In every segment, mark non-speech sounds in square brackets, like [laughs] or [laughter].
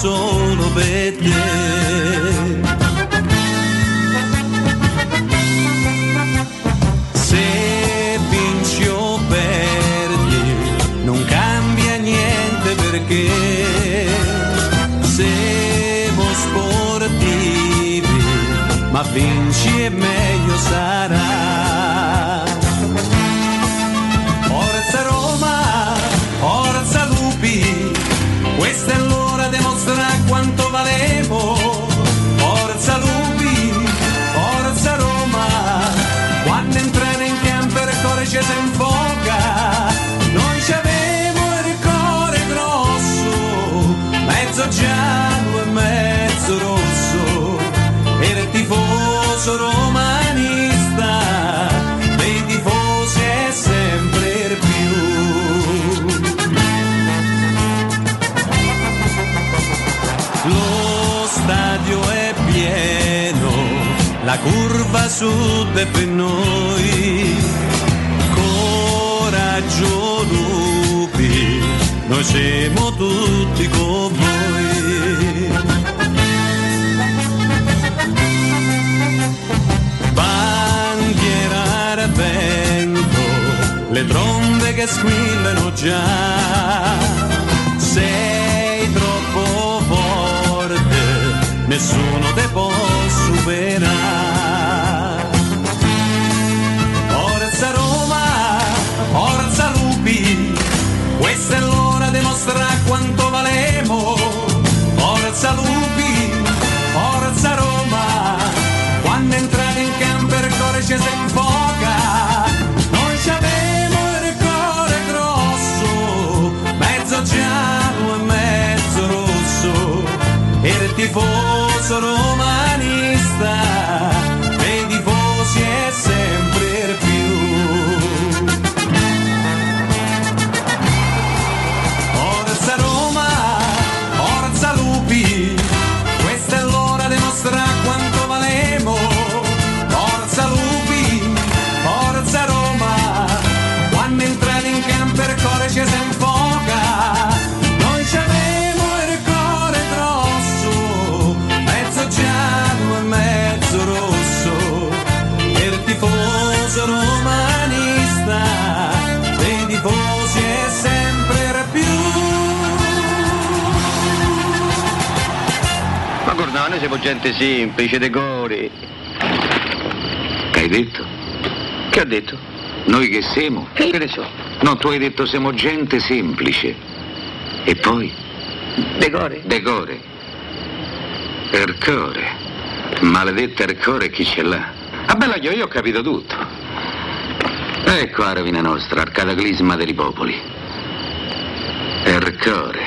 solo per te. Se vinci o perdi, non cambia niente perché siamo sportivi, ma vinci e meglio la curva sud è per noi. Coraggio lupi, noi siamo tutti con voi. Bandiera al vento, le trombe che squillano già. Sei troppo forte, nessuno te può superare. E il siamo gente semplice, decori. Che hai detto? Che ha detto? Noi che siamo? Che ne so? No, tu hai detto siamo gente semplice. E poi? Decore. Decore. Ercore. Maledetta Ercore chi ce l'ha? Ah bella io, io ho capito tutto. Ecco la rovina nostra, il cataclisma dei popoli. Ercore.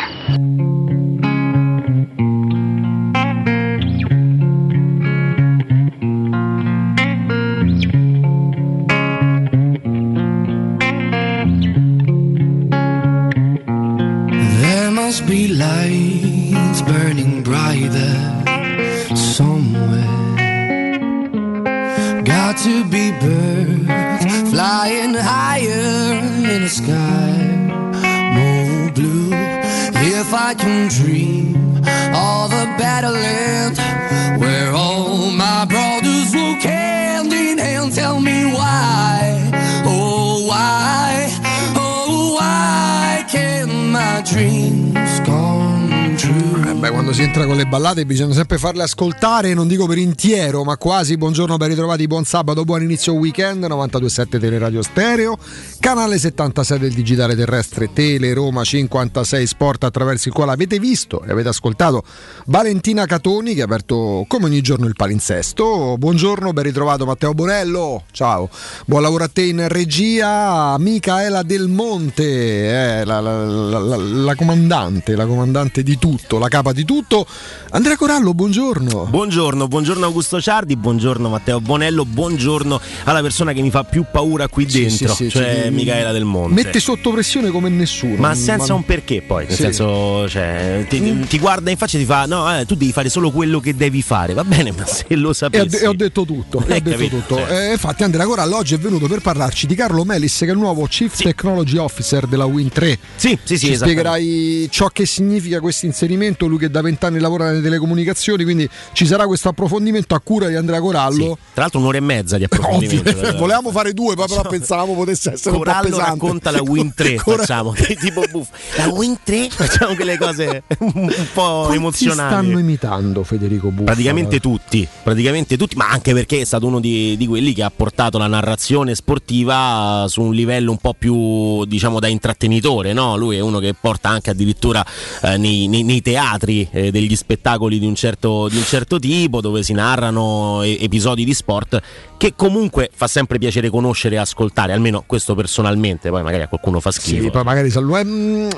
Eh entra con le ballate bisogna sempre farle ascoltare, non dico per intiero, ma quasi. Buongiorno, ben ritrovati, buon sabato, buon inizio weekend, 92.7 Teleradio Stereo, canale 76 del digitale terrestre Tele Roma 56 Sport attraverso il quale avete visto e avete ascoltato Valentina Catoni che ha aperto come ogni giorno il palinsesto. Buongiorno, ben ritrovato Matteo Bonello, ciao, buon lavoro a te in regia, Micaela Del Monte, eh, la- la- la- la comandante, la comandante di tutto, la capa di tutto. Andrea Corallo, buongiorno. Buongiorno, buongiorno Augusto Ciardi, buongiorno Matteo Bonello, buongiorno alla persona che mi fa più paura qui dentro, sì, sì, cioè sì. Michaela Del Monte. Mette sotto pressione come nessuno. Ma senza un perché poi, nel senso, cioè, ti, ti guarda in faccia e ti fa, no, eh, tu devi fare solo quello che devi fare, va bene, ma se lo sapessi... e ho detto tutto, e ho Eh, detto tutto. certo. Eh, infatti Andrea Corallo oggi è venuto per parlarci di Carlo Melis che è il nuovo Chief Technology Officer della Win 3. Sì, sì, sì, Ci spiegherai ciò che significa questo inserimento, lui che da vent'anni lavora nelle telecomunicazioni, quindi ci sarà questo approfondimento a cura di Andrea Sì. Corallo. Tra l'altro un'ora e mezza di [laughs] approfondimento. Ovvio, [laughs] volevamo fare due, poi però [laughs] pensavamo potesse essere un po' Corallo pesante. racconta la Win 3 Cora- facciamo tipo buff. la Win 3 facciamo quelle cose un po' Quanti emozionali stanno imitando Federico Buffa? Praticamente tutti, praticamente tutti, ma anche perché è stato uno di, di quelli che ha portato la narrazione sportiva su un livello un po' più diciamo da intrattenitore, no? Lui è uno che porta anche addirittura eh, nei, nei- nei teatri eh, degli spettacoli di un, certo, di un certo tipo dove si narrano e- episodi di sport che comunque fa sempre piacere conoscere e ascoltare, almeno questo personalmente, poi magari a qualcuno fa schifo. Sì, poi magari saluto. Ehm,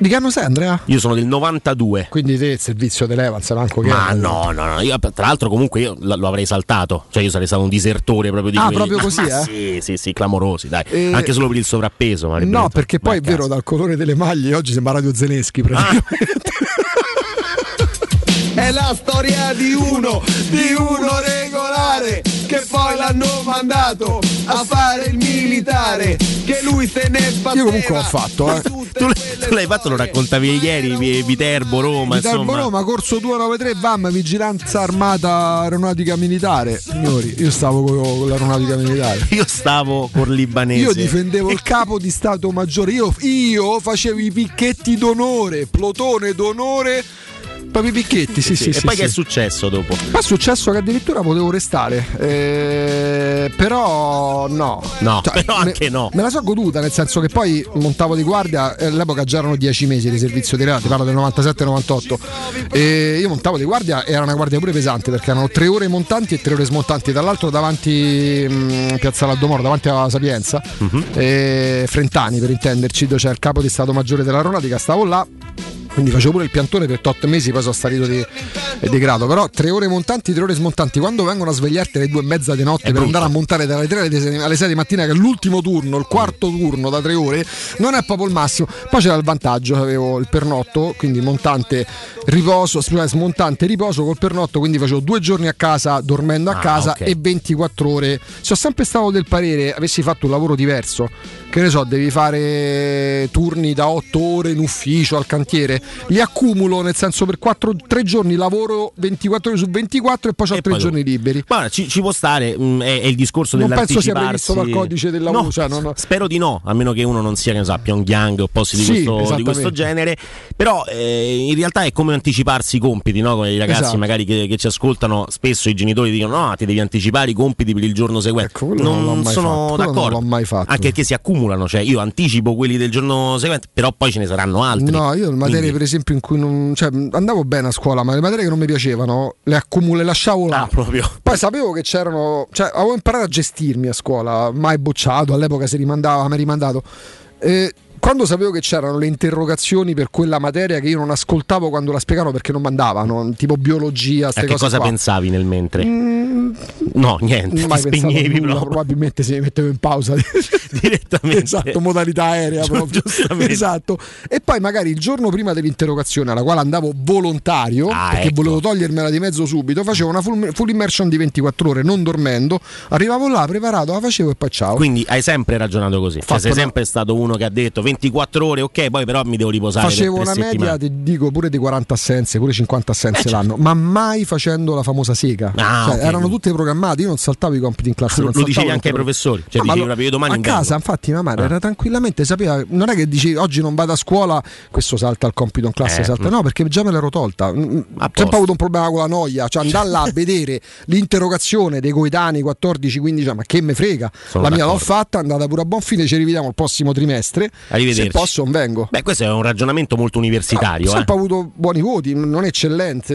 Di che anno sei Andrea? Io sono del 92. Quindi te il servizio dell'Evans manco che Ma no, no, no, io, tra l'altro comunque io lo avrei saltato, cioè io sarei stato un disertore proprio di Ah, quelli. proprio [laughs] così, eh? Sì, sì, sì, clamorosi, dai. Eh, Anche solo per il sovrappeso. No, detto, perché poi è vero, dal colore delle maglie oggi sembra Radio Zelensky praticamente. [laughs] È la storia di uno, di uno regolare che poi l'hanno mandato a fare il militare, che lui se ne sbatteva. Io comunque l'ho fatto, eh. Tu, l'hai- tu l'hai fatto, lo raccontavi ieri, Vi- Viterbo, Roma, Viterbo insomma. Roma, corso 293, VAM, vigilanza armata aeronautica militare. Signori, io stavo con, con l'aeronautica militare. [laughs] Io stavo con libanese. Io difendevo il capo di Stato Maggiore, io, io facevo i picchetti d'onore, plotone d'onore, proprio i picchetti, sì, sì, e sì. poi sì. che è successo dopo? Ma è successo che addirittura potevo restare, eh, però no. No, Cioè, però me- anche no. Me la so goduta, nel senso che poi montavo di guardia, eh, all'epoca già erano 10 mesi di servizio di reati, parlo del 97-98. E io montavo di guardia, era una guardia pure pesante perché erano tre ore montanti e tre ore smontanti, dall'altro davanti mh, Piazza Laddomoro, davanti alla Sapienza, e Frentani per intenderci, dove c'è il capo di Stato Maggiore dell'Aeronautica, stavo là. Quindi facevo pure il piantone per 8 mesi, poi sono salito di, di grado. Però tre ore montanti, tre ore smontanti. Quando vengono a svegliarti alle due e mezza di notte per brutto. andare a montare dalle 3 alle 6 alle 6 di mattina, che è l'ultimo turno, il quarto turno da tre ore, non è proprio il massimo. Poi c'era il vantaggio, avevo il pernotto, quindi montante, riposo, scusate, smontante, riposo col pernotto, quindi facevo due giorni a casa dormendo a Ah, casa ok. e 24 ore. Sono sempre stato del parere, avessi fatto un lavoro diverso, che ne so, devi fare turni da 8 ore in ufficio al cantiere, li accumulo nel senso per 3 giorni lavoro 24 ore su 24 e poi ho E 3 poi giorni liberi. Guarda, ci, ci può stare, mh, è, è il discorso Non penso sia dell'anticiparsi. previsto dal codice del lavoro, No, cioè, non- Spero di no, a meno che uno non sia, che ne so, Pyongyang o posti di, Sì, questo, di questo genere. Però eh, in realtà è come anticiparsi i compiti, no? Come i ragazzi Esatto. magari che, che ci ascoltano, spesso i genitori dicono no, ti devi anticipare i compiti per il giorno seguente. Ecco, non mai sono fatto, quello non d'accordo. l'ho mai fatto. Anche perché si accumulano, cioè io anticipo quelli del giorno seguente, però poi ce ne saranno altri. No, io le materie per esempio in cui non. Cioè, andavo bene a scuola, ma le materie che non mi piacevano le accumulo, le lasciavo là. Ah, proprio. Poi sapevo che c'erano. Cioè, avevo imparato a gestirmi a scuola, mai bocciato, all'epoca si rimandava, mi ha rimandato. E quando sapevo che c'erano le interrogazioni per quella materia che io non ascoltavo quando la spiegavano perché non mandavano, tipo biologia, queste che cose cosa qua. pensavi nel mentre? Mm, No, niente, non ti mai pensato a spegnevi nulla, probabilmente si mettevo in pausa [laughs] direttamente. esatto, modalità aerea Gi- proprio. giustamente. Esatto. E poi magari il giorno prima dell'interrogazione alla quale andavo volontario, Ah, perché ecco. volevo togliermela di mezzo subito, facevo una full, full immersion di 24 ore, non dormendo, arrivavo là, preparato, la facevo e poi ciao. Quindi hai sempre ragionato così. Cioè, sei una- sempre stato uno che ha detto 24 ore, ok, poi però mi devo riposare. Facevo una media, ti dico pure di 40 assenze, pure 50 assenze Eh, certo. l'anno, ma mai facendo la famosa sega. Ah, Cioè, ok. erano tutte programmate, io non saltavo i compiti in classe. Lo- lo dicevi anche ai professori, cioè No, ma dicevi proprio, io domani A vengo. casa, infatti, mia madre Ah. era tranquillamente, sapeva, non è che dici oggi non vado a scuola, questo salta il compito in classe, Eh, salta. mm. No, perché già me l'ero tolta. Mm, mm, Ho posto. sempre avuto un problema con la noia, cioè andare là a [laughs] vedere l'interrogazione dei coetanei 14-15 anni, ma che me frega. Sono la mia l'ho fatta, è andata pure a buon fine, ci rivediamo il prossimo trimestre. Hai Arrivederci. Se posso, non vengo. Beh, questo è un ragionamento molto universitario. Ha eh. sempre avuto buoni voti, non eccellenti,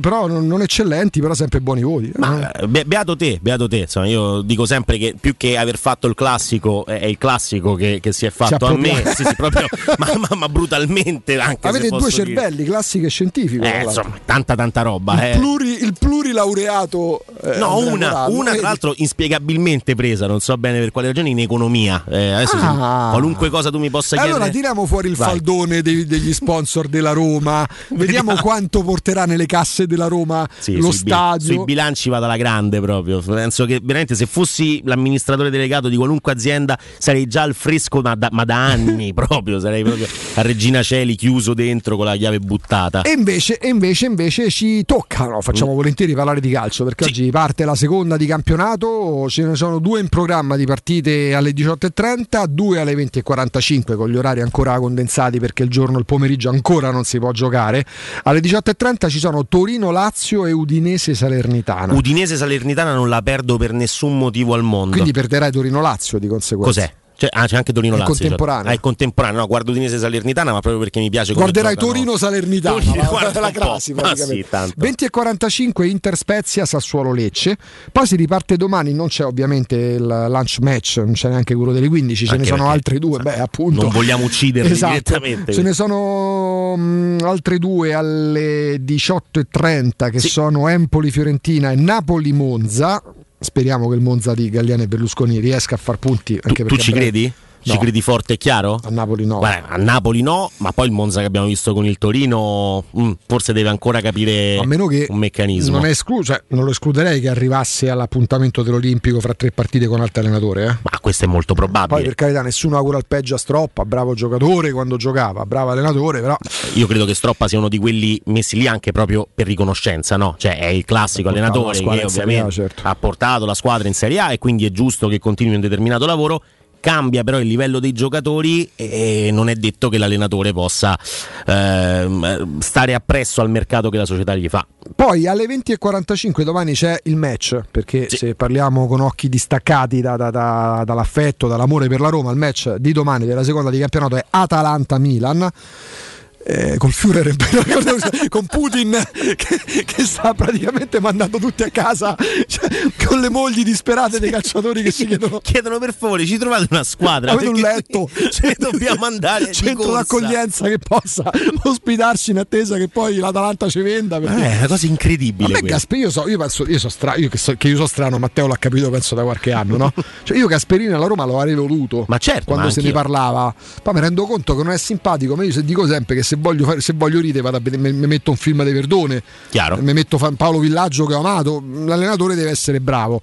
però non eccellenti, però sempre buoni voti. Ma eh, be- beato te, beato te. Insomma, io dico sempre che più che aver fatto il classico, è il classico che, che si è fatto a me, sì, sì, proprio, [laughs] ma, ma, ma, brutalmente. Anche Avete due dire. cervelli, classico e scientifico. Eh, insomma, tanta tanta roba. Il, eh. pluri, il plurilaureato. Eh, no, una, una tra l'altro inspiegabilmente presa, non so bene per quale ragione, in economia. Eh, adesso ah. qualunque cosa tu mi possa chiedere. Allora tiriamo fuori il Vai. faldone dei, degli sponsor della Roma, [laughs] vediamo quanto porterà nelle casse della Roma sì, lo sui stadio. Bil- sui bilanci vado alla grande proprio. Penso che veramente se fossi l'amministratore delegato di qualunque azienda sarei già al fresco ma da, ma da anni [laughs] proprio, sarei proprio a Regina Celi chiuso dentro con la chiave buttata. E invece, e invece, invece ci tocca, no, facciamo mm. volentieri parlare di calcio perché sì. oggi parte la seconda di campionato, ce ne sono due in programma di partite alle 18.30, due alle 20.45 con gli orari ancora condensati perché il giorno, il pomeriggio ancora non si può giocare. Alle 18.30 ci sono Torino-Lazio e Udinese-Salernitana. Udinese-Salernitana non la perdo per nessun motivo al mondo. Quindi perderai Torino-Lazio di conseguenza. Cos'è? C'è, ah, c'è anche Torino è Lazio. Contemporaneo. Cioè. Ah, è contemporaneo. No, guardo Udinese Salernitana, ma proprio perché mi piace. Guarderai Torino Salernitana. Torino, la, crasi, ah, sì, 20 e 45 Inter Spezia Sassuolo Lecce. Poi si riparte domani. Non c'è ovviamente il lunch match, non c'è neanche quello delle 15. Ce anche ne sono altre due. Beh, appunto. Non vogliamo ucciderli esatto. direttamente. Ce ne sono mh, altre due alle 18.30 che sì. sono Empoli Fiorentina e Napoli Monza. Speriamo che il Monza di Galliani e Berlusconi riesca a far punti. Anche tu, tu ci credi? Ci no. credi forte e chiaro? A Napoli no. Beh, a Napoli no, ma poi il Monza che abbiamo visto con il Torino mh, mm, forse deve ancora capire a meno che un meccanismo. Non, è escluso, cioè, non lo escluderei che arrivasse all'appuntamento dell'Olimpico fra tre partite con altro allenatore. Eh? Ma questo è molto probabile. Poi per carità nessuno augura il peggio a Stroppa, bravo giocatore quando giocava, bravo allenatore, però... Io credo che Stroppa sia uno di quelli messi lì anche proprio per riconoscenza, no? Cioè è il classico allenatore che ovviamente A, certo. ha portato la squadra in Serie A e quindi è giusto che continui un determinato lavoro cambia però il livello dei giocatori e non è detto che l'allenatore possa eh, stare appresso al mercato che la società gli fa. Poi alle 20.45 domani c'è il match, perché sì. se parliamo con occhi distaccati da, da, da, dall'affetto, dall'amore per la Roma, il match di domani della seconda di campionato è Atalanta-Milan eh, col Führer con Putin che, che, sta praticamente mandando tutti a casa cioè, con le mogli disperate dei calciatori che si chiedono chiedono per favore ci trovate una squadra? Avete un letto? [laughs] ce dobbiamo andare centro d'accoglienza che possa ospitarci in attesa che poi l'Atalanta ci venda perché... eh, è una cosa incredibile a me Gasperini io, so, io penso io so stra- io che, so, che, io so strano Matteo l'ha capito penso da qualche anno no? [laughs] cioè io Gasperini alla Roma lo avrei voluto ma certo quando ma se ne parlava. Poi mi rendo conto che non è simpatico ma io se dico sempre che se voglio, fare, se voglio ridere vado a vedere, mi, metto un film di Verdone, Chiaro. mi metto Paolo Villaggio che ho amato, l'allenatore deve essere bravo.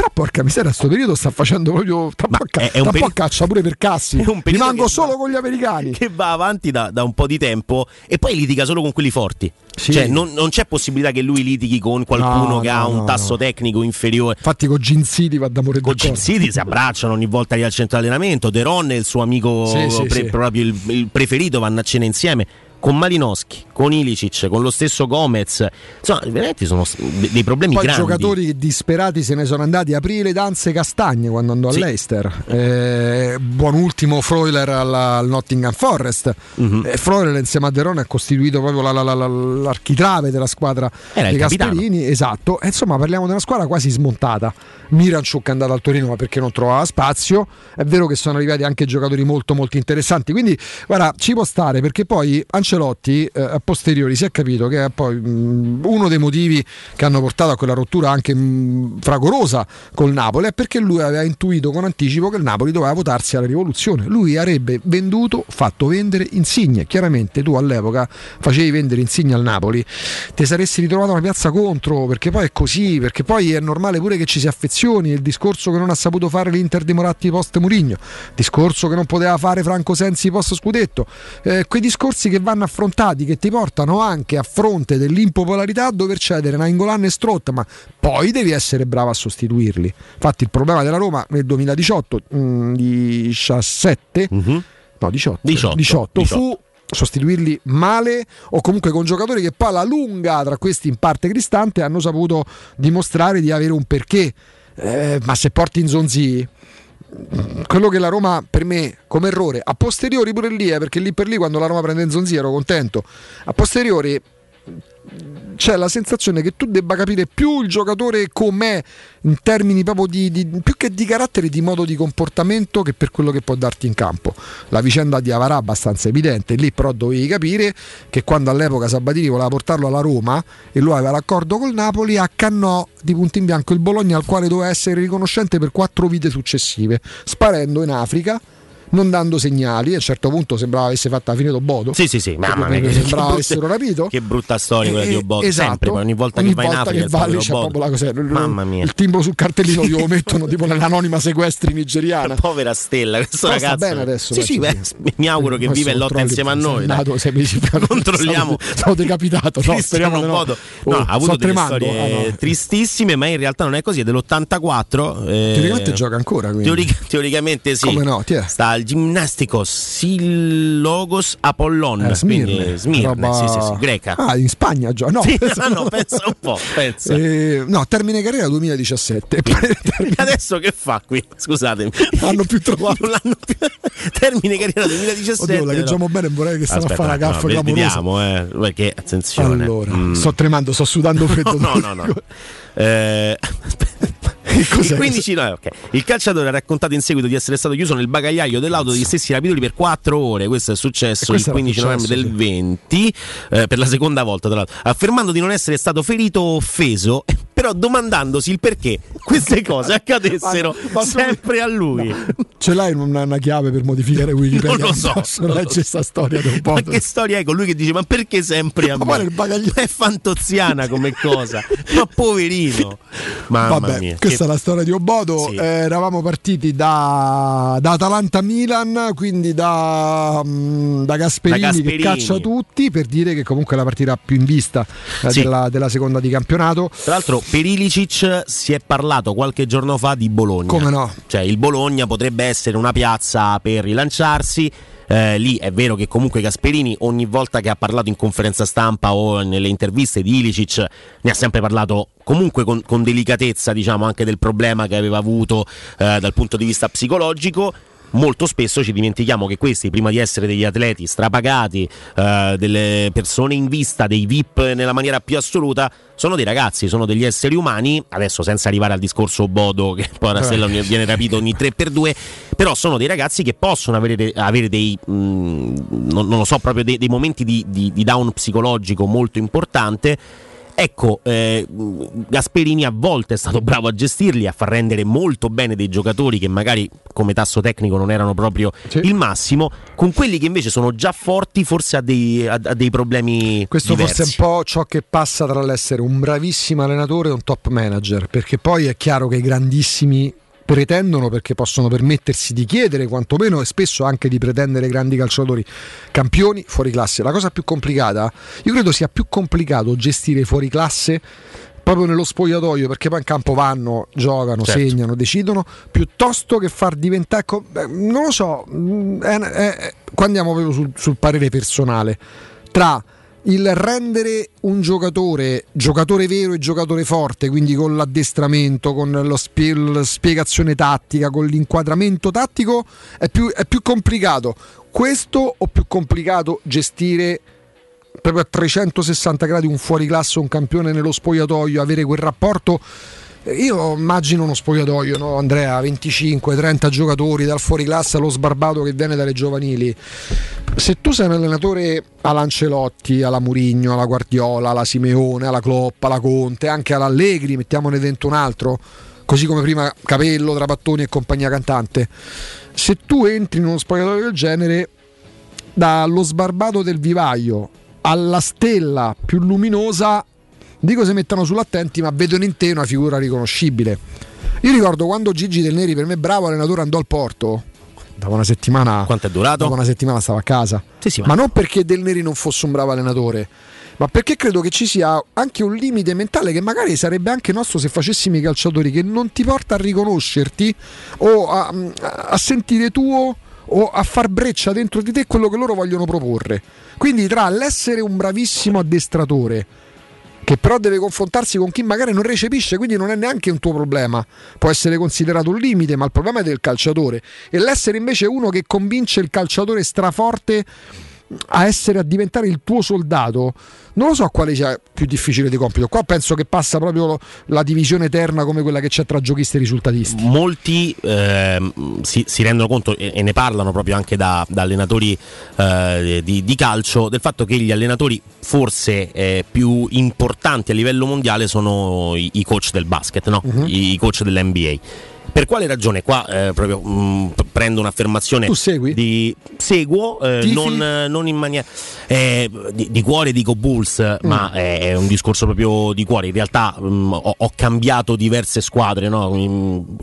Però porca miseria, sto periodo sta facendo proprio è, è un, peri- caccia pure per Cassi. [laughs] Rimango solo con gli americani. Che va avanti da, da, un po' di tempo e poi litiga solo con quelli forti. Sì. Cioè, non, non, c'è possibilità che lui litighi con qualcuno no, che no, ha un no, tasso tecnico inferiore. Infatti, con Gin City va da morire Con Gin City si abbracciano ogni volta lì al centro allenamento. De Ron e il suo amico sì, pre- sì, proprio il, il preferito vanno a cena insieme con Malinowski, con Ilicic, con lo stesso Gomez. Insomma, veramente sono dei problemi Poi grandi. giocatori disperati se ne sono andati. Aprì le danze castagne quando andò sì. all'Eister. Eh, buon ultimo Freuler al Nottingham Forest. Eh, Freuler insieme a Derone ha costituito proprio la, la, la, l'architrave della squadra Era dei Gasperini. Esatto. E insomma, parliamo di una squadra quasi smontata. Miranchuk è andato al Torino ma perché non trovava spazio. È vero che sono arrivati anche giocatori molto molto interessanti. Quindi, guarda, ci può stare perché poi Ancelotti eh, a posteriori si è capito che è poi mh, uno dei motivi che hanno portato a quella rottura anche mh, fragorosa col Napoli è perché lui aveva intuito con anticipo che il Napoli doveva votarsi alla rivoluzione. Lui avrebbe venduto, fatto vendere Insigne. Chiaramente tu all'epoca facevi vendere Insigne al Napoli, ti saresti ritrovato una piazza contro perché poi è così, perché poi è normale pure che ci si affezioni. Il discorso che non ha saputo fare l'Inter di Moratti post Murigno, discorso che non poteva fare Franco Sensi post Scudetto, eh, quei discorsi che vanno affrontati, che ti portano anche a fronte dell'impopolarità a dover cedere Nainggolan e Strott, ma poi devi essere bravo a sostituirli. Infatti il problema della Roma nel 2018, mh, 17, uh-huh. no 18, 18, 18, 18. fu sostituirli male o comunque con giocatori che poi alla lunga tra questi in parte cristante hanno saputo dimostrare di avere un perché eh, ma se porti in Zonzi quello che la Roma per me come errore, a posteriori pure lì, eh, perché lì per lì quando la Roma prende Zonzi ero contento, a posteriori c'è la sensazione che tu debba capire più il giocatore com'è in termini proprio di, di, più che di carattere di modo di comportamento che per quello che può darti in campo. La vicenda di Avarà è abbastanza evidente lì però dovevi capire che quando all'epoca Sabatini voleva portarlo alla Roma e lui aveva l'accordo col Napoli accannò di punto in bianco il Bologna al quale doveva essere riconoscente per quattro vite successive sparendo in Africa non dando segnali. A un certo punto sembrava avesse fatto fine Bodo. Sì, sì, sì, mamma mia, che, sembrava che avessero rapito. Che brutta storia quella di Obodo. Esatto. Sempre, ogni volta ogni che vai in Africa che vai lì c'è proprio la cos'è, Mamma mia. Il timbro sul cartellino glielo [laughs] mettono tipo nell'anonima sequestri nigeriana. [laughs] Povera stella, questo Però ragazzo. bene adesso, Sì, sì, beh, mi auguro che vive e lotta insieme a noi. nato sei mesi. Controlliamo. [laughs] Stavo decapitato. No, speriamo no. Oh, No, ha avuto delle storie Ah, tristissime, ma in realtà non è così. È dell'84. eh, Teoricamente gioca ancora. Quindi. teoricamente sì. Come no? Ti è? Sta al ginnastico Sillogos Apollon. Eh, Smirne, Smirne, roba- sì, sì, sì, greca. Ah, in Spagna già. No, [laughs] Sì, ah, no, pensa un po', pensa. Eh, no, termine carriera 2017. E [laughs] adesso che fa qui? Scusatemi. L'hanno più trovato. [laughs] L'hanno più. Termine carriera 2017. Oddio, la no. leggiamo bene, vorrei che stava a Aspetta, fare la no, gaffa clamorosa. Vediamo, eh, perché attenzione. Allora, Mm. sto tremando, sto sudando freddo. No, no, no. no. Eh, cos'è? Il 15 no, ok. Il calciatore ha raccontato in seguito di essere stato chiuso nel bagagliaio dell'auto degli stessi rapidori per 4 ore. Questo è successo il questo era 15 novembre del sì. 20, eh, per la seconda volta, tra l'altro, affermando di non essere stato ferito o offeso, però domandandosi il perché queste [laughs] cose accadessero Ma- ma- sempre a lui. Ce l'hai una, una chiave per modificare Wikipedia? Non lo so. [laughs] Posso non so. questa storia da un po'. Ma che storia è con lui che dice: Ma perché sempre a Ma me? È fantoziana come cosa. Ma poverino. Mamma Vabbè, mia. questa che- è la storia di Obodo. Sì. Eh, eravamo partiti da, da Atalanta-Milan, quindi da, mm, da Gasperini, Da Gasperini. che caccia tutti per dire che comunque è la partita più in vista eh, Sì. della, della seconda di campionato. Tra l'altro, per Ilicic si è parlato qualche giorno fa di Bologna. Come no? Cioè, il Bologna potrebbe essere una piazza per rilanciarsi. Eh, lì è vero che comunque Gasperini ogni volta che ha parlato in conferenza stampa o nelle interviste di Ilicic ne ha sempre parlato comunque con, con delicatezza diciamo anche del problema che aveva avuto eh, dal punto di vista psicologico molto spesso ci dimentichiamo che questi, prima di essere degli atleti strapagati, eh, delle persone in vista, dei VIP nella maniera più assoluta, sono dei ragazzi, sono degli esseri umani, adesso senza arrivare al discorso Bodo che [laughs] poi a Stella ogni- viene rapito ogni 3x2, però sono dei ragazzi che possono avere, avere dei, mh, non, non lo so, proprio dei, dei momenti di, di- di down psicologico molto importante. Ecco, eh, Gasperini a volte è stato [laughs] bravo a gestirli, a far rendere molto bene dei giocatori che magari come tasso tecnico non erano proprio Sì. il massimo, con quelli che invece sono già forti forse ha dei, ha- ha dei problemi Questo diversi. forse è un po' ciò che passa tra l'essere un bravissimo allenatore e un top manager, perché poi è chiaro che i grandissimi pretendono perché possono permettersi di chiedere quantomeno e spesso anche di pretendere grandi calciatori campioni fuori classe. La cosa più complicata, io credo sia più complicato gestire fuori classe proprio nello spogliatoio perché poi in campo vanno, giocano, Certo. segnano, decidono piuttosto che far diventare non lo so, mm, è- è- qua andiamo proprio sul, sul parere personale tra il rendere un giocatore giocatore vero e giocatore forte, quindi con l'addestramento, con lo spie- la spiegazione tattica, con l'inquadramento tattico, è più, è più complicato. Questo o più complicato gestire proprio a 360 gradi un fuoriclasse, un campione nello spogliatoio, avere quel rapporto. Io immagino uno spogliatoio, no? Andrea, 25-30 giocatori dal fuoriclasse allo sbarbato che viene dalle giovanili. Se tu sei un allenatore all'Ancelotti, alla Murigno, alla Guardiola, alla Simeone, alla Cloppa, alla Conte, anche all'Allegri, mettiamone dentro un altro, così come prima Capello, Trapattoni e compagnia cantante. Se tu entri in uno spogliatoio del genere, dallo sbarbato del vivaio alla stella più luminosa, dico se mettano sull'attenti, ma vedono in te una figura riconoscibile. Io ricordo quando Gigi Del Neri, per me bravo allenatore, andò al Porto. Dopo una settimana, Quanto è durato? dopo una settimana stava a casa. Sì, sì, ma- ma non perché Del Neri non fosse un bravo allenatore, ma perché credo che ci sia anche un limite mentale che magari sarebbe anche nostro se facessimo i calciatori che non ti porta a riconoscerti o a, a sentire tuo o a far breccia dentro di te quello che loro vogliono proporre. Quindi tra l'essere un bravissimo addestratore che però deve confrontarsi con chi magari non recepisce, quindi non è neanche un tuo problema. Può essere considerato un limite, ma il problema è del calciatore. E l'essere invece uno che convince il calciatore straforte a essere a diventare il tuo soldato non lo so quale sia più difficile di compito qua penso che passa proprio la divisione eterna come quella che c'è tra giochisti e risultatisti molti eh, si, si, rendono conto e, e, ne parlano proprio anche da, da allenatori eh, di, di, calcio del fatto che gli allenatori forse eh, più importanti a livello mondiale sono i, i coach del basket no? uh-huh. I, i coach dell'NBA per quale ragione? Qua eh, proprio mh, mm, prendo un'affermazione. Tu segui? Di, seguo, eh, non, non, in maniera. Eh, di, di, cuore dico Bulls, mm. ma è un discorso proprio di cuore. In realtà mh, mm, ho, ho, cambiato diverse squadre. No?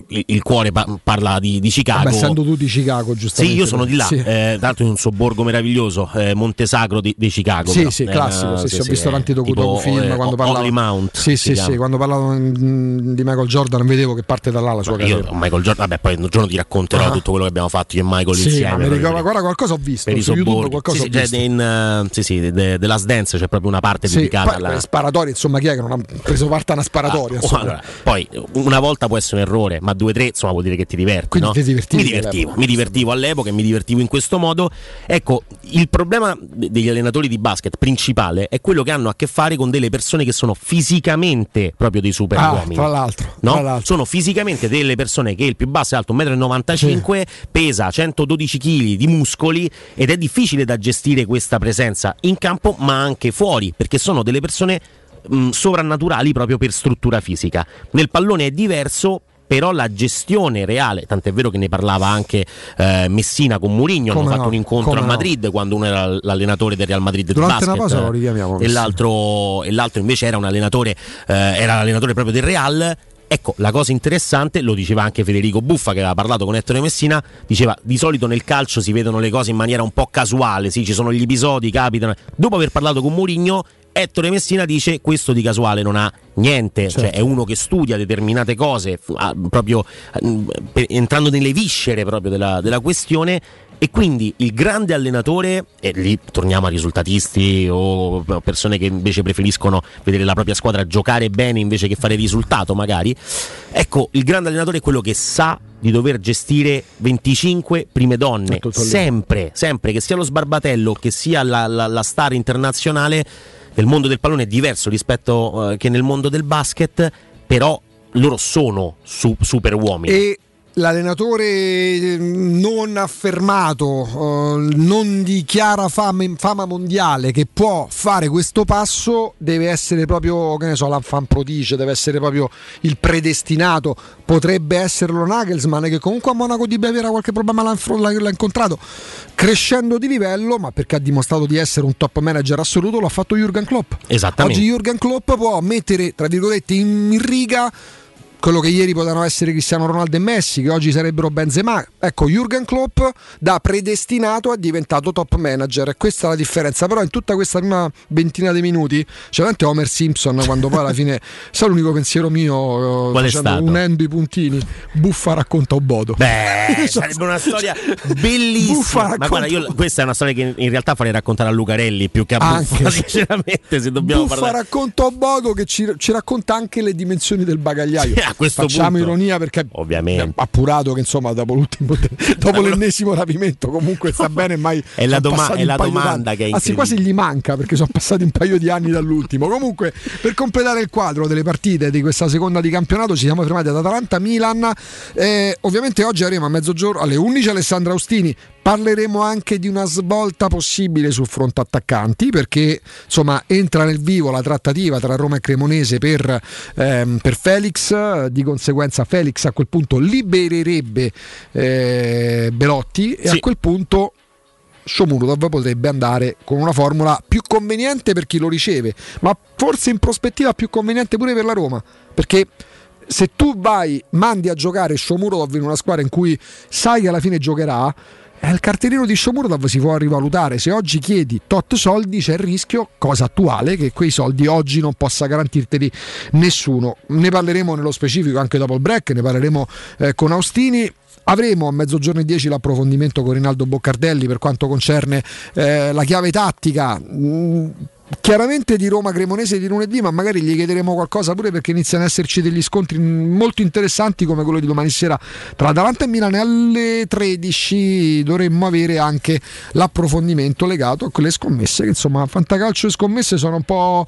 Il, il, cuore pa- parla di, di Chicago. Vabbè, essendo tu di Chicago, giustamente. Sì, io sono di là. Sì. Eh, tra l'altro in un sobborgo meraviglioso, eh, Montesacro di, di Chicago. Sì, però. sì, classico. sì, sì, ho visto tanti docufilm quando parlavo. Mount. Sì, sì, sì, quando parlavano di Michael Jordan vedevo che parte da là la sua carriera. Io Michael Jordan, vabbè, poi un giorno ti racconterò uh-huh. tutto quello che abbiamo fatto io e Michael sì, insieme. Ricordo, guarda, qualcosa ho visto per su YouTube, qualcosa sì, ho visto. In, uh, sì, sì, The, The Last Dance c'è proprio una parte sì, dedicata poi, alla sparatoria, insomma, chi è che non ha preso parte a una sparatoria? Ah, allora, poi una volta può essere un errore, ma due tre, insomma, vuol dire che ti diverti, Quindi no? ti divertivi mi divertivo, mi divertivo all'epoca e mi divertivo in questo modo. Ecco, il problema degli allenatori di basket principale è quello che hanno a che fare con delle persone che sono fisicamente proprio dei super ah, uomini. Tra l'altro, no? tra l'altro. Sono fisicamente delle persone che il più basso è alto 1,95 m, pesa 112 kg di muscoli ed è difficile da gestire questa presenza in campo ma anche fuori perché sono delle persone mh, sovrannaturali proprio per struttura fisica. Nel pallone è diverso però la gestione reale, tant'è vero che ne parlava anche eh, Messina con Murigno, hanno fatto no, un incontro a Madrid no. quando uno era l'allenatore del Real Madrid Durante basket, una cosa lo richiamiamo e l'altro, e l'altro, invece era un allenatore, eh, era l'allenatore proprio del Real Ecco, la cosa interessante, lo diceva anche Federico Buffa che aveva parlato con Ettore Messina, diceva di solito nel calcio si vedono le cose in maniera un po' casuale, sì, ci sono gli episodi, capitano. Dopo aver parlato con Mourinho, Ettore Messina dice questo di casuale non ha niente, certo. cioè è uno che studia determinate cose, proprio entrando nelle viscere proprio della, della questione e quindi il grande allenatore, e lì torniamo a risultatisti o persone che invece preferiscono vedere la propria squadra giocare bene invece che fare risultato magari, ecco, il grande allenatore è quello che sa di dover gestire 25 prime donne, sempre, sempre, che sia lo sbarbatello, che sia la, la, la star internazionale, nel mondo del pallone è diverso rispetto uh, che nel mondo del basket, però loro sono su, super uomini. E l'allenatore eh, non affermato, uh, non di chiara fama, fama, mondiale che può fare questo passo deve essere proprio, che ne so, l'enfant prodige, deve essere proprio il predestinato. Potrebbe esserlo Nagelsmann che comunque a Monaco di Baviera qualche problema l'ha, l'ha incontrato, crescendo di livello, ma perché ha dimostrato di essere un top manager assoluto, l'ha fatto Jürgen Klopp. Esattamente. Oggi Jürgen Klopp può mettere, tra virgolette, in riga quello che ieri potevano essere Cristiano Ronaldo e Messi, che oggi sarebbero Benzema. Ecco, Jürgen Klopp da predestinato è diventato top manager e questa è la differenza. Però in tutta questa prima ventina di minuti c'è veramente Homer Simpson quando poi alla fine, [laughs] sa l'unico pensiero mio, Qual facendo, unendo i puntini, Buffa racconta Obodo. Beh, [laughs] sarebbe una storia [laughs] bellissima. Buffa Ma guarda, io, questa è una storia che in realtà farei raccontare a Lucarelli più che a Buffa, anche, sinceramente, se dobbiamo Buffa parlare. racconta Obodo che ci, ci, racconta anche le dimensioni del bagagliaio. A questo Facciamo punto, ironia perché ovviamente. appurato che insomma dopo, l'ultimo, [laughs] dopo l'ennesimo rapimento comunque sta [laughs] bene mai è la, doma- è la domanda che è anzi quasi gli manca perché sono passati un paio di anni dall'ultimo. Comunque per completare il quadro delle partite di questa seconda di campionato ci siamo fermati ad Atalanta Milan eh, ovviamente oggi avremo a mezzogiorno alle 11 Alessandra Austini Parleremo anche di una svolta possibile sul fronte attaccanti perché insomma entra nel vivo la trattativa tra Roma e Cremonese per, ehm, per Felix, di conseguenza Felix a quel punto libererebbe eh, Belotti e sì. a quel punto Shomurodov potrebbe andare con una formula più conveniente per chi lo riceve, ma forse in prospettiva più conveniente pure per la Roma, perché se tu vai, mandi a giocare Shomurodov in una squadra in cui sai che alla fine giocherà, il cartellino di Shomurodov si può rivalutare. Se oggi chiedi tot soldi, c'è il rischio, cosa attuale, che quei soldi oggi non possa garantirteli nessuno. Ne parleremo nello specifico anche dopo il break, ne parleremo eh, con Austini. Avremo a mezzogiorno e 10 l'approfondimento con Rinaldo Boccardelli per quanto concerne eh, la chiave tattica. Mm, chiaramente di Roma Cremonese di lunedì, ma magari gli chiederemo qualcosa pure perché iniziano ad esserci degli scontri molto interessanti come quello di domani sera tra Atalanta e Milan e alle 13 dovremmo avere anche l'approfondimento legato a quelle scommesse che insomma fantacalcio e scommesse sono un po'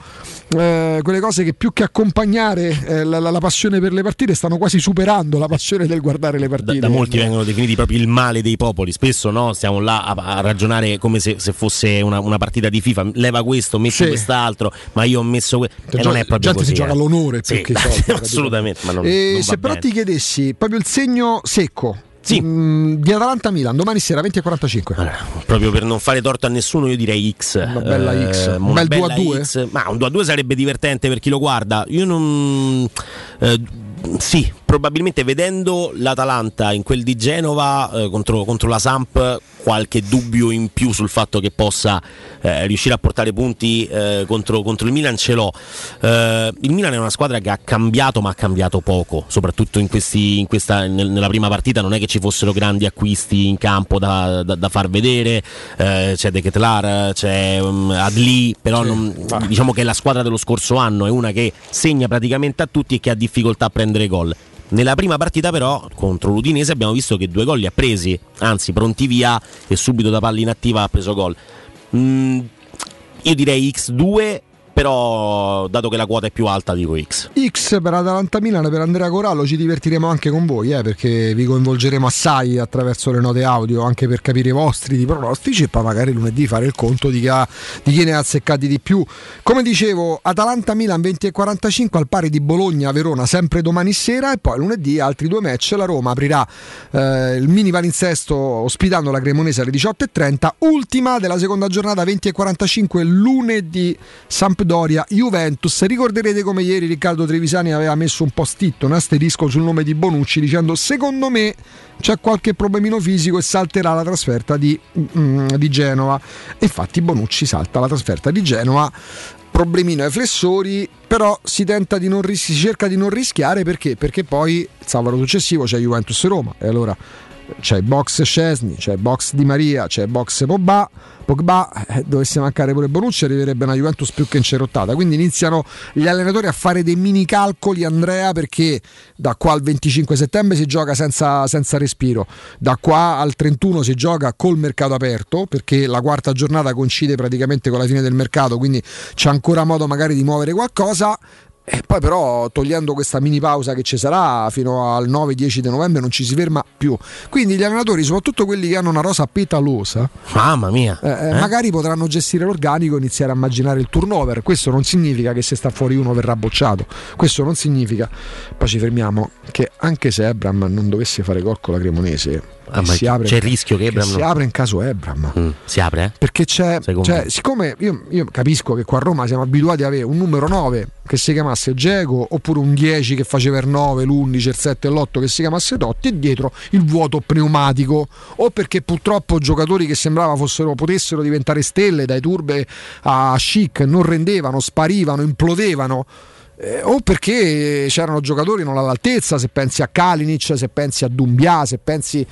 eh, quelle cose che più che accompagnare eh, la, la, la, passione per le partite stanno quasi superando la passione del guardare le partite. Da, da molti vengono definiti proprio il male dei popoli, spesso no? stiamo là a, a ragionare come se, se fosse una, una, partita di FIFA, leva questo, metti sì. quest'altro, ma io ho messo questo. E non è proprio così. si gioca eh. l'onore più sì, che [laughs] i soldi. assolutamente. Ma non, e non se però bene. ti chiedessi proprio il segno secco sì. Mm, di Atalanta Milan domani sera 20 e 45 allora, proprio per non fare torto a nessuno io direi X una bella X eh, un bel 2 a 2 X. ma un 2 a 2 sarebbe divertente per chi lo guarda io non eh, sì, probabilmente vedendo l'Atalanta in quel di Genova eh, contro, contro, la Samp qualche dubbio in più sul fatto che possa eh, riuscire a portare punti eh, contro, contro, il Milan ce l'ho. Eh, il Milan è una squadra che ha cambiato ma ha cambiato poco, soprattutto in questi, in questa, nel, nella prima partita non è che ci fossero grandi acquisti in campo da, da, da far vedere, eh, c'è De Ketlar, c'è um, Adli, però non, diciamo che la squadra dello scorso anno è una che segna praticamente a tutti e che ha difficoltà a prendere gol. Nella prima partita però contro l'Udinese abbiamo visto che due gol li ha presi, anzi pronti via e subito da palla inattiva ha preso gol. Mm, io direi X2 però dato che la quota è più alta dico X. X per Atalanta Milan per Andrea Corallo ci divertiremo anche con voi eh, perché vi coinvolgeremo assai attraverso le note audio anche per capire i vostri di pronostici e poi magari lunedì fare il conto di chi, ha, di chi ne ha azzeccati di più. Come dicevo Atalanta Milan 20 e 45 al pari di Bologna Verona sempre domani sera e poi lunedì altri due match la Roma aprirà eh, il mini palinsesto ospitando la Cremonese alle 18.30 ultima della seconda giornata 20 e 45 lunedì Sampdoria Sampdoria, Juventus. Ricorderete come ieri Riccardo Trevisani aveva messo un post-it, un asterisco sul nome di Bonucci dicendo secondo me c'è qualche problemino fisico e salterà la trasferta di, mm, di Genova. infatti Bonucci salta la trasferta di Genova problemino ai flessori, però si, di ris- si cerca di non rischiare perché? Perché poi il sabato successivo c'è Juventus Roma e allora c'è il box Scesni, c'è il box Di Maria, c'è il box Pogba. Pogba eh, dovesse mancare pure Bonucci arriverebbe una Juventus più che incerottata. Quindi iniziano gli allenatori a fare dei mini calcoli Andrea perché da qua al 25 settembre si gioca senza, senza respiro. Da qua al 31 si gioca col mercato aperto perché la quarta giornata coincide praticamente con la fine del mercato quindi c'è ancora modo magari di muovere qualcosa e poi però togliendo questa mini pausa che ci sarà fino al 9-10 di novembre non ci si ferma più. Quindi gli allenatori, soprattutto quelli che hanno una rosa petalosa, mamma mia, eh, eh? magari potranno gestire l'organico e iniziare a immaginare il turnover. Questo non significa che se sta fuori uno verrà bocciato. Questo non significa, poi ci fermiamo, che anche se Ebram non dovesse fare gol con la Cremonese Ah, si apre, c'è il rischio che Ebram. Si apre in caso Ebram. Mm, si apre? Eh? Perché c'è. Cioè, siccome io, io, capisco che qua a Roma siamo abituati ad avere un numero 9 che si chiamasse Geco, oppure un 10 che faceva il 9, l'11, il 7 e l'8 che si chiamasse Totti, e dietro il vuoto pneumatico. O perché purtroppo giocatori che sembrava fossero, potessero diventare stelle dai turbe a chic non rendevano, sparivano, implodevano eh, o perché c'erano giocatori non all'altezza, se pensi a Kalinic, se pensi a Dumbia, se pensi...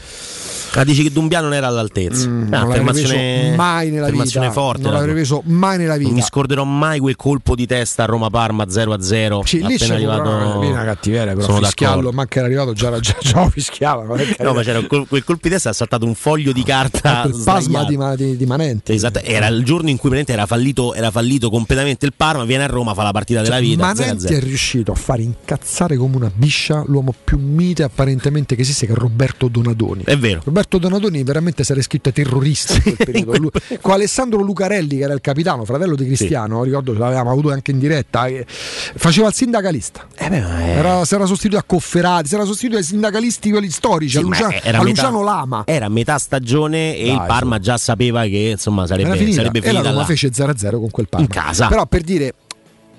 Ah, dici che Dumbia non era all'altezza. Mm, ah, non l'avrei preso mai nella vita. Forte, non l'avrei preso mai nella vita. Non mi scorderò mai quel colpo di testa a Roma-Parma 0-0. Sì, lì c'è arrivato... una cattiveria, però sono fischiallo, ma che era arrivato già, già, già lo fischiavano. No, ma c'era quel, quel colpo di testa ha saltato un foglio di carta. il pasma di, di, di, Manente. Esatto, era il giorno in cui Manente era fallito, era fallito completamente il Parma, viene a Roma, fa la partita della vita. Manente 0-0. è riuscito a fare incazzare come una biscia l'uomo più mite apparentemente che esiste che è Roberto Donadoni. È vero. Roberto Donadoni veramente sarà scritto terrorista in quel [laughs] periodo. Lui, con Alessandro Lucarelli che era il capitano, fratello di Cristiano, sì. ricordo ce l'avevamo avuto anche in diretta, faceva il sindacalista. Eh beh, è... era, si era sostituito a Cofferati, si era sostituito ai sindacalisti quelli storici, sì, a, Luciano, a Luciano metà, Lama. Era metà stagione e Dai, il Parma già sapeva che insomma sarebbe, finita. sarebbe finita. E la Roma là. fece 0-0 con quel Parma. In casa. Però per dire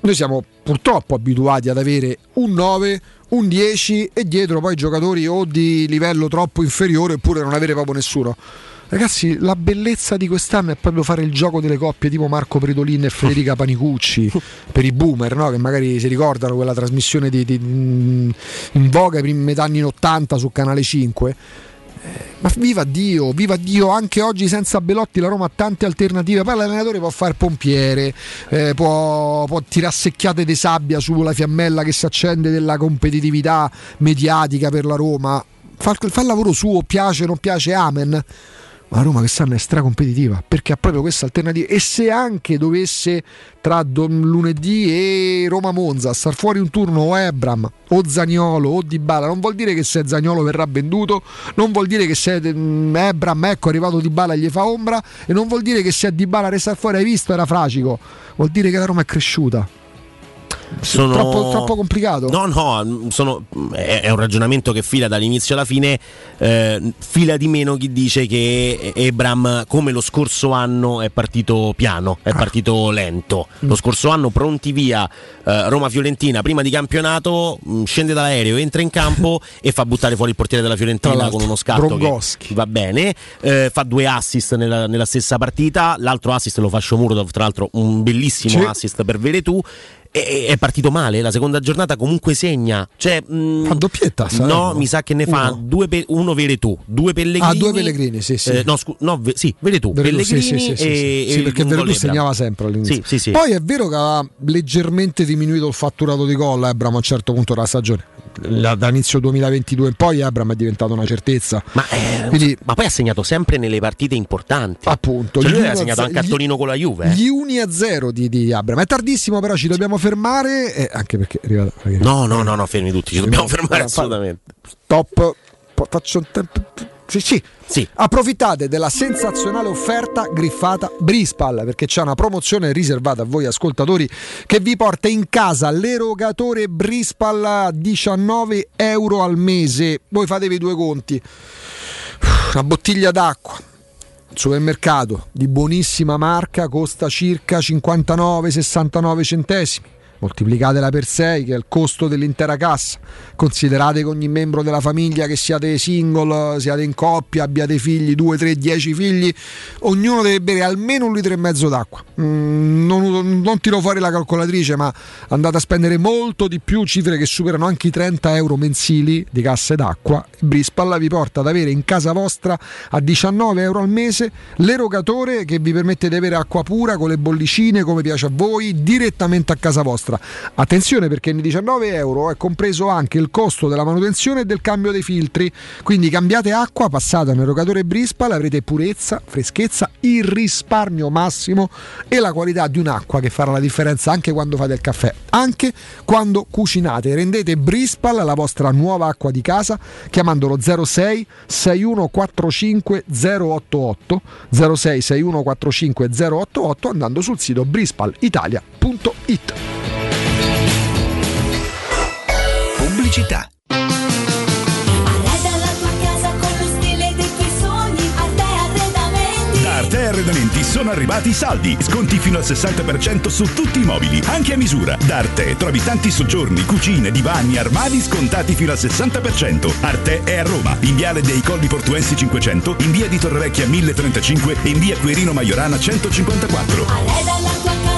noi siamo purtroppo abituati ad avere un 9, un 10 e dietro poi giocatori o di livello troppo inferiore oppure non avere proprio nessuno. Ragazzi, la bellezza di quest'anno è proprio fare il gioco delle coppie tipo Marco Predolin e Federica [laughs] Panicucci per i boomer, no? che magari si ricordano quella trasmissione di, di, in voga ai primi metà anni 80 su Canale 5 ma viva Dio, viva Dio, anche oggi senza Belotti la Roma ha tante alternative. Poi l'allenatore può fare pompiere, eh, può, può tirare secchiate di sabbia sulla fiammella che si accende della competitività mediatica per la Roma. Fa, fa il lavoro suo, piace, non piace, amen ma la Roma quest'anno è stracompetitiva perché ha proprio questa alternativa. E se anche dovesse tra lunedì e Roma Monza star fuori un turno o Ebram o Zagnolo o Dybala non vuol dire che se Zagnolo verrà venduto non vuol dire che se mm, Ebram ecco arrivato Dybala e gli fa ombra e non vuol dire che se Dybala resta fuori hai visto era fracico. Vuol dire che la Roma è cresciuta sono... troppo, troppo, complicato. No, no, sono... è, è, un ragionamento che fila dall'inizio alla fine. Eh, fila di meno chi dice che Ebram, come lo scorso anno, è partito piano, è ah. partito lento. Lo scorso anno pronti via eh, Roma-Fiorentina, prima di campionato, mh, mm, scende dall'aereo, entra in campo [laughs] e fa buttare fuori il portiere della Fiorentina con uno scatto. Che va bene, eh, fa due assist nella, nella, stessa partita. L'altro assist lo fa Shomurdov, tra l'altro un bellissimo sì. assist per Veretù è, è partito male. La seconda giornata comunque segna. Cioè, mh, mm, fa doppietta? No, mi sa che ne fa due pe- uno Veretù, due Pellegrini. Ah, due Pellegrini, sì, sì. Eh, no, scu- no, ve- sì, Veretù, Pellegrini sì, sì, sì, e, sì, perché Veretù segnava sempre all'inizio. Sì, sì, Poi è vero che aveva leggermente diminuito il fatturato di gol Ebram a un certo punto della stagione. Da inizio 2022 in poi Abram è diventato una certezza. Ma, eh, Quindi, ma, poi ha segnato sempre nelle partite importanti. Appunto. Cioè lui ha segnato anche a Torino con la Juve. Eh? Gli uni a zero di, di Abram. È tardissimo, però ci dobbiamo fermare. Eh, anche perché arrivata. No, no, no, no, fermi tutti. Ci dobbiamo fermare assolutamente. Top. Faccio un tempo sì, sì. sì. Approfittate della sensazionale offerta griffata Brispal perché c'è una promozione riservata a voi ascoltatori che vi porta in casa l'erogatore Brispal a 19 euro al mese. Voi fatevi due conti. Una bottiglia d'acqua supermercato di buonissima marca costa circa 59-69 centesimi moltiplicatela per 6 che è il costo dell'intera cassa. Considerate che ogni membro della famiglia che siate single siate in coppia abbiate figli 2, 3, 10 figli ognuno deve bere almeno un litro e mezzo d'acqua. Mm, non, non, tiro fuori la calcolatrice ma andate a spendere molto di più cifre che superano anche i 30 euro mensili di casse d'acqua Brispalla vi porta ad avere in casa vostra a 19 euro al mese l'erogatore che vi permette di avere acqua pura con le bollicine come piace a voi direttamente a casa vostra vostra. Attenzione perché nei 19 euro è compreso anche il costo della manutenzione e del cambio dei filtri, quindi cambiate acqua, passate un erogatore Brispal, avrete purezza, freschezza, il risparmio massimo e la qualità di un'acqua che farà la differenza anche quando fate il caffè, anche quando cucinate. Rendete Brispal la vostra nuova acqua di casa chiamandolo 06 6145 088 06 6145 088 andando sul sito brispalitalia.it. pubblicità. Arte Arredamenti sono arrivati i saldi. Sconti fino al 60% su tutti i mobili, anche a misura. Da Arte trovi tanti soggiorni, cucine, divani, armadi scontati fino al 60%. Arte è a Roma, in viale dei Colli Portuensi 500, in via di Torrevecchia 1035 e in via Quirino Maiorana 154. Arreda la tua casa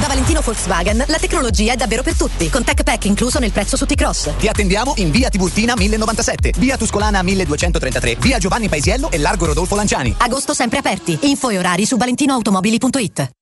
Da Valentino Volkswagen la tecnologia è davvero per tutti, con Tech Pack incluso nel prezzo su T-Cross. Ti attendiamo in via Tiburtina 1097, via Tuscolana 1233, via Giovanni Paisiello e largo Rodolfo Lanciani. Agosto sempre aperti. Info e orari su valentinoautomobili.it.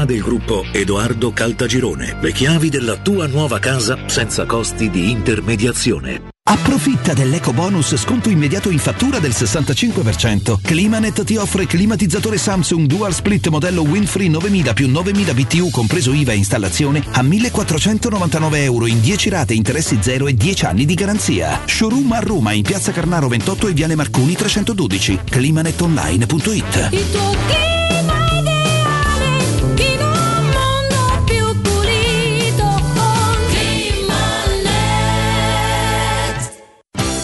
del gruppo Edoardo Caltagirone. Le chiavi della tua nuova casa senza costi di intermediazione. Approfitta dell'eco bonus sconto immediato in fattura del 65%. Climanet ti offre climatizzatore Samsung Dual Split modello Winfree 9000 più 9000 BTU compreso IVA e installazione a 1499 euro in 10 rate interessi zero e 10 anni di garanzia. Showroom a Roma in piazza Carnaro 28 e Viale Marconi 312. climanetonline.it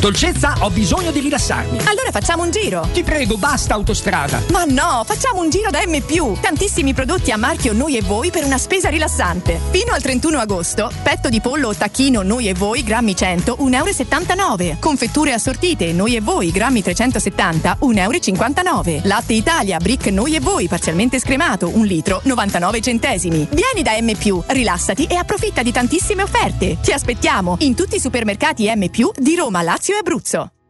Dolcezza, ho bisogno di rilassarmi. Allora facciamo un giro. Ti prego, basta autostrada. Ma no, facciamo un giro da M. Tantissimi prodotti a marchio Noi e Voi per una spesa rilassante. Fino al 31 agosto, petto di pollo o tacchino Noi e Voi, grammi 100, 1,79 euro. Confetture assortite Noi e Voi, grammi 370, 1,59 euro. Latte Italia, brick Noi e Voi, parzialmente scremato, 1 litro, 99 centesimi. Vieni da M. rilassati e approfitta di tantissime offerte. Ti aspettiamo in tutti i supermercati M. di Roma, Lazio e Abruzzo.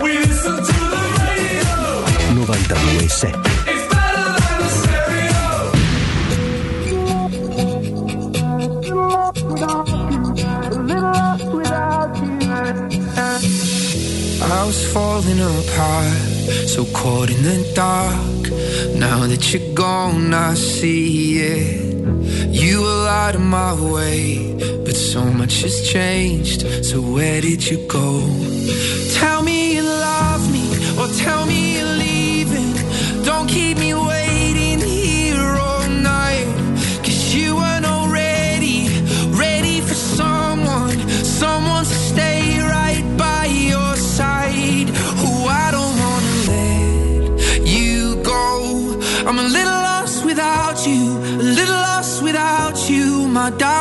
Radio. 92.7 It's better than the stereo. I was falling apart, so caught in the dark. Now that you're gone, I see it. You were out of my way, but so much has changed. So where did you go? Tell me you love me, or tell me you're leaving. Don't keep me waiting here all night. Cause you weren't already ready for someone, someone to stay right by your side. Who I don't wanna let you go. I'm a little lost without you, a little lost without you, my darling.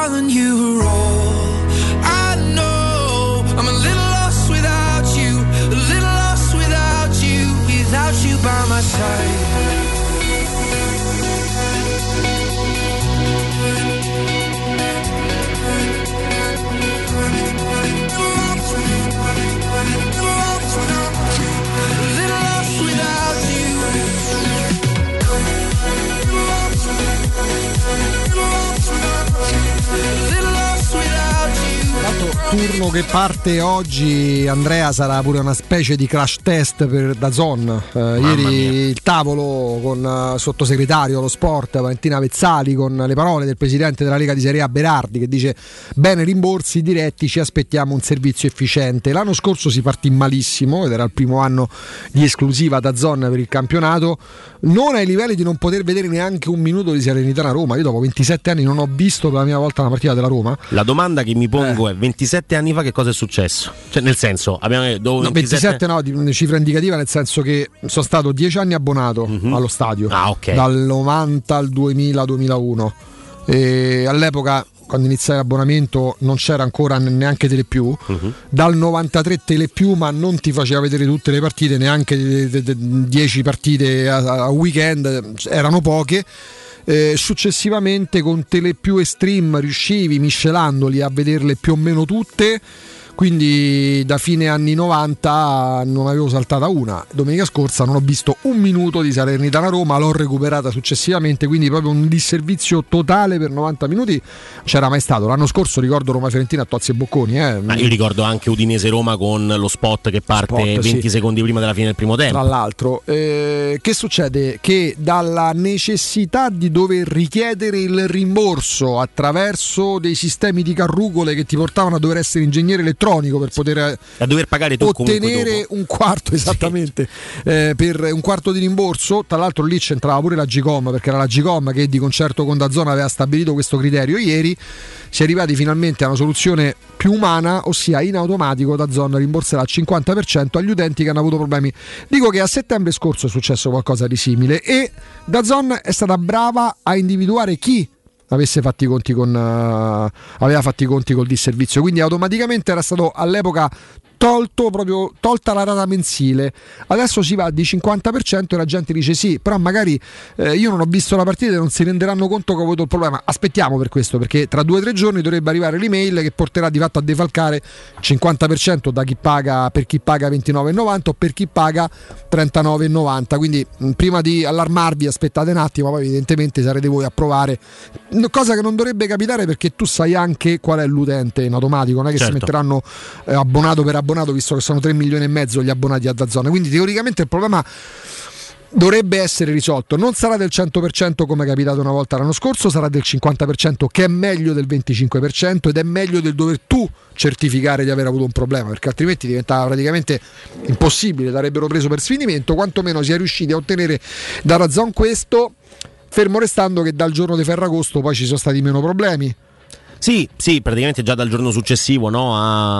Turno che parte oggi, Andrea, sarà pure una specie di crash test per Dazon. Eh, ieri il tavolo con eh, sottosegretario allo sport Valentina Vezzali con le parole del presidente della Lega di Serie A Berardi che dice bene rimborsi diretti, ci aspettiamo un servizio efficiente. L'anno scorso si partì malissimo ed era il primo anno di esclusiva Dazon per il campionato, non ai livelli di non poter vedere neanche un minuto di Serenità a Roma. Io dopo 27 anni non ho visto per la mia volta una partita della Roma. La domanda che mi pongo Eh. è 27 anni fa che cosa è successo? Cioè nel senso, abbiamo dopo No, 27 no, di cifra indicativa nel senso che sono stato 10 anni abbonato allo stadio, Ah, ok. dal 90 al 2000-2001 e all'epoca quando iniziai l'abbonamento non c'era ancora neanche Telepiù, Mhm. dal 93 Telepiù ma non ti faceva vedere tutte le partite, neanche 10 partite a, a weekend, erano poche. Eh, successivamente con Telepiù e Stream riuscivi miscelandoli a vederle più o meno tutte quindi da fine anni 90 non avevo saltata una domenica scorsa non ho visto un minuto di Salernitana Roma l'ho recuperata successivamente quindi proprio un disservizio totale per 90 minuti c'era mai stato l'anno scorso ricordo Roma Fiorentina a Tozzi e Bocconi eh. Ma io ricordo anche Udinese Roma con lo spot che parte Spot, 20 sì. secondi prima della fine del primo tempo. Tra l'altro, eh, che succede? Che dalla necessità di dover richiedere il rimborso attraverso dei sistemi di carrucole che ti portavano a dover essere ingegnere elettronico elettronico per poter a dover pagare tu ottenere un quarto esattamente eh, per un quarto di rimborso. Tra l'altro lì c'entrava pure la Gcom perché era la Gcom che di concerto con Dazzone aveva stabilito questo criterio ieri. Si è arrivati finalmente a una soluzione più umana, ossia in automatico Dazzone rimborserà il 50% agli utenti che hanno avuto problemi. Dico che a settembre scorso è successo qualcosa di simile e Dazzone è stata brava a individuare chi avesse fatti i conti con eh, aveva fatti i conti col disservizio. Quindi automaticamente era stato all'epoca tolto proprio tolta la rata mensile. Adesso si va di 50% e la gente dice sì però magari eh, io non ho visto la partita e non si renderanno conto che ho avuto il problema. Aspettiamo per questo perché tra due o tre giorni dovrebbe arrivare l'email che porterà di fatto a defalcare il 50% da chi paga per chi paga 29,90 o per chi paga 39,90 quindi mh, prima di allarmarvi aspettate un attimo poi evidentemente sarete voi a provare. Cosa che non dovrebbe capitare perché tu sai anche qual è l'utente in automatico non è che Certo. si metteranno eh, abbonato per abbonato visto che sono 3 milioni e mezzo gli abbonati a Dazzone quindi teoricamente il problema dovrebbe essere risolto. Non sarà del 100% come è capitato una volta l'anno scorso sarà del 50% che è meglio del 25% ed è meglio del dover tu certificare di aver avuto un problema perché altrimenti diventava praticamente impossibile l'avrebbero preso per sfinimento quantomeno si è riusciti a ottenere da Dazzone questo fermo restando che dal giorno di Ferragosto poi ci sono stati meno problemi Sì, sì, praticamente già dal giorno successivo no,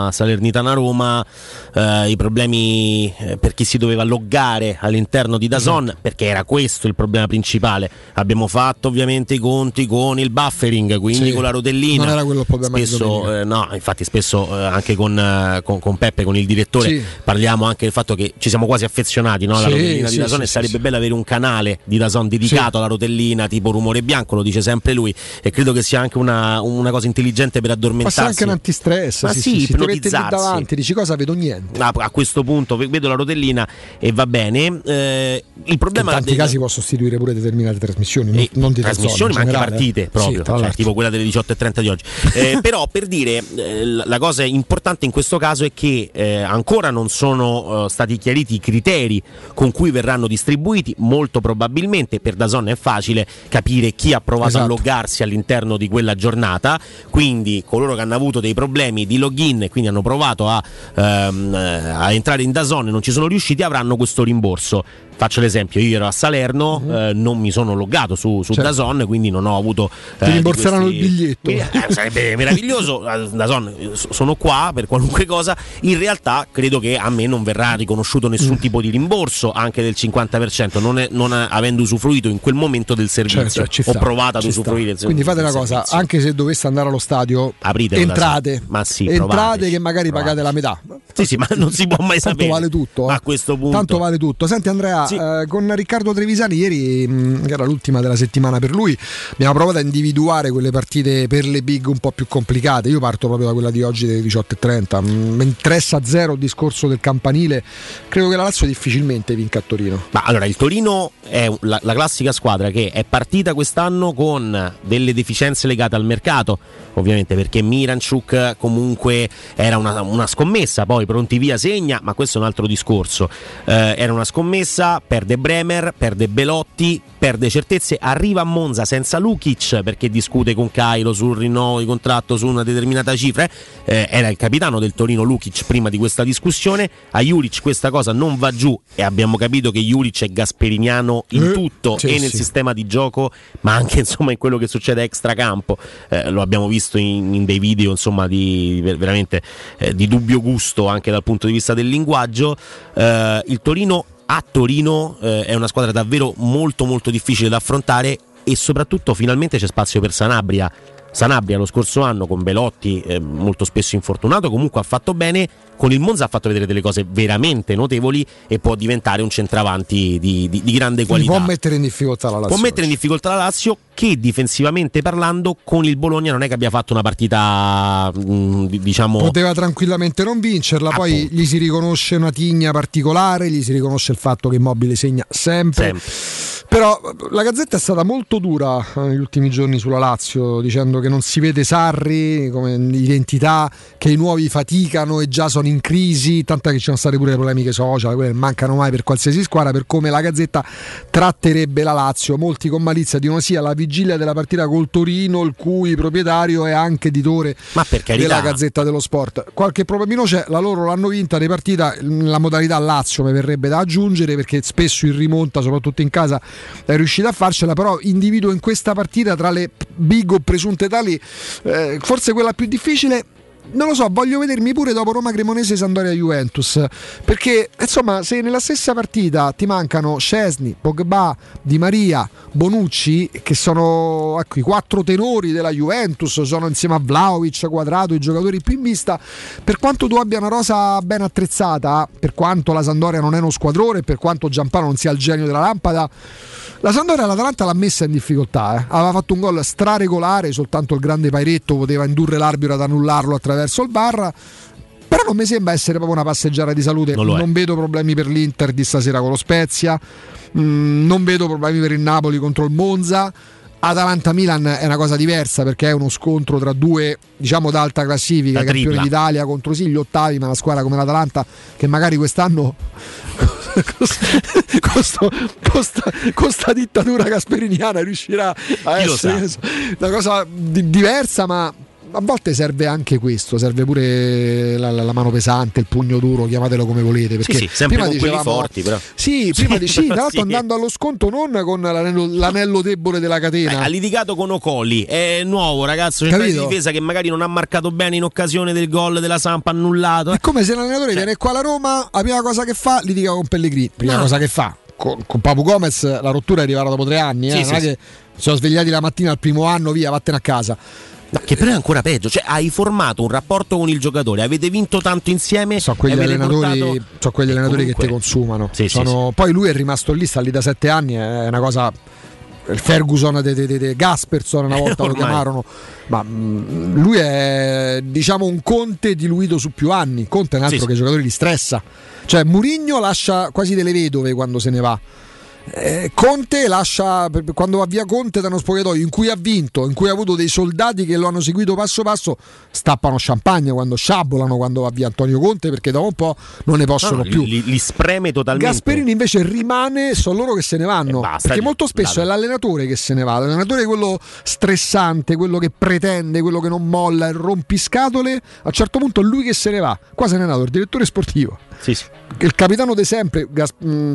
a Salernitana Roma eh, i problemi eh, per chi si doveva loggare all'interno di Dazon Esatto. perché era questo il problema principale. Abbiamo fatto ovviamente i conti con il buffering, quindi Sì, con la rotellina. non era quello il problema Spesso, eh, no, infatti spesso eh, anche con, eh, con- con Peppe, con il direttore, Sì. parliamo anche del fatto che ci siamo quasi affezionati no, alla Sì, rotellina di Dazon e sarebbe bello avere un canale di Dazon dedicato alla rotellina tipo rumore bianco, lo dice sempre lui e credo che sia anche una, una cosa intelligente per addormentarsi. sarà anche un antistress Ma sì, sì, sì, sì, ti ipnotizzarsi. davanti dici cosa vedo niente a, a questo punto ve- vedo la rotellina e va bene. Eh, il in problema tanti del- casi può sostituire pure determinate trasmissioni non, e non di trasmissioni, ma Dazzone, anche in generale. partite proprio, Sì, cioè, tipo quella delle 18.30 di oggi. Eh, [laughs] però per dire, eh, la cosa importante in questo caso è che eh, ancora non sono eh, stati chiariti i criteri con cui verranno distribuiti. Molto probabilmente per Dazon è facile capire chi ha provato Esatto. a loggarsi all'interno di quella giornata. Quindi coloro che hanno avuto dei problemi di login e quindi hanno provato a, ehm, eh, a entrare in Dazon e non ci sono riusciti avranno questo rimborso. Faccio l'esempio, io ero a Salerno, eh, non mi sono loggato su, su. Certo. Dazon, quindi non ho avuto... Ti eh, di rimborseranno questi- il biglietto. Eh, sarebbe meraviglioso, [laughs] eh, Dazon, eh, so- sono qua per qualunque cosa, in realtà credo che a me non verrà riconosciuto nessun Mm. tipo di rimborso, anche del 50%, non, è- non a- avendo usufruito in quel momento del servizio. Certo, ho provato ad usufruire del Quindi fate una cosa, servizio. anche se doveste andare allo stadio, Apritelo, entrate. Ma sì, entrate provateci, che magari provateci. pagate la metà. Sì, sì, ma non si può mai Tanto sapere. vale tutto. eh. A questo punto. Tanto vale tutto. Senti Andrea, Sì. eh, con Riccardo Trevisani ieri, mh, che era l'ultima della settimana per lui, abbiamo provato a individuare quelle partite per le big un po' più complicate. Io parto proprio da quella di oggi delle 18.30. Mm, 3 a 0 il discorso del campanile. Credo che la Lazio difficilmente vinca a Torino. Ma allora il Torino è la, la classica squadra che è partita quest'anno con delle deficienze legate al mercato, ovviamente perché Miranchuk comunque era una, una scommessa, poi pronti via segna, ma questo è un altro discorso. Eh, era una scommessa, perde Bremer, perde Belotti, perde certezze, arriva a Monza senza Lukic perché discute con Cairo sul rinnovo di contratto su una determinata cifra. Eh, era il capitano del Torino Lukic prima di questa discussione. A Juric questa cosa non va giù e abbiamo capito che Juric è gasperiniano in Eh, tutto sì, e nel sì. sistema di gioco, ma anche [laughs] insomma in quello che succede extracampo. Eh, lo abbiamo visto in, in dei video insomma di ver- veramente eh, di dubbio gusto anche dal punto di vista del linguaggio. Eh, il Torino a Torino eh, è una squadra davvero molto molto difficile da affrontare e soprattutto finalmente c'è spazio per Sanabria. Sanabria lo scorso anno con Belotti eh, molto spesso infortunato comunque ha fatto bene, con il Monza ha fatto vedere delle cose veramente notevoli e può diventare un centravanti di, di- di grande Quindi qualità. può mettere in difficoltà la Lazio. Può mettere in difficoltà la Lazio che difensivamente parlando con il Bologna non è che abbia fatto una partita mh, di- diciamo Poteva tranquillamente non vincerla, poi Appunto. gli si riconosce una tigna particolare, gli si riconosce il fatto che Immobile segna sempre. sempre. Però la Gazzetta è stata molto dura eh, negli ultimi giorni sulla Lazio, dicendo che non si vede Sarri come identità, che i nuovi faticano e già sono in crisi, tant'è che ci sono state pure le polemiche social, quelle mancano mai per qualsiasi squadra, per come la Gazzetta tratterebbe la Lazio. Molti con malizia dicono sì alla vigilia della partita col Torino, il cui proprietario è anche editore della Gazzetta dello Sport. Qualche problemino c'è, la loro l'hanno vinta di partita, la modalità Lazio mi verrebbe da aggiungere perché spesso in rimonta, soprattutto in casa, è riuscita a farcela, però individuo in questa partita tra le big o presunte tali, eh, forse quella più difficile. Non lo so, voglio vedermi pure dopo Roma Cremonese Sandoria Juventus. Perché insomma, se nella stessa partita ti mancano Scesni, Pogba, Di Maria, Bonucci, che sono ecco, i quattro tenori della Juventus, sono insieme a Vlaovic, Quadrato, i giocatori più in vista. Per quanto tu abbia una rosa ben attrezzata, per quanto la Sandoria non è uno squadrone, per quanto Giampano non sia il genio della lampada, la Sandoria l'Atalanta l'ha messa in difficoltà. eh. Aveva fatto un gol straregolare, soltanto il grande Pairetto poteva indurre l'arbitro ad annullarlo attraverso il bar. Però non mi sembra essere proprio una passeggiata di salute. Non è. vedo problemi per l'Inter di stasera con lo Spezia. Mm, non vedo problemi per il Napoli contro il Monza. Atalanta-Milan è una cosa diversa perché è uno scontro tra due diciamo d'alta classifica, La campioni tripla. d'Italia contro sì gli ottavi, ma una squadra come l'Atalanta che magari quest'anno [laughs] con, sta, dittatura gasperiniana riuscirà a Chi essere una cosa di- diversa, ma a volte serve anche questo, serve pure la, la- mano pesante, il pugno duro, chiamatelo come volete. Perché sì, sempre prima dicevamo- forti, però. Sì, prima [laughs] Sì, di sì, tra l'altro sì. andando allo sconto non con l'anello, l'anello debole della Eh, catena. ha litigato con Ocoli, è nuovo ragazzo, centrale di difesa che magari non ha marcato bene in occasione del gol della Sampa annullato. È come se l'allenatore viene qua alla Roma, la prima cosa che fa, litiga con Pellegrini. Prima No. cosa che fa. Con, con Papu Gomez la rottura è arrivata dopo tre anni, eh, Sì, non sì, è sì. che si sono svegliati la mattina al primo anno, via, vattene a casa. No, che però è ancora peggio, cioè hai formato un rapporto con il giocatore, avete vinto tanto insieme. So quegli allenatori, portato- so quegli allenatori comunque- che ti consumano. Sì, sì, Sono- Poi lui è rimasto lì, sta lì da sette anni, è una cosa. Il Ferguson de, de- de- de Gasperson una volta lo chiamarono, ma mm, lui è diciamo un Conte diluito su più anni. Conte è un altro Sì, che i giocatori li stressa. Cioè Murigno lascia quasi delle vedove quando se ne va. Eh, Conte lascia quando va via Conte da uno spogliatoio in cui ha vinto, in cui ha avuto dei soldati che lo hanno seguito passo passo, stappano champagne quando sciabolano quando va via Antonio Conte perché dopo un po' non ne possono No, più. Li, li spreme totalmente. Gasperini invece rimane, sono loro che se ne vanno. E basta, perché molto spesso dai. è l'allenatore che se ne va. L'allenatore è quello stressante, quello che pretende, quello che non molla, il rompiscatole. A un certo punto è lui che se ne va. Qua se n'è nato il direttore sportivo. Sì, sì. Il capitano di sempre. Gas- mh,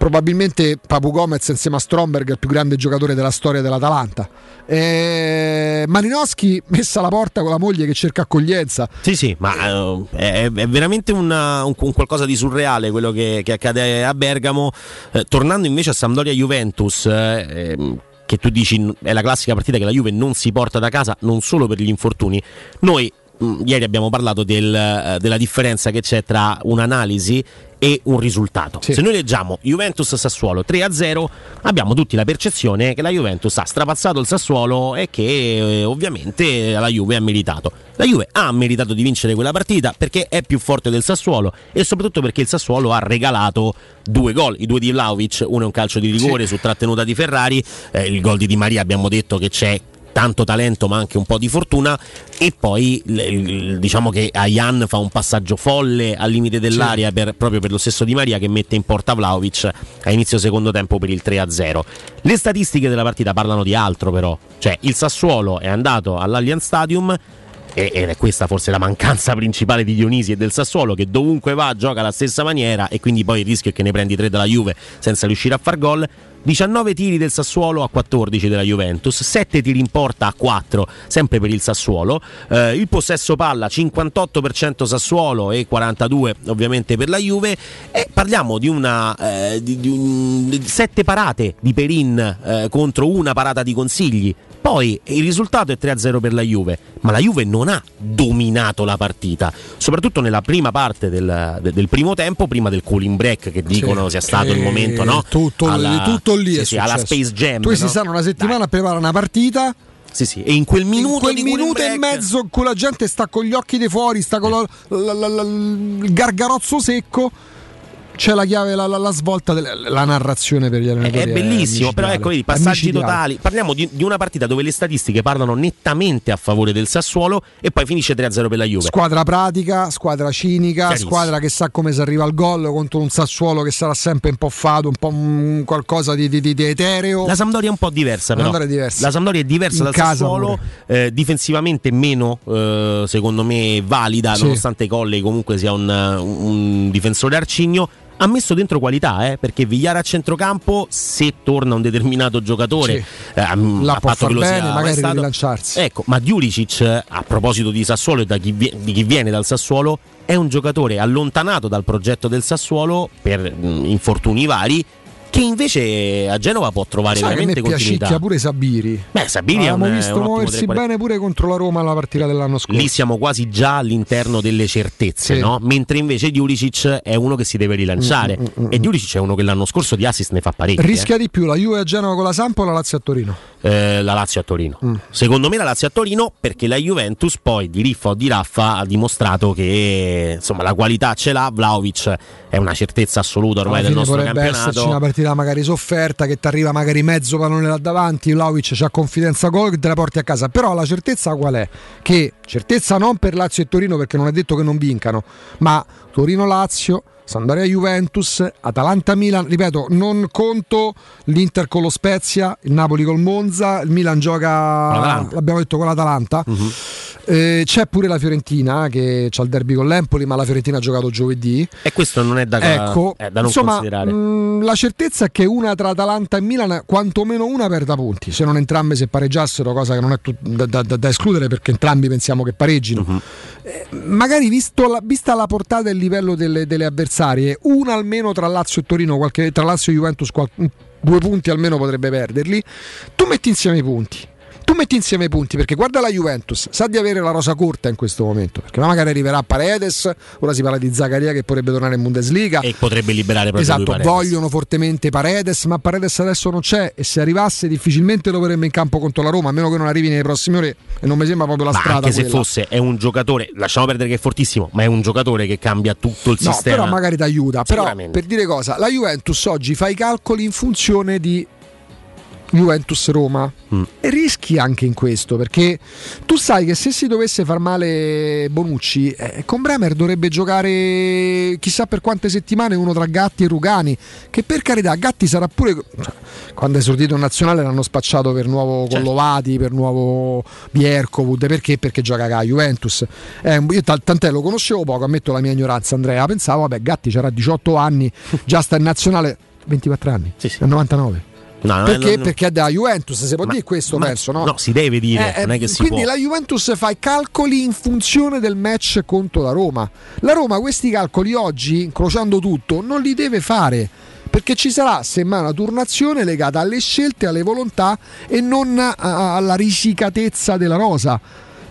probabilmente Papu Gomez insieme a Stromberg è il più grande giocatore della storia dell'Atalanta. E Malinowski messa alla porta con la moglie che cerca accoglienza. Sì, sì, ma eh, è, è veramente una- un, un qualcosa di surreale quello che, che accade a Bergamo. Eh, tornando invece a Sampdoria Juventus, eh, ehm, che tu dici è la classica partita che la Juve non si porta da casa, non solo per gli infortuni. Noi mh, ieri abbiamo parlato del, eh, della differenza che c'è tra un'analisi e un risultato. Se noi leggiamo Juventus Sassuolo 3-0, abbiamo tutti la percezione che la Juventus ha strapazzato il Sassuolo e che eh, ovviamente la Juve ha meritato. La Juve ha meritato di vincere quella partita perché è più forte del Sassuolo e soprattutto perché il Sassuolo ha regalato due gol, i due di Vlaovic, uno è un calcio di rigore su trattenuta di Ferrari, eh, il gol di Di Maria abbiamo detto che c'è tanto talento ma anche un po' di fortuna e poi diciamo che Ayan fa un passaggio folle al limite dell'area per- proprio per lo stesso Di Maria che mette in porta Vlaovic a inizio secondo tempo per il 3-0 le statistiche della partita parlano di altro però. Cioè il Sassuolo è andato all'Allianz Stadium ed è questa forse la mancanza principale di Dionisi e del Sassuolo che dovunque va gioca alla stessa maniera e quindi poi il rischio è che ne prendi 3 dalla Juve senza riuscire a far gol. 19 tiri del Sassuolo a 14 della Juventus 7 tiri in porta a 4 sempre per il Sassuolo. Eh, il possesso palla 58% Sassuolo e 42 ovviamente per la Juve. E parliamo di una eh, di, di un- di sette parate di Perin eh, contro una parata di Consigli poi il risultato è 3-0 per la Juve, ma la Juve non ha dominato la partita, soprattutto nella prima parte del, de- del primo tempo, prima del cooling break che dicono sia stato il Che momento, no? Tutto, Alla- tutto lì sì, sì, alla. Space Jam. Si no? stanno una settimana a preparare una partita. Sì, sì, e in quel minuto, in quel minuto e break- mezzo in cui la gente sta con gli occhi di fuori, sta con la- la- la- la- il gargarozzo secco. C'è la chiave, la, la- la svolta della la narrazione per gli allenatori. È bellissimo, però ecco, vedi, passaggi Micidiale. totali. Parliamo di, di una partita dove le statistiche parlano nettamente a favore del Sassuolo e poi finisce 3-0 per la Juve. Squadra pratica, squadra cinica, squadra che sa come si arriva al gol contro un Sassuolo che sarà sempre un po' fato, un po' mm, qualcosa di, di- di- di etereo. La Sampdoria è un po' diversa, La però. Sampdoria è diversa. La Sampdoria è diversa In dal Sassuolo, eh, difensivamente meno, eh, secondo me, valida, Sì. nonostante Colle comunque sia un, un difensore arcigno. Ha messo dentro qualità, eh, perché Vigliara a centrocampo, se torna un determinato giocatore, Sì. eh, a- patto che lo bene, sia magari stato- rilanciarsi. Ecco, ma Djuricic, eh, a proposito di Sassuolo e da chi di chi viene dal Sassuolo, è un giocatore allontanato dal progetto del Sassuolo per mh, infortuni vari, che invece a Genova può trovare Sai veramente continuità. piacicchia pure Sabiri. Beh, Sabiri Abbiamo è un visto ottimo muoversi bene pure contro la Roma alla partita dell'anno scorso. Lì siamo quasi già all'interno delle certezze, Sì. no? mentre invece Djuricic è uno che si deve rilanciare. Mm, mm, mm, e Djuricic è uno che l'anno scorso di assist ne fa parecchi. Rischia di più la Juve a Genova con la Sampa o la Lazio a Torino? eh, la Lazio a Torino. Mm. Secondo me la Lazio a Torino perché la Juventus poi di Riffa o di Raffa ha dimostrato che insomma la qualità ce l'ha, Vlaovic è una certezza assoluta ormai del nostro esserci una campionato. Partita magari sofferta che ti arriva magari mezzo pallone là davanti, Vlaovic c'ha confidenza gol che te la porti a casa, però la certezza qual è? Che certezza non per Lazio e Torino perché non è detto che non vincano, ma Torino-Lazio, Sampdoria Juventus, Atalanta-Milan, ripeto, non conto l'Inter con lo Spezia, il Napoli col Monza, il Milan gioca, l'abbiamo detto con l'Atalanta. Mhm. Eh, c'è pure la Fiorentina che ha il derby con l'Empoli, ma la Fiorentina ha giocato giovedì. E questo non è da, Ecco, è da non insomma, considerare. mh, la certezza è che una tra Atalanta e Milan, quantomeno una perda punti, se non entrambe se pareggiassero, cosa che non è tut- da, da- da- escludere perché entrambi pensiamo che pareggino. Mhm. Eh, magari visto la- vista la portata e il livello delle, delle avversarie, una almeno tra Lazio e Torino, qualche, tra Lazio e Juventus, qual- due punti almeno potrebbe perderli. Tu metti insieme i punti. Tu metti insieme i punti perché guarda la Juventus, sa di avere la rosa corta in questo momento, perché magari arriverà Paredes, ora si parla di Zaccaria che potrebbe tornare in Bundesliga. E potrebbe liberare proprio Esatto, vogliono fortemente Paredes, ma Paredes adesso non c'è e se arrivasse difficilmente lo vedremo in campo contro la Roma, a meno che non arrivi nei prossimi ore e non mi sembra proprio la Ma strada anche se quella. fosse è un giocatore, lasciamo perdere che è fortissimo, ma è un giocatore che cambia tutto il No, sistema. però magari ti aiuta. Però per dire cosa, la Juventus oggi fa i calcoli in funzione di Juventus-Roma Mm. e rischi anche in questo perché tu sai che se si dovesse far male Bonucci eh, con Bremer dovrebbe giocare chissà per quante settimane uno tra Gatti e Rugani che per carità Gatti sarà pure cioè, quando è esordito in nazionale l'hanno spacciato per nuovo Certo. Collovati per nuovo Bierkovud perché? perché gioca a Juventus Eh, io t- tant'è lo conoscevo poco ammetto la mia ignoranza Andrea pensavo vabbè Gatti c'era 18 anni già sta in nazionale 24 anni Sì, sì. nel 99 No, perché? no. Perché è da Juventus, si può Ma- dire questo, ma- penso, no? No, si deve dire, Eh, non è che eh, si quindi può. la Juventus fa i calcoli in funzione del match contro la Roma. La Roma questi calcoli oggi, incrociando tutto, non li deve fare. Perché ci sarà semmai una turnazione legata alle scelte, alle volontà e non alla risicatezza della rosa.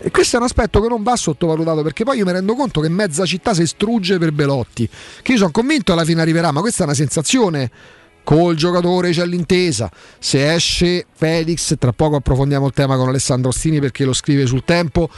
E questo è un aspetto che non va sottovalutato perché poi io mi rendo conto che mezza città si strugge per Belotti. Che io sono convinto alla fine arriverà, ma questa è una sensazione. Col giocatore c'è l'intesa. Se esce Felix, tra poco approfondiamo il tema con Alessandro Ostini perché lo scrive sul tempo.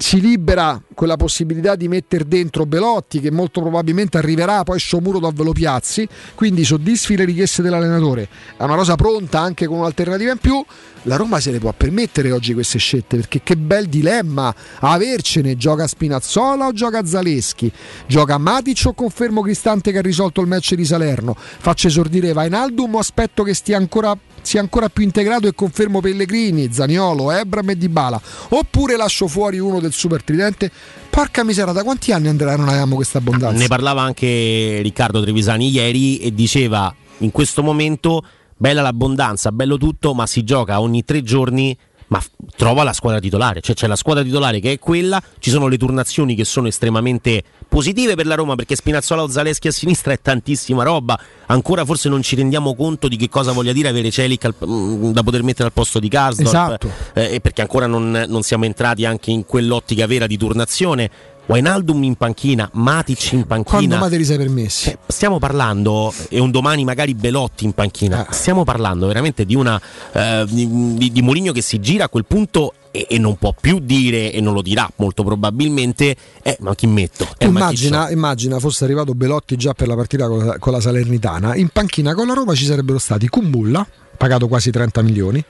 Si libera quella possibilità di mettere dentro Belotti che molto probabilmente arriverà, poi Sciomuro dove lo piazzi, quindi soddisfi le richieste dell'allenatore. È una rosa pronta anche con un'alternativa in più. La Roma se le può permettere oggi queste scelte perché che bel dilemma avercene. Gioca Spinazzola o gioca Zaleschi? Gioca Matic o confermo Cristante che ha risolto il match di Salerno? Faccio esordire Vainaldum o aspetto che stia ancora, sia ancora più integrato e confermo Pellegrini, Zaniolo, Ebram e Dybala? Oppure lascio fuori uno del super tridente? Porca misera, da quanti anni Andrea non avevamo questa abbondanza? Ne parlava anche Riccardo Trevisani ieri e diceva in questo momento bella l'abbondanza, bello tutto, ma si gioca ogni tre giorni. Ma trova la squadra titolare, cioè c'è la squadra titolare che è quella, ci sono le turnazioni che sono estremamente positive per la Roma perché Spinazzola o Zaleschi a sinistra è tantissima roba, ancora forse non ci rendiamo conto di che cosa voglia dire avere Celic al- mm, da poter mettere al posto di Karsdorp, Esatto. eh, perché ancora non, non siamo entrati anche in quell'ottica vera di turnazione. Wijnaldum in panchina, Matic in Quando panchina. te li sei permessi? Cioè, stiamo parlando, e un domani magari Belotti in panchina, Ah. stiamo parlando veramente di una eh, di, di, di Mourinho che si gira a quel punto e, e non può più dire, e non lo dirà molto probabilmente, eh, ma chi metto? Eh, ma chi immagina, so? immagina fosse arrivato Belotti già per la partita con la, con la Salernitana, in panchina con la Roma ci sarebbero stati Kumbulla, pagato quasi 30 milioni,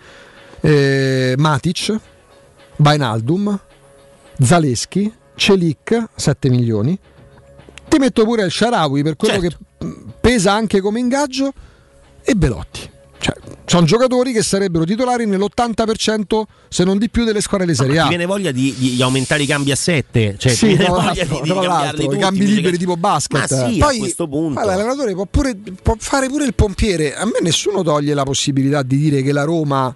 eh, Matic, Bainaldum, Zaleschi, Celic, 7 milioni. Ti metto pure il Sharawi per quello Certo. che mh, pesa anche come ingaggio e Belotti. Cioè, sono giocatori che sarebbero titolari nell'80% se non di più delle squadre di Serie A. Ti viene voglia di, di- di aumentare i cambi a 7? Cioè, Sì, ti viene tra voglia l'altro, di, di cambiarli tutti, i cambi liberi che- tipo basket. Ma sì, Poi, a questo punto. l'allenatore può, pure, può fare pure il pompiere. A me nessuno toglie la possibilità di dire che la Roma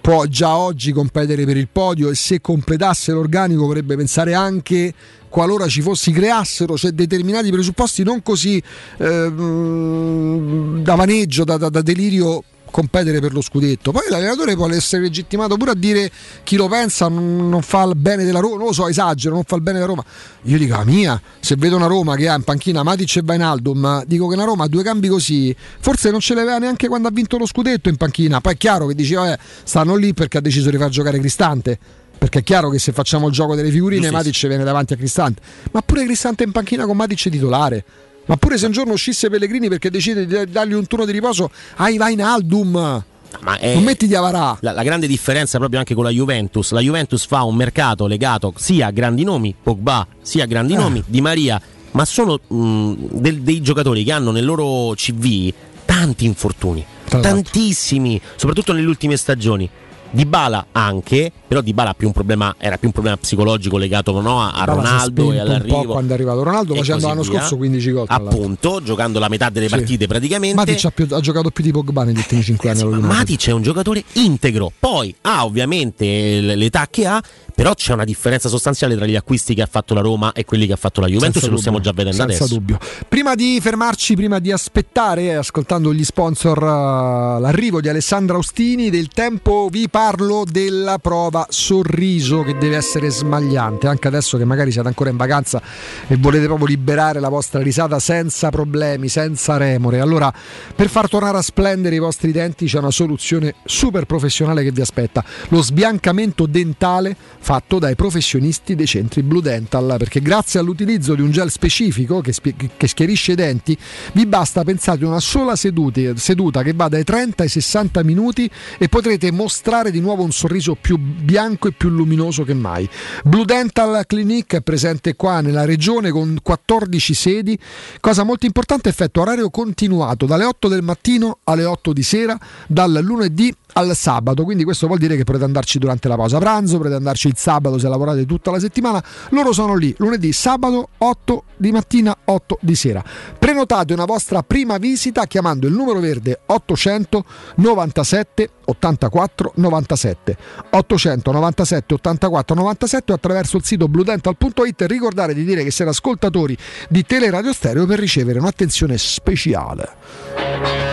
può già oggi competere per il podio e se completasse l'organico vorrebbe pensare anche qualora ci fossi creassero cioè determinati presupposti non così ehm, da maneggio, da, da- da delirio competere per lo scudetto. Poi l'allenatore può essere legittimato pure a dire chi lo pensa non, fa il bene della Roma, non lo so, esagero, non fa il bene della Roma. Io dico la mia, se vedo una Roma che ha in panchina Matic e Bainaldum, dico che una Roma ha due cambi così, forse non ce l'aveva neanche quando ha vinto lo scudetto in panchina. Poi è chiaro che diceva eh, stanno lì perché ha deciso di far giocare Cristante. Perché è chiaro che se facciamo il gioco delle figurine. Matic viene davanti a Cristante. Ma pure Cristante in panchina con Matic titolare. Ma pure se un giorno uscisse Pellegrini perché decide di dargli un turno di riposo, hai Vainaldum. Ma è- Non metti di Avarà. La, la grande differenza proprio anche con la Juventus, la Juventus fa un mercato legato sia a grandi nomi, Pogba, sia a grandi Eh. nomi, Di Maria, ma sono mh, del- dei giocatori che hanno nel loro CV tanti infortuni, tantissimi, soprattutto nelle ultime stagioni. Dybala anche, però Dybala ha più un problema, era più un problema psicologico legato no, a, Ronaldo e spento un all'arrivo. po' quando è arrivato Ronaldo, facendo l'anno via. scorso 15 gol. tra l'altro. Appunto, giocando la metà delle Sì. partite praticamente. Matic ha, più- ha giocato più di Pogba negli ultimi 5 anni. allo United. Matic è un giocatore integro, poi ha ovviamente l'età che ha, però c'è una differenza sostanziale tra gli acquisti che ha fatto la Roma e quelli che ha fatto la Juventus, Senza lo stiamo già vedendo senza adesso. dubbio. Prima di fermarci, prima di aspettare, eh, ascoltando gli sponsor, eh, l'arrivo di Alessandra Austini, del tempo vi parlo della prova sorriso che deve essere smagliante, anche adesso che magari siete ancora in vacanza e volete proprio liberare la vostra risata senza problemi, senza remore. Allora, per far tornare a splendere i vostri denti c'è una soluzione super professionale che vi aspetta, lo sbiancamento dentale fatto dai professionisti dei centri Blue Dental, perché grazie all'utilizzo di un gel specifico che, spie- che schiarisce i denti, vi basta pensate una sola seduti- seduta che va dai 30 ai 60 minuti e potrete mostrare di nuovo un sorriso più bianco e più luminoso che mai. Blue Dental Clinic è presente qua nella regione con 14 sedi. Cosa molto importante, effetto orario continuato dalle 8 del mattino alle 8 di sera, dal lunedì al sabato, quindi questo vuol dire che potete andarci durante la pausa pranzo, potete andarci il sabato se lavorate tutta la settimana, loro sono lì lunedì, sabato 8 di mattina, 8 di sera. Prenotate una vostra prima visita chiamando il numero verde 800 97 84 97 897 84 97 o attraverso il sito bludental.it ricordate di dire che siete ascoltatori di Teleradio Stereo per ricevere un'attenzione speciale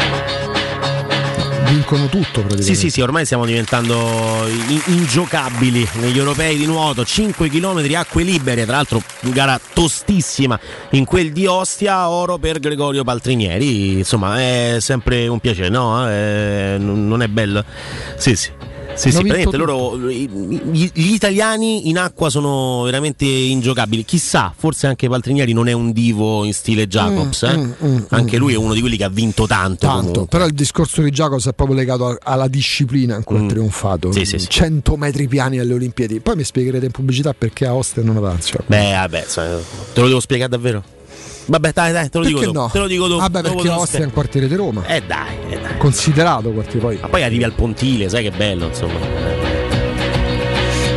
vincono tutto praticamente Sì, sì, sì, ormai stiamo diventando in- ingiocabili negli europei di nuoto, 5 km acque libere, tra l'altro gara tostissima in quel di Ostia, oro per Gregorio Paltrinieri, insomma è sempre un piacere, no? Eh, non è bello? Sì, sì. Sì, sì, praticamente loro, gli, gli italiani in acqua sono veramente ingiocabili. Chissà, forse anche Paltrinieri non è un divo in stile Jacobs. eh? mm, mm, anche lui è uno di quelli che ha vinto tanto. Tanto, comunque. però il discorso di Jacobs è proprio legato a- alla disciplina in cui ha trionfato. Mm. Sì, sì, sì. 100 metri piani alle Olimpiadi. Poi mi spiegherete in pubblicità perché a Ostia non avanza. Beh, vabbè, te lo devo spiegare davvero. Vabbè, dai, dai, te lo Perché dico dopo. no? Te lo dico dopo. Vabbè, perché Ostia è un quartiere di Roma. Eh dai, eh dai. Considerato quartiere poi. Ma poi arrivi al Pontile, sai che bello, insomma.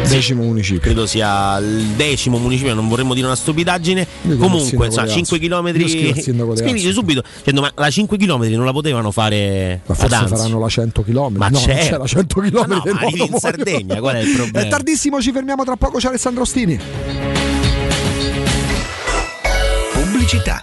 Decimo municipio. Credo sia il decimo municipio, non vorremmo dire una stupidaggine. Comunque, De 5 Azzo. km. Scrivici subito. Dicendo, ma la 5 km non la potevano fare Ma ad forse Anzio? faranno la 100 km. Ma no, c'è. non c'è la 100 km. Ma no, ma arrivi in Sardegna, qual è il problema? [laughs] È tardissimo, ci fermiamo tra poco. C'è Alessandro Ostini. Pubblicità.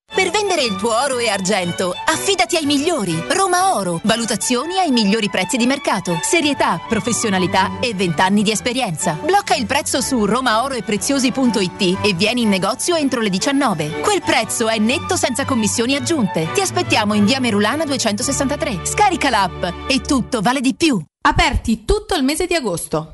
Vendere il tuo oro e argento, affidati ai migliori. Roma Oro. Valutazioni ai migliori prezzi di mercato. Serietà, professionalità e 20 anni di esperienza. Blocca il prezzo su romaoroepreziosi.it e vieni in negozio entro le 19. Quel prezzo è netto senza commissioni aggiunte. Ti aspettiamo in via Merulana 263. Scarica l'app e tutto vale di più. Aperti tutto il mese di agosto.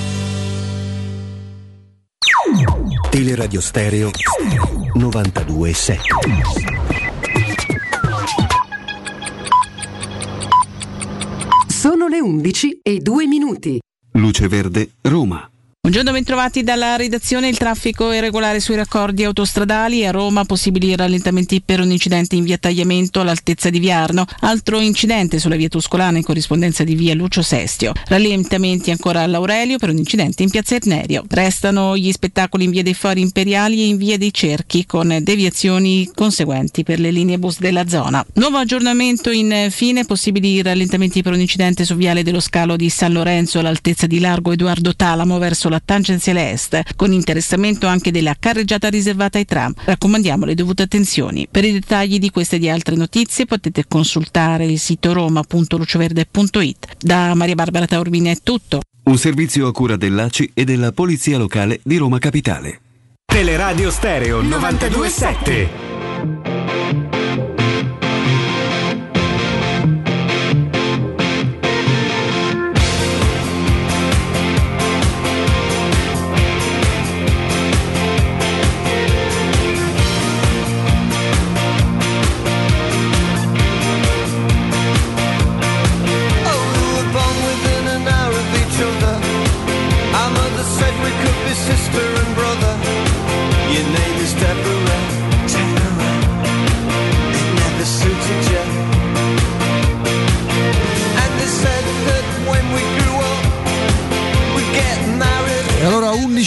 Teleradio Stereo 92.7 Sono le 11 e 2 minuti. Luce Verde, Roma. Buongiorno, bentrovati dalla redazione. Il traffico è regolare sui raccordi autostradali. A Roma possibili rallentamenti per un incidente in via Tagliamento all'altezza di Viarno. Altro incidente sulla via Tuscolana in corrispondenza di via Lucio Sestio. Rallentamenti ancora all'Aurelio per un incidente in piazza Ernerio. Restano gli spettacoli in via dei Fori Imperiali e in via dei Cerchi con deviazioni conseguenti per le linee bus della zona. Nuovo aggiornamento infine, possibili rallentamenti per un incidente su viale dello scalo di San Lorenzo all'altezza di Largo Edoardo Talamo verso la tangenziale est, con interessamento anche della carreggiata riservata ai tram. Raccomandiamo le dovute attenzioni. Per i dettagli di queste e di altre notizie potete consultare il sito roma.luceverde.it. Da Maria Barbara Taormina è tutto. Un servizio a cura dell'ACI e della Polizia Locale di Roma Capitale. Teleradio Stereo 92.7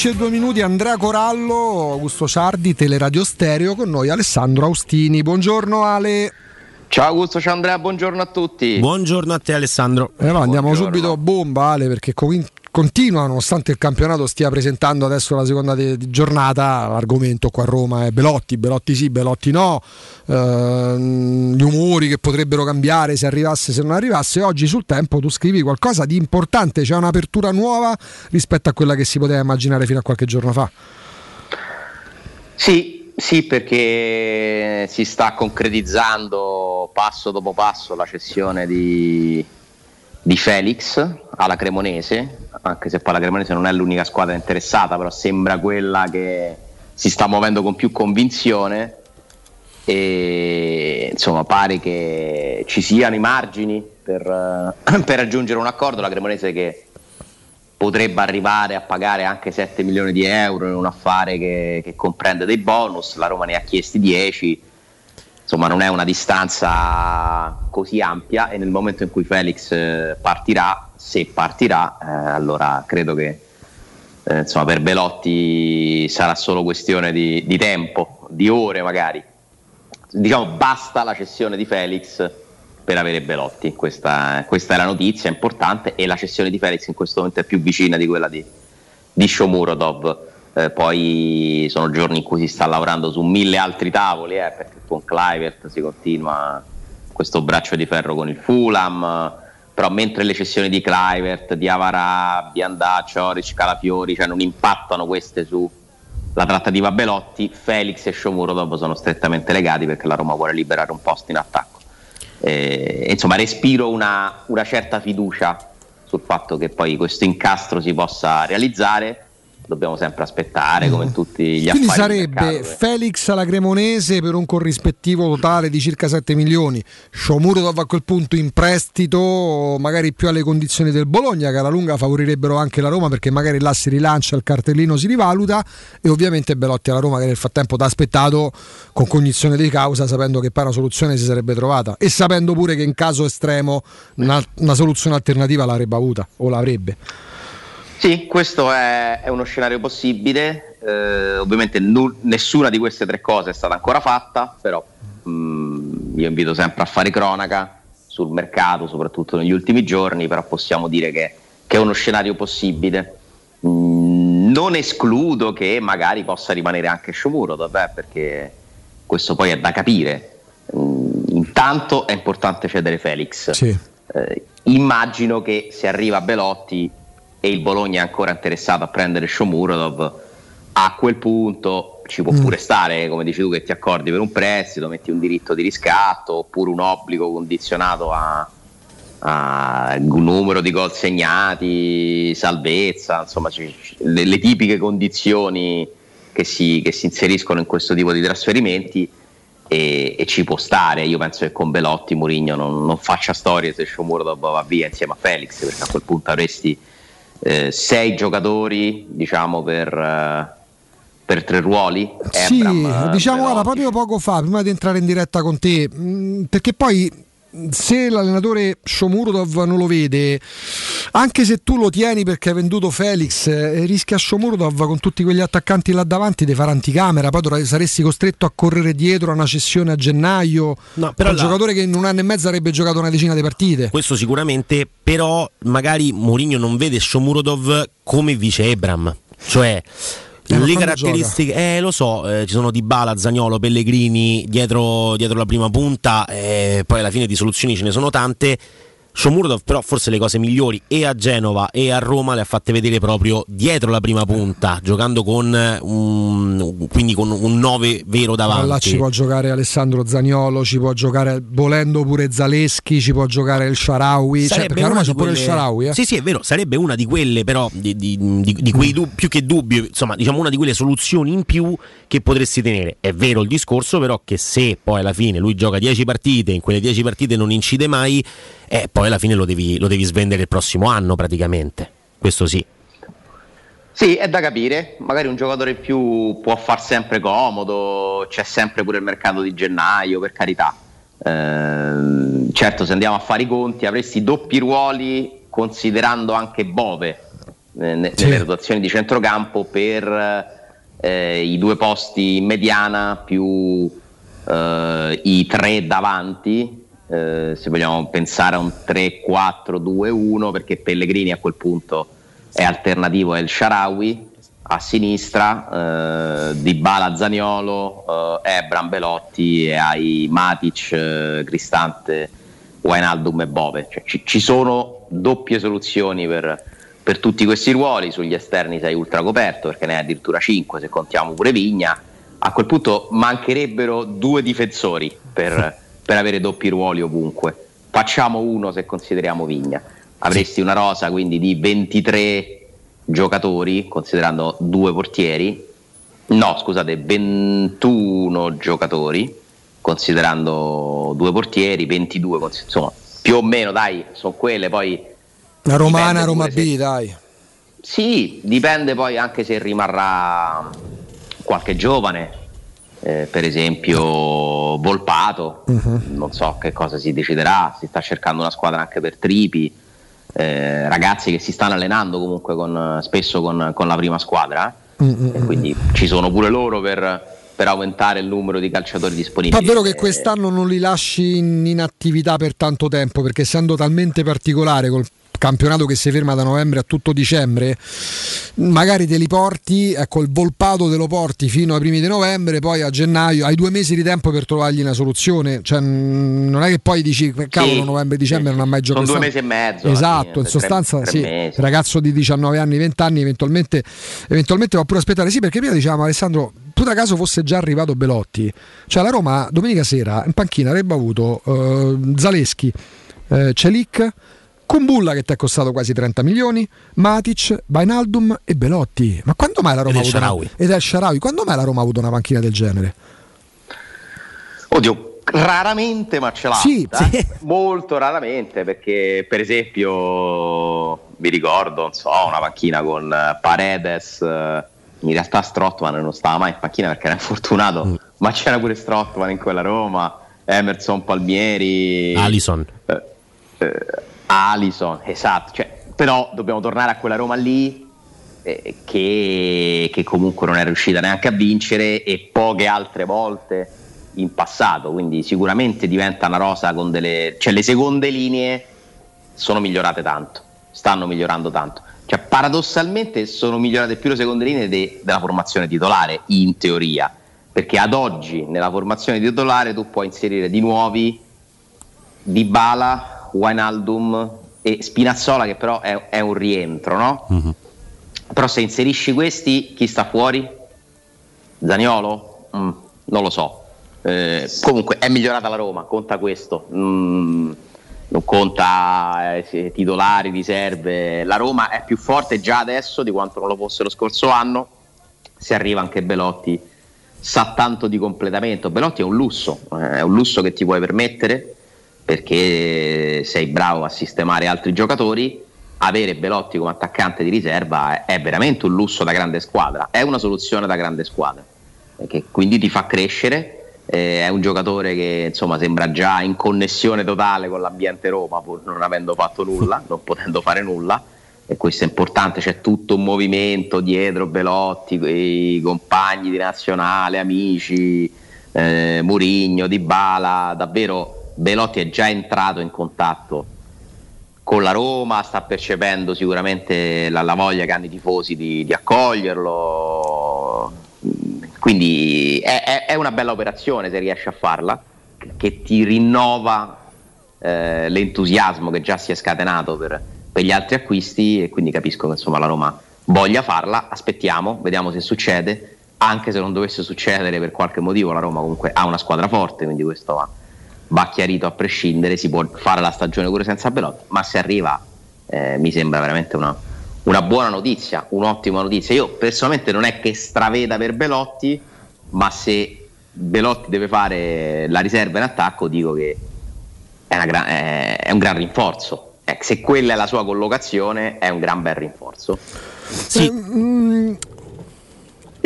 E 11.02 minuti Andrea Corallo, Augusto Ciardi, Teleradio Stereo, con noi Alessandro Austini. Buongiorno Ale. Ciao Augusto, ciao Andrea, buongiorno a tutti. Buongiorno a te Alessandro. Eh, no, andiamo subito a bomba Ale perché continua, nonostante il campionato stia presentando adesso la seconda de- giornata, l'argomento qua a Roma è Belotti, Belotti sì, Belotti no, ehm, gli umori che potrebbero cambiare se arrivasse, se non arrivasse. Oggi sul tempo tu scrivi qualcosa di importante, c'è un'apertura nuova rispetto a quella che si poteva immaginare fino a qualche giorno fa. Sì, sì, perché si sta concretizzando passo dopo passo la cessione di, di Felix alla Cremonese, anche se poi la Cremonese non è l'unica squadra interessata, però sembra quella che si sta muovendo con più convinzione. E insomma pare che ci siano i margini per, eh, [clears throat] per raggiungere un accordo, la Cremonese che potrebbe arrivare a pagare anche 7 milioni di euro in un affare che, che comprende dei bonus, la Roma ne ha chiesti 10, insomma non è una distanza così ampia e nel momento in cui Felix eh, partirà, se partirà, eh, allora credo che eh, insomma, per Belotti sarà solo questione di, di tempo, di ore magari. Diciamo basta la cessione di Felix per avere Belotti, questa, questa è la notizia importante e la cessione di Felix in questo momento è più vicina di quella di, di Shomurodov. Eh, poi sono giorni in cui si sta lavorando su mille altri tavoli, eh, perché con Clivert si continua questo braccio di ferro con il Fulham, però mentre le cessioni di Clivert, di Avarà, Biandà, Cioric, Calafiori cioè non impattano queste sulla trattativa Belotti, Felix e Shomurodov sono strettamente legati perché la Roma vuole liberare un posto in attacco. Eh, insomma, respiro una, una certa fiducia sul fatto che poi questo incastro si possa realizzare. Dobbiamo sempre aspettare, come in tutti gli Quindi affari. di sarebbe eh. Felix alla Cremonese per un corrispettivo totale di circa 7 milioni, Shomurodov a quel punto in prestito, magari più alle condizioni del Bologna che alla lunga favorirebbero anche la Roma perché magari là si rilancia, il cartellino si rivaluta e ovviamente Belotti alla Roma che nel frattempo ti ha aspettato con cognizione di causa sapendo che poi una soluzione si sarebbe trovata e sapendo pure che in caso estremo una, una soluzione alternativa l'avrebbe avuta o l'avrebbe. Sì, questo è, è uno scenario possibile. eh, ovviamente nu- nessuna di queste tre cose è stata ancora fatta, però mm, io invito sempre a fare cronaca sul mercato, soprattutto negli ultimi giorni, però possiamo dire che, che è uno scenario possibile. Mm, non escludo che magari possa rimanere anche Shomurodov, eh, perché questo poi è da capire. Mm, intanto è importante cedere Felix. Eh, immagino che se arriva Belotti e il Bologna è ancora interessato a prendere Shomurodov, a quel punto ci può Mm. pure stare, come dici tu, che ti accordi per un prestito, metti un diritto di riscatto oppure un obbligo condizionato a, a un numero di gol segnati, salvezza, insomma ci- le, le tipiche condizioni che si, che si inseriscono in questo tipo di trasferimenti e, e ci può stare. Io penso che con Belotti Mourinho non, non faccia storie se Shomurodov va via insieme a Felix, perché a quel punto avresti eh, sei giocatori, diciamo, per, eh, per tre ruoli. Sì, Ebram, eh, diciamo guarda, proprio poco fa, prima di entrare in diretta con te, mh, perché poi se l'allenatore Shomurodov non lo vede, anche se tu lo tieni perché hai venduto Felix, eh, rischia Shomurodov con tutti quegli attaccanti là davanti di fare anticamera, poi saresti costretto a correre dietro a una cessione a gennaio, però per un là- giocatore che in un anno e mezzo avrebbe giocato una decina di partite. Questo sicuramente, però magari Mourinho non vede Shomurodov come vice Ebram, cioè Eh, le caratteristiche, eh, lo so, eh, ci sono Dybala, Zagnolo, Pellegrini dietro, dietro la prima punta, eh, poi alla fine di soluzioni ce ne sono tante. Shomurodov però forse le cose migliori e a Genova e a Roma le ha fatte vedere proprio dietro la prima punta, giocando con un, quindi con un 9 vero davanti. là ci può giocare Alessandro Zagnolo, ci può giocare volendo pure Zaleschi, ci può giocare il Sharawi, cioè, perché a Roma c'è di pure il quelle- Sharawi. Eh? Sì, sì, è vero, sarebbe una di quelle, però, di, di- di- di quei dub- più che dubbi, insomma, diciamo una di quelle soluzioni in più che potresti tenere. È vero il discorso, però, che se poi alla fine lui gioca 10 partite, in quelle 10 partite non incide mai, eh, poi alla fine lo devi, lo devi svendere il prossimo anno praticamente. Questo sì. Sì, è da capire, magari un giocatore in più può far sempre comodo, c'è sempre pure il mercato di gennaio, per carità. Ehm, certo, se andiamo a fare i conti, avresti doppi ruoli considerando anche Bove eh, ne- nelle rotazioni di centrocampo per eh, i due posti in mediana più eh, i tre davanti, eh, se vogliamo pensare a un 3-4-2-1, perché Pellegrini a quel punto è alternativo, è il Sharawi a sinistra, eh, Di Bala Zaniolo, eh, Ebram Belotti e hai Matic, eh, Cristante, Wijnaldum e Bove. Cioè, ci, ci sono doppie soluzioni per, per tutti questi ruoli, sugli esterni sei ultra coperto perché ne hai addirittura 5 se contiamo pure Vigna. A quel punto mancherebbero due difensori per, [laughs] per avere doppi ruoli ovunque. Facciamo uno se consideriamo Vigna. Avresti una rosa quindi di 23 giocatori, considerando due portieri. No, scusate, 21 giocatori, considerando due portieri, 22, cons- insomma, più o meno, dai, sono quelle poi La romana, Roma se- B, dai. sì, dipende poi anche se rimarrà qualche giovane, eh, per esempio Volpato, non so che cosa si deciderà, si sta cercando una squadra anche per Tripi, eh, ragazzi che si stanno allenando comunque con- spesso con, con la prima squadra, e quindi ci sono pure loro per, per aumentare il numero di calciatori disponibili. È vero che quest'anno non li lasci in, in attività per tanto tempo, perché essendo talmente particolare col campionato che si ferma da novembre a tutto dicembre, magari te li porti, ecco il volpato te lo porti fino ai primi di novembre, poi a gennaio hai due mesi di tempo per trovargli una soluzione, cioè, non è che poi dici cavolo Sì, novembre dicembre non ha mai sono giocato. due mesi e mezzo. Esatto, fine, in tre- sostanza tre sì, mesi. ragazzo di 19 anni, 20 anni, eventualmente, eventualmente va pure aspettare. Sì, perché prima dicevamo Alessandro, tu da caso fosse già arrivato Belotti, cioè la Roma domenica sera in panchina avrebbe avuto eh, Zaleschi, eh, Celic, Kumbulla che ti è costato quasi 30 milioni, Matic, Bainaldum e Belotti. Ma quando mai la Roma ha Ed El avuto una, ed El Shaarawy, quando mai la Roma ha avuto una panchina del genere? Oddio, raramente, ma ce l'ha. Sì, eh? [laughs] Molto raramente, perché per esempio mi ricordo, non so, una panchina con eh, Paredes, eh, in realtà Strottman non stava mai in panchina perché era infortunato, Mm. ma c'era pure Strottman in quella Roma, Emerson Palmieri, Alison. eh, eh, Alison, esatto, cioè, però dobbiamo tornare a quella Roma lì eh, che, che comunque non è riuscita neanche a vincere e poche altre volte in passato, quindi sicuramente diventa una rosa con delle... cioè le seconde linee sono migliorate tanto, stanno migliorando tanto. Cioè, paradossalmente sono migliorate più le seconde linee de- della formazione titolare, in teoria, perché ad oggi nella formazione titolare tu puoi inserire di nuovi Dybala, Wijnaldum e Spinazzola che però è, è un rientro, no? Però se inserisci questi, chi sta fuori? Zaniolo? Mm, non lo so. Eh, comunque è migliorata la Roma, conta questo. Mm, non conta eh, titolari, riserve. La Roma è più forte già adesso di quanto non lo fosse lo scorso anno. Se arriva anche Belotti, sa tanto di completamento. Belotti è un lusso, eh, è un lusso che ti puoi permettere perché sei bravo a sistemare altri giocatori. Avere Belotti come attaccante di riserva è, veramente un lusso da grande squadra, è una soluzione da grande squadra, che quindi ti fa crescere. eh, è un giocatore che insomma sembra già in connessione totale con l'ambiente Roma, pur non avendo fatto nulla, [laughs] non potendo fare nulla. E questo è importante, c'è tutto un movimento dietro Belotti, i compagni di nazionale, amici, eh, Murigno, Di Bala, davvero Belotti è già entrato in contatto con la Roma, sta percependo sicuramente la, la voglia che hanno i tifosi di, di accoglierlo, quindi è, è- è una bella operazione se riesci a farla, che ti rinnova eh, l'entusiasmo che già si è scatenato per, per gli altri acquisti e quindi capisco che insomma la Roma voglia farla, aspettiamo, vediamo se succede, anche se non dovesse succedere per qualche motivo la Roma comunque ha una squadra forte, quindi questo va, va chiarito a prescindere, si può fare la stagione pure senza Belotti, ma se arriva eh, mi sembra veramente una, una buona notizia, un'ottima notizia. Io personalmente non è che straveda per Belotti, ma se Belotti deve fare la riserva in attacco dico che è, una gran- è- è un gran rinforzo. Eh, se quella è la sua collocazione è un gran bel rinforzo. Eh, mm,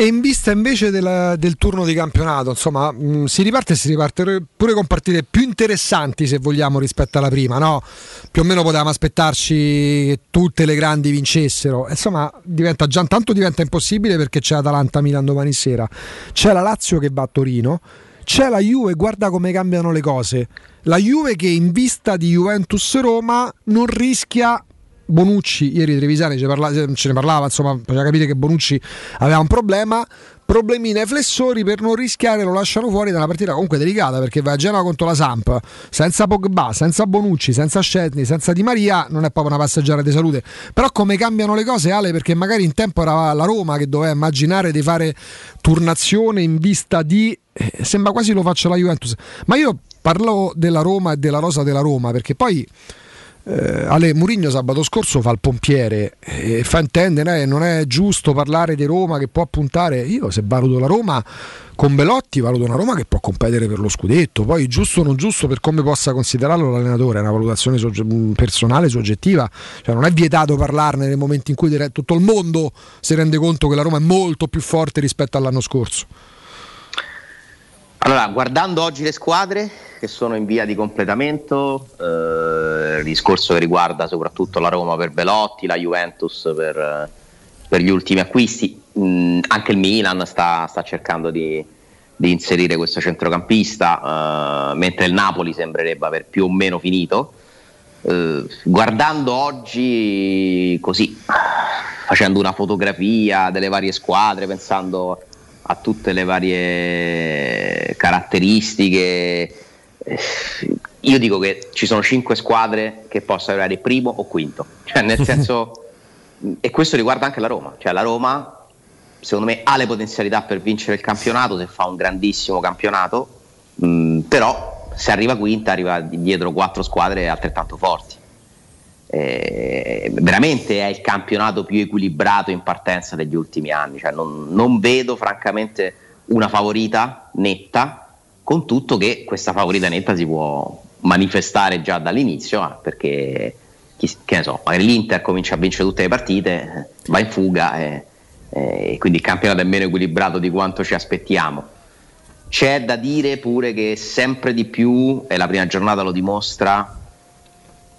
e in vista invece della- del turno di campionato, insomma, mh, si riparte e si riparte pure con partite più interessanti se vogliamo rispetto alla prima, no? Più o meno potevamo aspettarci che tutte le grandi vincessero. Insomma, diventa già tanto diventa impossibile perché c'è Atalanta Milan domani sera. C'è la Lazio che va a Torino. C'è la Juve, guarda come cambiano le cose. La Juve che in vista di Juventus Roma non rischia Bonucci, ieri Trevisani ce, parla- ce ne parlava, insomma, faceva capire che Bonucci aveva un problema, problemini ai flessori per non rischiare lo lasciano fuori da una partita comunque delicata perché va a Genova contro la Samp, senza Pogba, senza Bonucci, senza Scetni, senza Di Maria, non è proprio una passeggiata di salute. Però come cambiano le cose Ale perché magari in tempo era la Roma che doveva immaginare di fare turnazione in vista di eh, sembra quasi lo faccia la Juventus. Ma io parlo della Roma e della rosa della Roma perché poi eh, Ale Murigno sabato scorso fa il pompiere e fa intendere eh, non è giusto parlare di Roma che può puntare io se valuto la Roma con Belotti valuto una Roma che può competere per lo scudetto. Poi giusto o non giusto per come possa considerarlo l'allenatore è una valutazione sogge- personale soggettiva. Cioè non è vietato parlarne nel momento in cui tutto il mondo si rende conto che la Roma è molto più forte rispetto all'anno scorso Allora, guardando oggi le squadre che sono in via di completamento, eh, discorso che riguarda soprattutto la Roma per Belotti, la Juventus per, per gli ultimi acquisti, mh, anche il Milan sta, sta cercando di, di inserire questo centrocampista, eh, mentre il Napoli sembrerebbe aver più o meno finito. Eh, guardando oggi così, facendo una fotografia delle varie squadre, pensando a tutte le varie caratteristiche. Io dico che ci sono cinque squadre che possono arrivare primo o quinto, cioè nel [laughs] senso, e questo riguarda anche la Roma, cioè la Roma secondo me ha le potenzialità per vincere il campionato se fa un grandissimo campionato, mh, però se arriva quinta arriva di- dietro quattro squadre altrettanto forti. Eh, veramente è il campionato più equilibrato in partenza degli ultimi anni. Cioè, non, non vedo francamente una favorita netta, con tutto che questa favorita netta si può manifestare già dall'inizio, perché chi- che ne so, magari l'Inter comincia a vincere tutte le partite, va in fuga e, e quindi il campionato è meno equilibrato di quanto ci aspettiamo. C'è da dire pure che sempre di più, e la prima giornata lo dimostra,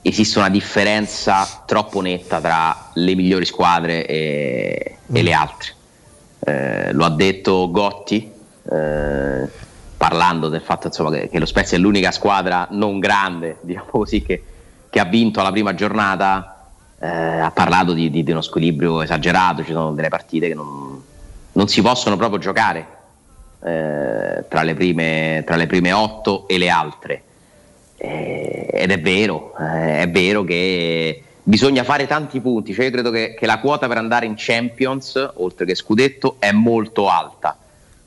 esiste una differenza troppo netta tra le migliori squadre e, e le altre. Eh, lo ha detto Gotti, eh, parlando del fatto insomma, che, che lo Spezia è l'unica squadra non grande, [laughs] diciamo così, che, che ha vinto la prima giornata. eh, ha parlato di, di- di uno squilibrio esagerato, ci sono delle partite che non, non si possono proprio giocare eh, tra, le prime, tra le prime otto e le altre. Eh, ed è vero, eh, è vero che bisogna fare tanti punti, cioè io credo che, che la quota per andare in Champions, oltre che scudetto, è molto alta.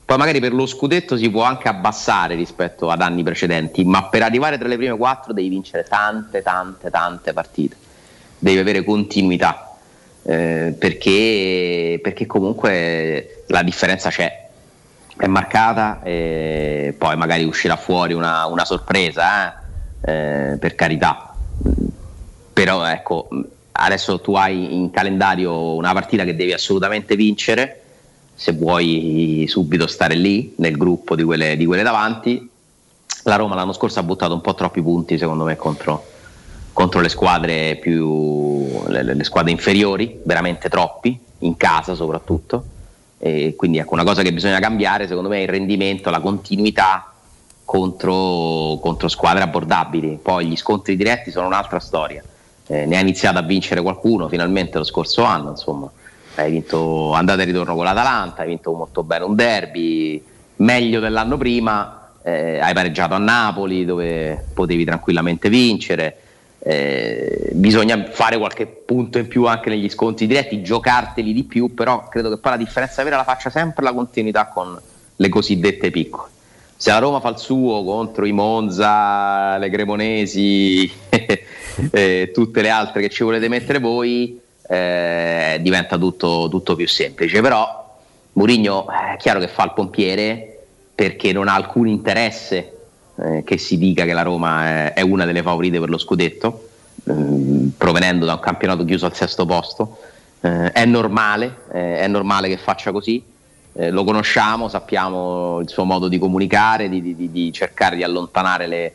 Poi magari per lo scudetto si può anche abbassare rispetto ad anni precedenti, ma per arrivare tra le prime quattro devi vincere tante, tante, tante partite, devi avere continuità, eh, perché, perché comunque la differenza c'è, è marcata e poi magari uscirà fuori una, una sorpresa, eh, eh, per carità. Però ecco, adesso tu hai in calendario una partita che devi assolutamente vincere se vuoi subito stare lì nel gruppo di quelle, di quelle davanti. La Roma l'anno scorso ha buttato un po' troppi punti secondo me contro, contro le squadre più le, le squadre inferiori, veramente troppi, in casa soprattutto. E quindi ecco, una cosa che bisogna cambiare secondo me è il rendimento, la continuità contro, contro squadre abbordabili. Poi gli scontri diretti sono un'altra storia. Eh, ne ha iniziato a vincere qualcuno finalmente lo scorso anno, insomma. Hai vinto andata e ritorno con l'Atalanta, hai vinto molto bene un derby, meglio dell'anno prima, eh, hai pareggiato a Napoli dove potevi tranquillamente vincere. Eh, bisogna fare qualche punto in più anche negli scontri diretti, giocarteli di più, però credo che poi la differenza vera la faccia sempre la continuità con le cosiddette piccole. Se la Roma fa il suo contro i Monza, le Cremonesi [laughs] e tutte le altre che ci volete mettere voi, eh, diventa tutto, tutto più semplice. Però Mourinho è chiaro che fa il pompiere perché non ha alcun interesse eh, che si dica che la Roma è, è una delle favorite per lo scudetto, ehm, provenendo da un campionato chiuso al sesto posto. Eh, è normale, eh, è normale che faccia così. Eh, lo conosciamo, sappiamo il suo modo di comunicare, di, di- di- cercare di allontanare le,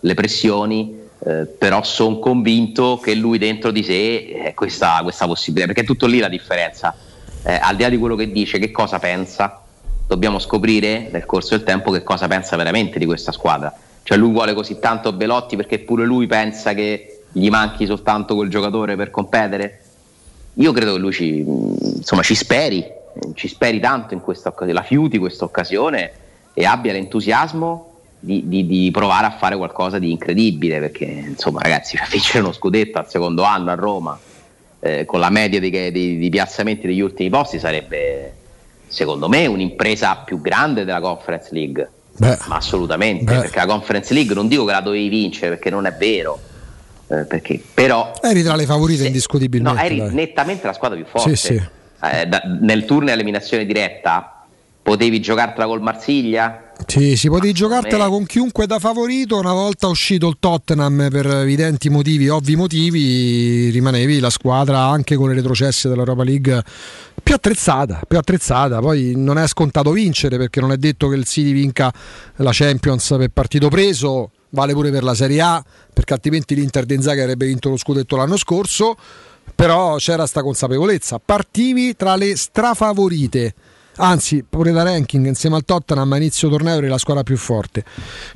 le pressioni, eh, però sono convinto che lui dentro di sé è questa, questa possibilità, perché è tutto lì la differenza. Eh, al di là di quello che dice, che cosa pensa, dobbiamo scoprire nel corso del tempo che cosa pensa veramente di questa squadra. Cioè lui vuole così tanto Belotti perché pure lui pensa che gli manchi soltanto quel giocatore per competere. Io credo che lui ci, insomma, ci speri, ci speri tanto in questa occasione, la fiuti questa occasione e abbia l'entusiasmo di, di- di provare a fare qualcosa di incredibile perché insomma ragazzi [laughs] cioè, vincere uno scudetto al secondo anno a Roma eh, con la media di, piazzamenti degli ultimi posti sarebbe secondo me un'impresa più grande della Conference League Beh. ma assolutamente Beh. perché la Conference League non dico che la dovevi vincere perché non è vero eh, perché, però Eri tra le favorite no, indiscutibilmente. eri dai. nettamente la squadra più forte Sì, sì. Eh, da- nel turno a eliminazione diretta potevi giocartela col Marsiglia Sì, si potevi giocartela me- con chiunque da favorito. Una volta uscito il Tottenham per evidenti motivi, ovvi motivi, rimanevi la squadra anche con le retrocesse dell'Europa League più attrezzata, più attrezzata. Poi non è scontato vincere perché non è detto che il City vinca la Champions per partito preso, vale pure per la Serie A, perché altrimenti l'Inter di Inzaghi avrebbe vinto lo scudetto l'anno scorso. Però c'era sta consapevolezza. Partivi tra le strafavorite. Anzi, pure da ranking insieme al Tottenham a inizio torneo eri la squadra più forte.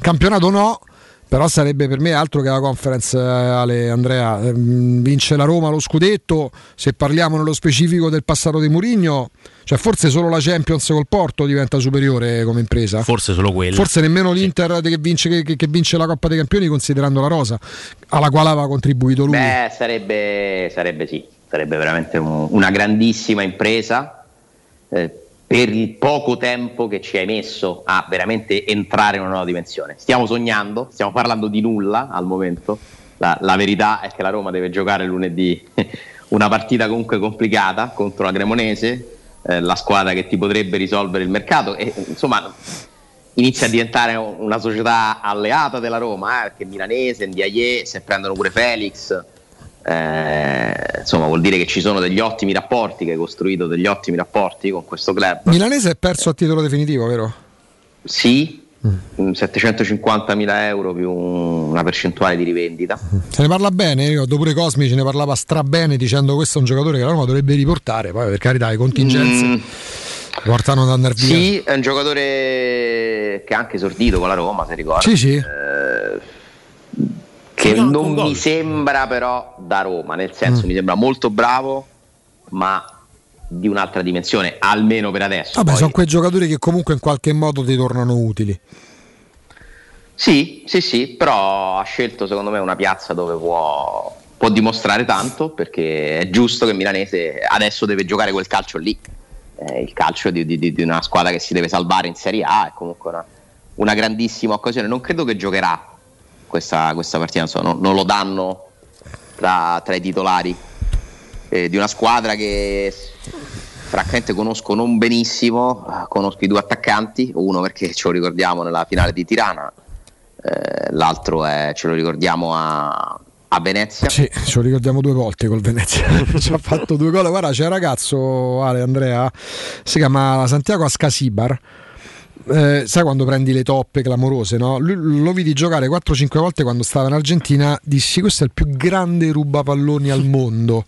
Campionato no, però sarebbe per me altro che la conference, eh, Ale Andrea. Ehm, Vince la Roma lo scudetto, se parliamo nello specifico del passato di Mourinho, cioè forse solo la Champions col Porto diventa superiore come impresa. Forse solo quello. Forse nemmeno l'Inter che vince, che- che vince la Coppa dei Campioni considerando la rosa, alla quale aveva contribuito lui. Beh, sarebbe, sarebbe sì, sarebbe veramente un- una grandissima impresa eh, per il poco tempo che ci hai messo a veramente entrare in una nuova dimensione. Stiamo sognando, stiamo parlando di nulla al momento. La, la verità è che la Roma deve giocare lunedì [laughs] una partita comunque complicata contro la Cremonese, eh, la squadra che ti potrebbe risolvere il mercato e insomma inizia a diventare una società alleata della Roma, eh, perché Milanese, Ndiaye, se prendono pure Felix, eh, insomma vuol dire che ci sono degli ottimi rapporti, che hai costruito degli ottimi rapporti con questo club. Milanese è perso a titolo definitivo, vero? Sì, 750.000 euro più una percentuale di rivendita. Se ne parla bene, io pure Cosmi ce ne parlava strabene dicendo questo è un giocatore che la Roma dovrebbe riportare, poi per carità le contingenze Mm. portano ad andare via. Sì, è un giocatore che ha anche esordito con la Roma, se ricordi. Sì, sì. Eh, che non gol. mi sembra però da Roma, nel senso Mm. mi sembra molto bravo, ma di un'altra dimensione, almeno per adesso. Vabbè, Poi- sono quei giocatori che comunque in qualche modo ti tornano utili. Sì, sì, sì, però ha scelto secondo me una piazza dove può, può dimostrare tanto perché è giusto che Milanese adesso deve giocare quel calcio lì, Eh, il calcio di, di- di una squadra che si deve salvare in Serie A è comunque una, una grandissima occasione, non credo che giocherà questa, questa partita, so, non- non lo danno tra, tra i titolari eh, di una squadra che francamente conosco non benissimo, eh, conosco i due attaccanti, uno perché ce lo ricordiamo nella finale di Tirana, eh, l'altro è, ce lo ricordiamo a, a Venezia. Sì, ce lo ricordiamo due volte col Venezia. [laughs] Ci ha fatto due gol. Guarda, c'è un ragazzo, Ale Andrea, si chiama Santiago Ascasibar. Eh, sai quando prendi le toppe clamorose, no? Lui- lo vidi giocare 4-5 volte quando stava in Argentina. Dissi: Questo è il più grande rubapalloni al mondo.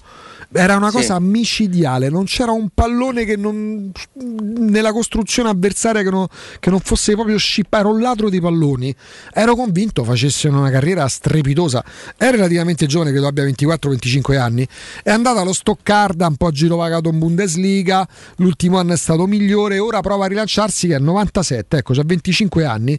Era una Sì. cosa micidiale, non c'era un pallone che non, nella costruzione avversaria che non, che non fosse proprio scippato. Era un ladro di palloni. Ero convinto facesse una carriera strepitosa. È relativamente giovane, credo abbia 24-25 anni. È andato allo Stoccarda, un po' girovagato in Bundesliga. L'ultimo anno è stato migliore. Ora prova a rilanciarsi, che è 97, ecco, ha 25 anni.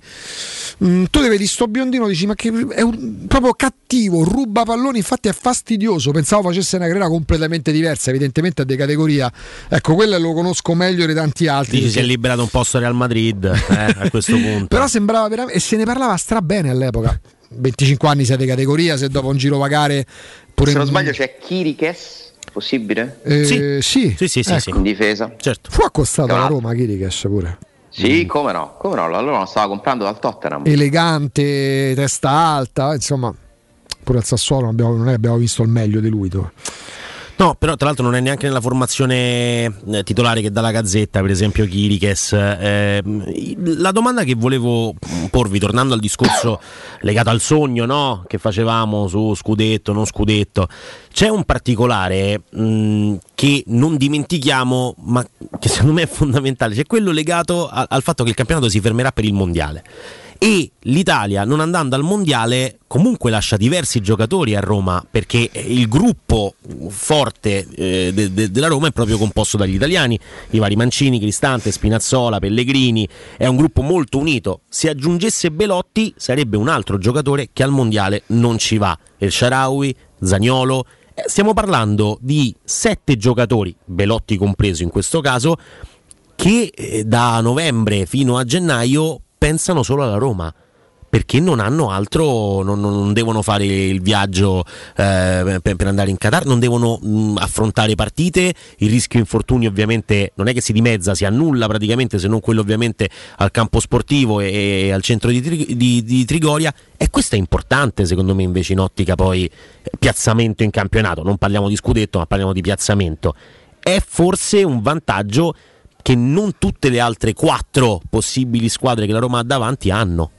Mm, tu devi di sto biondino, dici, ma che è un- proprio cattivo, ruba palloni. Infatti è fastidioso. Pensavo facesse una carriera completamente diversa, evidentemente è di categoria. Ecco, quello lo conosco meglio di tanti altri. Dici si è perché- liberato un posto Real Madrid eh, a questo [laughs] punto. però sembrava veramente. E se ne parlava strabene all'epoca. 25 anni di categoria, se dopo un giro vagare. Pure Se non in- sbaglio c'è Kirikes, possibile? Eh, sì, sì, sì, sì, ecco. In difesa. Certo. Fu accostato alla l'altro. Roma, Kirikes pure. Sì, come no, come no, allora lo stava comprando dal Tottenham. Elegante, testa alta, insomma, pure al Sassuolo non, abbiamo, che abbiamo visto il meglio di lui. tu. No, però tra l'altro non è neanche nella formazione eh, titolare che dà la Gazzetta, per esempio Chiriches. Eh, la domanda che volevo porvi, tornando al discorso legato al sogno no? che facevamo su scudetto, non scudetto, c'è un particolare mh, che non dimentichiamo, ma che secondo me è fondamentale, c'è quello legato a- al fatto che il campionato si fermerà per il mondiale. E l'Italia, non andando al mondiale, comunque lascia diversi giocatori a Roma perché il gruppo forte eh, de- de- della Roma è proprio composto dagli italiani, i vari Mancini, Cristante, Spinazzola, Pellegrini, è un gruppo molto unito. Se aggiungesse Belotti sarebbe un altro giocatore che al mondiale non ci va. El Sharawi, Zagnolo, Eh, stiamo parlando di sette giocatori, Belotti compreso in questo caso, che eh, da novembre fino a gennaio pensano solo alla Roma perché non hanno altro, non, non- devono fare il viaggio eh, per, per andare in Qatar, non devono mh, affrontare partite, il rischio infortuni ovviamente non è che si dimezza, si annulla praticamente se non quello ovviamente al campo sportivo e, e al centro di, di- di Trigoria e questo è importante secondo me invece in ottica poi eh, piazzamento in campionato, non parliamo di scudetto ma parliamo di piazzamento, è forse un vantaggio che non tutte le altre quattro possibili squadre che la Roma ha davanti hanno.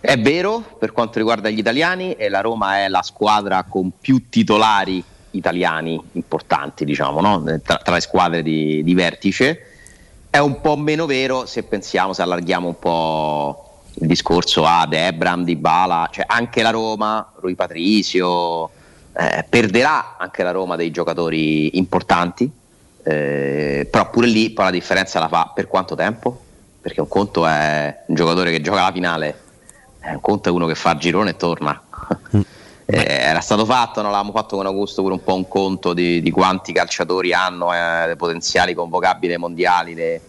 È vero per quanto riguarda gli italiani e la Roma è la squadra con più titolari italiani importanti, diciamo, no? tra, tra le squadre di, di vertice. È un po' meno vero se pensiamo, se allarghiamo un po' il discorso ad Ebram, Di Bala, cioè anche la Roma, Rui Patricio, eh, perderà anche la Roma dei giocatori importanti, eh, però pure lì poi la differenza la fa per quanto tempo? Perché un conto è un giocatore che gioca la finale, eh, un conto è uno che fa il girone e torna. [laughs] Eh, era stato fatto, no? l'avevamo fatto con Augusto pure un po' un conto di, di quanti calciatori hanno eh, potenziali convocabili mondiali, le,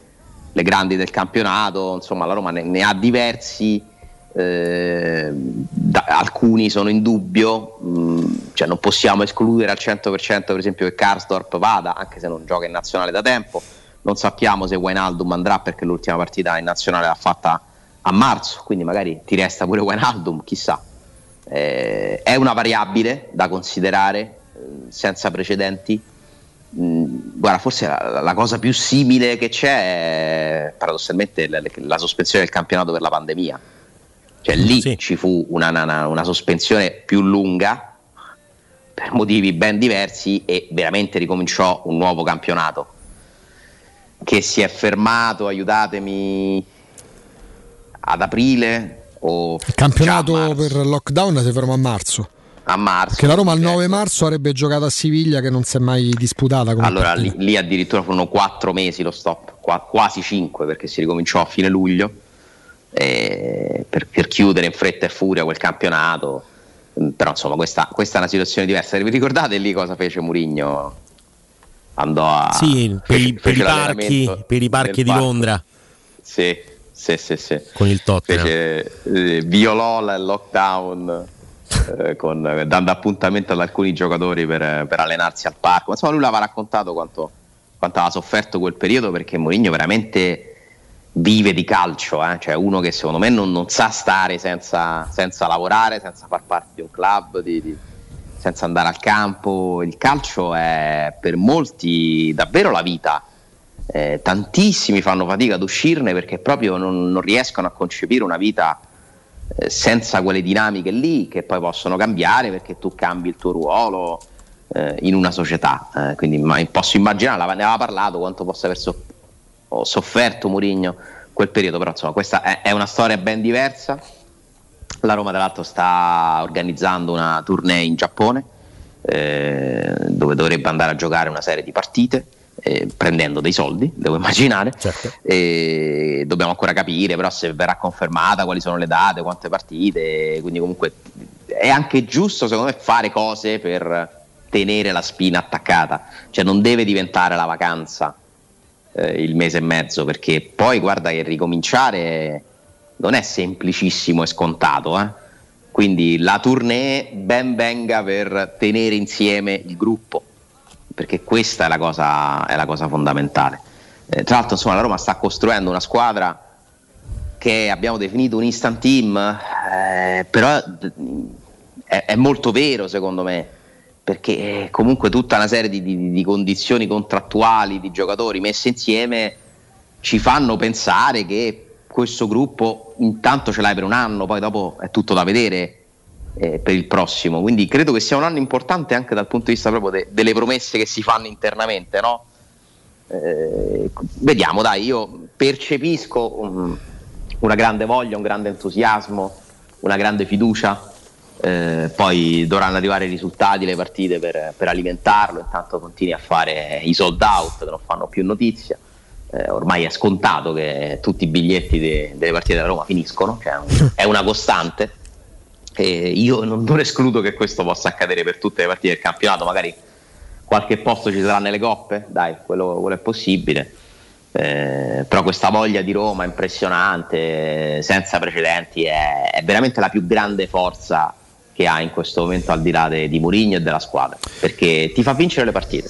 le grandi del campionato, insomma la Roma ne, ne ha diversi, eh, da- alcuni sono in dubbio, mh, cioè non possiamo escludere al 100% per esempio che Karsdorp vada, anche se non gioca in nazionale da tempo, non sappiamo se Wijnaldum andrà perché l'ultima partita in nazionale l'ha fatta a marzo, quindi magari ti resta pure Wijnaldum, chissà. Eh, è una variabile da considerare eh, senza precedenti. Mm, guarda, forse la, la cosa più simile che c'è è paradossalmente la, la sospensione del campionato per la pandemia. Cioè lì ci fu una, una- una sospensione più lunga per motivi ben diversi e veramente ricominciò un nuovo campionato che si è fermato, aiutatemi, ad aprile o Il campionato per lockdown si ferma a marzo. a marzo. Che la Roma il 9 marzo avrebbe giocato a Siviglia che non si è mai disputata Allora lì, lì addirittura furono quattro mesi lo stop, qua- quasi cinque perché si ricominciò a fine luglio eh, per, per chiudere in fretta e furia quel campionato. Mm, Però insomma questa, questa è una situazione diversa. Vi ricordate lì cosa fece Murigno? Andò a... Sì, per, i- fece- per i fece parchi, l'allenamento per i parchi di parco. Londra Sì, sì, sì, sì. con il Tottenham. Fece, eh, violò il lockdown eh, con- dando appuntamento ad alcuni giocatori per, per allenarsi al parco. Insomma, lui l'aveva raccontato quanto, quanto aveva sofferto quel periodo perché Mourinho veramente vive di calcio, eh? cioè uno che secondo me non, non sa stare senza, senza lavorare, senza far parte di un club, di- di- senza andare al campo. Il calcio è per molti davvero la vita. Eh, tantissimi fanno fatica ad uscirne perché proprio non, non riescono a concepire una vita eh, senza quelle dinamiche lì che poi possono cambiare perché tu cambi il tuo ruolo eh, in una società. Eh, quindi ma- posso immaginare, ne aveva parlato quanto possa aver so- ho sofferto Mourinho quel periodo, però insomma questa è, è una storia ben diversa. La Roma tra l'altro sta organizzando una tournée in Giappone eh, dove dovrebbe andare a giocare una serie di partite eh, prendendo dei soldi, devo immaginare. E dobbiamo ancora capire però se verrà confermata, quali sono le date, quante partite, quindi comunque è anche giusto secondo me fare cose per tenere la spina attaccata, cioè non deve diventare la vacanza eh, il mese e mezzo perché poi guarda che ricominciare non è semplicissimo e scontato, eh. quindi la tournée ben venga per tenere insieme il gruppo perché questa è la cosa, è la cosa fondamentale. Eh, tra l'altro, insomma, la Roma sta costruendo una squadra che abbiamo definito un instant team, eh, però è, è molto vero, secondo me, perché comunque tutta una serie di, di- di condizioni contrattuali di giocatori messe insieme ci fanno pensare che questo gruppo intanto ce l'hai per un anno, poi dopo è tutto da vedere eh, per il prossimo. Quindi credo che sia un anno importante anche dal punto di vista proprio de- delle promesse che si fanno internamente, no? Eh, vediamo, dai, io percepisco um, una grande voglia, un grande entusiasmo, una grande fiducia. Eh, poi dovranno arrivare i risultati, le partite per, per alimentarlo. Intanto continui a fare i sold out che non fanno più notizia. Eh, ormai è scontato che tutti i biglietti de- delle partite della Roma finiscono, cioè è un- [laughs] è una costante. E io non, non escludo che questo possa accadere per tutte le partite del campionato, magari qualche posto ci sarà nelle coppe, dai, quello, quello è possibile. Eh, però questa voglia di Roma impressionante, senza precedenti, è, è veramente la più grande forza che ha in questo momento al di là de- di Mourinho e della squadra, perché ti fa vincere le partite.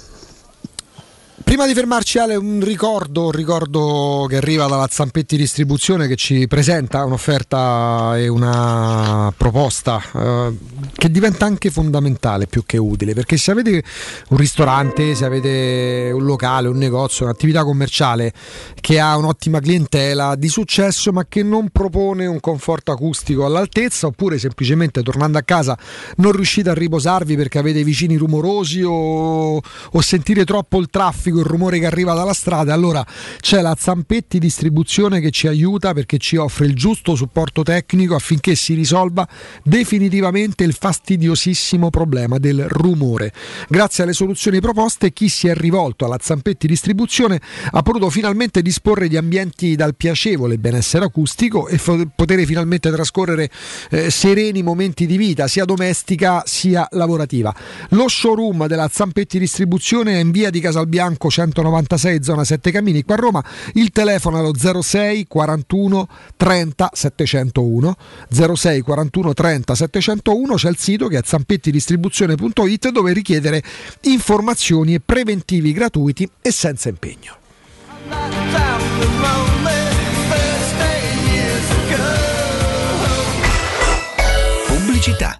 Prima di fermarci Ale, un ricordo, un ricordo che arriva dalla Zampetti Distribuzione che ci presenta un'offerta e una proposta eh, che diventa anche fondamentale più che utile, perché se avete un ristorante, se avete un locale, un negozio, un'attività commerciale che ha un'ottima clientela di successo ma che non propone un conforto acustico all'altezza oppure semplicemente tornando a casa non riuscite a riposarvi perché avete vicini rumorosi o, o sentire troppo il traffico, il rumore che arriva dalla strada, allora c'è la Zampetti Distribuzione che ci aiuta perché ci offre il giusto supporto tecnico affinché si risolva definitivamente il fastidiosissimo problema del rumore. Grazie alle soluzioni proposte chi si è rivolto alla Zampetti Distribuzione ha potuto finalmente disporre di ambienti dal piacevole benessere acustico e fo- poter finalmente trascorrere eh, sereni momenti di vita sia domestica sia lavorativa. Lo showroom della Zampetti Distribuzione è in via di Casalbianco 196 zona 7 Camini qua a Roma. Il telefono è lo 06 41 30 701 06 41 30 701 c'è il sito che è zampettidistribuzione.it dove richiedere informazioni e preventivi gratuiti e senza impegno. Pubblicità.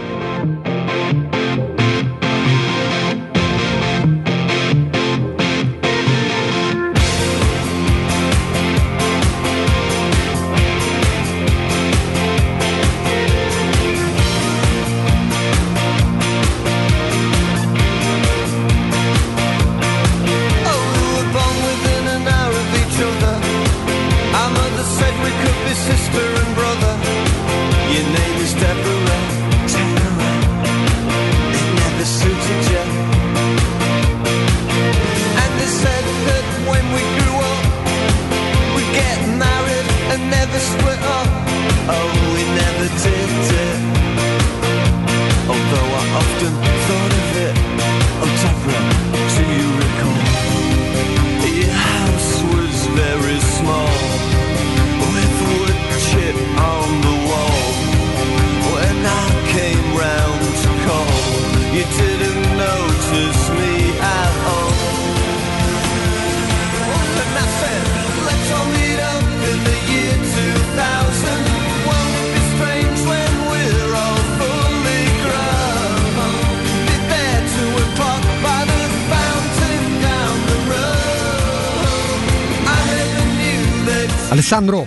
Alessandro.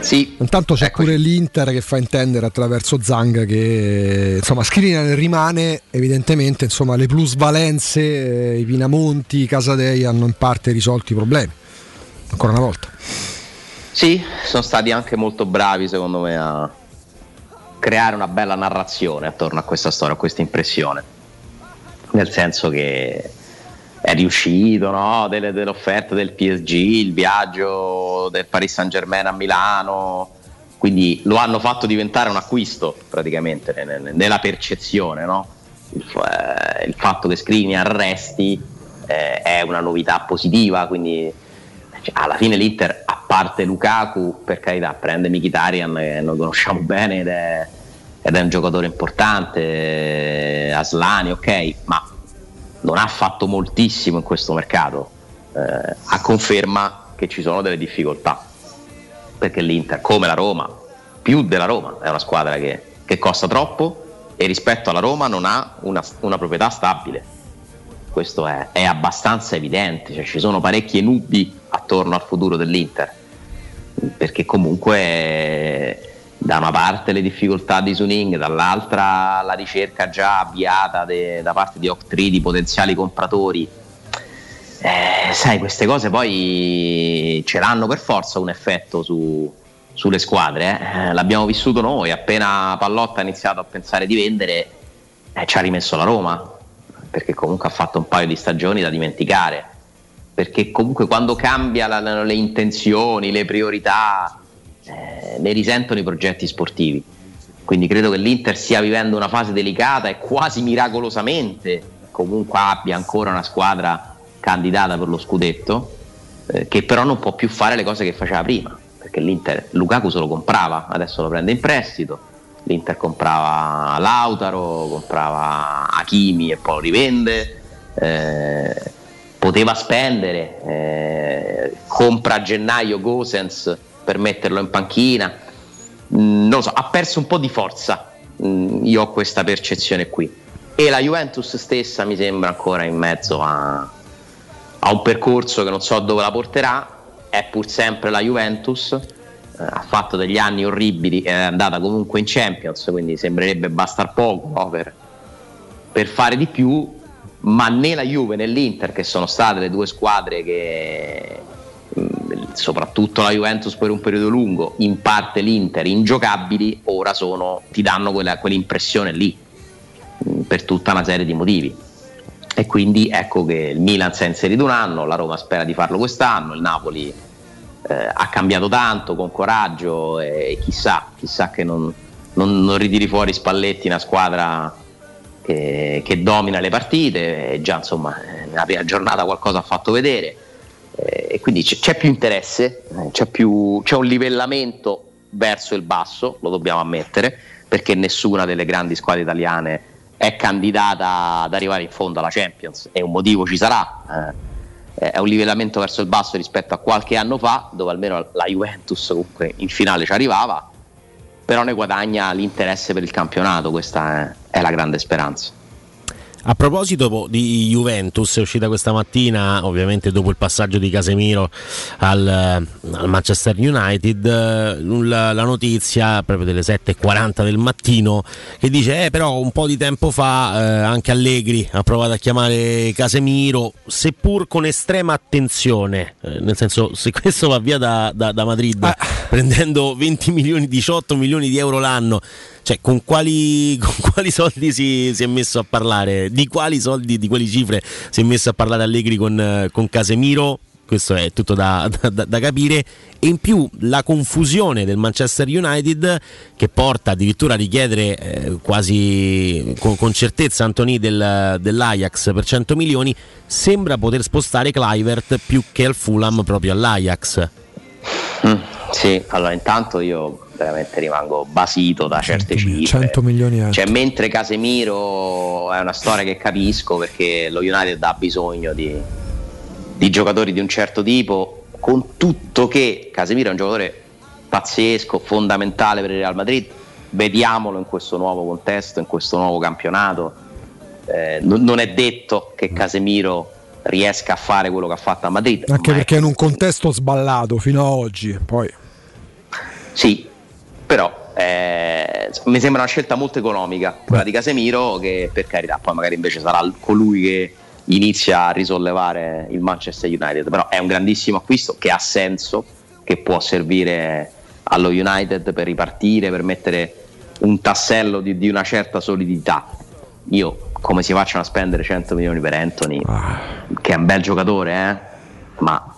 Sì. Intanto c'è pure l'Inter che fa intendere attraverso Zang che insomma Skriniar rimane evidentemente insomma le plusvalenze, eh, i Pinamonti, i Casadei hanno in parte risolto i problemi. Ancora una volta. Sì, sono stati anche molto bravi secondo me a creare una bella narrazione attorno a questa storia, a questa impressione. Nel senso che è riuscito, no? delle offerte del PSG, il viaggio del Paris Saint Germain a Milano, quindi lo hanno fatto diventare un acquisto praticamente ne- ne- nella percezione, no? il, eh, il fatto che Skriniar resti eh, è una novità positiva, quindi cioè, alla fine l'Inter, a parte Lukaku, per carità, prende Mkhitaryan che noi conosciamo bene ed è, ed è un giocatore importante, eh, Aslani, ok, ma non ha fatto moltissimo in questo mercato, eh, a conferma che ci sono delle difficoltà, perché l'Inter, come la Roma, più della Roma, è una squadra che, che costa troppo e rispetto alla Roma non ha una, una proprietà stabile. Questo è, è abbastanza evidente, cioè, ci sono parecchie nubi attorno al futuro dell'Inter, perché comunque da una parte le difficoltà di Suning, dall'altra la ricerca già avviata de- da parte di Octree di potenziali compratori. Eh, sai, queste cose poi ce l'hanno per forza un effetto su- sulle squadre. eh. Eh, l'abbiamo vissuto noi, appena Pallotta ha iniziato a pensare di vendere, eh, ci ha rimesso la Roma, perché comunque ha fatto un paio di stagioni da dimenticare. Perché comunque quando cambia la- la- le intenzioni, le priorità, eh, ne risentono i progetti sportivi. Quindi credo che l'Inter stia vivendo una fase delicata e quasi miracolosamente comunque abbia ancora una squadra candidata per lo scudetto, eh, che però non può più fare le cose che faceva prima, perché l'Inter Lukaku se lo comprava, adesso lo prende in prestito, l'Inter comprava Lautaro, comprava Hakimi e poi lo rivende, eh, poteva spendere, eh, compra a gennaio Gosens per metterlo in panchina, Mm, non lo so, ha perso un po' di forza, Mm, io ho questa percezione qui. E la Juventus stessa mi sembra ancora in mezzo a, a un percorso che non so dove la porterà, è pur sempre la Juventus, eh, ha fatto degli anni orribili, è andata comunque in Champions, quindi sembrerebbe bastar poco no, per, per fare di più, ma né la Juve né l'Inter, che sono state le due squadre che soprattutto la Juventus per un periodo lungo, in parte l'Inter, ingiocabili, ora sono, ti danno quella, quell'impressione lì, mh, per tutta una serie di motivi. E quindi ecco che il Milan si è inserito un anno, la Roma spera di farlo quest'anno, il Napoli eh, ha cambiato tanto con coraggio e chissà, chissà che non, non- non ritiri fuori Spalletti una squadra che, che domina le partite e già insomma eh, nella prima giornata qualcosa ha fatto vedere eh, e quindi c'è, c'è più interesse, eh, c'è, più- c'è un livellamento verso il basso, lo dobbiamo ammettere, perché nessuna delle grandi squadre italiane è candidata ad arrivare in fondo alla Champions e un motivo ci sarà. eh. Eh, è un livellamento verso il basso rispetto a qualche anno fa, dove almeno la Juventus comunque in finale ci arrivava, però ne guadagna l'interesse per il campionato, questa è, è la grande speranza. A proposito po- di Juventus, è uscita questa mattina, ovviamente dopo il passaggio di Casemiro al, al Manchester United, eh, la, la notizia proprio delle 7.40 del mattino che dice: Eh, però un po' di tempo fa eh, anche Allegri ha provato a chiamare Casemiro, seppur con estrema attenzione, eh, nel senso, se questo va via da, da- da Madrid prendendo 20 milioni, 18 milioni di euro l'anno. Cioè, con quali, [laughs] con quali soldi si, si è messo a parlare? Di quali soldi, di quali cifre si è messo a parlare Allegri con, con Casemiro? Questo è tutto da, [laughs] da- da capire. E in più la confusione del Manchester United che porta addirittura a richiedere eh, quasi con, con certezza Antoni del, dell'Ajax per 100 milioni. Sembra poter spostare Clivert più che al Fulham proprio all'Ajax. Mm, sì, allora intanto io veramente rimango basito da certe cifre. 100 milioni a Cioè, mentre Casemiro è una storia che capisco perché lo United ha bisogno di, di giocatori di un certo tipo, con tutto che Casemiro è un giocatore pazzesco, fondamentale per il Real Madrid, vediamolo in questo nuovo contesto, in questo nuovo campionato. Eh, non, è detto che Casemiro riesca a fare quello che ha fatto a Madrid, Anche perché è in un contesto sballato fino ad oggi. Poi Sì, però eh, mi sembra una scelta molto economica quella di Casemiro che per carità poi magari invece sarà colui che inizia a risollevare il Manchester United, però è un grandissimo acquisto che ha senso, che può servire allo United per ripartire, per mettere un tassello di, di una certa solidità. Io come si facciano a spendere 100 milioni per Anthony, che è un bel giocatore, eh? ma,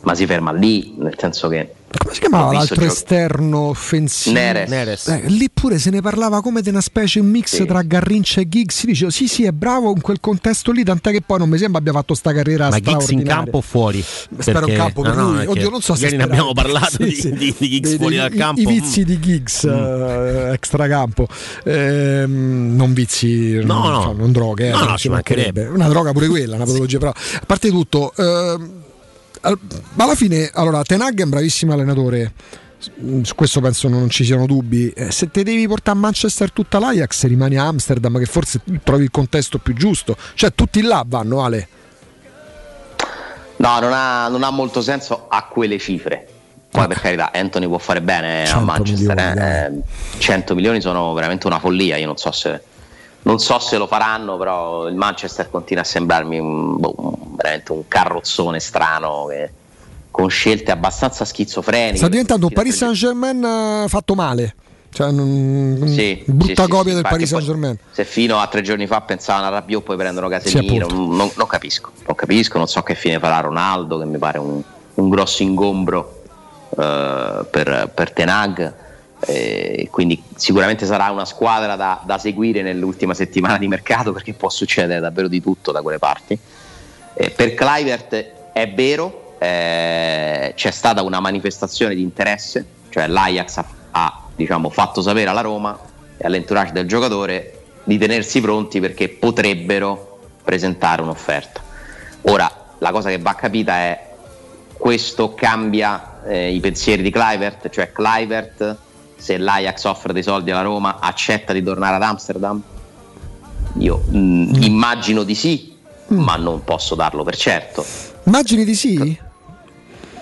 ma si ferma lì, nel senso che... come si chiamava l'altro gio- esterno offensivo? Neres. Eh, lì pure se ne parlava come di una specie un mix tra Garrincia e Giggs. Si diceva sì, sì, è bravo in quel contesto lì, tant'è che poi non mi sembra abbia fatto sta carriera Ma Giggs in campo o fuori? Spero in Perché- campo per no, no, lui. Oddio, non so se ieri ne abbiamo parlato Sì, di, sì. di- di Giggs fuori dal i- campo. I, vizi di Giggs eh, extracampo. Ehm, non vizi, No, non, no. non droghe, eh, No, no, non ci mancherebbe. Una droga pure quella, una patologia. Però, a parte tutto, al- ma alla fine, allora, Tenag è un bravissimo allenatore. Mm, Su questo penso non ci siano dubbi. Eh, se te devi portare a Manchester tutta l'Ajax, rimani a Amsterdam, che forse trovi il contesto più giusto. Cioè, tutti là vanno, Ale. No, non ha, non ha molto senso a quelle cifre. Poi per carità, Anthony può fare bene a 100 Manchester. milioni, eh. Eh, 100 milioni sono veramente una follia. Io non so se, non so se lo faranno, però il Manchester continua a sembrarmi un, boh, veramente un carrozzone strano che- con scelte abbastanza schizofreniche. Sta diventando un Paris Saint Germain fatto male. Cioè, non- Sì, brutta sì, copia sì, del Paris Saint Germain. Se fino a tre giorni fa pensavano a Rabiot poi prendono Casemiro, non, non capisco, non capisco, non so che fine farà Ronaldo, che mi pare un, un grosso ingombro eh, per, per Tenag. Eh, quindi sicuramente sarà una squadra da, da seguire nell'ultima settimana di mercato perché può succedere davvero di tutto da quelle parti. Eh, per Clivert è vero, eh, c'è stata una manifestazione di interesse, cioè l'Ajax ha, ha, diciamo, fatto sapere alla Roma e all'entourage del giocatore di tenersi pronti perché potrebbero presentare un'offerta. Ora, la cosa che va capita è questo cambia eh, i pensieri di Clivert, cioè Clivert se l'Ajax offre dei soldi alla Roma accetta di tornare ad Amsterdam? Io mh, mm. immagino di sì, mm. ma non posso darlo per certo. Immagini di sì?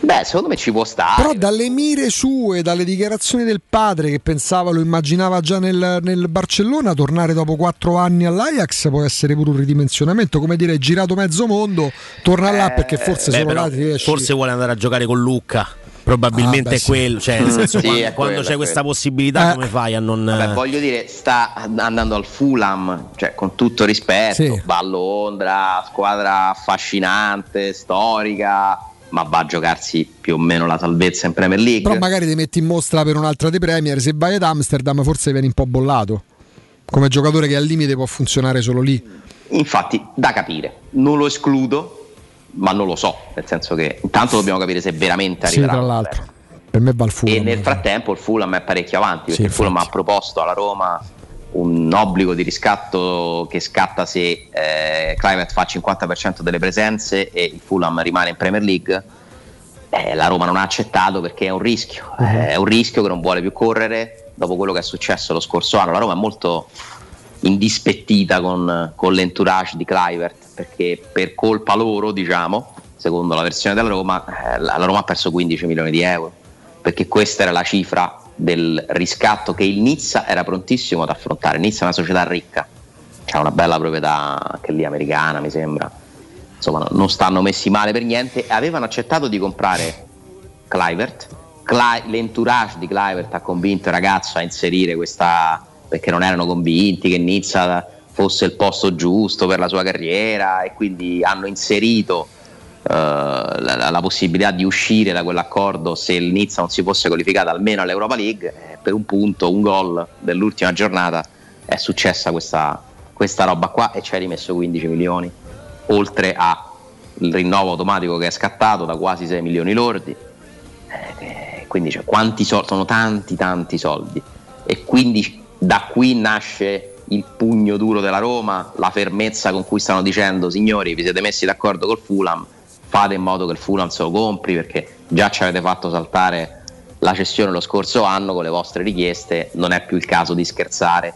Beh, secondo me ci può stare. Però dalle mire sue, dalle dichiarazioni del padre che pensava, lo immaginava già nel, nel Barcellona, tornare dopo quattro anni all'Ajax può essere pure un ridimensionamento. Come dire, girato mezzo mondo, torna eh, là perché forse beh, sono là Forse vuole andare a giocare con Lucca. Probabilmente ah, beh, è quello, cioè, nel senso, sì, quando, quello, quando c'è questa possibilità, eh. come fai a non. Vabbè, voglio dire, sta andando al Fulham, cioè, con tutto rispetto, sì. va a Londra, squadra affascinante, storica ma va a giocarsi più o meno la salvezza in Premier League. Però magari ti metti in mostra per un'altra di Premier, se vai ad Amsterdam forse vieni un po' bollato, come giocatore che al limite può funzionare solo lì. Infatti, da capire, non lo escludo, ma non lo so, nel senso che intanto dobbiamo capire se veramente arriverà. Sì, tra l'altro. Per me va il Fulham. E nel frattempo il Fulham è parecchio avanti, perché sì, il Fulham ha proposto alla Roma un obbligo di riscatto che scatta se eh, Clivet fa il 50% delle presenze e il Fulham rimane in Premier League. Eh, la Roma non ha accettato perché è un rischio, uh-huh. è un rischio che non vuole più correre dopo quello che è successo lo scorso anno. La Roma è molto indispettita con, con l'entourage di Clivert perché per colpa loro, diciamo, secondo la versione della Roma, eh, la, Roma ha perso 15 milioni di euro perché questa era la cifra del riscatto che il Nizza era prontissimo ad affrontare. Nizza è una società ricca, c'è una bella proprietà anche lì americana, mi sembra. Insomma, non stanno messi male per niente. Avevano accettato di comprare Clivert. Cli- l'entourage di Clivert ha convinto il ragazzo a inserire questa perché non erano convinti che Nizza fosse il posto giusto per la sua carriera e quindi hanno inserito Uh, la, la, possibilità di uscire da quell'accordo se il Nizza non si fosse qualificata almeno all'Europa League eh, per un punto, un gol dell'ultima giornata è successa questa, questa roba qua e ci hai rimesso 15 milioni oltre al rinnovo automatico che è scattato da quasi 6 milioni lordi. Eh, quindi cioè, soldi sono tanti tanti soldi. E quindi da qui nasce il pugno duro della Roma la fermezza con cui stanno dicendo signori vi siete messi d'accordo col Fulham fate in modo che il Fulham se lo compri perché già ci avete fatto saltare la cessione lo scorso anno con le vostre richieste, non è più il caso di scherzare.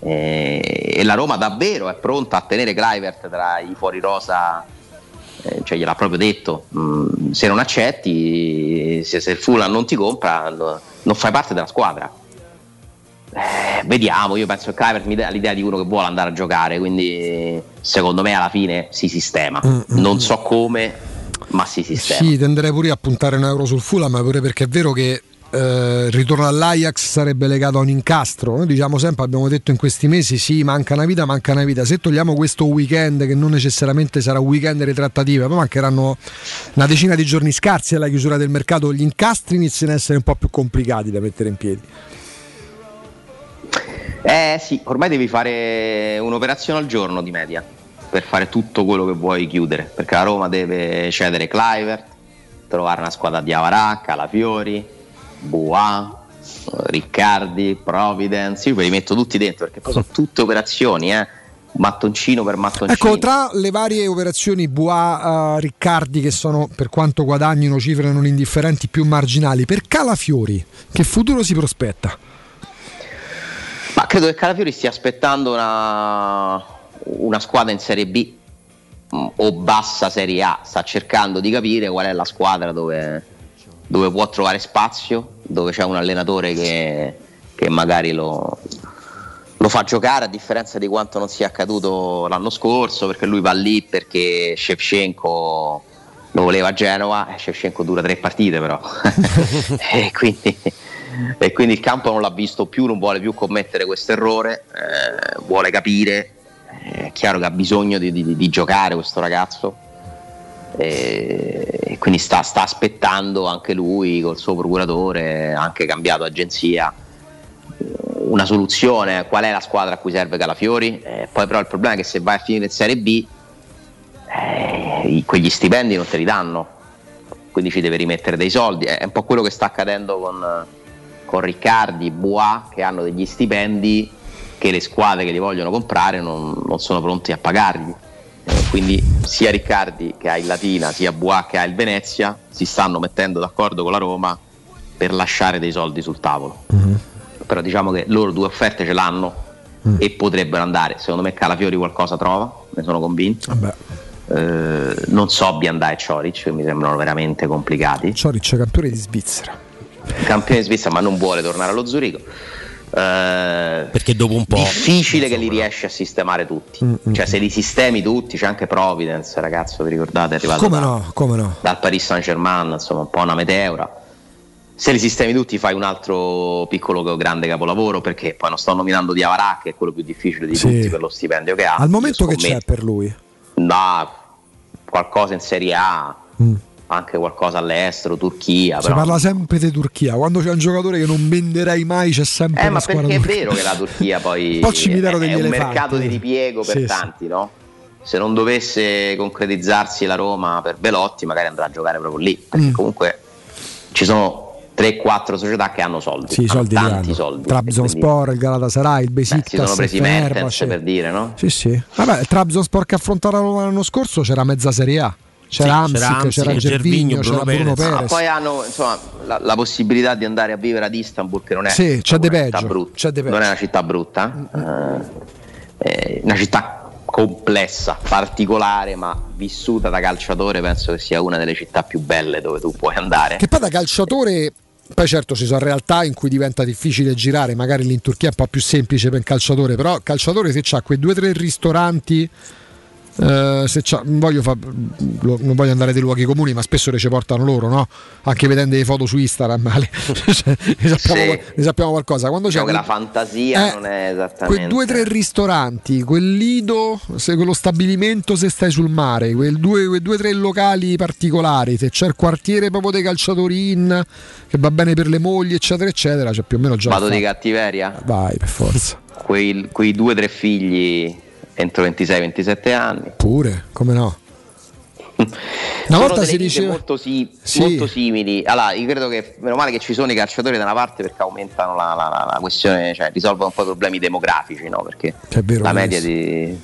Eh, e la Roma davvero è pronta a tenere Clivert tra i fuori rosa, eh, cioè gliel'ha proprio detto, mm, se non accetti, se, se, il Fulham non ti compra, no, non fai parte della squadra. Eh, vediamo, io penso che Clivert mi dà l'idea di uno che vuole andare a giocare, quindi secondo me alla fine si sistema. Mm, mm non mm. so come, ma si sistema. Sì, tenderei pure a puntare un euro sul Fulham, pure perché è vero che eh, il ritorno all'Ajax sarebbe legato a un incastro. Noi diciamo sempre, abbiamo detto in questi mesi, sì, manca una vita, manca una vita. Se togliamo questo weekend, che non necessariamente sarà un weekend di trattative, ma mancheranno una decina di giorni scarsi alla chiusura del mercato, gli incastri iniziano ad essere un po' più complicati da mettere in piedi. Eh sì, ormai devi fare un'operazione al giorno di media per fare tutto quello che vuoi chiudere, perché la Roma deve cedere Clivert, trovare una squadra di Avarà, Calafiori, Bois, Riccardi, Providence, io ve li metto tutti dentro perché poi sono tutte operazioni, eh mattoncino per mattoncino. Ecco, tra le varie operazioni Bois, uh, Riccardi, che sono per quanto guadagnino cifre non indifferenti più marginali, per Calafiori, che futuro si prospetta? Credo che Calafiori stia aspettando una, una squadra in Serie B mm, o bassa Serie A. Sta cercando di capire qual è la squadra dove, dove può trovare spazio, dove c'è un allenatore che, che magari lo, lo, fa giocare a differenza di quanto non sia accaduto l'anno scorso, perché lui va lì perché Shevchenko lo voleva a Genova. E Shevchenko dura tre partite però. [laughs] E, quindi, e, quindi, il campo non l'ha visto più, non vuole più commettere questo errore, eh, vuole capire è chiaro che ha bisogno di, di, di giocare questo ragazzo e quindi sta, sta, aspettando anche lui col suo procuratore, anche cambiato agenzia, una soluzione. Qual è la squadra a cui serve Calafiori? Eh, poi però il problema è che se vai a finire in Serie B, eh, quegli stipendi non te li danno, quindi ci deve rimettere dei soldi. È un po' quello che sta accadendo con, con Riccardi, Bois, che hanno degli stipendi che le squadre che li vogliono comprare non, non sono pronti a pagargli. Eh, quindi sia Riccardi che ha il Latina, sia Bois che ha il Venezia si stanno mettendo d'accordo con la Roma per lasciare dei soldi sul tavolo. Però diciamo che loro due offerte ce l'hanno e potrebbero andare. Secondo me Calafiori qualcosa trova, ne sono convinto. Eh, non so Biandà e Cioric, che mi sembrano veramente complicati. Cioric è campione di Svizzera. Campione di Svizzera, ma non vuole tornare allo Zurigo. Eh, Perché dopo un po'. difficile che li riesci a sistemare tutti. Mm, Cioè, se li sistemi tutti, c'è anche Providence, ragazzo, vi ricordate? È arrivato Come da- no, come no. dal Paris Saint Germain, insomma, un po' una meteora. Se li sistemi tutti, fai un altro piccolo o grande capolavoro. Perché poi non sto nominando Diavara, che è quello più difficile di Sì. tutti per lo stipendio che ha. Al momento che c'è per lui? No, qualcosa in Serie A, anche qualcosa all'estero, Turchia. Si però- parla sempre di Turchia. Quando c'è un giocatore che non venderai mai, c'è sempre Eh, ma perché è vero che la Turchia [laughs] poi Un po' cimitero è, è un elefanti. mercato di ripiego per Sì, sì. tanti, no? Se non dovesse concretizzarsi la Roma per Belotti, magari andrà a giocare proprio lì. Perché Mm. comunque ci sono 3-4 società che hanno soldi, Sì, hanno soldi tanti soldi. Trabzonspor, il Galatasaray, il Beh, si Besiktas, sono presi Mertens per dire, no? Sì, sì. Vabbè, il Trabzonspor che Roma l'anno scorso c'era mezza Serie A. C'era Sì, c'era Amsic, c'era Gervigno, c'era Bruno Perez. Ma poi hanno insomma, la, la possibilità di andare a vivere ad Istanbul, che non è Sì, c'è una di città peggio, brutta. c'è peggio. Non è una città brutta, eh, è una città complessa, particolare, ma vissuta da calciatore penso che sia una delle città più belle dove tu puoi andare. Che poi da calciatore, poi certo ci sono realtà in cui diventa difficile girare, magari lì in Turchia è un po' più semplice per il calciatore, però calciatore se c'ha quei due o tre ristoranti, eh, voglio fa- non voglio andare dei luoghi comuni, ma spesso le ci portano loro, no? Anche vedendo le foto su Instagram. [laughs] Cioè, ne, sappiamo, Sì. ne sappiamo qualcosa. Quando c'è Diciamo che quel- la fantasia Eh, non è esattamente quei due o tre ristoranti, quel lido, se quello stabilimento se stai sul mare, quei due o tre locali particolari, se c'è il quartiere proprio dei calciatori in che va bene per le mogli, eccetera, eccetera, c'è più o meno già. Vado di fatto. cattiveria? Vai, per forza. Quei, quei due o tre figli entro 26-27 anni. Pure, come no? [laughs] Una volta si diceva molto, si- Sì. molto simili. Allora, io credo che meno male che ci sono i calciatori da una parte perché aumentano la, la- la- questione, cioè risolvono un po' i problemi demografici, no? Perché [laughs] la media, di,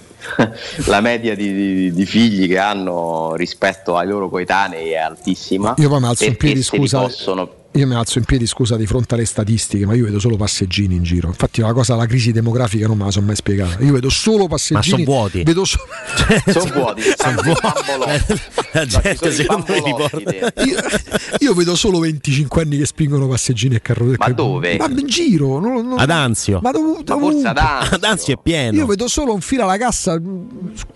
la media di, di- di figli che hanno rispetto ai loro coetanei è altissima. Io poi mi alzo in piedi, scusa. possono- Io mi alzo in piedi, scusa, di fronte alle statistiche, ma io vedo solo passeggini in giro. Infatti, la cosa, la crisi demografica non me la sono mai spiegata. Io vedo solo passeggini. [laughs] son vuoti. [laughs] Vedo solo. Sono vuoti, sono La gente secondo me li porta. io, io vedo solo 25 anni che spingono passeggini e carro Ma dove? Ma in giro, non- non- Ad Anzio. Ma dov- Ma forse ad Anzio. Ad Anzio è pieno. Io vedo solo un filo alla cassa.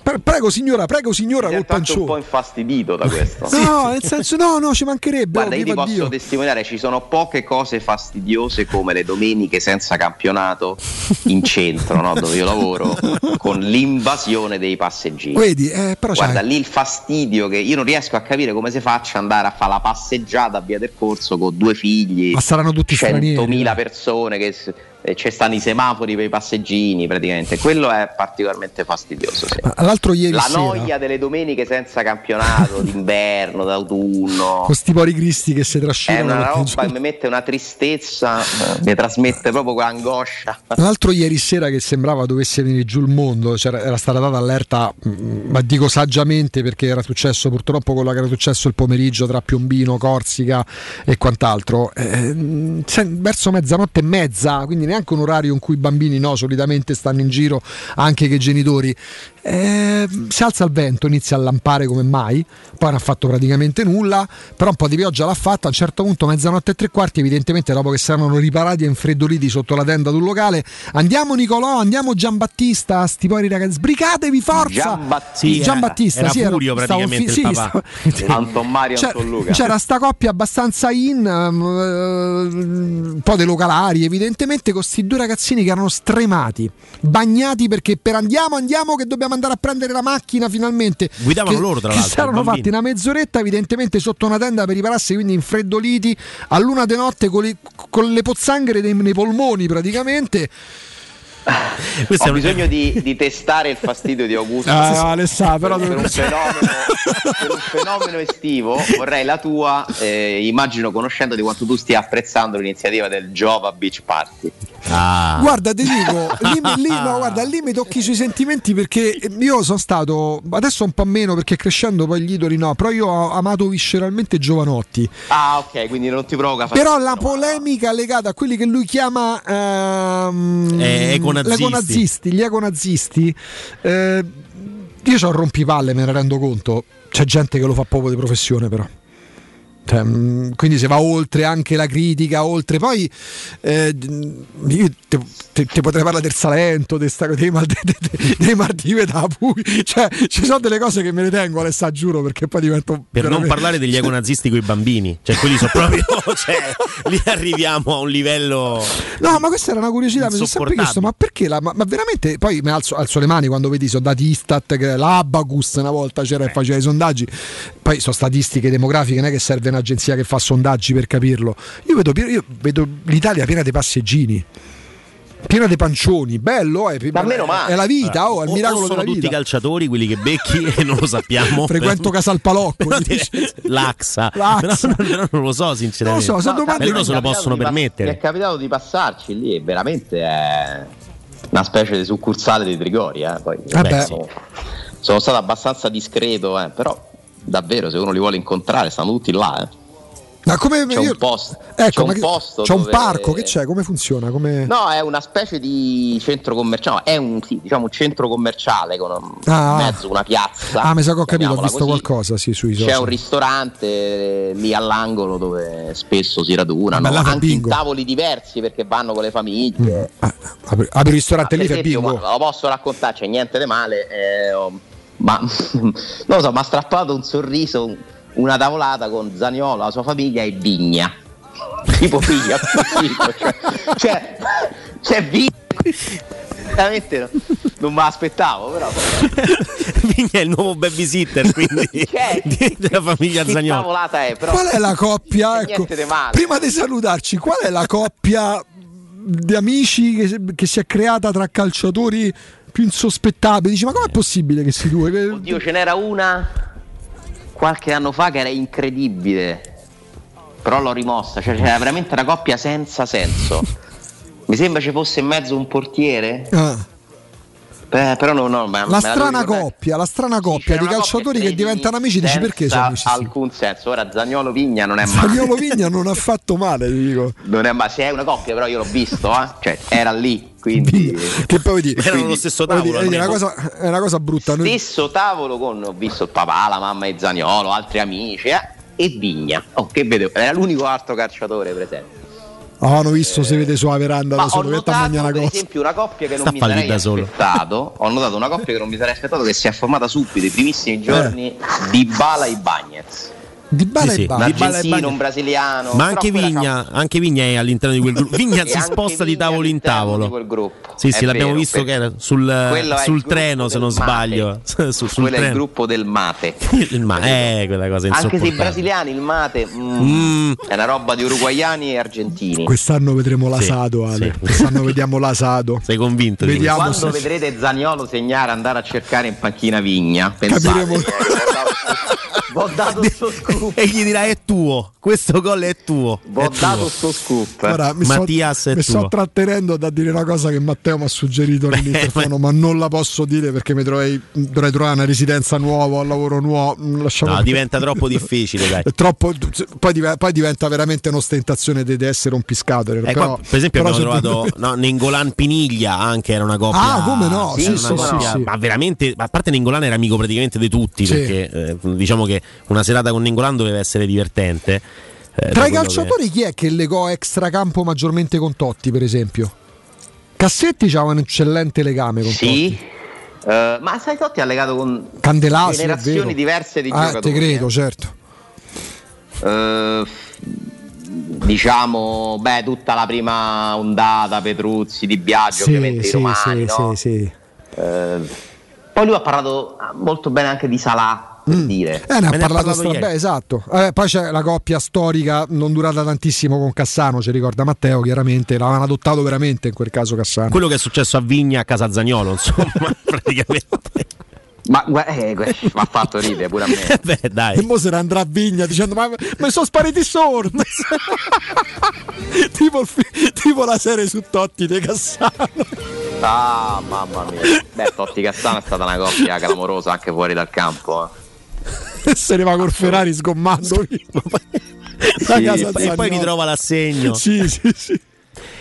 Pre- prego signora, prego signora col anche un po' pancione. infastidito da questo. No, nel senso, no, no, ci mancherebbe. Guarda, oh, io ti posso Dio. testimoniare, ci sono poche cose fastidiose come le domeniche senza campionato in centro, no, dove io lavoro, con l'invasione dei passeggini. Vedi, eh, però Guarda, c'hai- lì il fastidio che io non riesco a capire come si faccia andare a fare la passeggiata a via del corso con due figli, Ma saranno tutti stranieri. 100.000 persone che eh, ci stanno i semafori per i passeggini praticamente. Quello è particolarmente fastidioso. sì. Ma L'altro ieri La sera, noia delle domeniche senza campionato, [laughs] d'inverno, d'autunno. con sti pori cristi che si È trascinano. una perché, roba che mi mette una tristezza, eh, mi trasmette proprio quell'angoscia. [laughs] L'altro ieri sera che sembrava dovesse venire giù il mondo, c'era- era stata data allerta, mm, ma dico saggiamente perché era successo purtroppo quello che era successo il pomeriggio tra Piombino, Corsica e quant'altro. Eh, mm, verso mezzanotte e mezza, quindi neanche un orario in cui i bambini no, solitamente stanno in giro, anche che i genitori. Eh, si alza il vento, inizia a lampare come mai, poi non ha fatto praticamente nulla, però un po' di pioggia l'ha fatta, a un certo punto mezzanotte e tre quarti, evidentemente dopo che si erano riparati e infreddoliti sotto la tenda d'un locale, andiamo Nicolò, andiamo Giambattista, sti poveri ragazzi, sbrigatevi forza! Giambattista. Sì, Giambattista, era sì, ero- Furio stavo praticamente fi- il sì, papà. stavo- [laughs] Anton Mario, C'era- Anton Luca. C'era sta coppia abbastanza in, eh, un po' dei localari, evidentemente, con questi due ragazzini che erano stremati, bagnati perché per andiamo, andiamo, che dobbiamo andare a prendere la macchina finalmente. Guidavano Che- loro, tra l'altro, Si erano fatti una mezz'oretta, evidentemente sotto una tenda per ripararsi, quindi infreddoliti a luna di notte con le, con le pozzanghere nei, nei polmoni praticamente. [laughs] Questo Ho è un- bisogno di, di testare il fastidio di Augusto. Ah, no, Alessà, però per, un fenomeno, [laughs] per un fenomeno estivo vorrei la tua, eh, immagino conoscendo di quanto tu stia apprezzando l'iniziativa del Jova Beach Party. Ah. Guarda, ti dico, [laughs] lì, lì, no, guarda, lì mi tocchi sui sentimenti perché io sono stato, adesso un po' meno perché crescendo poi gli idoli no, però io ho amato visceralmente Giovanotti. Ah, ok, quindi non ti provoca Però la polemica legata a quelli che lui chiama ehm, Eh. L'econazisti, gli econazisti, eh, io ho rompipalle, me ne rendo conto. C'è gente che lo fa proprio di professione, però. Cioè, mh, quindi se va oltre anche la critica, oltre poi eh, io te, te- te potrei parlare del Salento, de sta- dei, mal, [laughs] de- de- de- dei Martive da Puglia, cioè ci sono delle cose che me le tengo Alessà, giuro, perché poi divento Per non parlare degli econazisti con i bambini, cioè quelli sono proprio, [laughs] [laughs] cioè, lì arriviamo a un livello. No, ma questa era una curiosità, mi sono sempre chiesto, ma perché la, ma, ma veramente poi mi alzo, alzo le mani quando vedi i soldati Istat, che l'Abacus una volta c'era e faceva i sondaggi, poi sono statistiche demografiche, non è che serve un'agenzia che fa sondaggi per capirlo. Io vedo, io vedo l'Italia piena di passeggini. Piena di pancioni, bello, è, è la vita, oh, è il O- miracolo sono della tutti vita. calciatori quelli che becchi [laughs] e non lo sappiamo. Frequento Casalpalocco. [laughs] L'Axa. [laughs] L'Axa. Però, però non lo so, sinceramente. Non lo so, se domani- E loro se lo Mi è possono capitato di pass- permettere. Mi è capitato di passarci lì e veramente è una specie di succursale di Trigori. Eh. Poi, Eh beh. sono, sono stato abbastanza discreto, eh, però davvero se uno li vuole incontrare stanno tutti là. eh. Ma come C'è io- un posto, ecco, c'è un posto c'è un dove- parco, che c'è? Come funziona? Come... No, è una specie di centro commerciale, no, è un, sì, diciamo, un centro commerciale con un- Ah. mezzo una piazza. Ah, mi sa che ho capito, ho visto così. qualcosa, sì, sui C'è social. un ristorante eh, lì all'angolo dove spesso si radunano, fa anche in tavoli diversi perché vanno con le famiglie. Apri, apri il ristorante Per lì, esempio, bingo. ma- lo posso raccontare, c'è niente di male, eh, ho- ma [laughs] non lo so, mi ha strappato un sorriso, un- una tavolata con Zaniolo, la sua famiglia e Vigna. [laughs] Tipo figlia, figlio, [laughs] cioè, cioè, c'è Vigna. Veramente no- non me l'aspettavo, però. Vigna è il nuovo babysitter, quindi di- della famiglia Che Zagnolo. tavolata è, però. Qual è la coppia? Ecco, prima di salutarci, qual è la coppia di amici che, che si è creata tra calciatori più insospettabili? Dici, ma com'è possibile che si due? Oddio, ce n'era una qualche anno fa che era incredibile. Però l'ho rimossa, cioè c'era veramente una coppia senza senso. [laughs] Mi sembra ci fosse in mezzo un portiere. Ah, Eh, però no, no, ma- la strana coppia, la strana coppia di calciatori coppia che di diventano amici, dici perché sono amici? alcun senso. Ora Zagnolo Vigna non è male. Spagnolo Vigna non ha fatto male, ti dico. Non è male, se è una coppia, però io l'ho visto, eh. Cioè, era lì, quindi. Che poi vuoi dire? Erano Quindi- allo stesso Vuoi tavolo. dire, è, una cosa, è una cosa brutta. Noi, Stesso tavolo con ho visto il papà, la mamma e Zagnolo, altri amici, eh, e Vigna. Oh, che vedevo, era l'unico altro calciatore presente. Avevano visto se vede sulla veranda Ma da ho solo, che notato mangia una per cosa. esempio una coppia che non Sta mi sarei aspettato. Ho notato una coppia che non mi sarei aspettato che si è formata subito i primissimi giorni di Bala e Bagnez. Di Bala Sì, sì. e. Di Bala e un brasiliano. Ma anche Vigna, anche Vigna è all'interno di quel gruppo. Vigna [laughs] si sposta di tavolo in tavolo. di quel gruppo. Sì, È sì, l'abbiamo vero, visto per- che era sul, il sul treno, se non mate. sbaglio. [laughs] Su- sul Quello è il treno. gruppo del mate. [laughs] Il ma è quella cosa Anche se i brasiliani, il mate, mm, Mm. è una roba di uruguayani e argentini. Quest'anno vedremo l'asado, Sì, Ale. sì. Quest'anno vediamo l'asado. Sei convinto Vediamo Quando se- vedrete Zaniolo segnare andare a cercare in panchina Vigna, pensate Capiremo- che ho dato sto scoop. E gli dirà è tuo, questo gol è tuo. Ho È dato tuo. sto scoop. Ora, mi, Mattias sto, è mi sto tuo. trattenendo da dire una cosa che Matteo mi ha suggerito nell'interfono, ma non la posso dire perché mi dovrei, dovrei trovare una residenza nuova, un lavoro nuovo. mm, lasciamo No, diventa troppo difficile, dai. [laughs] Troppo, poi, dive- poi diventa veramente un'ostentazione di, essere un piscato. Eh, però, qua, per esempio però abbiamo trovato [laughs] no, Nengolan Piniglia anche era una coppia Ah, come no? Sì, sì, una sì, coppia- sì. ma veramente a parte Nengolan era amico praticamente di tutti Sì. perché eh, diciamo che una serata con Nengolan doveva essere divertente Eh, Tra i calciatori chi è che legò extracampo maggiormente con Totti, per esempio? Cassetti aveva un eccellente legame con Sì. Eh, ma sai Totti ha legato con Candelasi, generazioni diverse di Ah, giocatori. te credo, certo. Eh, diciamo, beh, tutta la prima ondata, Petruzzi, Di Biagio, Sì, ovviamente i sì, romani, sì, no? sì, sì. Eh, poi lui ha parlato molto bene anche di Salah, per dire. Eh, ne ha Me parlato parlato beh, esatto. Eh, poi c'è la coppia storica non durata tantissimo con Cassano, ci ricorda Matteo, chiaramente l'avevano adottato veramente in quel caso Cassano. Quello che è successo a Vigna a casa Zagnolo, insomma, [laughs] praticamente. Ma eh, mi ha fatto ridere pure a me. [laughs] Beh, dai. E mo se ne andrà a Vigna dicendo ma mi sono spariti i sordi. [laughs] tipo, tipo la serie su Totti De Cassano. Ah, mamma mia. Beh, Totti Cassano è stata una coppia clamorosa anche fuori dal campo. eh. [laughs] Se ne va col Ferrari sgommando. Sì, [laughs] e poi- ritrova l'assegno. Sì, sì, sì.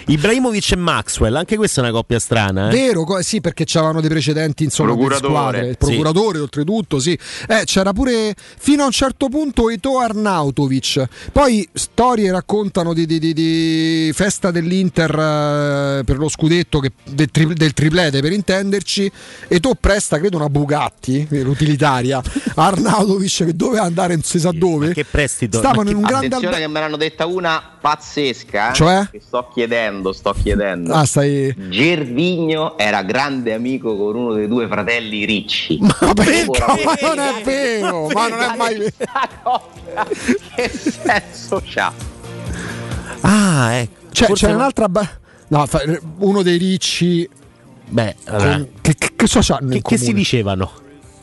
Ibrahimovic e Maxwell, anche questa è una coppia strana. Eh? Vero, co- sì, perché c'avevano dei precedenti insomma Procuratore. squadre. Il Sì. procuratore, oltretutto, sì. Eh, c'era pure fino a un certo punto Eto Arnautovic. Poi storie raccontano di, di- di- di festa dell'Inter eh, per lo scudetto che- del, tri- del triplete per intenderci. Eto presta, credo, una Bugatti, eh, l'utilitaria. [laughs] Arnautovic che doveva andare non si sa dove. Che prestito? Stavano in un grande Attenzione che me l'hanno detta una pazzesca. eh, Cioè? Che sto chiedendo, sto chiedendo. Ah, stai. Gervigno era grande amico con uno dei due fratelli ricci. Ma perché? Ma non è vero, ma non è [laughs] mai vero. che senso c'ha? Ah, ecco. C'è, Forse c'è no. un'altra. ba- no, uno dei ricci. Beh, allora, che, che, che so che, che si dicevano?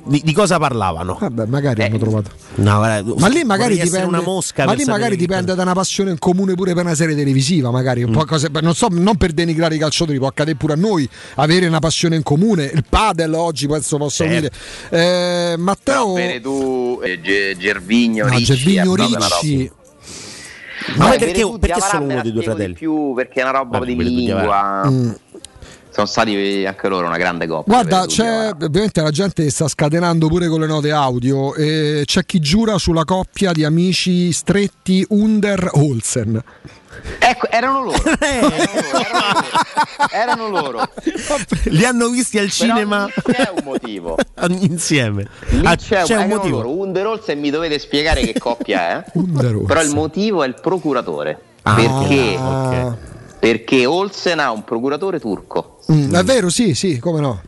Di, di cosa parlavano? Vabbè, magari hanno trovato. No, guarda, Ma lì magari dipende, una mosca ma lì magari dipende da una passione in comune pure per una serie televisiva, magari un po' cose, non so, non per denigrare i calciatori, può accadere pure a noi avere una passione in comune. Il padel oggi penso posso Certo. dire. Eh, Matteo Bene tu, eh, Ge- Gervigno No, Ricci. Gervigno Ricci. Ma Vabbè, perché, perché solo uno dei due fratelli? Di più perché è una roba Vabbè, di lingua. Sono stati anche loro una grande coppia. Guarda, c'è Diavara. ovviamente la gente sta scatenando pure con le note audio. e c'è chi giura sulla coppia di amici stretti Under Olsen. Ecco, erano loro. [laughs] erano loro. Li hanno visti al cinema Però c'è un motivo. [laughs] insieme. Lì Ah, c'è, c'è un erano motivo. Loro. Underholz e mi dovete spiegare che coppia è. [laughs] Under Però il Olsen. motivo è il procuratore. Ah, perché? ok. Perché Olsen ha un procuratore turco. Mm, è vero, sì, sì, come no.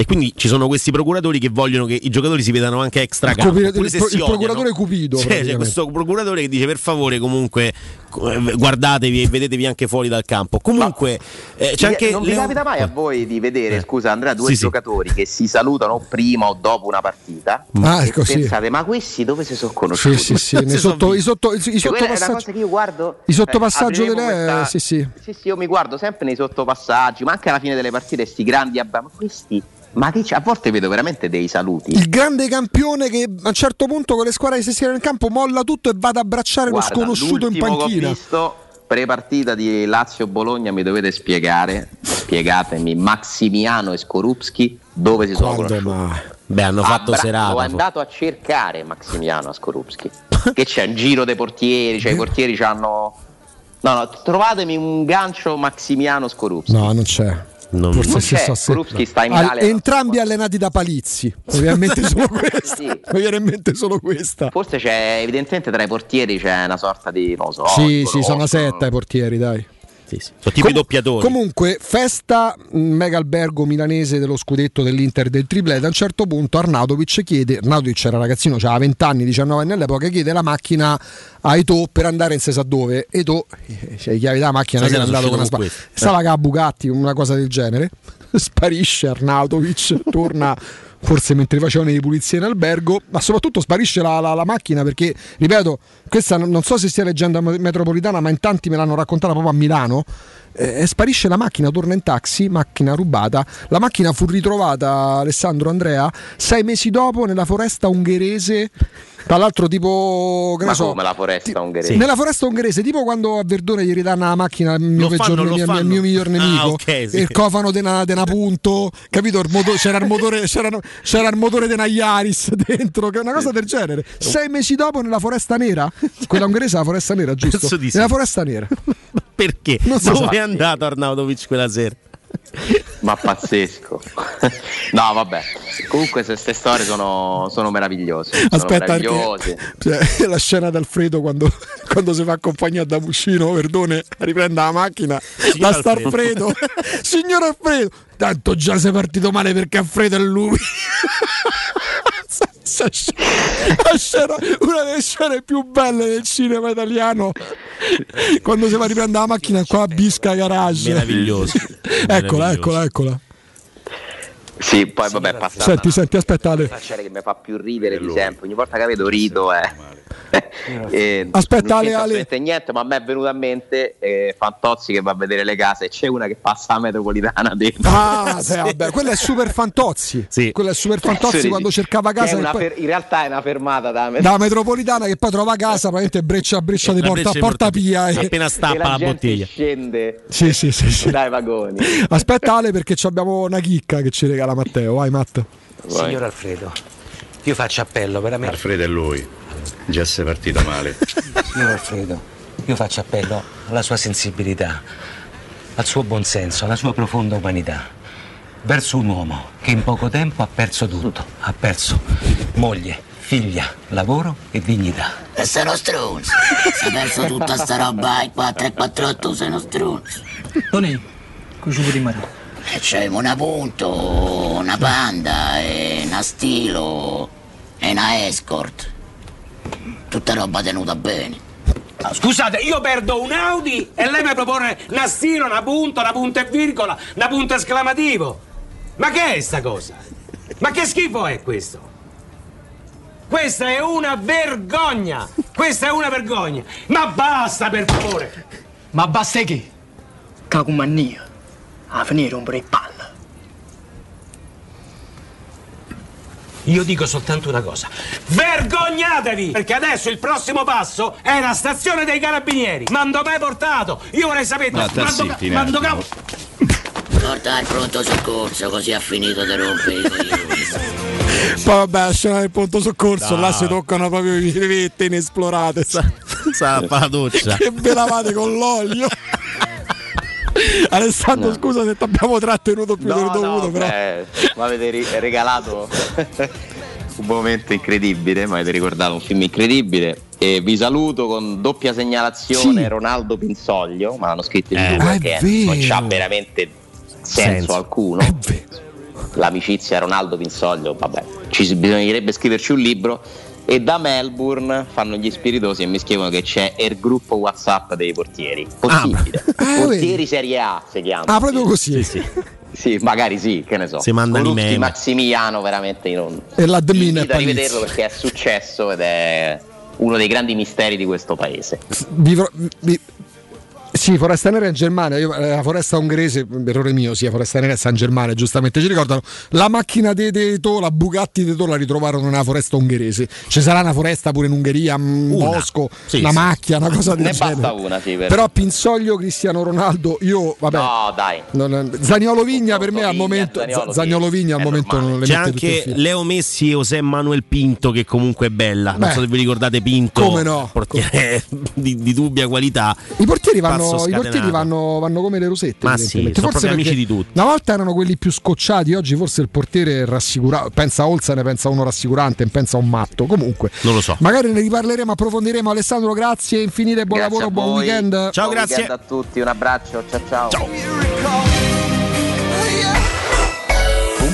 E quindi ci sono questi procuratori che vogliono che i giocatori si vedano anche extra Il campo. il se pro- si il procuratore Cupido, Cioè, c'è questo procuratore che dice per favore comunque eh, guardatevi e vedetevi anche fuori dal campo. Comunque eh, c'è anche non vi capita mai a voi di vedere, Eh. scusa Andrea, due Sì, sì. giocatori che si salutano prima o dopo una partita Ah, e ecco, sì. pensate, ma questi dove si sono Sì, conosciuti? sì, sì. nei sotto- i, sotto- i- i Cioè, quella è una sottopassaggi. cosa che io guardo I sottopassaggi eh, delle. apriremo questa- Sì, sì. Sì, sì, io mi guardo sempre nei sottopassaggi, ma anche alla fine delle partite, sti grandi abba- ma questi, ma che? A volte vedo veramente dei saluti. Il grande campione che a un certo punto con le squadre che si schierano in campo molla tutto e va ad abbracciare Guarda, lo sconosciuto in l'ultimo che ho panchina. visto pre-partita di Lazio-Bologna mi dovete spiegare, spiegatemi, Maximiano e Skorupski dove si sono Quando conosciuti. mai? Beh, hanno fatto Abbra- serata. L'ho andato a cercare Maximiano a Skorupski. che c'è un giro dei portieri, cioè i portieri hanno No, no, trovatemi un gancio Maximiano Skorupski. No, non c'è. Non- Forse si sta se- Al- Italia. entrambi allenati da Palizzi. Ovviamente solo [laughs] questa. Sì. Mi viene in mente solo questa. Forse c'è evidentemente tra i portieri c'è una sorta di non so. sì, sì, sono una setta i portieri, dai. Sì, sì. Sono tipi Com- doppiatori. Comunque, festa mh, mega albergo milanese dello scudetto dell'Inter del triplete. A un certo punto Arnautovic chiede, Arnautovic era ragazzino, aveva 20 anni, 19 anni all'epoca, chiede la macchina a Eto per andare in se sa dove. Eto, eh, cioè, le chiavi della macchina, Stasera è andato con una sono spa- uscito con questo. Stava con la Bugatti, una cosa del genere. [laughs] Sparisce Arnautovic, torna forse mentre facevano le pulizie in albergo, ma soprattutto sparisce la, la- la macchina perché, ripeto, questa non so se sia leggenda metropolitana, ma in tanti me l'hanno raccontata proprio a Milano. Eh, sparisce la macchina, torna in taxi, macchina rubata. La macchina fu ritrovata, Alessandro Andrea, sei mesi dopo nella foresta ungherese. Tra l'altro, tipo, che ne Ma so, come la foresta ungherese? nella foresta ungherese, tipo quando a Verdone gli ridanno la macchina al mio, peggior- mio- mio- mio miglior Ah, nemico, ok, sì. il cofano di una, punto, capito? Il moto- c'era, il motore, c'era, c'era il motore di una Iaris [laughs] dentro, che è una cosa del genere. Sei mesi dopo nella foresta nera, quella ungherese è la foresta nera, giusto? Penso di sì. Nella foresta nera. Perché? Non so Dove è andato Arnautovic quella sera? Ma pazzesco. no, vabbè. Comunque queste storie sono, sono meravigliose. Sono Aspetta, meravigliose. perché, cioè, la scena d'Alfredo quando, quando si fa accompagnare da Muscino, Verdone riprende la macchina, Signor la sta Alfredo. [laughs] Signor Alfredo, tanto già sei partito male perché Alfredo è lui. Sta scena- scena- una delle scene più belle del cinema italiano. Quando si va a riprendere la macchina qua a Bisca Garage. Meraviglioso. eccola eccola eccola Sì, poi vabbè, passa Senti, senti, aspetta Ale. una scena che mi fa più ridere di sempre. Ogni volta che vedo rido eh. [laughs] E Aspetta, non Ale, niente, ma a me è venuto a mente eh, Fantozzi che va a vedere le case e c'è una che passa la metropolitana dentro. Ah, [laughs] sì, vabbè, quello è Super Fantozzi. Quello è Super Fantozzi Cazzo quando cercava casa. una poi- fer- in realtà è una fermata da da metropolitana che poi trova casa, praticamente breccia a breccia di La porta a porta porta- pia. e- appena stappa e la, gente bottiglia. scende Sì, sì, sì, sì. dai vagoni. Aspetta Ale perché ci abbiamo una chicca che ci regala Matteo. Vai Matt. Signor Alfredo, io faccio appello veramente. Alfredo è lui. Già sei partito male. Signor Alfredo, io faccio appello alla sua sensibilità, al suo buonsenso, alla sua profonda umanità. Verso un uomo che in poco tempo ha perso tutto. Ha perso moglie, figlia, lavoro e dignità. E sei uno stronzo. Si è perso tutta sta roba ai 4 e 4 tu sei uno stronzo. Tony, cosa vuoi rimanere? E c'è una punto, una panda, e una stilo, e una escort. Tutta roba tenuta bene. Ah, Scusate, io perdo un Audi e lei mi propone una stilo, una punta, una punta e virgola, una punta esclamativo. Ma che è sta cosa? Ma che schifo è questo? Questa è una vergogna! Questa è una vergogna! Ma basta, per favore! Ma basta che? Cacumania. A finire un di palla. Io dico soltanto una cosa. Vergognatevi! Perché adesso il prossimo passo è la stazione dei carabinieri. Mando mai portato! Io vorrei sapere. Ma mando, mando Nando. Porta al pronto soccorso così ha finito di rompere i coglioni. Poi vabbè, la scena del pronto soccorso, No. là si toccano proprio i vette inesplorate. Sa a fa la doccia. che ve lavate con l'olio. [laughs] [laughs] Alessandro, scusa se ti abbiamo trattenuto più del dovuto, però. beh, mi avete ri- regalato un momento incredibile, mi avete ricordato un film incredibile. E vi saluto con doppia segnalazione Sì. Ronaldo Pinsoglio, ma l'hanno scritto in Eh. due Ah, che vero. non c'ha veramente senso, Senso. alcuno. L'amicizia Ronaldo Pinsoglio, vabbè, ci bisognerebbe scriverci un libro. E da Melbourne fanno gli spiritosi e mi scrivono che c'è il gruppo WhatsApp dei portieri. Possibile. Ah, portieri vedi. Serie A si chiama. Ah, proprio così. Sì, magari sì, che ne so. Si mandano i. Maximiano veramente non E l'admin è invito a Palizzi. rivederlo perché è successo ed è uno dei grandi misteri di questo paese. Vi- vi- Sì, Foresta Nera in Germania, io, eh, la foresta ungherese, errore mio, sì, foresta nera è San Germano, giustamente ci ricordano. La macchina di Teto, la Bugatti di Teto la ritrovarono nella foresta ungherese. Ci sarà una foresta pure in Ungheria, un Una. bosco, Sì, una sì. macchia, una cosa del Ne genere. basta una, sì, per- Però Pinsoglio, Cristiano Ronaldo, io vabbè. No, dai. non- Zaniolo Vigna per me al momento Zaniolo, Zaniolo Vigna al momento non le C'è anche. Leo Messi e José Manuel Pinto che comunque è bella. Non Beh. so se vi ricordate Pinto, Come no? portiere [laughs] di, di dubbia qualità. I portieri, vanno, i portieri vanno, vanno come le rosette. Ma sì, sono proprio amici di tutti. Una volta erano quelli più scocciati, oggi forse il portiere è rassicurato. Pensa a Olsen, pensa a uno rassicurante, pensa a un matto. Comunque, Non lo so. magari ne riparleremo, approfondiremo. Alessandro, grazie infinite, buon Grazie lavoro, buon voi. weekend. Buon weekend a tutti, un abbraccio, ciao ciao.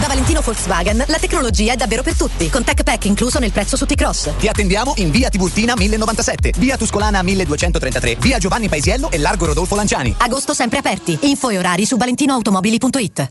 Da Valentino Volkswagen la tecnologia è davvero per tutti, con Tech Pack incluso nel prezzo su T-Cross. Ti attendiamo in via Tiburtina 1097, via Tuscolana 1233, via Giovanni Paisiello e largo Rodolfo Lanciani. Agosto sempre aperti. Info e orari su valentinoautomobili.it.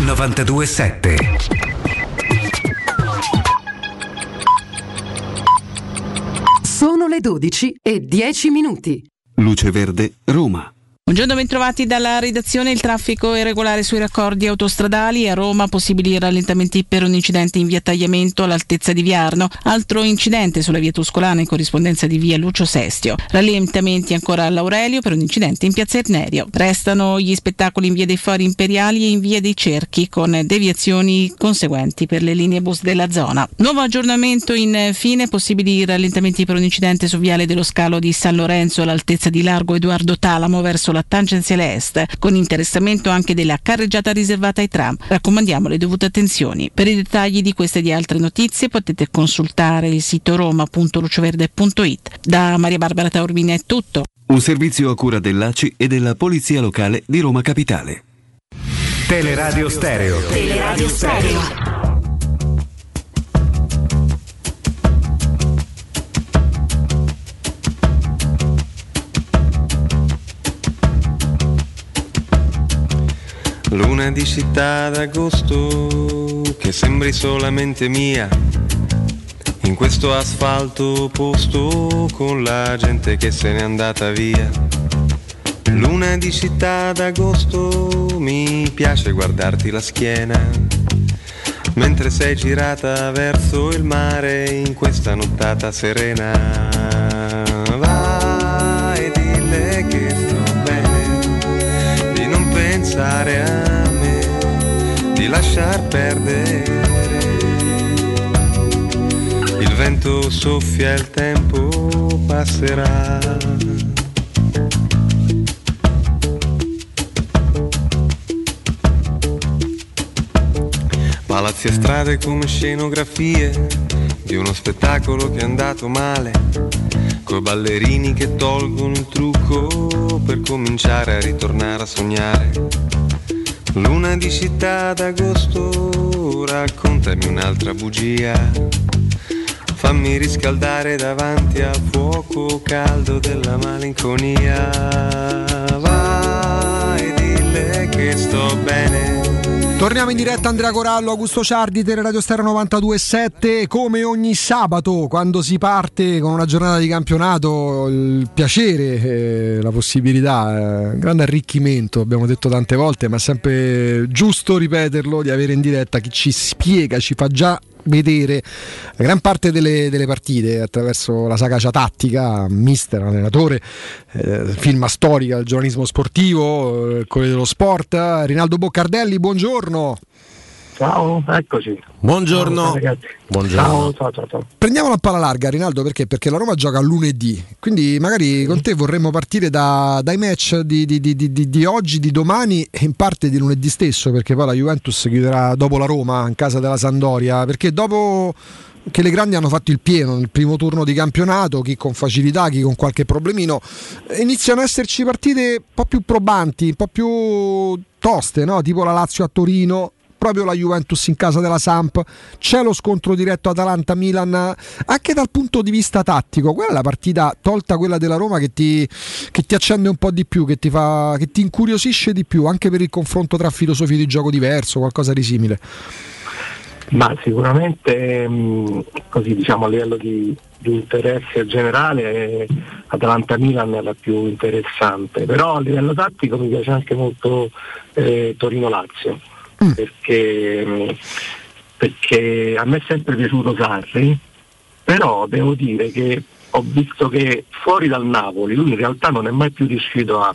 92.7 Sono le 12 e 10 minuti. Luce Verde, Roma. Buongiorno, bentrovati dalla redazione. Il traffico è regolare sui raccordi autostradali. A Roma possibili rallentamenti per un incidente in via Tagliamento all'altezza di Viarno. Altro incidente sulla via Tuscolana in corrispondenza di via Lucio Sestio. Rallentamenti ancora all'Aurelio per un incidente in piazza Ernerio. Restano gli spettacoli in via dei Fori Imperiali e in via dei Cerchi con deviazioni conseguenti per le linee bus della zona. Nuovo aggiornamento infine, possibili rallentamenti per un incidente su viale dello scalo di San Lorenzo all'altezza di Largo Edoardo Talamo verso la tangenziale est, con interessamento anche della carreggiata riservata ai tram. Raccomandiamo le dovute attenzioni. Per i dettagli di queste e di altre notizie potete consultare il sito roma.luceverde.it. Da Maria Barbara Taormina è tutto. Un servizio a cura dell'ACI e della Polizia Locale di Roma Capitale. Teleradio Stereo Teleradio Stereo. Luna di città d'agosto che sembri solamente mia, in questo asfalto posto con la gente che se n'è andata via. Luna di città d'agosto mi piace guardarti la schiena, mentre sei girata verso il mare in questa nottata serena. pensare a me, di lasciar perdere. Il vento soffia, il tempo passerà. Palazzi e strade come scenografie di uno spettacolo che è andato male coi ballerini che tolgono il trucco per cominciare a ritornare a sognare. Luna di città d'agosto, raccontami un'altra bugia. Fammi riscaldare davanti al fuoco caldo della malinconia. Vai, dille che sto bene. Torniamo in diretta Andrea Corallo, Augusto Ciardi, Teleradio Stereo 92.7 come ogni sabato quando si parte con una giornata di campionato il piacere, eh, la possibilità, eh, grande arricchimento, abbiamo detto tante volte ma è sempre giusto ripeterlo di avere in diretta chi ci spiega, ci fa già vedere gran parte delle, delle, partite attraverso la sagacia tattica, mister, allenatore, eh, firma storica del giornalismo sportivo, il Corriere dello Sport. Rinaldo Boccardelli, buongiorno. Ciao, eccoci. Buongiorno. Ciao, Buongiorno. Ciao, ciao, ciao, ciao. Prendiamo la palla larga, Rinaldo, perché? Perché la Roma gioca lunedì. Quindi magari con te vorremmo partire da, dai match di, di, di, di, oggi, di domani e in parte di lunedì stesso, perché poi la Juventus chiuderà dopo la Roma in casa della Sandoria. Perché dopo che le grandi hanno fatto il pieno nel primo turno di campionato, chi con facilità, chi con qualche problemino, iniziano ad esserci partite un po' più probanti, un po' più toste, no? tipo la Lazio a Torino, proprio la Juventus in casa della Samp, c'è lo scontro diretto Atalanta-Milan, anche dal punto di vista tattico, quella è la partita tolta quella della Roma che ti, che ti accende un po' di più, che ti, fa, che ti incuriosisce di più, anche per il confronto tra filosofie di gioco diverso, qualcosa di simile. Ma sicuramente mh, così diciamo a livello di, di interesse generale Atalanta-Milan è la più interessante, però a livello tattico mi piace anche molto eh, Torino-Lazio perché, perché a me è sempre piaciuto Sarri, però devo dire che ho visto che fuori dal Napoli lui in realtà non è mai più riuscito a,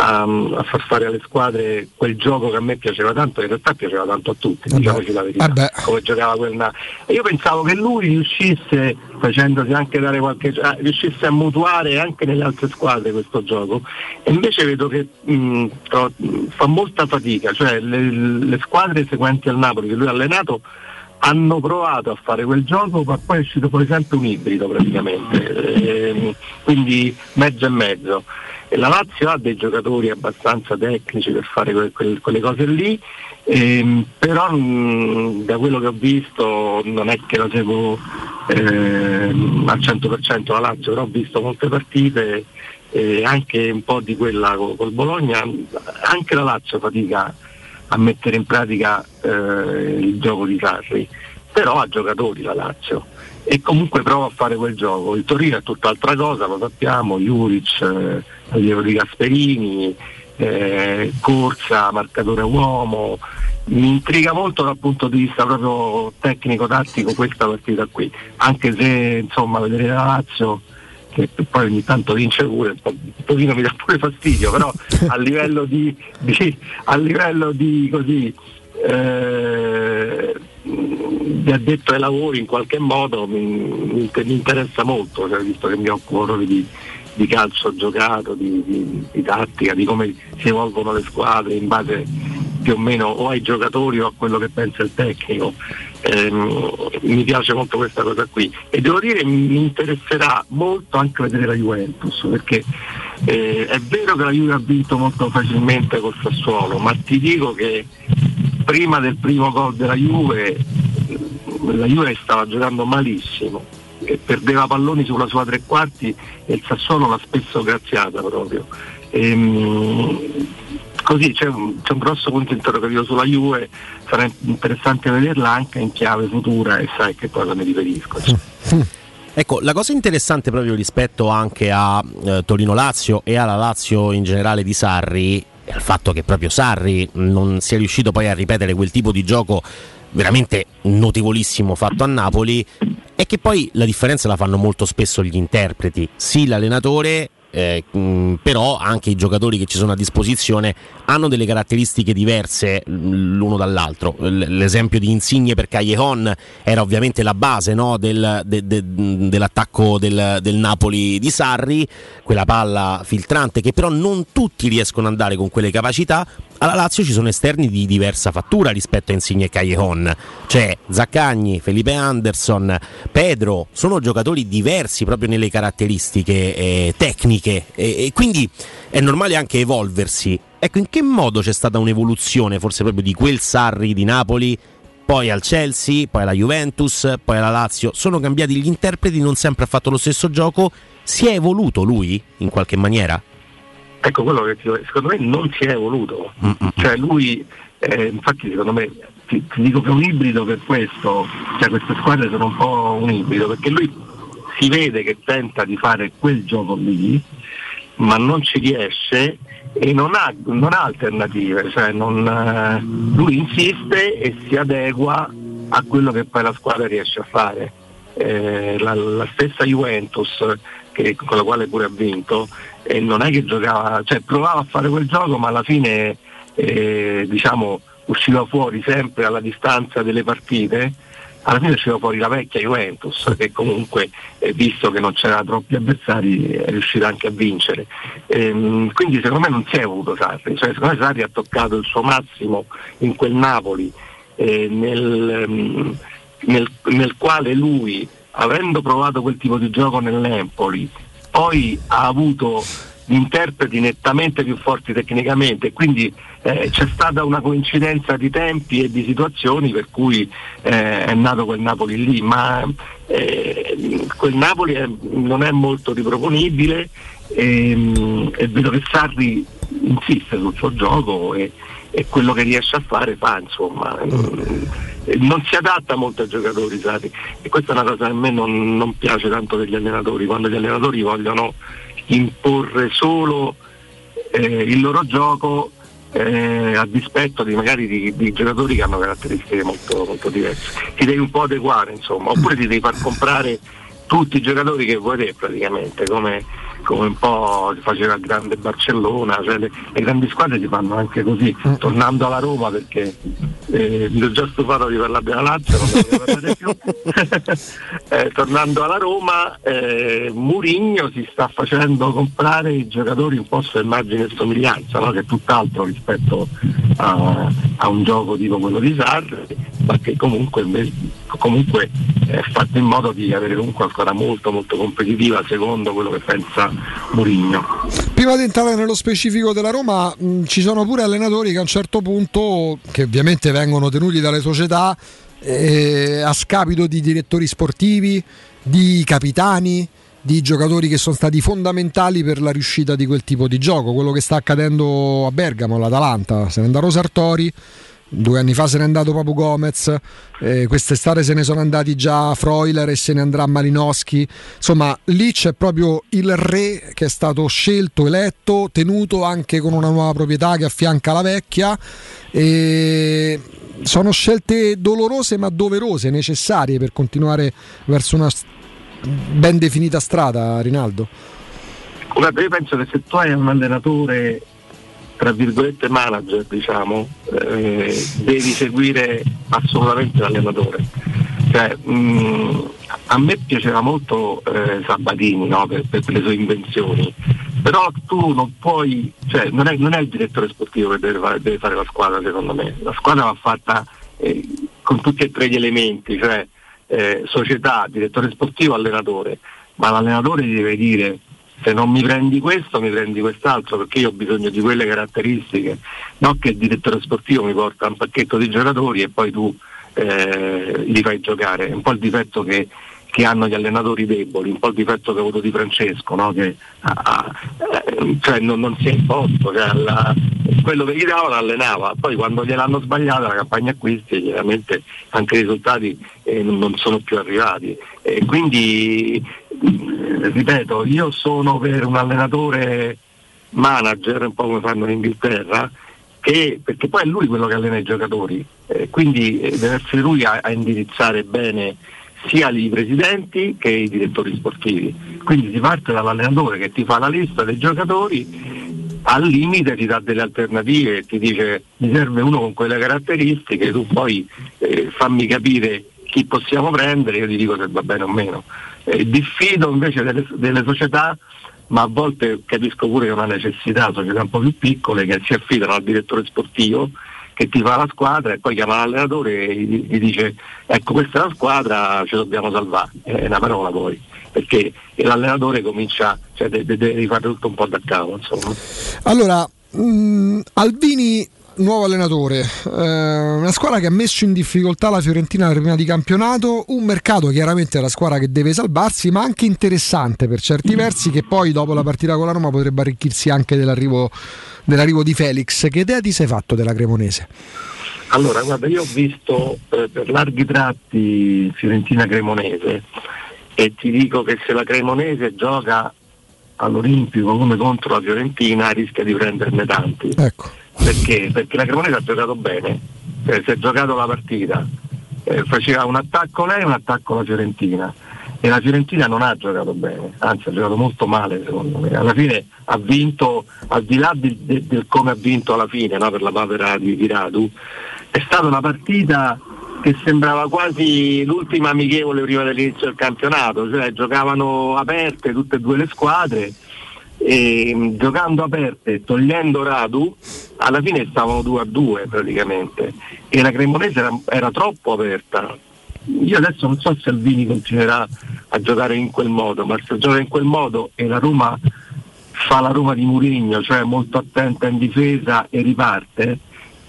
a, a, far fare alle squadre quel gioco che a me piaceva tanto, in realtà piaceva tanto a tutti, diciamoci la verità, Vabbè. come giocava quel na- E io pensavo che lui riuscisse, facendosi anche dare qualche eh, riuscisse a mutuare anche nelle altre squadre questo gioco. E invece vedo che mh, tro- fa molta fatica, cioè le, le squadre seguenti al Napoli che lui ha allenato hanno provato a fare quel gioco ma poi è uscito fuori sempre un ibrido praticamente, ehm, quindi mezzo e mezzo. La Lazio ha dei giocatori abbastanza tecnici per fare que- que- quelle cose lì, ehm, però mh, da quello che ho visto non è che la seguo ehm, al 100% la Lazio, però ho visto molte partite e anche un po' di quella col, col Bologna, anche la Lazio fatica a mettere in pratica eh, il gioco di Sarri, però ha giocatori la Lazio e comunque prova a fare quel gioco. Il Torino è tutt'altra cosa, lo sappiamo, Juric, eh, allievo di Gasperini, eh, corsa, marcatore uomo. Mi intriga molto dal punto di vista proprio tecnico-tattico questa partita qui, anche se insomma vedere la Lazio che poi ogni tanto vince pure, un pochino mi dà pure fastidio, però a [laughs] livello di, di, a livello di così eh, di addetto ai lavori in qualche modo mi, mi, mi interessa molto, cioè, visto che mi occupo proprio di, di calcio giocato, di, di, di, tattica, di come si evolvono le squadre in base più o meno o ai giocatori o a quello che pensa il tecnico. Eh, mi piace molto questa cosa qui e devo dire mi interesserà molto anche vedere la Juventus perché eh, è vero che la Juve ha vinto molto facilmente col Sassuolo ma ti dico che prima del primo gol della Juve la Juve stava giocando malissimo perdeva palloni sulla sua tre quarti e il Sassuolo l'ha spesso graziata proprio. Ehm, così c'è un, c'è un, grosso punto interrogativo sulla Juve, sarà interessante vederla anche in chiave futura e sai che cosa mi riferisco. Ecco, la cosa interessante proprio rispetto anche a eh, Torino-Lazio e alla Lazio in generale di Sarri è il fatto che proprio Sarri non sia riuscito poi a ripetere quel tipo di gioco veramente notevolissimo fatto a Napoli è che poi la differenza la fanno molto spesso gli interpreti, sì l'allenatore eh, mh, però anche i giocatori che ci sono a disposizione hanno delle caratteristiche diverse l'uno dall'altro. L- l'esempio di Insigne per Callejon era ovviamente la base no, del, de- de- dell'attacco del, del, Napoli di Sarri, quella palla filtrante che però non tutti riescono ad andare con quelle capacità. Alla Lazio ci sono esterni di diversa fattura rispetto a Insigne e Callejon, cioè Zaccagni, Felipe Anderson, Pedro, sono giocatori diversi proprio nelle caratteristiche eh, tecniche e, e quindi è normale anche evolversi. Ecco, in che modo c'è stata un'evoluzione forse proprio di quel Sarri di Napoli? Poi al Chelsea, poi alla Juventus, poi alla Lazio. Sono cambiati gli interpreti, non sempre ha fatto lo stesso gioco. Si è evoluto lui in qualche maniera? Ecco quello che secondo me non si è evoluto. Cioè lui, eh, infatti secondo me, ti, ti dico che è un ibrido per questo, cioè queste squadre sono un po' un ibrido, perché lui si vede che tenta di fare quel gioco lì, ma non ci riesce e non ha, non ha alternative, cioè non, eh, lui insiste e si adegua a quello che poi la squadra riesce a fare. Eh, la, la stessa Juventus che- con la quale pure ha vinto e non è che giocava, cioè provava a fare quel gioco ma alla fine eh, diciamo usciva fuori sempre alla distanza delle partite. Alla fine usciva fuori la vecchia Juventus che comunque eh, visto che non c'erano troppi avversari è riuscita anche a vincere. Ehm, quindi secondo me non si è avuto Sarri. Cioè, secondo me Sarri ha toccato il suo massimo in quel Napoli eh, nel, ehm, nel- nel quale lui avendo provato quel tipo di gioco nell'Empoli poi ha avuto interpreti nettamente più forti tecnicamente, quindi eh, c'è stata una coincidenza di tempi e di situazioni per cui eh, è nato quel Napoli lì, ma eh, quel Napoli è- non è molto riproponibile e, e vedo che Sarri insiste sul suo gioco e, e quello che riesce a fare fa, insomma. Non si adatta molto ai giocatori, Sarri, e questa è una cosa che a me non, non piace tanto degli allenatori, quando gli allenatori vogliono imporre solo eh, il loro gioco eh, a dispetto di magari di, di giocatori che hanno caratteristiche molto, molto diverse. Ti devi un po' adeguare, insomma, oppure ti devi far comprare tutti i giocatori che vuoi te praticamente, come, come un po' si faceva il grande Barcellona, cioè le, le grandi squadre si fanno anche così, tornando alla Roma perché eh, mi ho già stufato di parlare della Lazio, non ne parlare più. [laughs] Eh, tornando alla Roma, eh, Murigno si sta facendo comprare i giocatori un po' su immagine e somiglianza, no? che è tutt'altro rispetto a, a un gioco tipo quello di Sarri, ma che comunque, inve- comunque è fatto in modo di avere comunque una squadra molto molto competitiva secondo quello che pensa Murigno. Prima di entrare nello specifico della Roma, mh, ci sono pure allenatori che a un certo punto, che ovviamente vengono tenuti dalle società, eh, a scapito di direttori sportivi, di capitani, di giocatori che sono stati fondamentali per la riuscita di quel tipo di gioco. Quello che sta accadendo a Bergamo, l'Atalanta, se ne andrà Rosartori. Due anni fa se n'è andato Papu Gomez, eh, quest'estate se ne sono andati già Freuler e se ne andrà Malinowski. Insomma, lì c'è proprio il re che è stato scelto, eletto, tenuto anche con una nuova proprietà che affianca la vecchia. E sono scelte dolorose ma doverose, necessarie per continuare verso una ben definita strada, Rinaldo. Guarda, io penso che se tu hai un allenatore tra virgolette manager, diciamo, eh, devi seguire assolutamente l'allenatore. Cioè, mh, a me piaceva molto eh, Sabatini no, per, per le sue invenzioni, però tu non puoi, cioè, non, è, non è il direttore sportivo che deve fare, deve fare la squadra secondo me, la squadra va fatta eh, con tutti e tre gli elementi, cioè eh, società, direttore sportivo, allenatore, ma l'allenatore deve dire se non mi prendi questo mi prendi quest'altro perché io ho bisogno di quelle caratteristiche, non che il direttore sportivo mi porta un pacchetto di giocatori e poi tu eh, li fai giocare, è un po' il difetto che, che hanno gli allenatori deboli, un po' il difetto che ho avuto di Francesco, no? che ha- ha- eh, cioè non, non si è imposto, cioè alla- quello che gli davano allenava, poi quando gliel'hanno sbagliata la campagna acquisti chiaramente anche i risultati eh, non sono più arrivati. Quindi ripeto, io sono per un allenatore manager, un po' come fanno in Inghilterra, che, perché poi è lui quello che allena i giocatori, eh, quindi eh, deve essere lui a, a indirizzare bene sia i presidenti che i direttori sportivi. Quindi si parte dall'allenatore che ti fa la lista dei giocatori, al limite ti dà delle alternative, ti dice mi serve uno con quelle caratteristiche, tu poi eh, fammi capire chi possiamo prendere, io ti dico se va bene o meno. Eh, diffido invece delle, delle società ma a volte capisco pure che è una necessità, società un po' più piccole che si affidano al direttore sportivo che ti fa la squadra e poi chiama l'allenatore e gli, dice ecco questa è la squadra, ci dobbiamo salvare, è una parola poi, perché l'allenatore comincia, cioè deve, deve rifare tutto un po' da capo. Insomma. Allora, mh, Albini nuovo allenatore, eh, una squadra che ha messo in difficoltà la Fiorentina prima di campionato, un mercato chiaramente è la squadra che deve salvarsi, ma anche interessante per certi versi che poi dopo la partita con la Roma potrebbe arricchirsi anche dell'arrivo, dell'arrivo di Felix. Che idea ti sei fatto della Cremonese? Allora, guarda, io ho visto eh, per larghi tratti Fiorentina Cremonese e ti dico che se la Cremonese gioca all'Olimpico come contro la Fiorentina rischia di prenderne tanti. Ecco. Perché? Perché la Cremonese ha giocato bene, eh, si è giocato la partita, eh, faceva un attacco lei e un attacco la Fiorentina e la Fiorentina non ha giocato bene, anzi ha giocato molto male secondo me. Alla fine ha vinto, al di là del, del, del come ha vinto alla fine no, per la papera di, di Radu, è stata una partita che sembrava quasi l'ultima amichevole prima dell'inizio del campionato, cioè giocavano aperte tutte e due le squadre e mm, giocando aperte togliendo Radu alla fine stavano 2 a 2 praticamente. E la Cremonese era, era, troppo aperta. Io adesso non so se Alvini continuerà a giocare in quel modo ma se gioca in quel modo e la Roma fa la Roma di Murigno cioè molto attenta in difesa e riparte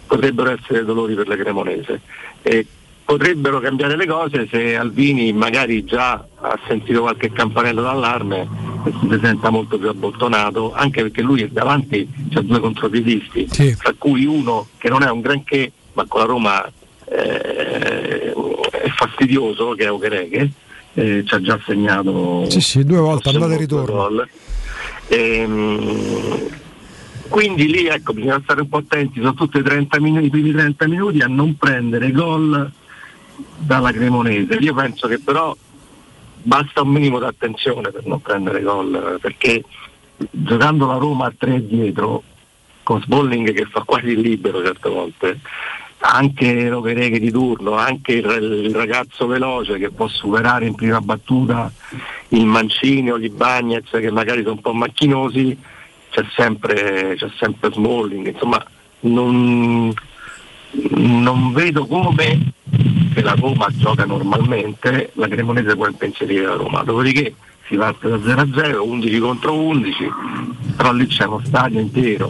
potrebbero essere dolori per la Cremonese. E potrebbero cambiare le cose se Alvini magari già ha sentito qualche campanello d'allarme si presenta molto più abbottonato, anche perché lui davanti ha due contropiedisti, sì. tra cui uno che non è un granché, ma con la Roma eh, è fastidioso, che è Ochereghe, eh, ci ha già segnato sì, sì, due volte andate e ritorno. Ehm, quindi lì ecco, bisogna stare un po' attenti, soprattutto i, 30 minuti, i primi 30 minuti, a non prendere gol dalla Cremonese. Io penso che però basta un minimo d'attenzione per non prendere gol, perché giocando la Roma a tre dietro, con Sbolling che fa quasi il libero certe volte, anche Rovereghe di turno, anche il, ragazzo veloce che può superare in prima battuta il Mancini o gli Bagnez che magari sono un po' macchinosi, c'è sempre, c'è sempre Smalling, insomma non, non vedo come se la Roma gioca normalmente la Cremonese può impensierire la Roma, dopodiché si parte da 0 a 0, 11 contro 11, però lì c'è uno stadio intero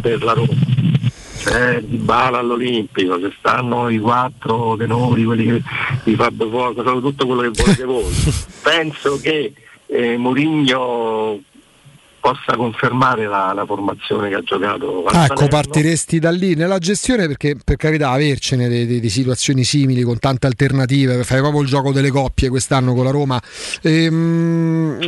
per la Roma. C'è Di Bala all'Olimpico, ci stanno i quattro tenori, quelli che di Fabio Fuoco, tutto quello che volete voi. [laughs] Penso che eh, Mourinho possa confermare la, la, formazione che ha giocato. Ah, ecco, partiresti da lì nella gestione perché per carità avercene di situazioni simili con tante alternative, fai proprio il gioco delle coppie quest'anno con la Roma. Ehm,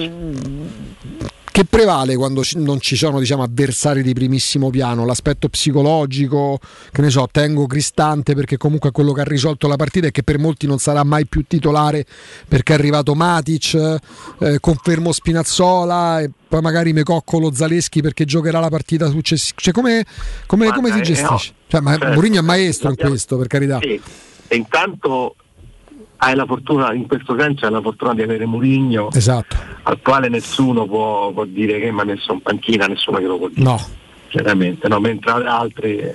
che prevale quando non ci sono diciamo, avversari di primissimo piano? L'aspetto psicologico, che ne so, tengo Cristante perché comunque è quello che ha risolto la partita e che per molti non sarà mai più titolare perché è arrivato Matic, eh, confermo Spinazzola e poi magari me coccolo Zaleschi perché giocherà la partita successiva. Cioè, come, come, come si gestisce? No. Cioè, ma certo. Mourinho è maestro in questo, per carità. Sì. E intanto hai la fortuna, in questo senso hai la fortuna di avere Murigno esatto. al quale nessuno può, può, dire che mi ha messo in panchina, nessuno che lo può dire. No. Chiaramente, no? mentre altri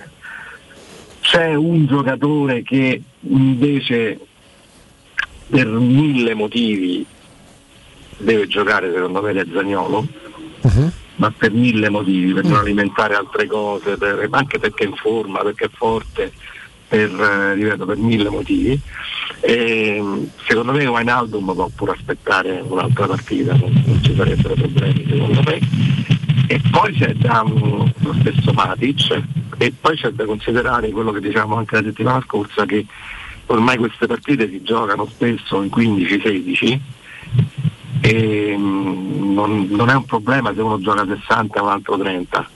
c'è un giocatore che invece per mille motivi deve giocare secondo me è Zagnolo uh-huh. ma per mille motivi per uh-huh. non alimentare altre cose per, anche perché è in forma perché è forte per, eh, ripeto, per mille motivi. E, secondo me Wijnaldum può pure aspettare un'altra partita, non, non ci sarebbero problemi secondo me. E poi c'è da um, lo stesso Matic e poi c'è da considerare quello che diciamo anche la settimana scorsa che ormai queste partite si giocano spesso in 15-16 e um, non, non, è un problema se uno gioca 60 e un altro 30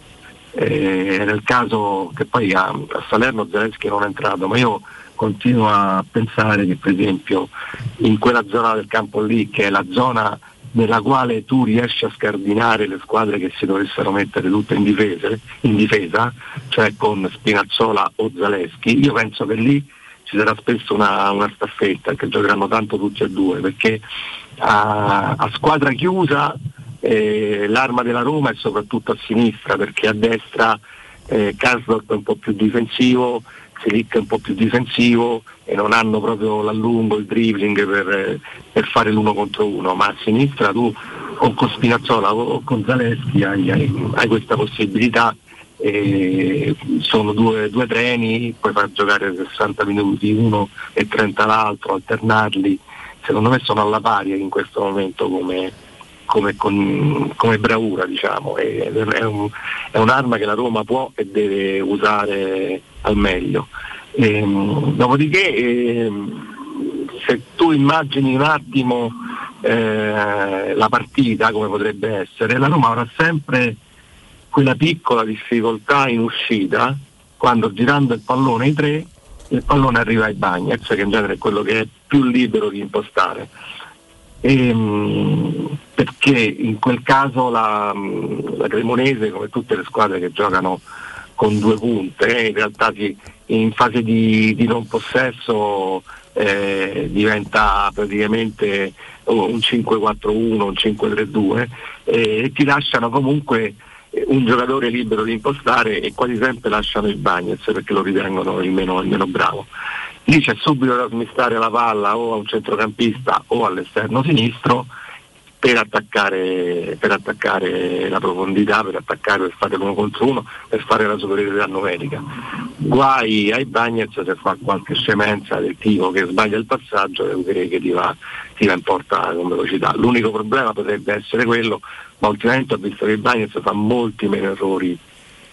eh, nel caso che poi a, a Salerno Zelensky non è entrato, ma io continuo a pensare che per esempio in quella zona del campo lì, che è la zona nella quale tu riesci a scardinare le squadre che si dovessero mettere tutte in difesa, in difesa cioè con Spinazzola o Zaleschi, io penso che lì ci sarà spesso una, una staffetta che giocheranno tanto tutti e due, perché a, a squadra chiusa eh, l'arma della Roma è soprattutto a sinistra perché a destra eh, Karsdorp è un po' più difensivo, Selic è un po' più difensivo e non hanno proprio l'allungo, il dribbling per, eh, per fare l'uno contro uno, ma a sinistra tu o con Spinazzola o con Zaleschi hai, hai, hai questa possibilità. E sono due, due, treni, puoi far giocare 60 minuti uno e 30 l'altro, alternarli, secondo me sono alla pari in questo momento come, come, con, come bravura diciamo, è, è, un, è, un'arma che la Roma può e deve usare al meglio. E, dopodiché eh, se tu immagini un attimo eh, la partita come potrebbe essere, la Roma avrà sempre quella piccola difficoltà in uscita quando girando il pallone ai tre il pallone arriva ai Bagnets che in genere è quello che è più libero di impostare ehm, perché in quel caso la, la, Cremonese come tutte le squadre che giocano con due punte eh, in realtà si, in fase di, di non possesso eh, diventa praticamente un 5-4-1, un 5-3-2 eh, e ti lasciano comunque un giocatore libero di impostare e quasi sempre lasciano il Bagnets perché lo ritengono il meno, il meno bravo. Lì c'è subito da smistare la palla o a un centrocampista o all'esterno sinistro per attaccare, per attaccare, la profondità, per attaccare per fare l'uno contro uno, per fare la superiorità numerica. Guai ai Bagnets se fa qualche scemenza del tipo che sbaglia il passaggio e che ti va, ti va in porta con velocità. L'unico problema potrebbe essere quello, ma ultimamente ho visto che il Bagnets fa molti meno errori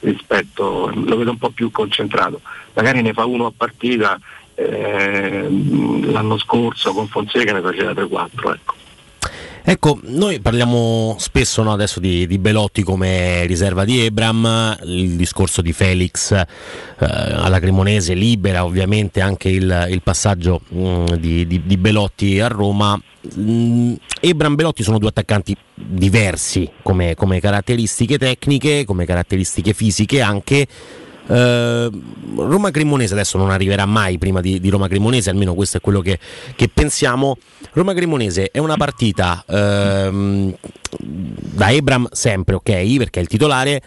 rispetto, lo vedo un po' più concentrato, magari ne fa uno a partita, eh, l'anno scorso con Fonseca ne faceva 3-4. Ecco. Ecco, noi parliamo spesso no, adesso di, di, Belotti come riserva di Ebram, il discorso di Felix eh, alla Cremonese libera ovviamente anche il, il passaggio mh, mm, di, di, di, Belotti a Roma. Mm, Ebram e Belotti sono due attaccanti diversi come, come caratteristiche tecniche, come caratteristiche fisiche anche. Uh, Roma Cremonese adesso non arriverà mai prima di, di, Roma Cremonese, almeno questo è quello che, che pensiamo. Roma Cremonese è una partita uh, da Ebram sempre, ok, perché è il titolare.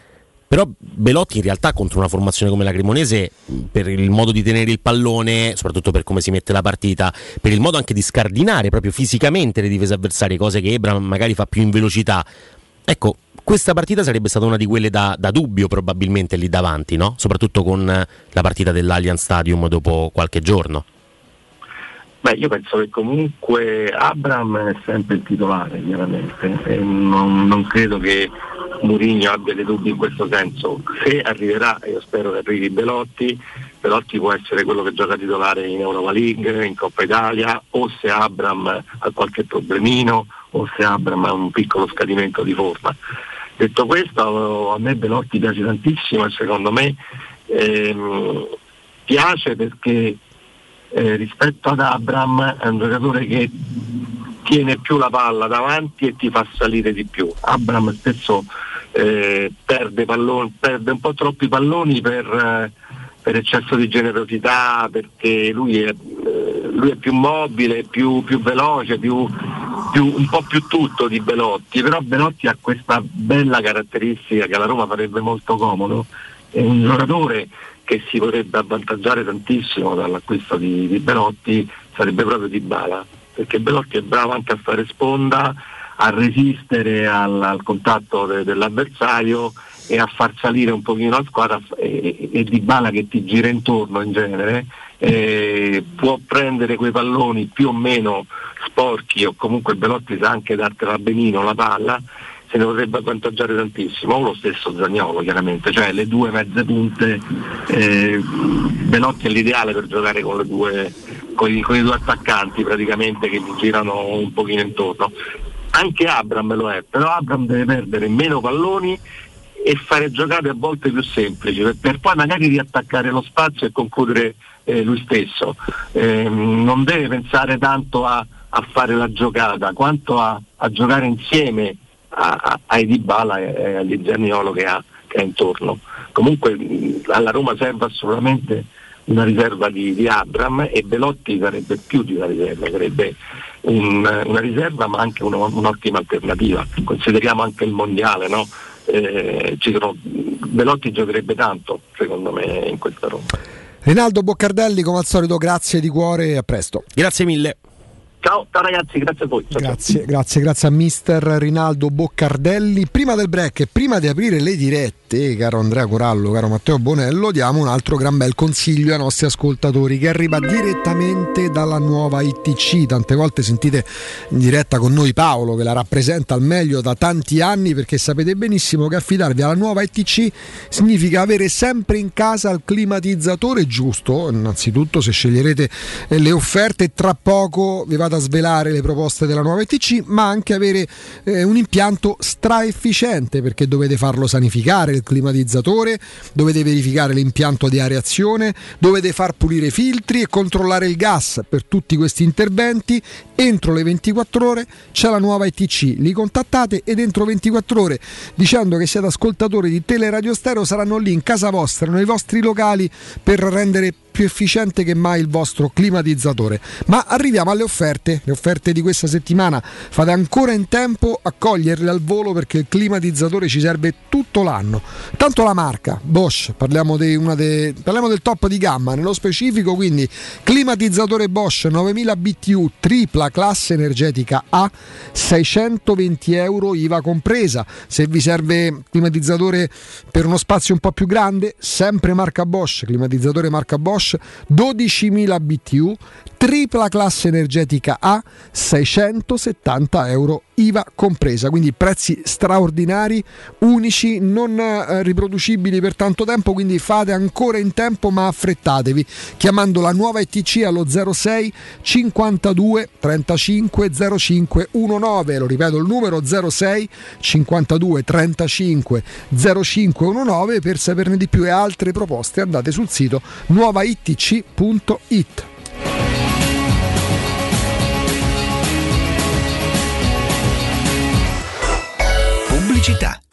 Però Belotti in realtà contro una formazione come la Cremonese, per il modo di tenere il pallone, soprattutto per come si mette la partita, per il modo anche di scardinare proprio fisicamente le difese avversarie, cose che Ebram magari fa più in velocità. Ecco, questa partita sarebbe stata una di quelle da, da dubbio probabilmente lì davanti, no? soprattutto con la partita dell'Allianz Stadium dopo qualche giorno. Beh, io penso che comunque Abram è sempre il titolare, chiaramente, e non, non credo che Mourinho abbia dei dubbi in questo senso. Se arriverà, io spero che arrivi Belotti, Belotti può essere quello che gioca titolare in Europa League, in Coppa Italia, o se Abram ha qualche problemino, o se Abram ha un piccolo scadimento di forma. Detto questo, a me Belotti piace tantissimo e secondo me ehm, piace perché eh, rispetto ad Abram è un giocatore che tiene più la palla davanti e ti fa salire di più. Abram spesso eh, perde, palloni, perde, un po' troppi palloni per, per eccesso di generosità, perché lui è, eh, lui è più mobile, più, più veloce, più, più, un po' più tutto di Belotti, però Belotti ha questa bella caratteristica che la Roma farebbe molto comodo, è un giocatore che si potrebbe avvantaggiare tantissimo dall'acquisto di, di Belotti, sarebbe proprio Di Bala, perché Belotti è bravo anche a fare sponda, a resistere al, al contatto de, dell'avversario e a far salire un pochino la squadra e, e Di Bala che ti gira intorno in genere eh, può prendere quei palloni più o meno sporchi o comunque Belotti sa anche dartela benino la palla se ne potrebbe avvantaggiare tantissimo, o lo stesso Zagnolo chiaramente, cioè le due mezze punte, eh, Belotti è l'ideale per giocare con, le due, con, i, con i due attaccanti praticamente che gli girano un pochino intorno. Anche Abram lo è, però Abram deve perdere meno palloni e fare giocate a volte più semplici per, per poi magari riattaccare lo spazio e concludere eh, lui stesso. Eh, non deve pensare tanto a, a, fare la giocata quanto a, a giocare insieme a, a, a Edibala e, agli Zaniolo che ha, che ha intorno. Comunque alla Roma serve assolutamente una riserva di, di Abram e Belotti sarebbe più di una riserva, sarebbe un- una riserva ma anche uno- un'ottima alternativa. Consideriamo anche il mondiale, no? Eh, sono- Belotti giocherebbe tanto secondo me in questa Roma. Rinaldo Boccardelli, come al solito, grazie di cuore e a presto. Grazie mille. Ciao, ciao ragazzi, grazie a voi. Ciao, ciao. Grazie, grazie, grazie a mister Rinaldo Boccardelli. Prima del break e prima di aprire le dirette, caro Andrea Corallo, caro Matteo Bonello, diamo un altro gran bel consiglio ai nostri ascoltatori che arriva direttamente dalla nuova ITC. Tante volte sentite in diretta con noi Paolo che la rappresenta al meglio da tanti anni perché sapete benissimo che affidarvi alla nuova ITC significa avere sempre in casa il climatizzatore giusto. Innanzitutto se sceglierete eh, le offerte tra poco vi vado a svelare le proposte della nuova ITC, ma anche avere eh, un impianto straefficiente perché dovete farlo sanificare il climatizzatore, dovete verificare l'impianto di areazione, dovete far pulire i filtri e controllare il gas. Per tutti questi interventi entro le 24 ore c'è la nuova ITC, li contattate ed entro 24 ore dicendo che siete ascoltatori di Teleradio Stereo saranno lì in casa vostra, nei vostri locali per rendere più efficiente che mai il vostro climatizzatore. Ma arriviamo alle offerte, le offerte di questa settimana. Fate ancora in tempo a coglierle al volo perché il climatizzatore ci serve tutto l'anno. Tanto la marca Bosch, parliamo, una de- parliamo del top di gamma, nello specifico quindi climatizzatore Bosch 9000 BTU tripla classe energetica A 620 euro IVA compresa. Se vi serve climatizzatore per uno spazio un po' più grande, sempre marca Bosch, climatizzatore marca Bosch 12.000 BTU, tripla classe energetica A, 670 euro IVA compresa, quindi prezzi straordinari, unici, non eh, riproducibili per tanto tempo, quindi fate ancora in tempo ma affrettatevi chiamando la nuova ETC allo 06 52 35 05 19, lo ripeto il numero 06 52 35 05 19 per saperne di più e altre proposte andate sul sito nuovaitc.it. Pubblicità.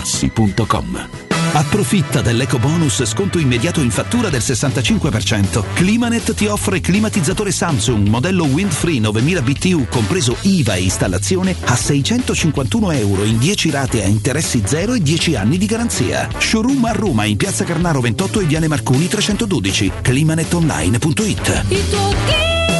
artigianamaterassi.com. Approfitta dell'eco bonus sconto immediato in fattura del 65%. Climanet ti offre climatizzatore Samsung modello Windfree 9000 BTU compreso IVA e installazione a 651 euro in 10 rate a interessi zero e 10 anni di garanzia. Showroom a Roma in piazza Carnaro 28 e Viale Marconi 312. climanetonline.it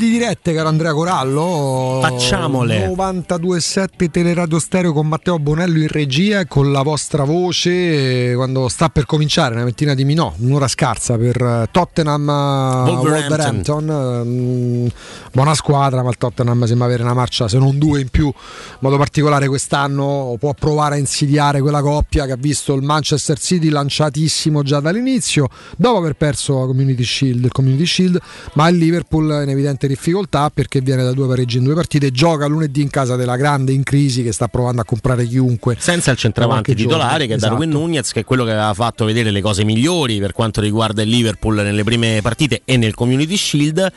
Di dirette, caro Andrea Corallo. Facciamole. 92.7 Teleradio Stereo con Matteo Bonello in regia con la vostra voce quando sta per cominciare una ventina di minuti, un'ora scarsa per eh, Tottenham eh, Wolverhampton. Wolverhampton. Mm, buona squadra, ma il Tottenham sembra avere una marcia, se non due in più, in modo particolare quest'anno può provare a insidiare quella coppia che ha visto il Manchester City lanciatissimo già dall'inizio, dopo aver perso la Community Shield, il Community Shield, ma il Liverpool in evidente difficoltà perché viene da due pareggi in due partite, gioca lunedì in casa della grande in crisi che sta provando a comprare chiunque. senza il centravanti titolare che è esatto. Darwin Nunez che è quello che aveva fatto vedere le cose migliori per quanto riguarda il Liverpool nelle prime partite e nel Community Shield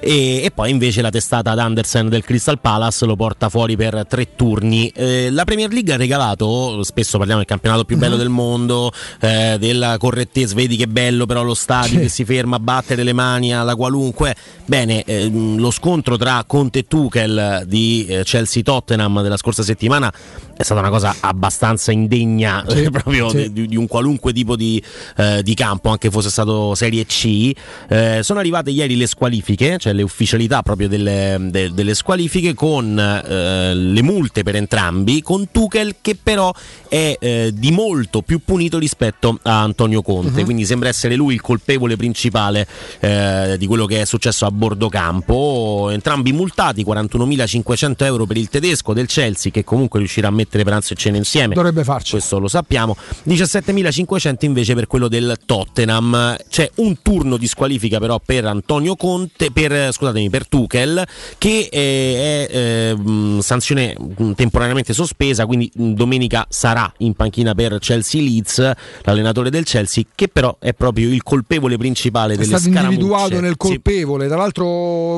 e, e poi invece la testata ad Andersen del Crystal Palace lo porta fuori per tre turni Eh, la Premier League ha regalato spesso parliamo del campionato più bello Mhm. del mondo eh, della correttezza vedi che bello però lo stadio Sì. che si ferma a battere le mani alla qualunque Bene, ehm, lo scontro tra Conte e Tuchel di eh, Chelsea-Tottenham della scorsa settimana è stata una cosa abbastanza indegna Sì, [laughs] proprio sì. di, di un qualunque tipo di, eh, di campo, anche fosse stato Serie C. Eh, sono arrivate ieri le squalifiche, cioè le ufficialità proprio delle, de- delle squalifiche con eh, le multe per entrambi, con Tuchel che però è eh, di molto più punito rispetto a Antonio Conte, Mhm. quindi sembra essere lui il colpevole principale eh, di quello che è successo a bordo campo. Entrambi multati 41.500 euro per il tedesco del Chelsea che comunque riuscirà a mettere pranzo e cena insieme. Dovrebbe farci. Questo lo sappiamo. 17.500 invece per quello del Tottenham. C'è un turno di squalifica però per Antonio Conte, per, eh, scusatemi, per Tuchel, che eh, è eh, mh, sanzione mh, temporaneamente sospesa, quindi mh, domenica sarà in panchina per Chelsea Leeds, l'allenatore del Chelsea, che però è proprio il colpevole principale È delle stato individuato scaramucce. nel Sì. colpevole. Tra l'altro,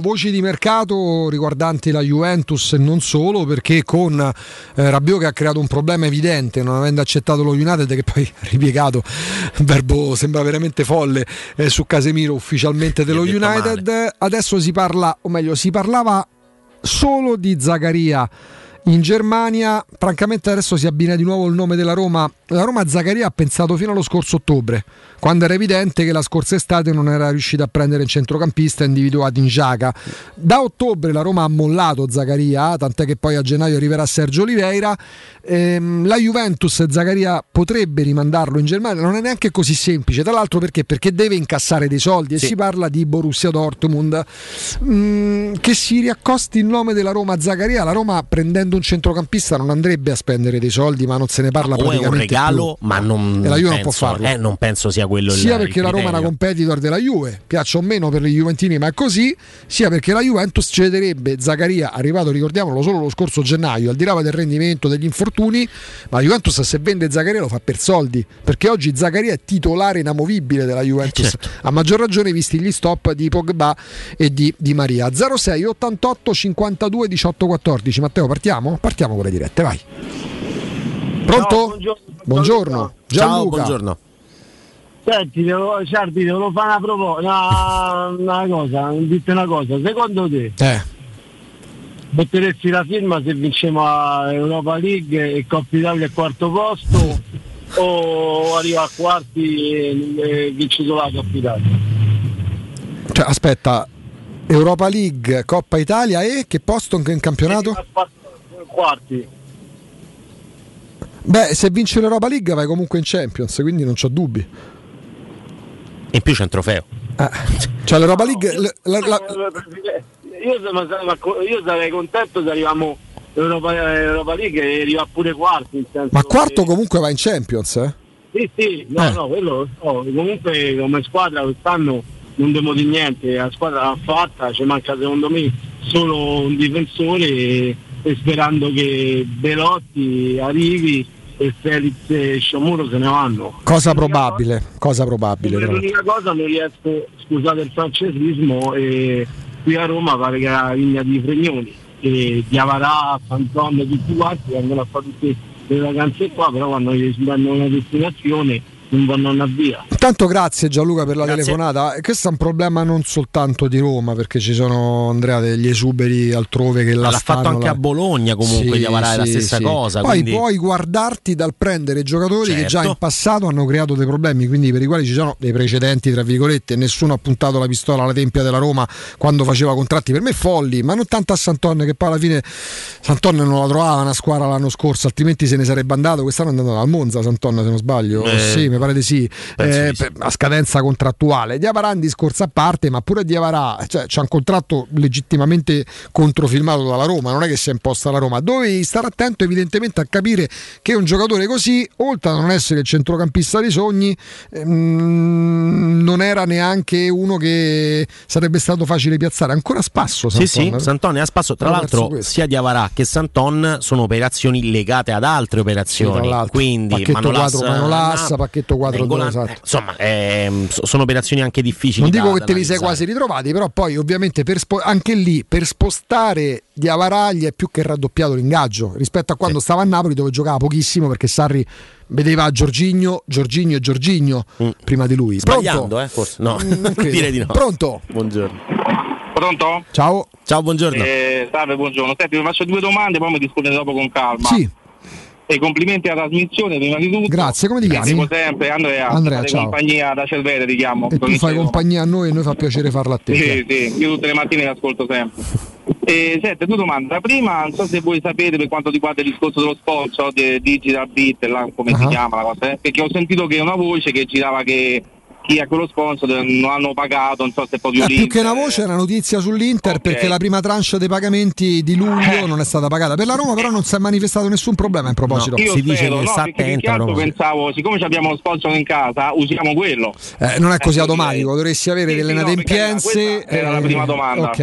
voci di mercato riguardanti la Juventus e non solo, perché con eh, Rabiot che ha creato un problema evidente, non avendo accettato lo United, che poi ha ripiegato, verbo sembra veramente folle, eh, su Casemiro ufficialmente dello United. Adesso si parla, o meglio, si parlava solo di Zaccaria. In Germania, francamente, adesso si abbina di nuovo il nome della Roma. La Roma Zaccaria ha pensato fino allo scorso ottobre, quando era evidente che la scorsa estate non era riuscita a prendere il centrocampista individuato in Giaca. Da ottobre la Roma ha mollato Zaccaria, tant'è che poi a gennaio arriverà Sergio Oliveira. Ehm, la Juventus Zaccaria potrebbe rimandarlo in Germania, non è neanche così semplice. Tra l'altro perché? Perché deve incassare dei soldi e si parla di Borussia Dortmund. Mm, che si riaccosti il nome della Roma Zaccaria. La Roma prendendo un centrocampista non andrebbe a spendere dei soldi, ma non se ne parla o è un praticamente regalo, più. ma non, E la Juve non penso, può farlo. eh, non penso sia quello sia il perché la Roma è una competitor della Juve, piaccia o meno per gli Juventini, ma è così, sia perché la Juventus cederebbe Zaccaria, arrivato ricordiamolo solo lo scorso gennaio, al di là del rendimento degli infortuni, ma la Juventus se vende Zaccaria lo fa per soldi, perché oggi Zaccaria è titolare inamovibile della Juventus, a maggior ragione visti gli stop di Pogba e di, Di Maria. 06 88 52 18 14. Matteo, partiamo? Partiamo con le dirette, vai. Pronto? buongiorno. Gianluca. Senti, devo, Ciardi, devo fare una, propo- una, una cosa, dite una cosa, secondo te Eh. metteresti la firma se vinciamo a Europa League e Coppa Italia al quarto posto o arriva a quarti e, e vince solo la Coppa Italia? Cioè, aspetta, Europa League, Coppa Italia e che posto in campionato? Quarti. Beh, se vince l'Europa League vai comunque in Champions, quindi non c'ho dubbi. In più c'è un trofeo. Cioè l'Europa League... la- la- la- Io, io sarei contento se arriviamo Europa, Europa League e arriva pure senso ma quarto che- comunque va in Champions, eh? Sì, sì, no, Eh. no, quello lo so. Comunque come squadra quest'anno non devo dire niente, la squadra l'ha fatta, ci manca secondo me solo un difensore e, e sperando che Belotti arrivi e Felix e Sciomuro se ne vanno. Cosa probabile, cosa probabile. L'unica cosa non riesco, scusate il francesismo, e qui a Roma pare che la vigna di Fregnoni, e Diavarà, Santon, tutti quanti vengono a fare tutte le vacanze qua, però quando gli danno una destinazione non vanno andare via. Intanto grazie Gianluca per la Grazie. telefonata. E Questo è un problema non soltanto di Roma, perché ci sono Andrea degli esuberi altrove che la L'ha fatto stanno anche là. a Bologna comunque, Sì, Diavarà è la sì, stessa sì. cosa. Poi quindi... puoi guardarti dal prendere giocatori che già Certo. in passato hanno creato dei problemi, quindi per i quali ci sono dei precedenti, tra virgolette, nessuno ha puntato la pistola alla tempia della Roma quando faceva contratti per me folli, ma non tanto a Santon che poi alla fine Santon non la trovava una squadra l'anno scorso, altrimenti se ne sarebbe andato, quest'anno è andato al Monza Santon se non sbaglio, Eh, sì, mi mi pare di sì, eh, per, a scadenza contrattuale. Diavarà è un discorso a parte, ma pure Diavarà cioè, c'è un contratto legittimamente controfilmato dalla Roma, non è che si è imposta la Roma. dove stare attento evidentemente a capire che un giocatore così, oltre a non essere il centrocampista dei sogni, ehm, non era neanche uno che sarebbe stato facile piazzare. Ancora spasso. Santon. Sì, sì, Santon è a spasso. Tra l'altro sia Diavarà che Santon sono operazioni legate ad altre operazioni. Sì, quindi Pacchetto Manolas, 4, Manolassa, no, 104 dollari. Esatto. Eh, insomma, ehm, sono operazioni anche difficili. Non da, dico che te li sei quasi ritrovati, però poi ovviamente per spo- anche lì per spostare di Avaragli è più che raddoppiato l'ingaggio rispetto a quando sì. stava a Napoli dove giocava pochissimo perché Sarri vedeva Giorgigno, Giorgigno e Giorgigno mm. prima di lui. Sbagliando, eh, forse. No, mm, non [laughs] direi di no. Pronto? Buongiorno. Pronto? Ciao. Ciao, buongiorno. Eh, salve, buongiorno. Senti, vi faccio due domande, poi mi discute dopo con calma. Sì. E complimenti alla trasmissione, prima di tutto. Grazie, come ti chiami? Sempre, Andrea. Andrea, ciao. compagnia da Cervere, ti chiamo. E tu fai compagnia a noi e noi fa piacere farla a te. Sì, sì, io tutte le mattine le ascolto sempre. E senti, due domande. La prima, non so se voi sapete per quanto riguarda il discorso dello sponsor di Digital Beat, là, come si Ah. chiama la cosa, eh? perché ho sentito che una voce che girava che chi ha quello sponsor non hanno pagato, non so se è proprio Eh, più che una voce era notizia sull'Inter perché la prima tranche dei pagamenti di luglio non è stata pagata. Per la Roma però non si è manifestato nessun problema in proposito. Io spero, no, perché più che altro pensavo, siccome abbiamo lo sponsor in casa, usiamo quello. Eh, non è così Eh, automatico, dovresti avere Sì, delle sì, no, inadempienze. questa era la eh, prima domanda. Ok.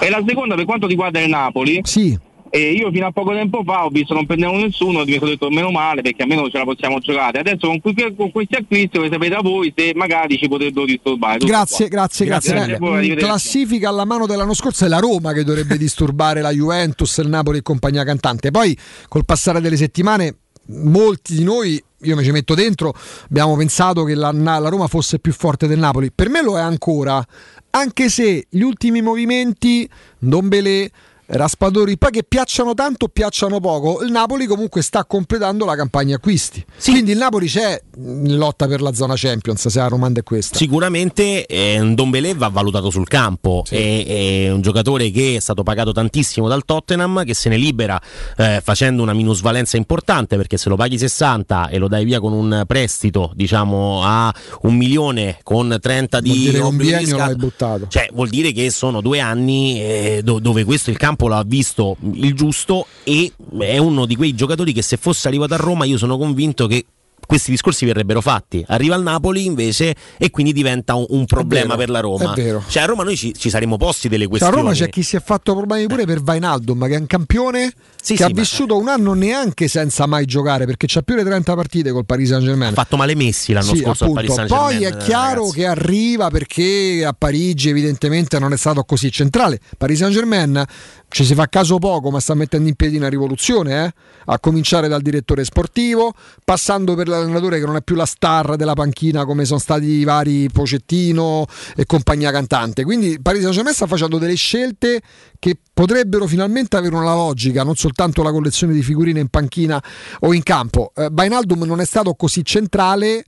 E la seconda per quanto riguarda il Napoli. Sì. E io fino a poco tempo fa ho visto non prendevano nessuno, mi sono detto meno male perché almeno ce la possiamo giocare. Adesso con, que- con questi acquisti voi sapete a voi se magari ci potrebbero disturbare. Grazie, grazie, grazie. in arrivederci. classifica alla mano dell'anno scorso è la Roma che dovrebbe disturbare la Juventus, il Napoli e compagnia cantante. Poi col passare delle settimane molti di noi, io mi ci metto dentro, abbiamo pensato che la, la Roma fosse più forte del Napoli. Per me lo è ancora, anche se gli ultimi movimenti, Dombele, Raspadori, poi che piacciono tanto o piacciono poco, il Napoli comunque sta completando la campagna acquisti. Quindi il Napoli c'è in lotta per la zona Champions, se la domanda è questa. Sicuramente eh, Ndombele va valutato sul campo, è, è un giocatore che è stato pagato tantissimo dal Tottenham, che se ne libera eh, facendo una minusvalenza importante perché se lo paghi 60 e lo dai via con un prestito diciamo a un milione con 30 Vuol di dire che un di biennio riscatto, l'hai buttato. cioè vuol dire che sono due anni eh, do- dove questo il campo l'ha visto il giusto e è uno di quei giocatori che se fosse arrivato a Roma io sono convinto che questi discorsi verrebbero fatti. Arriva al Napoli invece e quindi diventa un, un problema vero, per la Roma. è vero. Cioè a Roma noi ci, ci saremmo posti delle Cioè, a questioni. Roma c'è chi si è fatto problemi pure per Vainaldum, che è un campione Sì, che sì, ha vissuto un anno neanche senza mai giocare, perché c'ha più di 30 partite col Paris Saint Germain. Ha fatto male Messi l'anno sì, scorso al appunto. Paris Saint-Germain, Poi è chiaro ragazzi. che arriva perché a Parigi evidentemente non è stato così centrale. Paris Saint Germain ci si fa caso poco, ma sta mettendo in piedi una rivoluzione, eh? a cominciare dal direttore sportivo, passando per l'allenatore che non è più la star della panchina come sono stati i vari Pocettino e compagnia cantante. Quindi Paris Saint Germain sta facendo delle scelte che potrebbero finalmente avere una logica, non soltanto la collezione di figurine in panchina o in campo. Eh, Bainaldum non è stato così centrale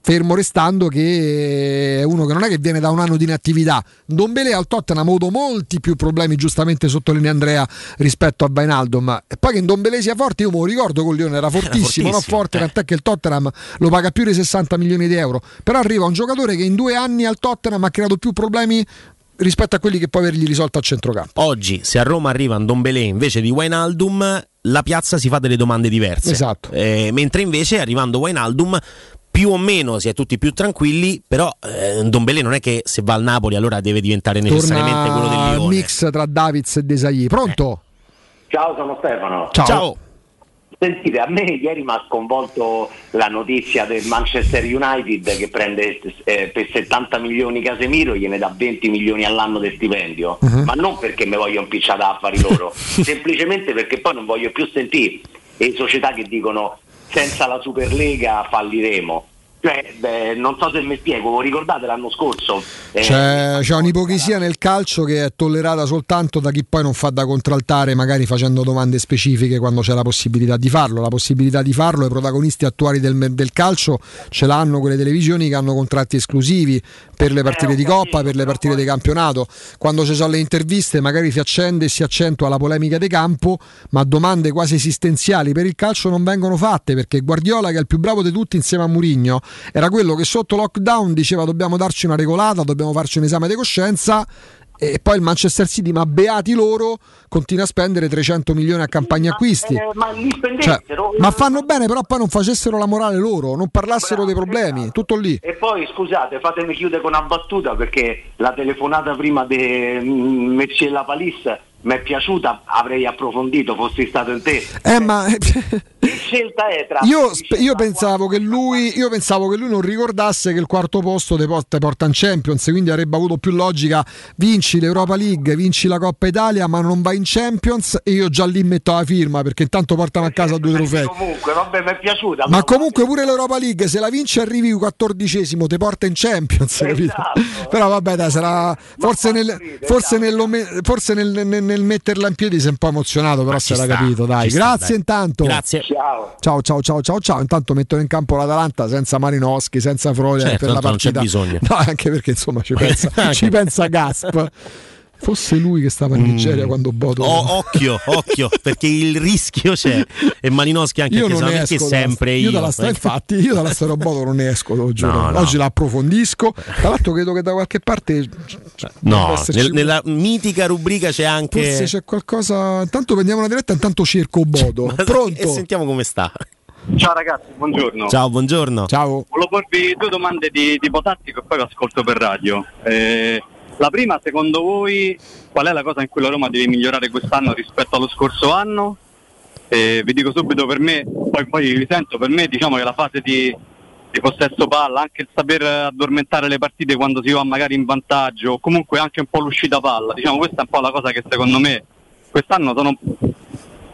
fermo restando che è uno che non è che viene da un anno di inattività. Dombele al Tottenham ha avuto molti più problemi, giustamente sottolinea Andrea, rispetto a Bainaldum. E poi che Dombele sia forte, io me lo ricordo con Lione, era fortissimo, non fortissimo, forte, eh. tant'è che il Tottenham lo paga più di 60 milioni di euro. Però arriva un giocatore che in due anni al Tottenham ha creato più problemi rispetto a quelli che può avergli risolto a centrocampo. Oggi, se a Roma arriva Ndombele invece di Wijnaldum, la piazza si fa delle domande diverse. Esatto. Eh, mentre invece arrivando Wijnaldum più o meno si è tutti più tranquilli, però eh, Ndombele non è che se va al Napoli allora deve diventare necessariamente quello del Torna Lione. mix tra Davids e Desagli. Pronto? Ciao, sono Stefano. Ciao. Sentite, a me ieri mi ha sconvolto la notizia del Manchester United che prende eh, per 70 milioni Casemiro e gliene dà 20 milioni all'anno di stipendio, Mhm. ma non perché mi voglio impicciare da affari loro, [laughs] semplicemente perché poi non voglio più sentire le società che dicono senza la Superlega falliremo. Cioè, beh, non so se mi spiego, vi ricordate l'anno scorso? Eh, C'è, c'è un'ipocrisia nel calcio che è tollerata soltanto da chi poi non fa da contraltare, magari facendo domande specifiche quando c'è la possibilità di farlo. La possibilità di farlo, i protagonisti attuali del, del calcio ce l'hanno quelle televisioni che hanno contratti esclusivi per le partite di Coppa, per le partite di campionato. Quando ci sono le interviste, magari si accende e si accentua la polemica di campo, ma domande quasi esistenziali per il calcio non vengono fatte perché Guardiola, che è il più bravo di tutti insieme a Murigno, era quello che sotto lockdown diceva dobbiamo darci una regolata, dobbiamo farci un esame di coscienza. E poi il Manchester City, ma beati loro, continua a spendere 300 milioni a campagna acquisti. eh, ma li Cioè, ma fanno bene, però poi non facessero la morale loro, non parlassero dei problemi, tutto lì. E poi scusate, fatemi chiudere con una battuta perché la telefonata prima di mm, Mecci La Palisse mi è piaciuta, avrei approfondito, fossi stato in te. Eh, ma [laughs] Il scelta è tra Io, sp- io pensavo che lui, io pensavo che lui non ricordasse che il quarto posto te porta, porta in Champions, quindi avrebbe avuto più logica vinci l'Europa League, vinci la Coppa Italia, ma non vai in Champions e io già lì metto la firma perché intanto portano a casa due trofei. comunque, vabbè, mi è piaciuta. Ma comunque pure l'Europa League, se la vinci arrivi quattordicesimo, te porta in Champions, capito? [laughs] Però vabbè, dai, sarà forse, nel, forse, me- forse nel, nel- nel metterla in piedi si è un po' emozionato, però si era capito, dai. ci sta, Grazie dai. intanto. Grazie. Ciao. Ciao ciao ciao ciao ciao. Intanto mettono in campo l'Atalanta senza Marinowski, senza Frode Certo, per la tanto non c'è partita. bisogno. No, anche perché insomma ci [laughs] pensa, ci pensa Gasp. [laughs] Fosse lui che stava in Nigeria quando Boto. Mm. O- occhio, occhio, perché il rischio c'è. E Malinowski anche io non ne esco sempre da, io. io dalla sta- eh. infatti io dalla storia Boto non ne esco lo giuro. No, no. oggi la approfondisco tra l'altro credo che da qualche parte No, nel- nella mitica rubrica c'è anche. forse c'è qualcosa intanto prendiamo una diretta intanto cerco Bodo [laughs] E pronto sentiamo come sta. Ciao ragazzi, buongiorno. Ciao, buongiorno. Ciao. Volevo porvi due domande di tipo tattico e poi vi ascolto per radio. Eh, la prima, secondo voi, qual è la cosa in cui la Roma deve migliorare quest'anno rispetto allo scorso anno? Eh, vi dico subito per me, poi, poi vi sento, per me diciamo che la fase di, di possesso palla, anche il saper addormentare le partite quando si va magari in vantaggio, o comunque anche un po' l'uscita palla, diciamo questa è un po' la cosa che secondo me quest'anno sono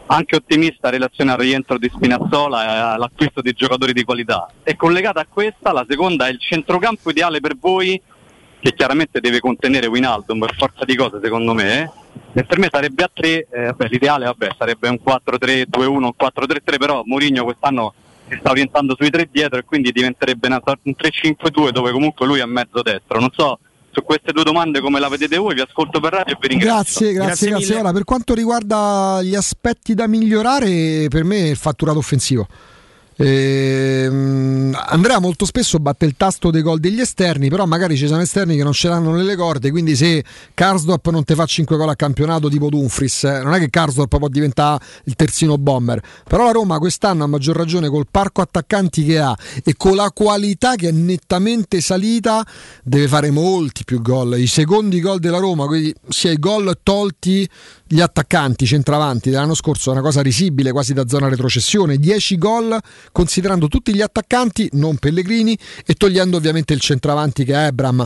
anche ottimista in relazione al rientro di Spinazzola e all'acquisto di giocatori di qualità. E collegata a questa, la seconda è il centrocampo ideale per voi, che chiaramente deve contenere Winaldum per forza di cose secondo me. E per me sarebbe a 3, eh, vabbè, l'ideale vabbè, sarebbe un 4-3-2-1, un 4-3-3, però Mourinho quest'anno si sta orientando sui tre dietro e quindi diventerebbe una un 3-5-2 dove comunque lui è mezzo destro. Non so su queste due domande come la vedete voi, vi ascolto per radio e vi ringrazio. Grazie, grazie, grazie. Ora, per quanto riguarda gli aspetti da migliorare, per me è il fatturato offensivo. Ehm, Andrea molto spesso batte il tasto dei gol degli esterni, però magari ci sono esterni che non ce l'hanno nelle corde, quindi se Karsdorp non te fa 5 gol a campionato tipo Dumfries, eh, non è che Karsdorp può diventare il terzino bomber, però la Roma quest'anno a maggior ragione col parco attaccanti che ha e con la qualità che è nettamente salita deve fare molti più gol. I secondi gol della Roma, quindi sia i gol tolti gli attaccanti centravanti dell'anno scorso è una cosa risibile quasi da zona retrocessione. 10 gol considerando tutti gli attaccanti non Pellegrini e togliendo ovviamente il centravanti che è Ebram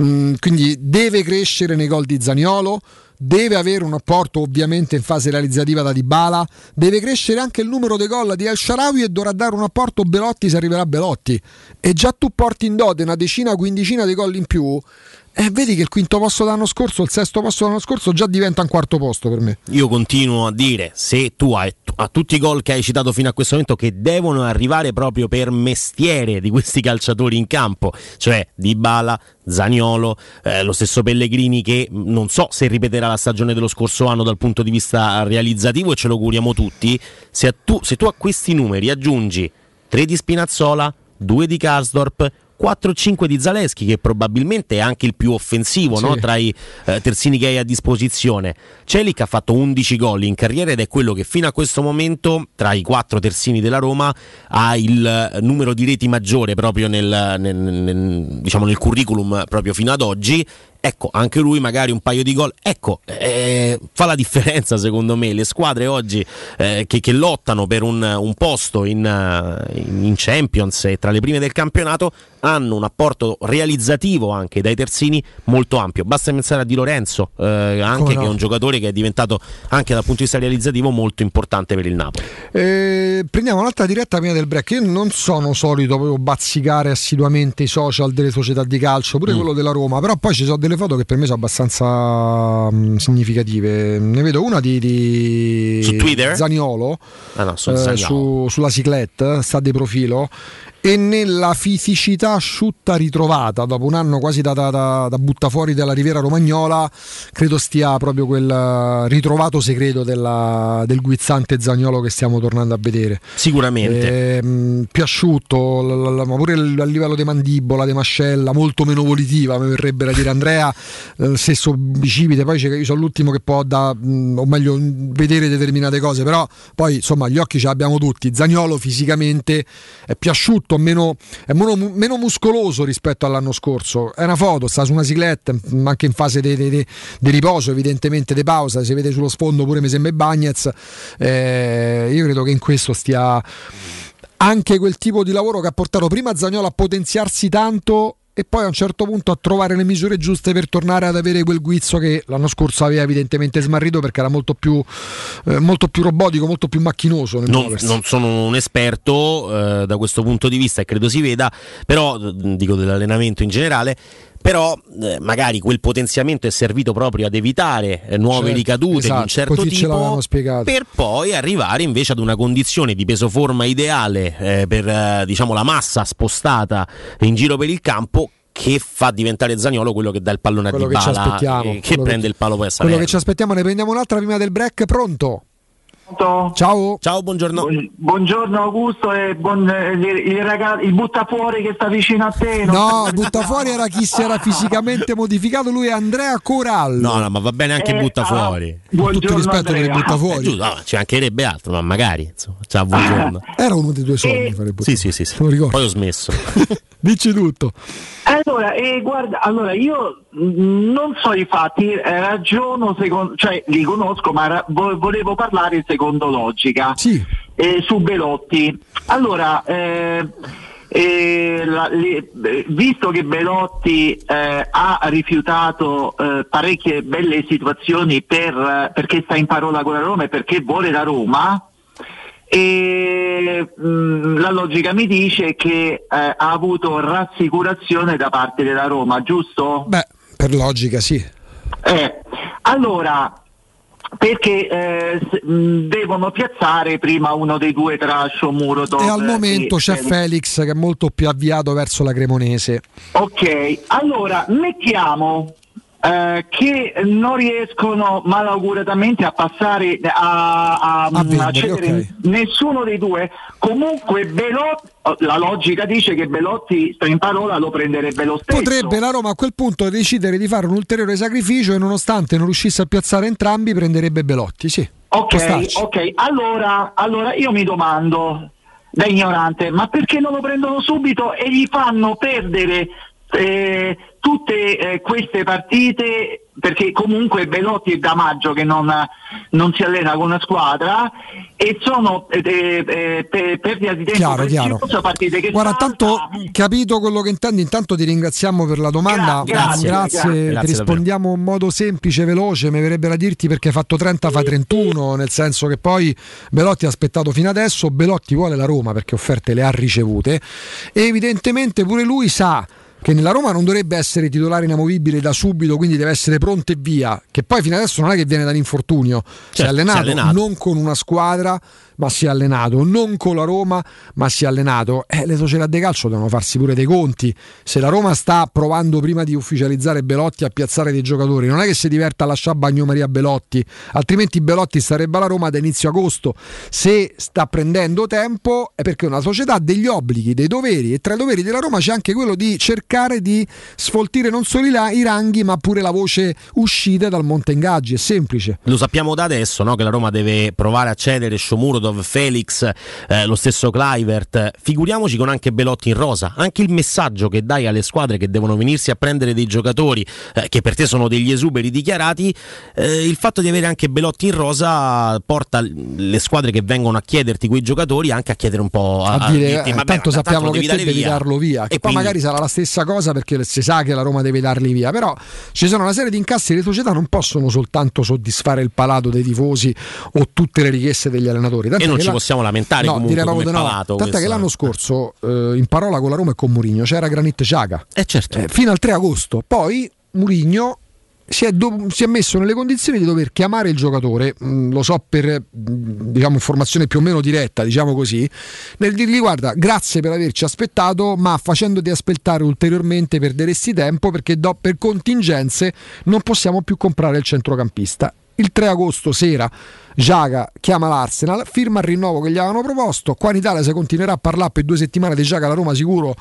Mm, quindi deve crescere nei gol di Zaniolo deve avere un apporto ovviamente in fase realizzativa da Dybala deve crescere anche il numero dei gol di El Sharawi e dovrà dare un apporto Belotti se arriverà Belotti. E già tu porti in dote una decina quindicina di gol in più e vedi che il quinto posto dell'anno scorso il sesto posto dell'anno scorso già diventa un quarto posto per me. Io continuo a dire, se tu hai a tutti i gol che hai citato fino a questo momento, che devono arrivare proprio per mestiere di questi calciatori in campo, cioè Dybala, Zaniolo, eh, lo stesso Pellegrini che non so se ripeterà la stagione dello scorso anno dal punto di vista realizzativo e ce lo auguriamo tutti, se, tu, se tu a questi numeri aggiungi 3 di Spinazzola, 2 di Karsdorp, 4-5 di Zaleschi, che probabilmente è anche il più offensivo Sì. no? tra i eh, terzini che hai a disposizione. Celic ha fatto 11 gol in carriera ed è quello che fino a questo momento, tra i quattro terzini della Roma, ha il eh, numero di reti maggiore proprio nel, nel- nel- diciamo nel curriculum proprio fino ad oggi. Ecco, anche lui magari un paio di gol. Ecco, eh, fa la differenza secondo me. Le squadre oggi eh, che, che lottano per un, un posto in, eh, in Champions e tra le prime del campionato hanno un apporto realizzativo anche dai terzini molto ampio. Basta pensare a Di Lorenzo, eh, anche no. che è un giocatore che è diventato anche dal punto di vista realizzativo molto importante per il Napoli. Eh, prendiamo un'altra diretta prima del break. Io non sono solito proprio bazzicare assiduamente i social delle società di calcio, Mm. pure quello della Roma, però poi ci sono delle foto che per me sono abbastanza mm, significative. Ne vedo una di, di Su Twitter? Zaniolo, Ah no, su eh, Zaniolo. su- sulla ciclette, sta di profilo. E nella fisicità asciutta ritrovata dopo un anno quasi da, da, da, da buttafuori della Riviera Romagnola, credo stia proprio quel eh, ritrovato segreto della- del guizzante Zagnolo che stiamo tornando a vedere. Sicuramente. Ehm, più asciutto, l- l- ma pure il- a livello di mandibola, di mascella, molto meno volitiva, mi verrebbe da dire Andrea, eh, stesso bicipite, poi c'è- io sono l'ultimo che può da, mh, o meglio mh, vedere determinate cose, però poi insomma gli occhi ce li abbiamo tutti, Zagnolo fisicamente è più asciutto molto meno, meno, meno muscoloso rispetto all'anno scorso. È una foto, sta su una cicletta, anche in fase di, riposo, evidentemente di pausa, si vede sullo sfondo pure mi sembra Bagnez. Eh, io credo che in questo stia anche quel tipo di lavoro che ha portato prima Zagnolo a potenziarsi tanto e poi a un certo punto a trovare le misure giuste per tornare ad avere quel guizzo che l'anno scorso aveva evidentemente smarrito perché era molto più, eh, molto più robotico, molto più macchinoso Non, non sono un esperto eh, da questo punto di vista e credo si veda, però dico dell'allenamento in generale. Però eh, magari quel potenziamento è servito proprio ad evitare eh, nuove Certo, ricadute di esatto, un certo così ce l'avevano tipo per poi arrivare invece ad una condizione di peso forma ideale eh, per eh, diciamo la massa spostata in giro per il campo che fa diventare Zagnolo quello che dà il pallone a Quello che ci Dybala aspettiamo, e che che- prende il palo poi a Quello Salerno. che ci aspettiamo, ne prendiamo un'altra prima del break. Pronto? Ciao. Ciao, buongiorno. Buongiorno Augusto e buon, eh, il, il ragazzo, il buttafuori che sta vicino a te. No, sta- butta fuori era chi si era fisicamente modificato, lui è Andrea Corallo. No, no, ma va bene anche Eh, butta ah, fuori. Tutto rispetto per il butta Eh, fuori. giusto, no, ci mancherebbe altro, ma magari. Insomma, ciao, buongiorno. Era uno dei due sogni fare il butta Sì, sì, sì, sì. Te lo ricordo. Poi ho smesso. [laughs] Dici tutto. Allora, eh, guarda, allora io non so i fatti, eh, ragiono secondo, cioè li conosco, ma ra- vo- volevo parlare secondo logica. Eh, su Belotti. Allora, eh, eh, la- le- visto che Belotti eh, ha rifiutato eh, parecchie belle situazioni per, perché sta in parola con la Roma e perché vuole la Roma, e mh, la logica mi dice che eh, ha avuto rassicurazione da parte della Roma, giusto? Beh, per logica sì. Eh, allora, perché eh, s- mh, devono piazzare prima uno dei due tra Murodov E al momento c'è Felix. Felix che è molto più avviato verso la Cremonese. Ok, allora mettiamo eh, che non riescono malauguratamente a passare a, a, A vendere, a cedere ok. nessuno dei due. Comunque Belotti, la logica dice che Belotti sta in parola lo prenderebbe lo stesso. Potrebbe la Roma a quel punto decidere di fare un ulteriore sacrificio e nonostante non riuscisse a piazzare entrambi prenderebbe Belotti, sì. Ok, ok, allora, allora io mi domando da ignorante, ma perché non lo prendono subito e gli fanno perdere eh, tutte eh, queste partite? Perché comunque Belotti è da maggio che non, non si allena con una squadra e sono eh, eh, per perdita di tempo Chiaro, chiaro. partite che Guarda, salta. tanto capito quello che intendi, intanto ti ringraziamo per la domanda. Gra- grazie, grazie. ti Grazie rispondiamo in modo semplice, veloce, mi verrebbe da dirti perché hai fatto 30 fa 31, nel senso che poi Belotti ha aspettato fino adesso, Belotti vuole la Roma perché offerte le ha ricevute e evidentemente pure lui sa che nella Roma non dovrebbe essere titolare inamovibile da subito, quindi deve essere pronto e via, che poi fino adesso non è che viene dall'infortunio, si, è allenato, si è allenato. non con una squadra, ma si è allenato, non con la Roma, ma si è allenato. Eh, le società di calcio devono farsi pure dei conti. Se la Roma sta provando prima di ufficializzare Belotti a piazzare dei giocatori, non è che si diverta a lasciare Bagnomaria Belotti, altrimenti Belotti starebbe alla Roma da inizio agosto. Se sta prendendo tempo è perché una società ha degli obblighi, dei doveri e tra i doveri della Roma c'è anche quello di cercare di sfoltire non solo i, ranghi, ma pure la voce uscita dal monte ingaggi. È semplice. Lo sappiamo da adesso no? che la Roma deve provare a cedere Shomurodov, Felix, eh, lo stesso Clivert. Figuriamoci con anche Belotti in rosa. Anche il messaggio che dai alle squadre che devono venirsi a prendere dei giocatori eh, che per te sono degli esuberi dichiarati, eh, il fatto di avere anche Belotti in rosa porta le squadre che vengono a chiederti quei giocatori anche a chiedere un po' a, a dire dirti, eh, "Vabbè, tanto sappiamo che devi devi via". darlo via che E poi quindi- magari sarà la stessa cosa perché si sa che la Roma deve darli via però ci sono una serie di incassi le società non possono soltanto soddisfare il palato dei tifosi o tutte le richieste degli allenatori Tant'è E non ci la- possiamo lamentare no, comunque come no. palato tant'è che l'anno scorso eh, in parola con la Roma e con Mourinho c'era Granit Xhaka eh certo. fino al 3 agosto poi Mourinho si è, do- si è messo nelle condizioni di dover chiamare il giocatore, mh, lo so per mh, diciamo, informazione più o meno diretta, diciamo così, nel dirgli guarda, grazie per averci aspettato, ma facendoti aspettare ulteriormente perderesti tempo perché do- per contingenze non possiamo più comprare il centrocampista. Il 3 agosto sera Giaga chiama l'Arsenal, firma il rinnovo che gli avevano proposto. Qua in Italia se continuerà a parlare per due settimane di Giaga la Roma sicuro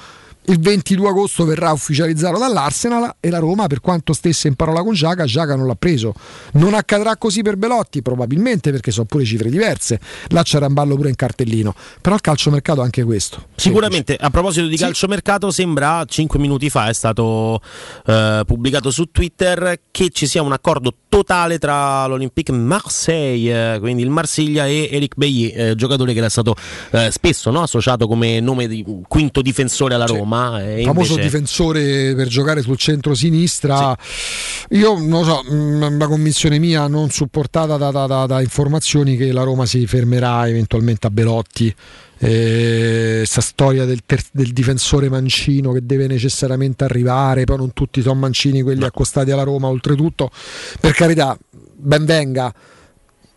il 22 agosto verrà ufficializzato dall'Arsenal e la Roma, per quanto stesse in parola con Giaga, Giaga non l'ha preso. Non accadrà così per Belotti, probabilmente perché sono pure cifre diverse. Là c'era un ballo pure in cartellino. Però il calciomercato è anche questo. Sicuramente, a proposito di calciomercato, sembra 5 minuti fa è stato eh, pubblicato su Twitter che ci sia un accordo totale tra l'Olympique Marseille, eh, quindi il Marsiglia e Eric Bailly, eh, giocatore che era stato eh, spesso no, associato come nome di quinto difensore alla Roma. E famoso invece- difensore per giocare sul centro-sinistra. Io non lo so, una convinzione mia non supportata da, da- da- da informazioni che la Roma si fermerà eventualmente a Belotti. Questa storia del, ter- del difensore mancino che deve necessariamente arrivare, poi non tutti sono mancini quelli accostati alla Roma, oltretutto, per carità, ben venga.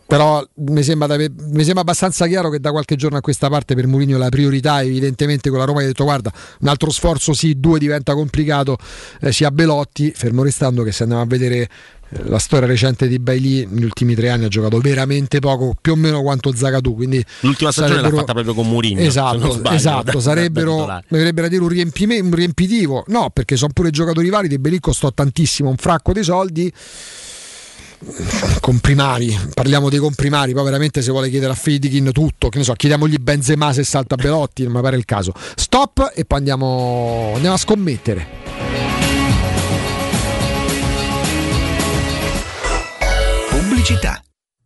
Però mi sembra, da- mi sembra abbastanza chiaro che da qualche giorno a questa parte per Mourinho la priorità evidentemente con la Roma ha detto guarda un altro sforzo sì, due diventa complicato, eh, sia Belotti, fermo restando che se andiamo a vedere eh, la storia recente di Bailey negli ultimi tre anni ha giocato veramente poco, più o meno quanto Zagadou, quindi L'ultima stagione l'ha fatta proprio con Mourinho. Esatto, sbaglio, esatto da sarebbero, da dire un, riempitivo, no perché sono pure giocatori validi, Belì costò tantissimo, un fracco di soldi, comprimari, parliamo dei comprimari, poi veramente se vuole chiedere a Fidikin tutto, che ne so, chiediamogli Benzema se salta Belotti, non mi pare il caso. Stop e poi andiamo, andiamo a scommettere. Pubblicità.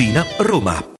Tiburtina, Roma.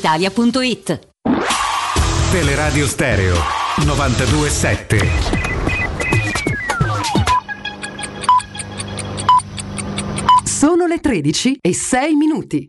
brispalitalia.it. Teleradio Stereo 927. Sono le 13 e 6 minuti.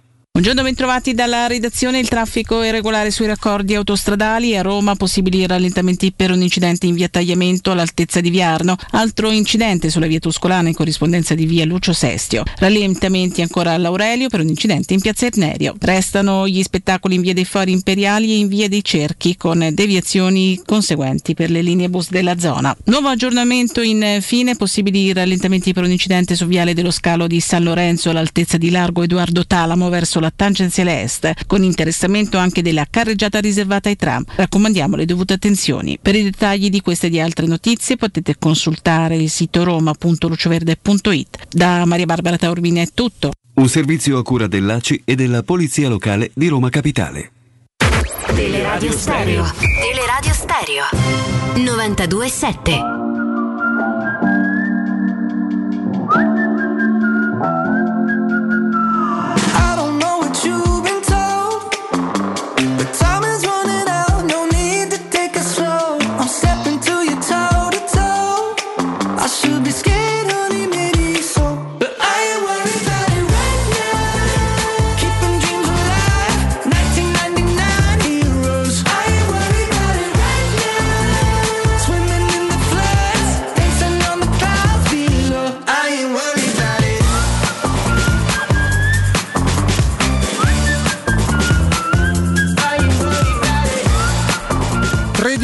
Buongiorno, bentrovati dalla redazione. Il traffico è irregolare sui raccordi autostradali. A Roma possibili rallentamenti per un incidente in via Tagliamento all'altezza di Viarno. Altro incidente sulla via Tuscolana in corrispondenza di via Lucio Sestio. Rallentamenti ancora all'Aurelio per un incidente in piazza Ernerio. Restano gli spettacoli in via dei Fori Imperiali e in via dei Cerchi con deviazioni conseguenti per le linee bus della zona. Nuovo aggiornamento infine, possibili rallentamenti per un incidente su viale dello scalo di San Lorenzo all'altezza di Largo Edoardo Talamo verso la tangenziale est, con interessamento anche della carreggiata riservata ai tram. Raccomandiamo le dovute attenzioni. Per i dettagli di queste e di altre notizie potete consultare il sito roma.luceverde.it. Da Maria Barbara Taormina è tutto. Un servizio a cura dell'ACI e della Polizia Locale di Roma Capitale. Teleradio Stereo. Teleradio Stereo 927.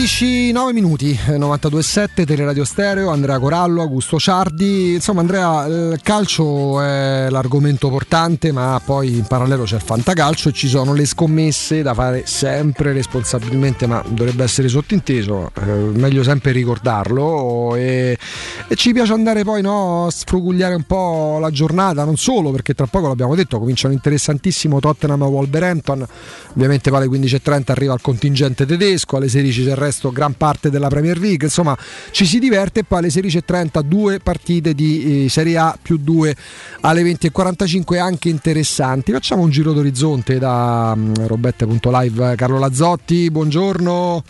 13, 9 minuti, eh, 92.7, Teleradio Stereo, Andrea Corallo, Augusto Ciardi. Insomma, Andrea, il calcio è l'argomento portante, ma poi in parallelo c'è il fantacalcio e ci sono le scommesse da fare sempre responsabilmente, ma dovrebbe essere sottinteso, eh, meglio sempre ricordarlo. E, e ci piace andare poi no, a sfrugugliare un po' la giornata, non solo perché tra poco l'abbiamo detto, comincia un interessantissimo Tottenham Wolverhampton. Ovviamente vale 15.30 arriva il contingente tedesco, alle 16 c'è il resto, gran parte della Premier League, insomma ci si diverte e poi alle 16.30 due partite di eh, Serie A più due alle 20.45 anche interessanti. Facciamo un giro d'orizzonte da mm, robette.live Carlo Lazzotti, buongiorno.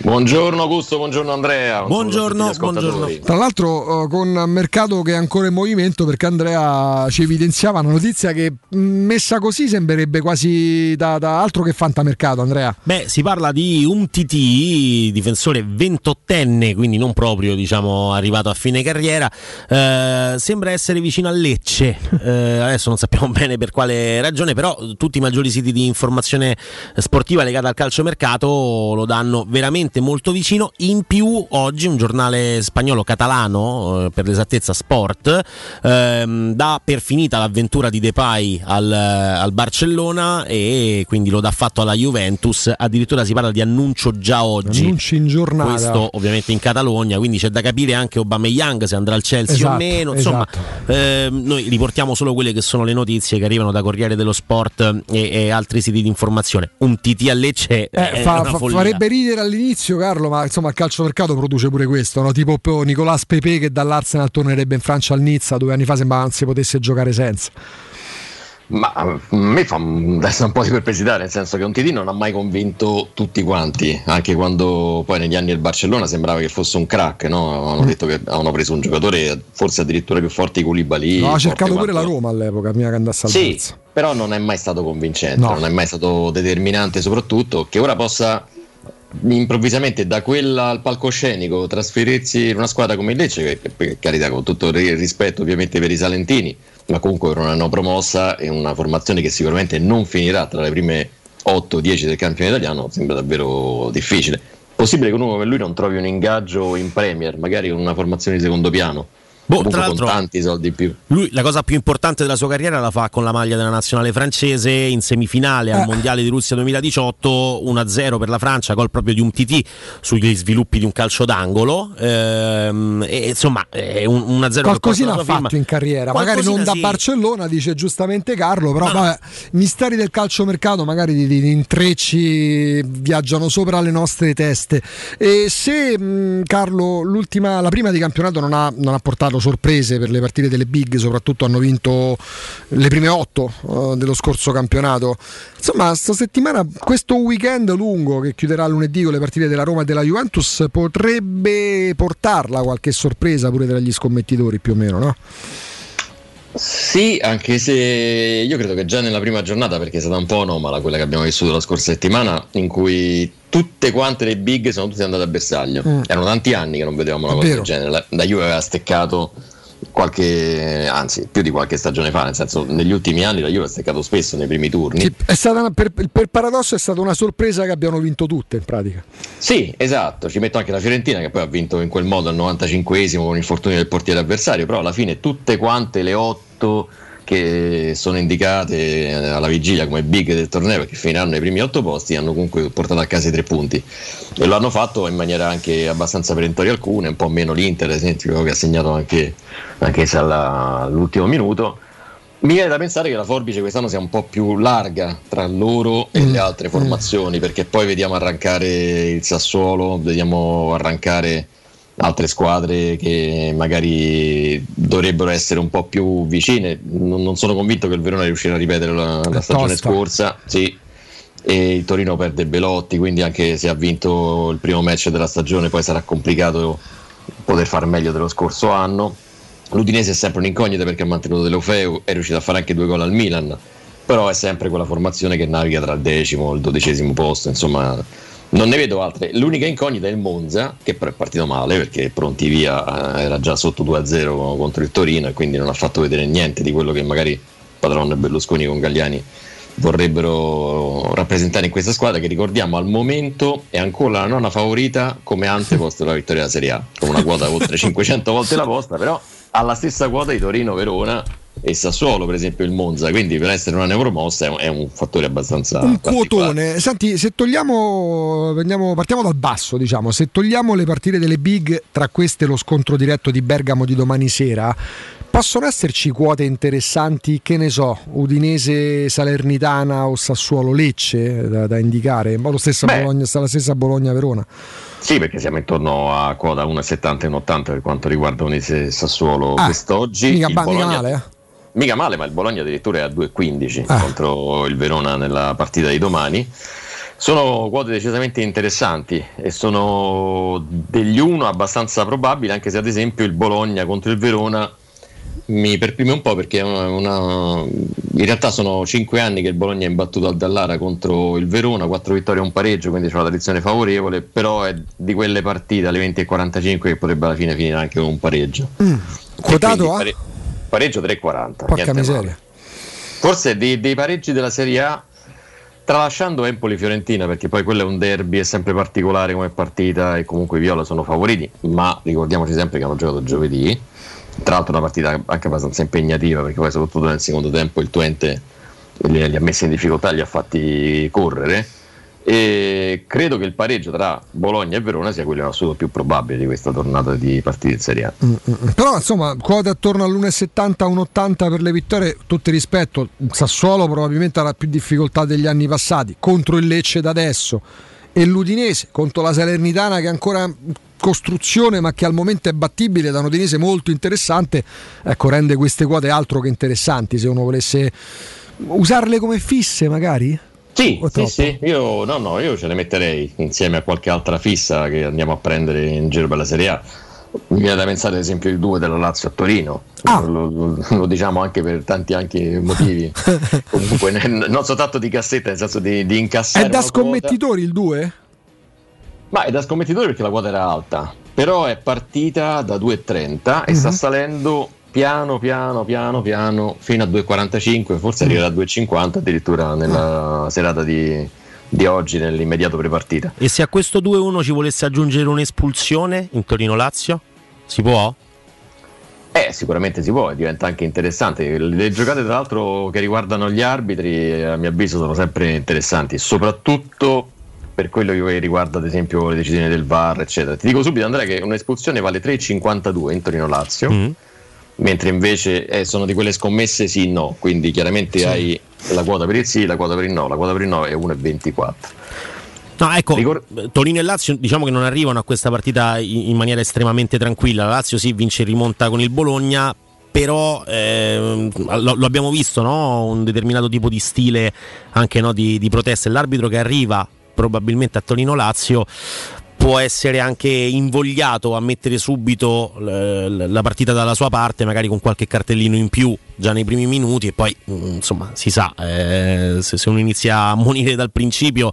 Buongiorno Augusto, buongiorno Andrea. Buongiorno, ascoltatori. Tra l'altro eh, con mercato che è ancora in movimento perché Andrea ci evidenziava una notizia che mh, messa così sembrerebbe quasi da, da altro che fantamercato Andrea. Beh, si parla di un TT, difensore 28enne, quindi non proprio diciamo arrivato a fine carriera. Eh, sembra essere vicino a Lecce. Eh, adesso non sappiamo [laughs] bene per quale ragione, però tutti i maggiori siti di informazione sportiva legata al calciomercato lo danno veramente molto vicino. In più, oggi un giornale spagnolo catalano, eh, per l'esattezza Sport, ehm, dà per finita l'avventura di Depay al, al Barcellona e quindi lo dà fatto alla Juventus. Addirittura si parla di annuncio già oggi. Annunci in giornata. Questo ovviamente in Catalogna, quindi c'è da capire anche Aubameyang se andrà al Chelsea o Esatto, meno. Insomma, esatto. ehm, noi riportiamo solo quelle che sono le notizie che arrivano da Corriere dello Sport e, e altri siti di informazione. Un TT a Lecce Eh, fa- fa- farebbe ridere all'inizio giudizio, Carlo, ma insomma il calciomercato produce pure questo, no? tipo Nicolas Pepe che dall'Arsenal tornerebbe in Francia al Nizza, due anni fa sembrava non si potesse giocare senza. Ma a me fa adesso un po' di perplessità, nel senso che un TD non ha mai convinto tutti quanti, anche quando poi negli anni del Barcellona sembrava che fosse un crack, no? Hanno Mm. detto che avevano preso un giocatore forse addirittura più forte di Koulibaly. No, ha cercato pure la quanto- Roma all'epoca, prima che andasse al Sì, però non è mai stato convincente, No. non è mai stato determinante soprattutto che ora possa improvvisamente da quella al palcoscenico trasferirsi in una squadra come il Lecce che, per carità con tutto il ri- rispetto ovviamente per i salentini ma comunque non hanno promossa e una formazione che sicuramente non finirà tra le prime 8-10 del campione italiano sembra davvero difficile. Possibile che uno come lui non trovi un ingaggio in Premier magari con una formazione di secondo piano Boh, tra con l'altro- tanti soldi in più Lui la cosa più importante della sua carriera la fa con la maglia della nazionale francese in semifinale al Eh. Mondiale di Russia 2018, 1-0 per la Francia, gol proprio di un TT sugli sviluppi di un calcio d'angolo. Ehm, e, insomma, è un 1-0 che Qualcosina ha fatto firma. in carriera, magari Qualcosina non da sì. Barcellona, dice giustamente Carlo, però vabbè, misteri del calciomercato magari di, di intrecci viaggiano sopra le nostre teste. E se mh, Carlo l'ultima, la prima di campionato non ha, non ha portato sorprese per le partite delle big, soprattutto hanno vinto le prime otto eh, dello scorso campionato. Insomma, sta settimana, questo weekend lungo che chiuderà lunedì con le partite della Roma e della Juventus potrebbe portarla qualche sorpresa pure tra gli scommettitori più o meno, no? Sì, anche se io credo che già nella prima giornata, perché è stata un po' anomala quella che abbiamo vissuto la scorsa settimana, in cui tutte quante le big sono tutte andate a bersaglio. Mm. Erano tanti anni che non vedevamo una È cosa vero. del genere. La, la Juve aveva steccato qualche, anzi, più di qualche stagione fa, nel senso, negli ultimi anni la Juve ha steccato spesso nei primi turni. Sì, è stata una- per, per paradosso è stata una sorpresa che abbiano vinto tutte in pratica. Sì, esatto, ci metto anche la Fiorentina che poi ha vinto in quel modo al 95esimo con il infortunio del portiere avversario, però alla fine tutte quante le otto che sono indicate eh, alla vigilia come big del torneo perché finiranno ai primi otto posti hanno comunque portato a casa i tre punti. E lo hanno fatto in maniera anche abbastanza perentoria alcune, un po' meno l'Inter ad esempio che ha segnato anche, anche all'ultimo minuto. Mi viene da pensare che la forbice quest'anno sia un po' più larga tra loro e le altre formazioni, perché poi vediamo arrancare il Sassuolo, vediamo arrancare altre squadre che magari dovrebbero essere un po' più vicine. Non, non sono convinto che il Verona riuscirà a ripetere la, la stagione tosta. scorsa. Sì. E il Torino perde Belotti, quindi anche se ha vinto il primo match della stagione, poi sarà complicato poter fare meglio dello scorso anno. L'Udinese è sempre un'incognita perché ha mantenuto Delofeu, è riuscito a fare anche due gol al Milan, però è sempre quella formazione che naviga tra il decimo e il dodicesimo posto, insomma non ne vedo altre. L'unica incognita è il Monza, che però è partito male perché pronti via eh, era già sotto 2-0 contro il Torino e quindi non ha fatto vedere niente di quello che magari Padron e Berlusconi con Gagliani vorrebbero rappresentare in questa squadra che ricordiamo al momento è ancora la nona favorita come anteposto [laughs] della vittoria della Serie A con una quota oltre [laughs] 500 volte la posta però ha la stessa quota di Torino, Verona e Sassuolo per esempio il Monza quindi per essere una neuromossa è un, è un fattore abbastanza Un quotone. Senti, se togliamo, veniamo- partiamo dal basso, diciamo, se togliamo le partite delle big, tra queste lo scontro diretto di Bergamo di domani sera, possono esserci quote interessanti, che ne so, Udinese, Salernitana o Sassuolo Lecce da, da indicare, ma lo stesso Beh. Bologna, sta la stessa Bologna Verona. Sì, perché siamo intorno a quota 1,70 e 1,80 per quanto riguarda Unise e Sassuolo Ah, quest'oggi. mica Il Bologna- male, eh? Mica male, ma il Bologna addirittura è a 2,15 Ah. contro il Verona nella partita di domani. Sono quote decisamente interessanti e sono degli uno abbastanza probabili, anche se ad esempio il Bologna contro il Verona mi perprime un po' perché è una, in realtà sono 5 anni che il Bologna è imbattuto al Dallara contro il Verona, 4 vittorie e un pareggio, quindi c'è una tradizione favorevole, però è di quelle partite alle 20.45 che potrebbe alla fine finire anche con un pareggio. Mm. Quotato a? pare- pareggio 3,40. Porca miseria. male. Forse dei, dei pareggi della Serie A, tralasciando Empoli-Fiorentina, perché poi quello è un derby, è sempre particolare come partita e comunque i Viola sono favoriti, ma ricordiamoci sempre che hanno giocato giovedì. Tra l'altro una partita anche abbastanza impegnativa, perché poi soprattutto nel secondo tempo il Twente li, li ha messi in difficoltà, li ha fatti correre. E credo che il pareggio tra Bologna e Verona sia quello assoluto più probabile di questa tornata di partite in Serie A. Mm, mm, mm. Però insomma, quote attorno all'1,70, 1,80 per le vittorie, tutti rispetto, Sassuolo probabilmente avrà più difficoltà degli anni passati, contro il Lecce da adesso e l'Udinese contro la Salernitana che è ancora costruzione ma che al momento è battibile da un Udinese molto interessante, ecco rende queste quote altro che interessanti se uno volesse usarle come fisse magari? Sì, sì, sì, io, no, no, io ce le metterei insieme a qualche altra fissa che andiamo a prendere in giro per la Serie A. Mi viene da pensare ad esempio il 2 della Lazio a Torino, Ah. lo, lo- lo diciamo anche per tanti anche motivi, [laughs] comunque non soltanto di cassetta, nel senso di, di incassare. È da scommettitori il 2? Ma è da scommettitore perché la quota era alta, però è partita da 2,30 e Mhm. sta salendo piano piano piano piano fino a 2,45, forse arriverà a 2,50 addirittura nella serata di, di oggi, nell'immediato prepartita. E se a questo 2-1 ci volesse aggiungere un'espulsione in Torino-Lazio? Si può? Eh, sicuramente si può, diventa anche interessante. Le giocate, tra l'altro, che riguardano gli arbitri, a mio avviso, sono sempre interessanti, soprattutto per quello che riguarda, ad esempio, le decisioni del VAR, eccetera. Ti dico subito, Andrea, che un'espulsione vale 3,52 in Torino-Lazio, mentre invece eh, sono di quelle scommesse sì no, quindi chiaramente Sì. hai la quota per il sì, la quota per il no, la quota per il no è 1,24. No, ecco, Torino e Lazio diciamo che non arrivano a questa partita in, in maniera estremamente tranquilla. La Lazio sì vince in rimonta con il Bologna, però ehm, lo, lo abbiamo visto, no? un determinato tipo di stile anche no, di, di protesta. E L'arbitro che arriva probabilmente a Torino-Lazio può essere anche invogliato a mettere subito la partita dalla sua parte, magari con qualche cartellino in più già nei primi minuti e poi mm, insomma si sa, eh, se, se uno inizia a monire dal principio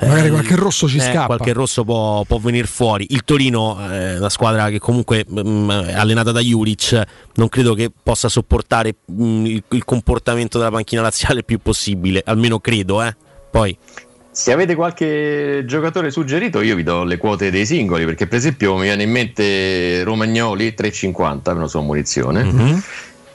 Magari eh, qualche rosso ci eh, scappa. Qualche rosso può, può venire fuori. Il Torino è una squadra che comunque mm, è allenata da Juric, non credo che possa sopportare mm, il, il comportamento della panchina laziale il più possibile, almeno credo, eh. Poi Se avete qualche giocatore suggerito, io vi do le quote dei singoli, perché per esempio mi viene in mente Romagnoli 3,50 per una sua munizione. Mhm.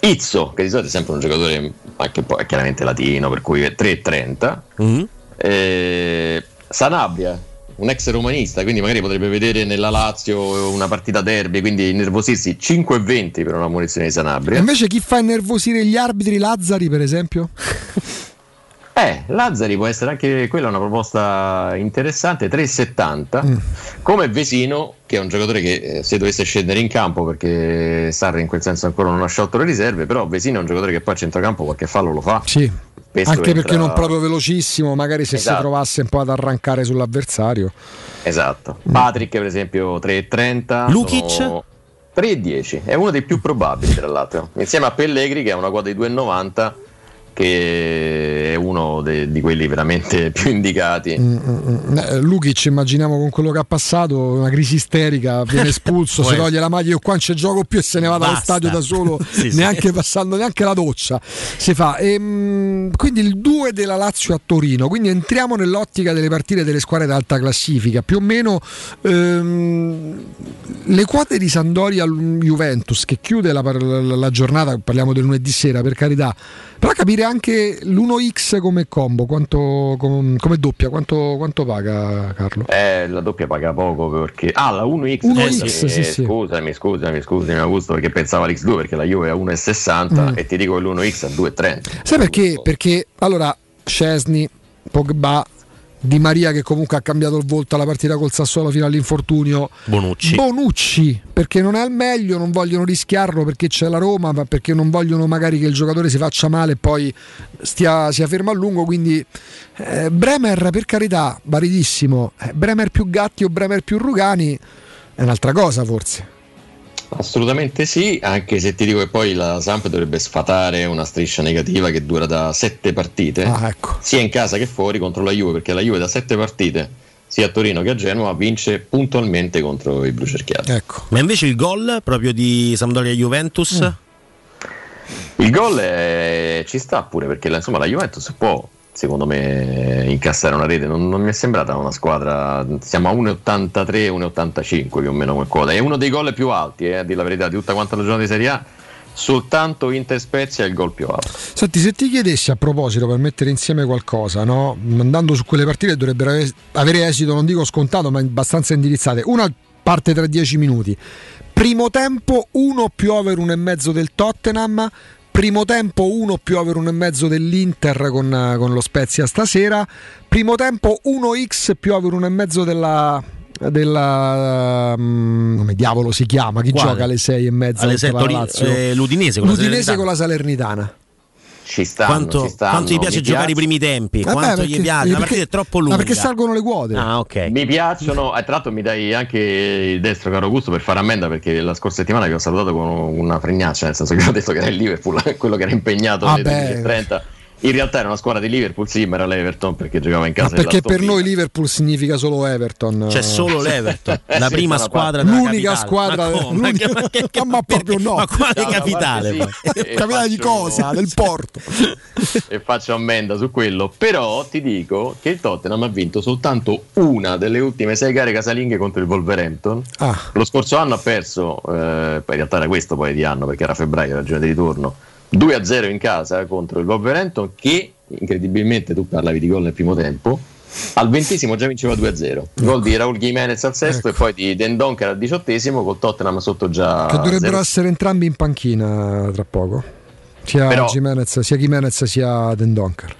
Izzo, che di solito è sempre un giocatore anche poi è chiaramente latino, per cui è 3,30. Mhm. Eh, Sanabria, un ex romanista, quindi magari potrebbe vedere nella Lazio una partita derby, quindi nervosirsi 5,20 per una munizione di E Sanabria. invece chi fa innervosire gli arbitri, Lazzari per esempio? [laughs] Eh, Lazzari può essere anche quella una proposta interessante, 3,70. Mm. Come Vesino, che è un giocatore che eh, se dovesse scendere in campo, perché Sarri in quel senso ancora non ha sciolto le riserve, però Vesino è un giocatore che poi a centrocampo qualche fallo lo fa. Sì. Spesso Anche entra- perché non proprio velocissimo, magari se si Esatto. trovasse un po' ad arrancare sull'avversario. Esatto. Patrick per esempio 3,30. Lukic? sono 3,10. È uno dei più probabili tra l'altro. Insieme a Pellegri che ha una quota di 2,90 che è uno de- di quelli veramente [laughs] più indicati. Mm, mm, mm. Eh, Lukic immaginiamo con quello che ha passato una crisi isterica viene espulso [laughs] si toglie la maglia io qua non c'è gioco più e se ne va dallo stadio da solo [laughs] Sì, sì. neanche passando neanche la doccia si fa Ehm, quindi il 2 della Lazio a Torino quindi entriamo nell'ottica delle partite delle squadre d'alta classifica più o meno ehm, le quote di Sandoria Juventus che chiude la, la- la giornata parliamo del lunedì sera per carità però capire anche l'1x come combo quanto com- come doppia quanto, quanto paga Carlo? Eh, la doppia paga poco perché. Ah, la 1x. 1x, eh, sì, sì. Scusami, scusami, scusami, Augusto, perché pensavo all'X2 perché la Juve è a 1,60 Mm. e ti dico che l'1x a 2,30. Sai perché? Perché allora Scesni, Pogba, Di Maria che comunque ha cambiato il volto alla partita col Sassuolo fino all'infortunio. Bonucci. Bonucci, perché non è al meglio, non vogliono rischiarlo perché c'è la Roma, ma perché non vogliono magari che il giocatore si faccia male e poi stia, sia fermo a lungo. Quindi eh, Bremer, per carità, validissimo. Eh, Bremer più Gatti o Bremer più Rugani è un'altra cosa forse. Assolutamente sì, anche se ti dico che poi la Samp dovrebbe sfatare una striscia negativa che dura da sette partite, Ah, ecco. sia in casa che fuori contro la Juve, perché la Juve da sette partite, sia a Torino che a Genova, vince puntualmente contro i blu cerchiati. Ecco. Ma invece il gol proprio di Sampdoria Juventus? Mm. Il gol è- ci sta pure perché la- insomma, la Juventus può, secondo me, incassare una rete. Non, non mi è sembrata una squadra. Siamo a 1,83, 1,85 più o meno come quota. È uno dei gol più alti, eh, a dire la verità, di tutta quanta la giornata di Serie A. Soltanto Inter Spezia è il gol più alto. Senti, se ti chiedessi a proposito per mettere insieme qualcosa, no? andando su quelle partite dovrebbero ave- avere esito, non dico scontato, ma abbastanza indirizzate. Una parte tra 10 minuti. Primo tempo 1 più over 1,5 del Tottenham. Primo tempo 1 più over 1,5 dell'Inter con, con lo Spezia stasera. Primo tempo 1x più over 1,5 della della um, come diavolo si chiama chi Quale? gioca alle 6 e mezza Alle contro sei, la Tori- Lazio? eh, l'Udinese con la L'Udinese Salernitana. con la Salernitana Ci stanno, Quanto, ci stanno, quanto gli piace mi giocare i primi tempi? Vabbè, quanto perché- gli piace? eh, La perché- partita è troppo ma lunga. perché salgono le quote Ah, ok. Mi piacciono, e tra l'altro mi dai anche il destro caro gusto per fare ammenda perché la scorsa settimana vi ho salutato con una fregnaccia, nel senso che [laughs] ho detto che era il Liverpool, [laughs] quello che era impegnato alle Vabbè. 13.30. In realtà era una squadra di Liverpool, sì, ma era l'Everton perché giocava in Ma casa perché dell'Aston per noi Liverpool significa solo Everton C'è solo l'Everton, [laughs] la Sì, prima squadra parte. della l'unica capitale. squadra Ma [laughs] l'unica- Ma che- che- [laughs] ma proprio no Ma quale capitale? sì, capitale di cosa? del Porto e faccio ammenda su quello. Però ti dico che il Tottenham ha vinto soltanto una delle ultime sei gare casalinghe contro il Wolverhampton. Ah. Lo scorso anno ha perso, eh, poi in realtà era questo poi di anno perché era febbraio, ragione di ritorno, 2-0 in casa contro il Wolverhampton che incredibilmente tu parlavi di gol nel primo tempo. Al ventesimo già vinceva 2-0. Gol di Raul Jimenez al sesto e poi di Dendonker al diciottesimo col Tottenham sotto già che dovrebbero 0. essere entrambi in panchina tra poco sia Però- Jimenez sia Jimenez sia Dendonker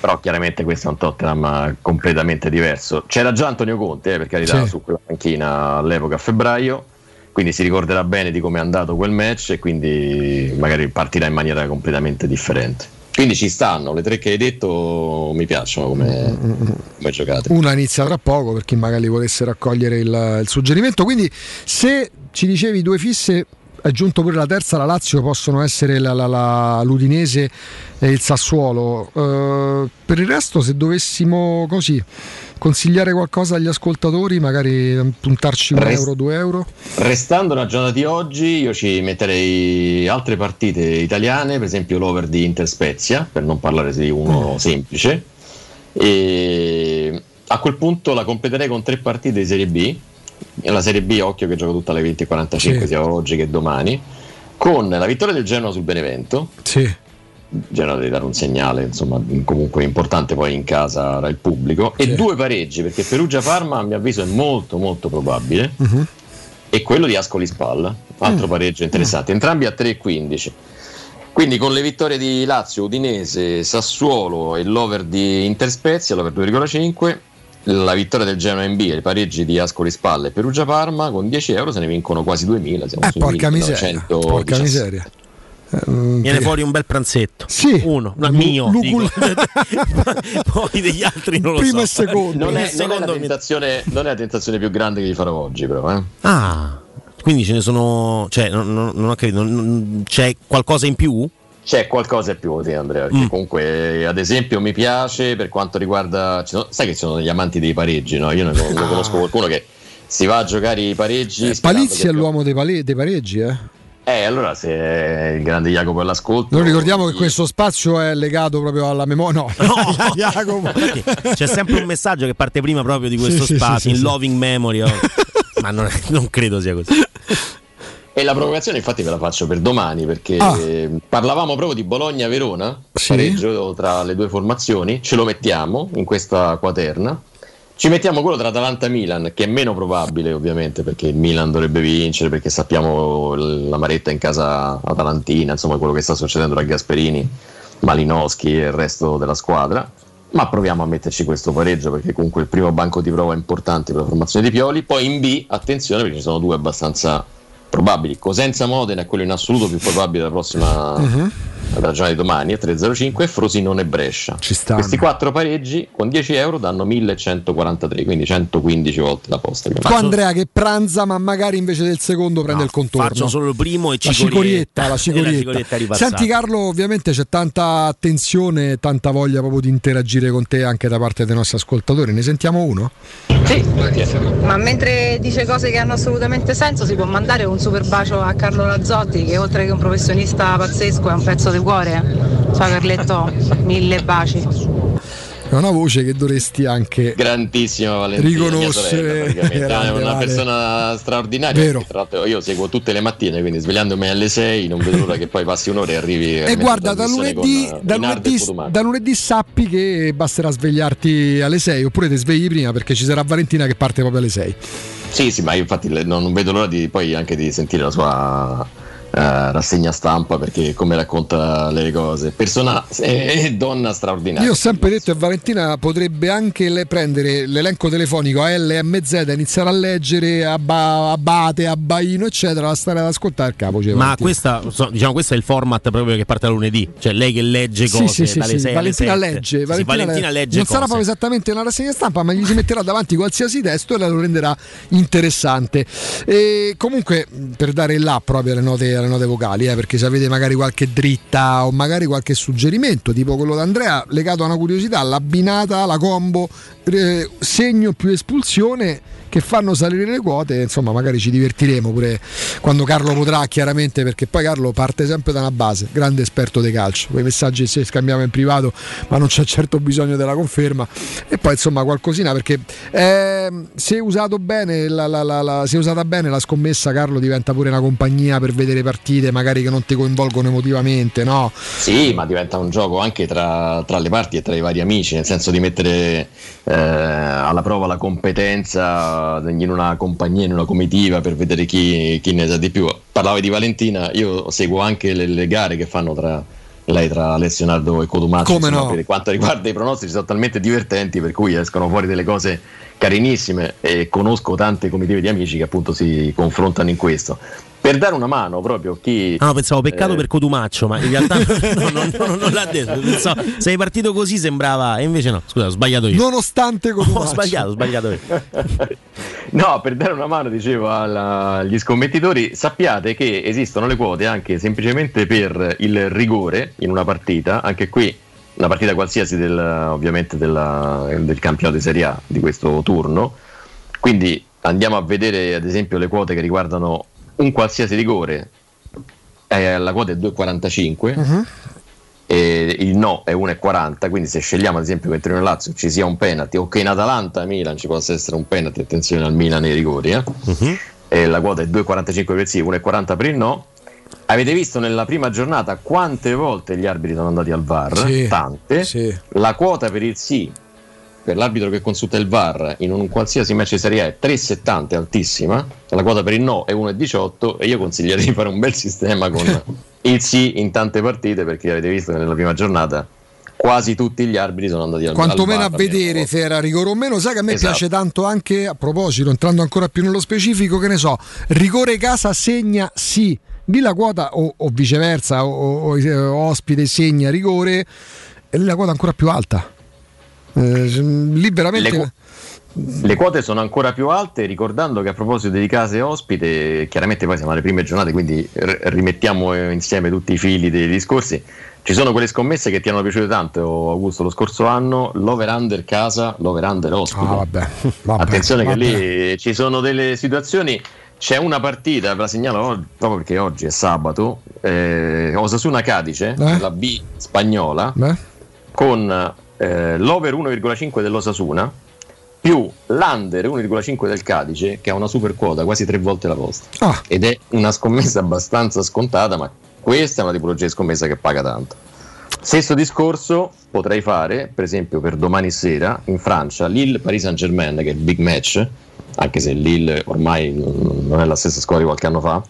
però chiaramente questo è un Tottenham completamente diverso. C'era già Antonio Conte, eh, per carità, Sì. su quella panchina all'epoca a febbraio, quindi si ricorderà bene di come è andato quel match e quindi magari partirà in maniera completamente differente. Quindi ci stanno, le tre che hai detto mi piacciono come, come giocate. una inizia tra poco per chi magari volesse raccogliere il, il suggerimento quindi se ci dicevi due fisse aggiunto pure la terza la Lazio possono essere la- la- la- l'Udinese e il Sassuolo Eh, per il resto se dovessimo così consigliare qualcosa agli ascoltatori magari puntarci un Rest- euro due euro Restando una giornata di oggi, io ci metterei altre partite italiane, per esempio l'over di Inter Spezia, per non parlare di uno semplice. E a quel punto la completerei con tre partite di Serie B. La Serie B, occhio che gioca tutta alle 20.45 Sì. sia oggi che domani. Con la vittoria del Genoa sul Benevento. sì Genoa deve dare un segnale, insomma, comunque importante poi in casa il pubblico. E due pareggi, perché Perugia-Parma a mio avviso è molto molto probabile Mhm. e quello di Ascoli Spalla, altro pareggio interessante, entrambi a 3,15. Quindi con le vittorie di Lazio, Udinese, Sassuolo e l'over di Interspezia, l'over 2,5, la vittoria del Genoa in B e i pareggi di Ascoli Spalla e Perugia Parma, con 10 euro se ne vincono quasi 2000. Siamo eh, porca miseria 1917. porca miseria Eh, mm, Viene fuori un bel pranzetto. Sì. Uno, no, mio. Dico. [laughs] Poi degli altri non lo Primo so. e secondo. Non è, non è la Secondo me- tentazione, non è la tentazione più grande che gli farò oggi, però. Eh. Ah, quindi ce ne sono. Cioè, non, non- non ho capito. non- non- c'è qualcosa in più? C'è qualcosa in più, sì, Andrea. Mm. comunque, ad esempio, mi piace per quanto riguarda. sono- sai che ci sono degli amanti dei pareggi, no? Io ne con- ne conosco qualcuno che si va a giocare i pareggi. sperando Palizzi è più- l'uomo dei, pale- dei pareggi eh Eh, allora se il grande Jacopo all'ascolto. Noi ricordiamo che questo spazio è legato proprio alla memoria. No, [laughs] Jacopo. C'è sempre un messaggio che parte prima proprio di questo Sì, spazio, sì, in sì. loving memory. oh. [laughs] Ma non, non credo sia così. E la provocazione, infatti, ve la faccio per domani perché Ah. parlavamo proprio di Bologna-Verona, Sì. pareggio tra le due formazioni. Ce lo mettiamo in questa quaterna. Ci mettiamo quello tra Atalanta-Milan, che è meno probabile, ovviamente, perché il Milan dovrebbe vincere, perché sappiamo la maretta in casa atalantina, insomma, quello che sta succedendo tra Gasperini, Malinowski e il resto della squadra. Ma proviamo a metterci questo pareggio perché comunque il primo banco di prova è importante per la formazione di Pioli. Poi in B, attenzione perché ci sono due abbastanza probabili. Cosenza Modena è quello in assoluto più probabile della prossima Mhm. Della giornata di domani, è 3-0-5 e Frosinone Brescia. Ci stanno. Questi quattro pareggi con 10 euro danno 1143, quindi 115 volte la posta. Tu Andrea che pranza, ma magari invece del secondo prende il contorno. Faccio solo il primo e la cicorietta, [laughs] la cicorietta. cicorietta ripassata. Senti Carlo, ovviamente c'è tanta attenzione e tanta voglia proprio di interagire con te anche da parte dei nostri ascoltatori. Ne sentiamo uno? Ma mentre dice cose che hanno assolutamente senso, si può mandare un super bacio a Carlo Lazzotti, che oltre che un professionista pazzesco è un pezzo di cuore. Ciao Carletto, mille baci. È una voce che dovresti anche Grandissima Valentina, Riconoscere. sorella. Grande, è una Vale. persona straordinaria. Vero. Tra l'altro io seguo tutte le mattine, quindi svegliandomi alle 6 non vedo l'ora che poi passi un'ora e arrivi. E guarda, da lunedì, con, eh, da, lunedì, da lunedì sappi che basterà svegliarti alle 6 oppure ti svegli prima perché ci sarà Valentina che parte proprio alle 6. Sì, sì, ma io infatti non vedo l'ora di poi anche di sentire la sua rassegna stampa perché come racconta le cose, persona e donna straordinaria. Io ho sempre detto che Valentina potrebbe anche le- prendere l'elenco telefonico a LMZ, iniziare a leggere Abba- Abate, Abbaino, eccetera, stare ad ascoltare il capo. cioè, Ma questa, diciamo, questo è il format proprio che parte da lunedì. Cioè, lei che legge cose sì, sì, dalle sì. 6 Valentina alle 7. legge, Sì, Valentina Valentina le- legge non sarà cose. proprio esattamente una rassegna stampa, ma gli si metterà davanti qualsiasi testo e la lo renderà interessante. E comunque, per dare là proprio alle note, alle note vocali, eh, perché se avete magari qualche dritta o magari qualche suggerimento, tipo quello d'Andrea, legato a una curiosità, l'abbinata, la combo, eh, segno più espulsione che fanno salire le quote, insomma magari ci divertiremo pure quando Carlo potrà chiaramente perché poi Carlo parte sempre da una base, grande esperto di calcio, quei messaggi se scambiamo in privato ma non c'è certo bisogno della conferma e poi insomma qualcosina perché ehm, se bene la- la- la- se usata bene la scommessa Carlo diventa pure una compagnia per vedere partite magari che non ti coinvolgono emotivamente, no? Sì, ma diventa un gioco anche tra, tra le parti e tra i vari amici, nel senso di mettere eh, alla prova la competenza in una compagnia, in una comitiva per vedere chi, chi ne sa di più. Parlavi di Valentina, io seguo anche le, le gare che fanno tra lei tra Alessio Nardo e Codumaccio Come insomma, no? per quanto riguarda i pronostici sono talmente divertenti per cui escono fuori delle cose carinissime e conosco tante comitive di amici che appunto si confrontano in questo per dare una mano proprio chi Ah, no, pensavo peccato eh, per Cotumaccio, ma in realtà [laughs] no, no, no, non l'ha detto. Pensavo, sei partito così sembrava, e invece no, scusa, ho sbagliato io. Nonostante [laughs] Ho sbagliato, ho sbagliato io. [laughs] No, per dare una mano, dicevo alla- agli scommettitori, sappiate che esistono le quote anche semplicemente per il rigore in una partita, anche qui una partita qualsiasi del, ovviamente della- del campionato di Serie A di questo turno. Quindi andiamo a vedere ad esempio le quote che riguardano un qualsiasi rigore. Eh, la quota è 2,45 e il no è 1,40 quindi se scegliamo ad esempio che Torino Lazio ci sia un penalty o che in Atalanta Milan ci possa essere un penalty attenzione al Milan nei rigori eh. E la quota è 2,45 per il sì 1,40 per il no. Avete visto nella prima giornata quante volte gli arbitri sono andati al VAR? Sì, tante. la quota per il sì per l'arbitro che consulta il VAR in un qualsiasi match di Serie A è 3,70 è altissima la quota per il no è 1,18 e io consiglierei di fare un bel sistema con [laughs] il sì in tante partite perché avete visto che nella prima giornata quasi tutti gli arbitri sono andati al quantomeno a al VAR vedere se era rigore o meno. Sai che a me Esatto. piace tanto anche a proposito, entrando ancora più nello specifico, che ne so, rigore casa segna sì, lì la quota o, o viceversa, o, o- o ospite segna rigore, e lì la quota ancora più alta. Eh, lì veramente. Le, le quote sono ancora più alte, ricordando che a proposito di case ospite, chiaramente poi siamo alle prime giornate, quindi rimettiamo eh, insieme tutti i fili dei discorsi. Ci sono quelle scommesse che ti hanno piaciute tanto, Augusto, lo scorso anno, l'over-under casa, l'over-under ospite. Ah, vabbè, vabbè, Attenzione vabbè. che lì ci sono delle situazioni, c'è una partita, ve la segnalo proprio perché oggi è sabato, eh, Osasuna Cadice, Eh? la B spagnola, Beh. con eh, l'over 1,5 dell'Osasuna più l'under 1,5 del Cadice che ha una super quota quasi tre volte la vostra. Ah. ed è una scommessa abbastanza scontata ma questa è una tipologia di scommessa che paga tanto. Stesso discorso potrei fare per esempio per domani sera in Francia Lille Paris Saint Germain che è il big match anche se Lille ormai non è la stessa squadra di qualche anno fa.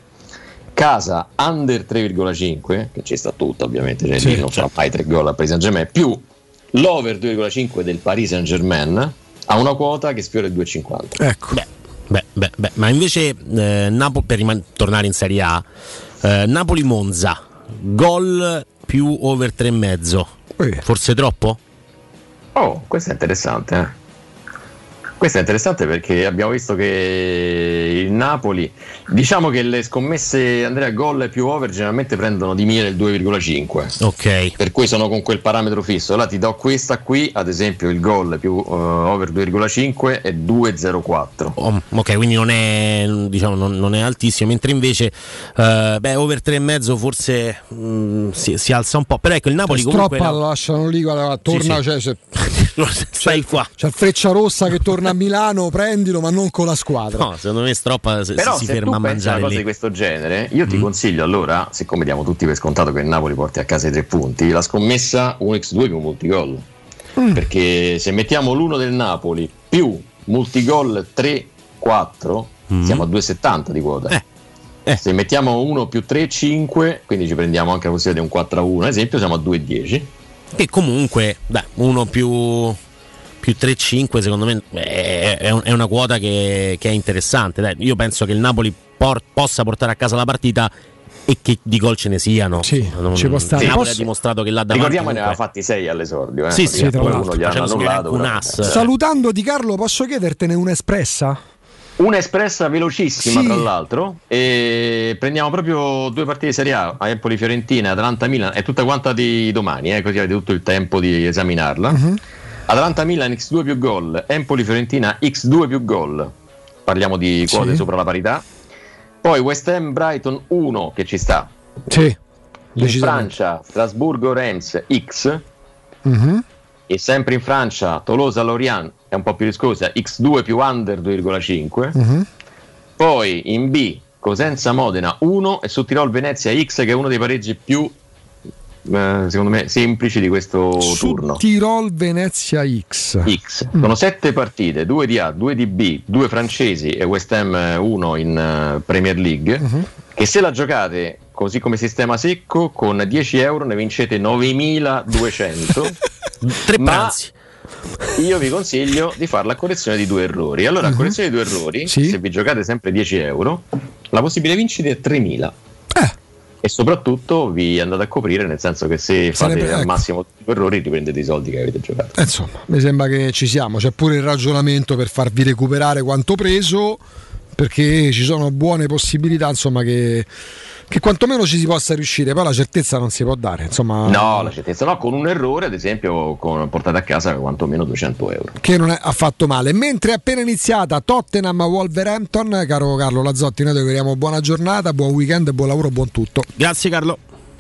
Casa under 3,5 che ci sta tutta ovviamente cioè Sì, Lille non fa mai 3 gol a Paris Saint Germain più l'over 2,5 del Paris Saint Germain ha una quota che sfiora il 2,50 Ecco. Beh, beh, beh, ma invece eh, Napo- per riman- tornare in Serie A, eh, Napoli-Monza, gol più over 3,5. Forse troppo? Oh, questo è interessante. eh. Questo è interessante perché abbiamo visto che il Napoli, diciamo che le scommesse Andrea gol più over generalmente prendono di mira il 2,5. Ok. Per cui sono con quel parametro fisso. Allora ti do questa qui, ad esempio il gol più eh, over 2,5 è 2,04. Oh, ok, quindi non è, diciamo, non, non è altissimo, mentre invece eh, beh, over 3,5 forse mm, si, si alza un po'. Però ecco, il Napoli comunque... Stroppa lo lasciano lì, guarda, torna, Sì, cioè, se- [laughs] Stai qua. c'è il freccia rossa che torna a Milano, prendilo, ma non con la squadra. No, secondo me Stroppa se, Però si se ferma a tu pensi a mangiare una cosa lì. di questo genere, io ti consiglio allora, siccome diamo tutti per scontato che il Napoli porti a casa i tre punti, la scommessa 1x2 più multigol. Mm. Perché se mettiamo l'uno del Napoli più multigol 3-4, Mm. siamo a 2,70 di quota. Eh. Se mettiamo 1 più 3, 5, quindi ci prendiamo anche la possibilità di un 4 a 1, ad esempio siamo a 2,10. Che comunque, dai, uno più, più 3-5 secondo me è, è un- è una quota che, che è interessante. Dai, io penso che il Napoli por- possa portare a casa la partita e che di gol ce ne siano. Sì, ci può stare. Il Napoli Posso- ha dimostrato che là davanti Ricordiamo ne aveva fatti 6 all'esordio. Eh? Sì, sì, tra l'altro, uno gli hanno facendo annullato. un però- as. eh. Salutando Di Carlo, posso chiedertene un'espressa? Un'espressa velocissima, Sì. tra l'altro. E prendiamo proprio due partite di Serie A: Empoli-Fiorentina, Atalanta-Milan. È tutta quanta di domani, eh, così avete tutto il tempo di esaminarla. Mhm. Atalanta-Milan X2 più gol, Empoli-Fiorentina X2 più gol. Parliamo di quote Sì. sopra la parità. Poi West Ham-Brighton 1 che ci sta. Sì. Francia, Strasburgo-Reims X. Mhm. E sempre in Francia, Tolosa-Lorient è un po' più riscosa, X2 più under 2,5. Mhm. Poi in B, Cosenza-Modena 1 e su Tirol-Venezia X che è uno dei pareggi più, eh, secondo me, semplici di questo turno. Tirol Venezia X. X. Sono sette partite, 2 di A, 2 di B, 2 francesi e West Ham 1 in eh, Premier League, Mhm. che se la giocate così come sistema secco, con 10 euro ne vincete 9200. [laughs] Tre ma pranzi. io vi consiglio di fare la correzione di due errori. Allora, Mhm. correzione di due errori, se vi giocate sempre 10 euro, la possibile vincita è 3000. Eh. E soprattutto vi andate a coprire, nel senso che se fate Sarebbe- al ecco. massimo due errori riprendete i soldi che avete giocato. Eh, Insomma, mi sembra che ci siamo. C'è pure il ragionamento per farvi recuperare quanto preso, perché ci sono buone possibilità, insomma, che, che quantomeno ci si possa riuscire. Poi la certezza non si può dare. Insomma, No, la certezza no, con un errore, ad esempio, con, portate a casa quantomeno 200 euro. che non è affatto male. Mentre è appena iniziata Tottenham Wolverhampton, caro Carlo Lazzotti, noi ti auguriamo buona giornata, buon weekend, buon lavoro, buon tutto. Grazie Carlo.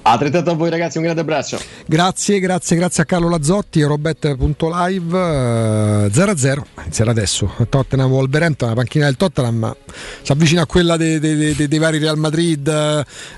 Altrettanto a voi ragazzi, un grande abbraccio. Grazie, grazie, grazie a Carlo Lazzotti, Robet.live eh, 0-0, inizierà adesso, Tottenham Wolverhampton, la panchina del Tottenham si avvicina a quella dei, dei- dei- dei vari Real Madrid,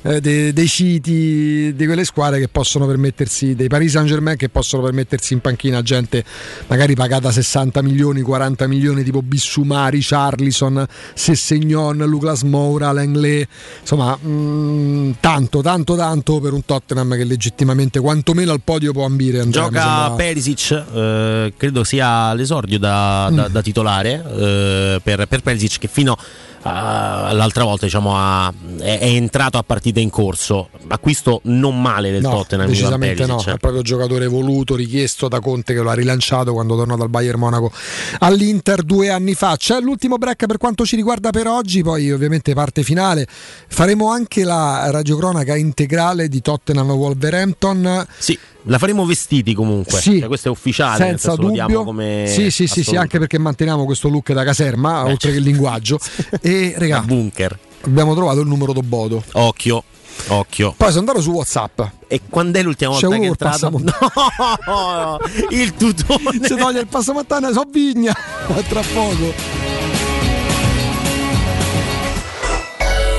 eh, dei, dei City, di quelle squadre che possono permettersi, dei Paris Saint Germain che possono permettersi in panchina gente magari pagata 60 milioni, 40 milioni tipo Bissumari, Charlison, Sessegnon, Lucas Moura, Langley, insomma mm, tanto, tanto, tanto per un Tottenham che legittimamente quantomeno al podio può ambire. Andrea, Gioca Perisic, eh, credo sia l'esordio da, da- da titolare eh, per, per Perisic che fino a- all'altra volta diciamo, ha- è, è entrato a partita in corso. Acquisto non male del No, Tottenham. Decisamente no, Perisic. è proprio giocatore voluto, richiesto da Conte che lo ha rilanciato quando tornò dal Bayern Monaco all'Inter due anni fa. C'è l'ultimo break per quanto ci riguarda per oggi, poi ovviamente parte finale. Faremo anche la radiocronaca integrale di Tottenham Wolverhampton. Sì, la faremo vestiti comunque. Sì, Cioè, questo è ufficiale. senza dubbio. come sì, sì, sì, sì, anche perché manteniamo questo look da caserma, oltre che il linguaggio. [laughs] e regà, bunker. abbiamo trovato il numero d'Obodo. Occhio, occhio. Poi sono andato su WhatsApp. E quando è l'ultima C'è volta uno che è entrato? [laughs] No, il tutone. Si toglie il passamontagna, so vigna. [laughs] Tra poco.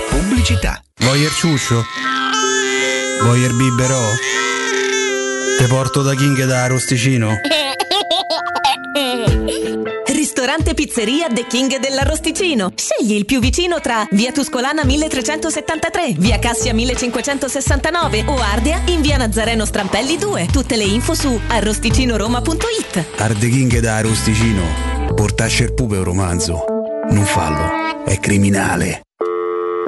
Pubblicità. Voyer ciuscio? Voyer biberò? Te porto da King da Arosticino? Ristorante Pizzeria The King dell'Arrosticino. Scegli il più vicino tra Via Tuscolana 1373, Via Cassia 1569 o Ardea in Via Nazareno Strampelli 2. Tutte le info su arrosticinoroma.it. Arde King da Arosticino. Portasce il pupe un romanzo. Non fallo, è criminale.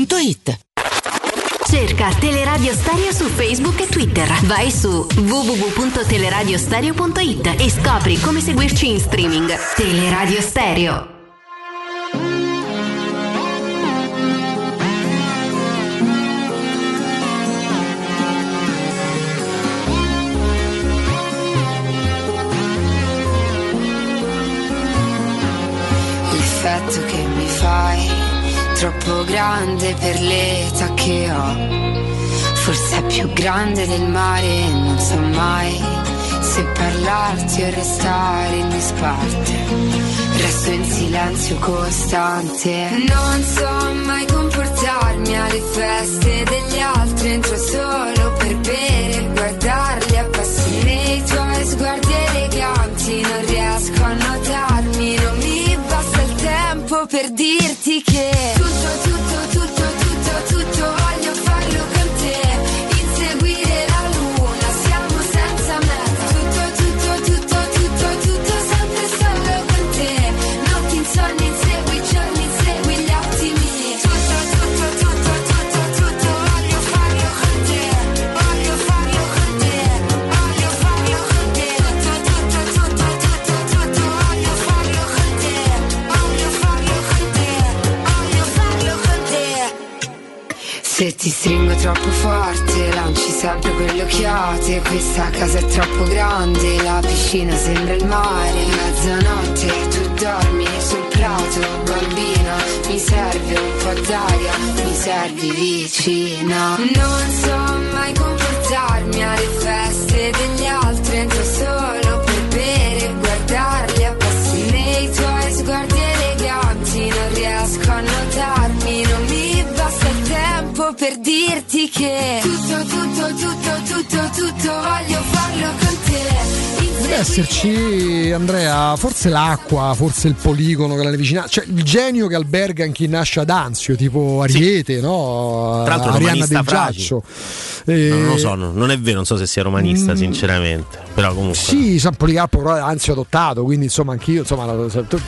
otticasalvagente.it. Cerca Teleradio Stereo su Facebook e Twitter. Vai su www.teleradiostereo.it e scopri come seguirci in streaming. Teleradio Stereo. L'effetto che mi fai troppo grande per l'età che ho. Forse è più grande del mare non so mai se parlarti o restare in disparte. Resto in silenzio costante. Non so mai comportarmi alle feste degli altri. Entro solo per bere e guardarli appassire. Nei tuoi sguardi eleganti non riesco a notarmi. Non mi basta il tempo per dirti che ti stringo troppo forte, lanci sempre quelle occhiate. Questa casa è troppo grande, la piscina sembra il mare. Mezzanotte tu dormi sul prato, bambina. Mi serve un po' d'aria, mi servi vicina. Non so mai comportarmi alle feste degli altri, entro solo per dirti che tutto, tutto, tutto, tutto, tutto voglio farlo con te. Deve esserci, Andrea, forse l'acqua, forse il poligono che la vicina, cioè il genio che alberga in chi nasce ad Anzio, tipo Ariete, no? Tra l'altro Arianna del. Giaccio. No, Eh, non lo so, no, non è vero, non so se sia romanista, Mm. sinceramente. Però comunque. Sì, San Policarpo però è Anzio adottato, quindi insomma anch'io, insomma,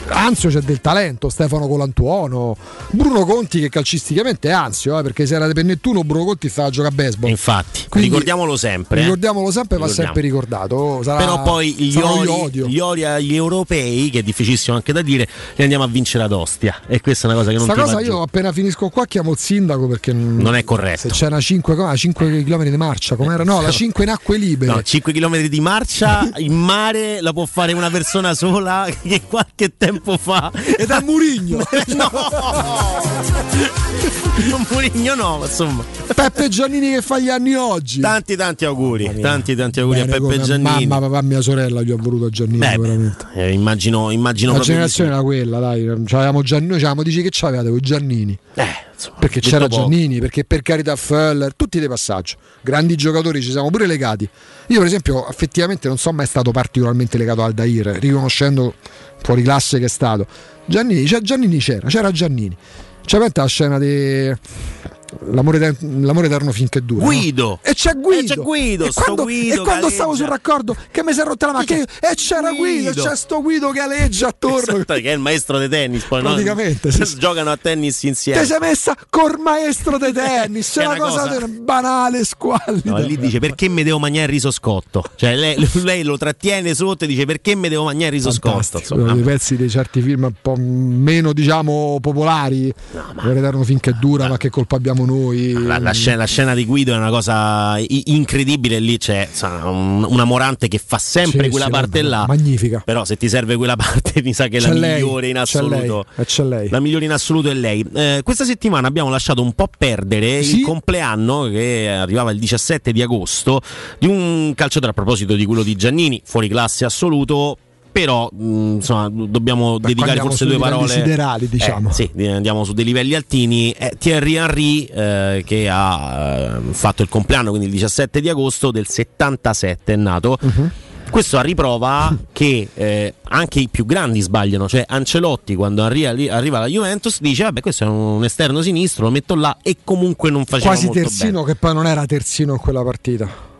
Anzio c'è del talento, Stefano Colantuono, Bruno Conti che calcisticamente è Anzio, eh, perché se era per Nettuno Bruno Conti stava a giocare a baseball. Infatti, Quindi- ricordiamolo sempre. eh. Ricordiamolo sempre, va sempre ricordato. Sarà- Però poi gli ori, gli ori agli europei, che è difficilissimo anche da dire, li andiamo a vincere ad Ostia. E questa è una cosa che non Sta cosa io appena finisco qua chiamo il sindaco perché Non è corretto. Se c'è una 5, 5 km di marcia, com'era? No, la [laughs] 5 in acque libere. No, 5 km di marcia [laughs] in mare la può fare una persona sola [laughs] che qualche tempo fa. Ed è Murigno. [laughs] no! Un Murigno no, ma insomma. Peppe Giannini che fa gli anni oggi. Tanti tanti auguri, tanti tanti auguri Bene, a Peppe Giannini. Mamma, papà, mia sorella gli ho voluto a Giannini, Beh, veramente. eh, immagino, immagino La generazione era quella, dai. C'avevamo Giannini, noi c'avevamo, dici che c'avevate voi Giannini. perché detto c'era poco. Giannini, perché per carità Föller, tutti dei passaggi. Grandi giocatori ci siamo pure legati. Io, per esempio, effettivamente non sono mai stato particolarmente legato al Dair, riconoscendo fuori classe che è stato. Giannini, Giannini c'era, c'era Giannini. C'è la scena di. L'amore, l'amore eterno finché dura. no? Guido. E c'è Guido. E c'è Guido, E quando, Guido e quando stavo sul raccordo che mi si è rotta la macchina e c'era Guido, e c'è sto Guido che aleggia attorno. Esatto, che è il maestro di tennis, poi no? Praticamente, sì. giocano a tennis insieme. Ti sei messa col maestro di tennis, è una cosa, cosa- banale, squallida. No, lì dice perché mi devo mangiare il riso scotto? Cioè lei, [laughs] lei lo trattiene sotto e dice perché mi devo mangiare il riso scotto? Fantastico, uno dei pezzi di certi film un po' meno diciamo popolari L'amore eterno finché dura ma che colpa abbiamo noi La, la scena, la scena di Guido è una cosa incredibile. Lì c'è insomma, un- una Morante che fa sempre Sì, quella sì, parte là. magnifica Però se ti serve quella [laughs] parte, mi sa che è C'è la lei, migliore in c'è lei, assoluto. eh, c'è lei. La migliore in assoluto è lei. Eh, questa settimana abbiamo lasciato un po' perdere Sì. il compleanno che arrivava il 17 di agosto di un calciatore a proposito di quello di Giannini, fuori classe assoluto. Però mh, insomma, dobbiamo dedicare andiamo forse due parole. siderali, diciamo. Eh, sì, di- andiamo su dei livelli altini. Eh, Thierry Henry eh, che ha eh, fatto il compleanno, quindi il 17 di agosto del 77 è nato. Mhm. Questo a riprova [laughs] che eh, anche i più grandi sbagliano, cioè Ancelotti quando arri- arriva alla Juventus dice vabbè questo è un esterno sinistro, lo metto là e comunque non faceva quasi terzino che poi non era terzino in quella partita bene.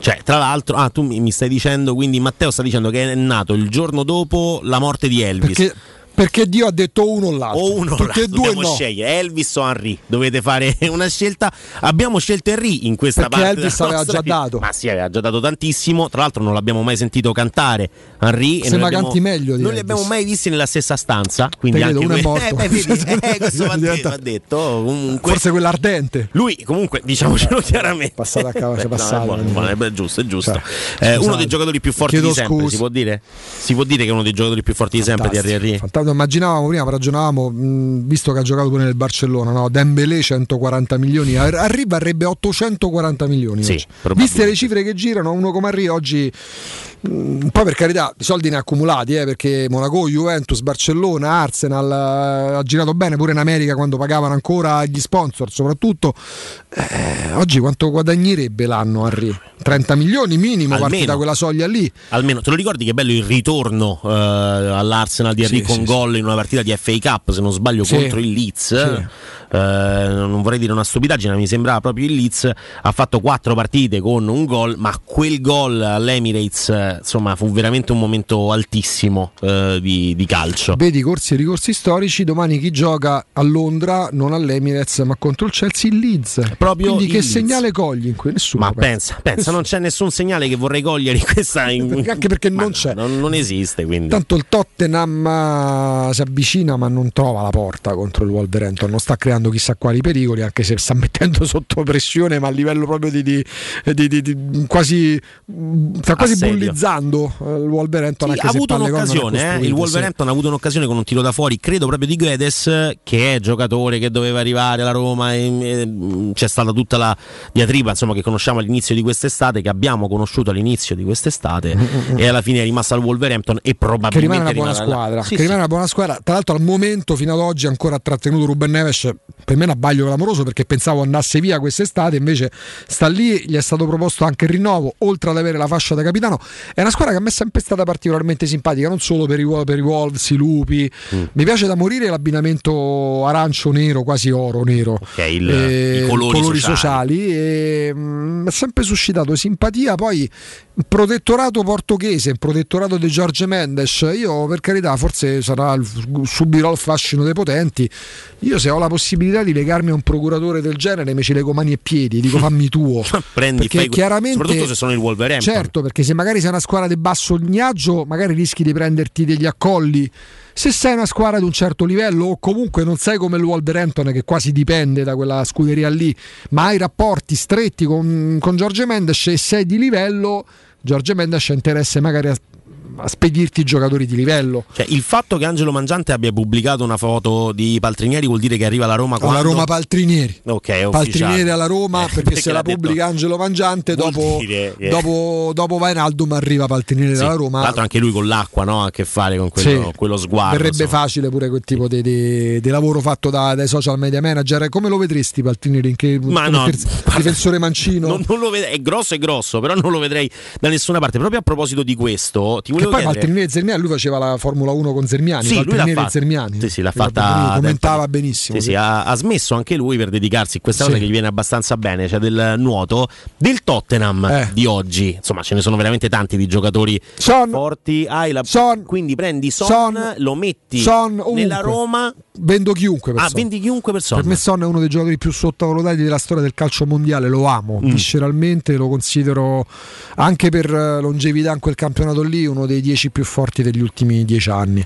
Cioè, tra l'altro, ah, tu mi stai dicendo, quindi Matteo sta dicendo che è nato il giorno dopo la morte di Elvis. perché, perché Dio ha detto uno o l'altro. O uno tutti e due dobbiamo no. scegliere. Elvis o Henry? Dovete fare [laughs] una scelta. Abbiamo scelto Henry in questa Perché parte Elvis aveva già vita. dato. ma sì aveva già dato tantissimo. Tra l'altro non l'abbiamo mai sentito cantare Henry Sembra canti meglio di non li abbiamo mai visti nella stessa stanza quindi Te anche uno è lui- morto. [laughs] eh, beh, vedi, eh, questo [laughs] va, detto comunque forse quella ardente lui comunque diciamocelo chiaramente. Passata a cavallo, Beh, no, è buono, buono, è giusto è giusto. Cioè, Eh, uno dei giocatori più forti Chiedo di sempre scusa. si può dire? si può dire che è uno dei giocatori più forti di sempre di Henry? Fantastico. Immaginavamo prima, ragionavamo, mh, visto che ha giocato pure nel Barcellona, no? Dembélé 140 milioni, Ar- Arri varrebbe 840 milioni. Sì. Viste le cifre che girano, uno come Arri oggi, poi per carità, i soldi ne ha accumulati, eh, perché Monaco, Juventus, Barcellona, Arsenal, eh, ha girato bene pure in America quando pagavano ancora gli sponsor, soprattutto. Eh, oggi quanto guadagnerebbe l'anno Arri? 30 milioni minimo, parti Almeno. da quella soglia lì. Almeno te lo ricordi che bello il ritorno eh, all'Arsenal di Henry Sì, con sì, gol in una partita di FA Cup, se non sbaglio, Sì. contro il Leeds. Eh, non vorrei dire una stupidaggine, ma mi sembrava proprio il Leeds. Ha fatto quattro partite con un gol, ma quel gol all'Emirates, eh, insomma, fu veramente un momento altissimo eh, di, di calcio. Vedi corsi e ricorsi storici, domani chi gioca a Londra, non all'Emirates, ma contro il Chelsea il Leeds. Proprio Quindi che Leeds. segnale cogli in cui nessuno? Ma pensa, pensa, non c'è nessun segnale che vorrei cogliere in questa. [laughs] in- Anche perché non no, c'è. Non, non esiste, quindi. Tanto il Tottenham eh, si avvicina ma non trova la porta contro il Wolverhampton, non sta creando chissà quali pericoli anche se sta [laughs] mettendo sotto pressione ma a livello proprio di, di- di- di- quasi, sta quasi Assedio. bullizzando eh, il Wolverhampton Sì, ha avuto un'occasione, eh. il sì. Wolverhampton ha avuto un'occasione con un tiro da fuori, credo proprio di Guedes, che è giocatore che doveva arrivare alla Roma. E, e, mh, c'è stata tutta la diatriba insomma, che conosciamo all'inizio di quest'estate, che abbiamo conosciuto all'inizio di quest'estate, e alla fine è rimasta al Wolverhampton e che probabilmente rimane una buona squadra, Sì, che rimane una buona squadra. Tra l'altro al momento fino ad oggi ancora ha trattenuto Ruben Neves per me è un abbaglio clamoroso perché pensavo andasse via quest'estate, invece sta lì, gli è stato proposto anche il rinnovo, oltre ad avere la fascia da capitano. È una squadra che a me è sempre stata particolarmente simpatica, non solo per i, per i Wolves, i lupi. Mm. Mi piace da morire l'abbinamento arancio-nero, quasi oro-nero. Ok, il- Eh, i colori, sociali, e, mm, ha sempre suscitato simpatia. Poi il protettorato portoghese, il protettorato di George Mendes. Io, per carità, forse sarà subirò il fascino dei potenti. Io, se ho la possibilità di legarmi a un procuratore del genere, mi ci lego mani e piedi, dico fammi tuo. [laughs] Prendi, perché fai- chiaramente, soprattutto se sono il Wolverhampton. Certo, perché se magari sei una squadra di basso lignaggio, magari rischi di prenderti degli accolli. Se sei una squadra di un certo livello, o comunque non sei come il Wolverhampton, che quasi dipende da quella scuderia lì, ma hai rapporti stretti con, con Giorgio Mendes e sei di livello, Giorgio Mendes ha interesse magari a, a spedirti giocatori di livello. Cioè, il fatto che Angelo Mangiante abbia pubblicato una foto di Paltrinieri vuol dire che arriva alla Roma Alla quando... Roma Paltrinieri. Ok, Paltrinieri alla Roma Eh, perché se l'ha la pubblica Angelo Mangiante dopo, dire che- dopo, dopo Vainaldum arriva Paltrinieri Sì, alla Tra Roma l'altro anche lui con l'acqua no? ha a che fare con quello, Sì. quello sguardo. verrebbe insomma. facile pure quel tipo di, di- di lavoro fatto da- dai social media manager come lo vedresti Paltrinieri in che Ma no, [laughs] difensore mancino Non, non lo ved- è grosso, è grosso, però non lo vedrei da nessuna parte. Proprio a proposito di questo, ti che volevo poi chiedere. Paltrinieri e Zermiani lui faceva la Formula 1 con Zermiani Sì, lui l'ha Paltrinieri e. Zermiani Sì, sì, l'ha fatta commentava benissimo Sì, sì, ha, ha smesso anche lui per dedicarsi a questa Sì. cosa che gli viene abbastanza bene, cioè del nuoto, del Tottenham Eh. di oggi. Insomma, ce ne sono veramente tanti di giocatori forti. Hai la- Quindi prendi Son, Son, lo metti Son, nella Roma. vendo chiunque per Ah, Son. vendi chiunque per Son. Per me Son è uno dei giocatori più sottovalutati della storia del calcio mondiale, lo amo Mm. visceralmente, lo considero anche per eh, longevità in quel campionato lì uno dei dieci più forti degli ultimi dieci anni.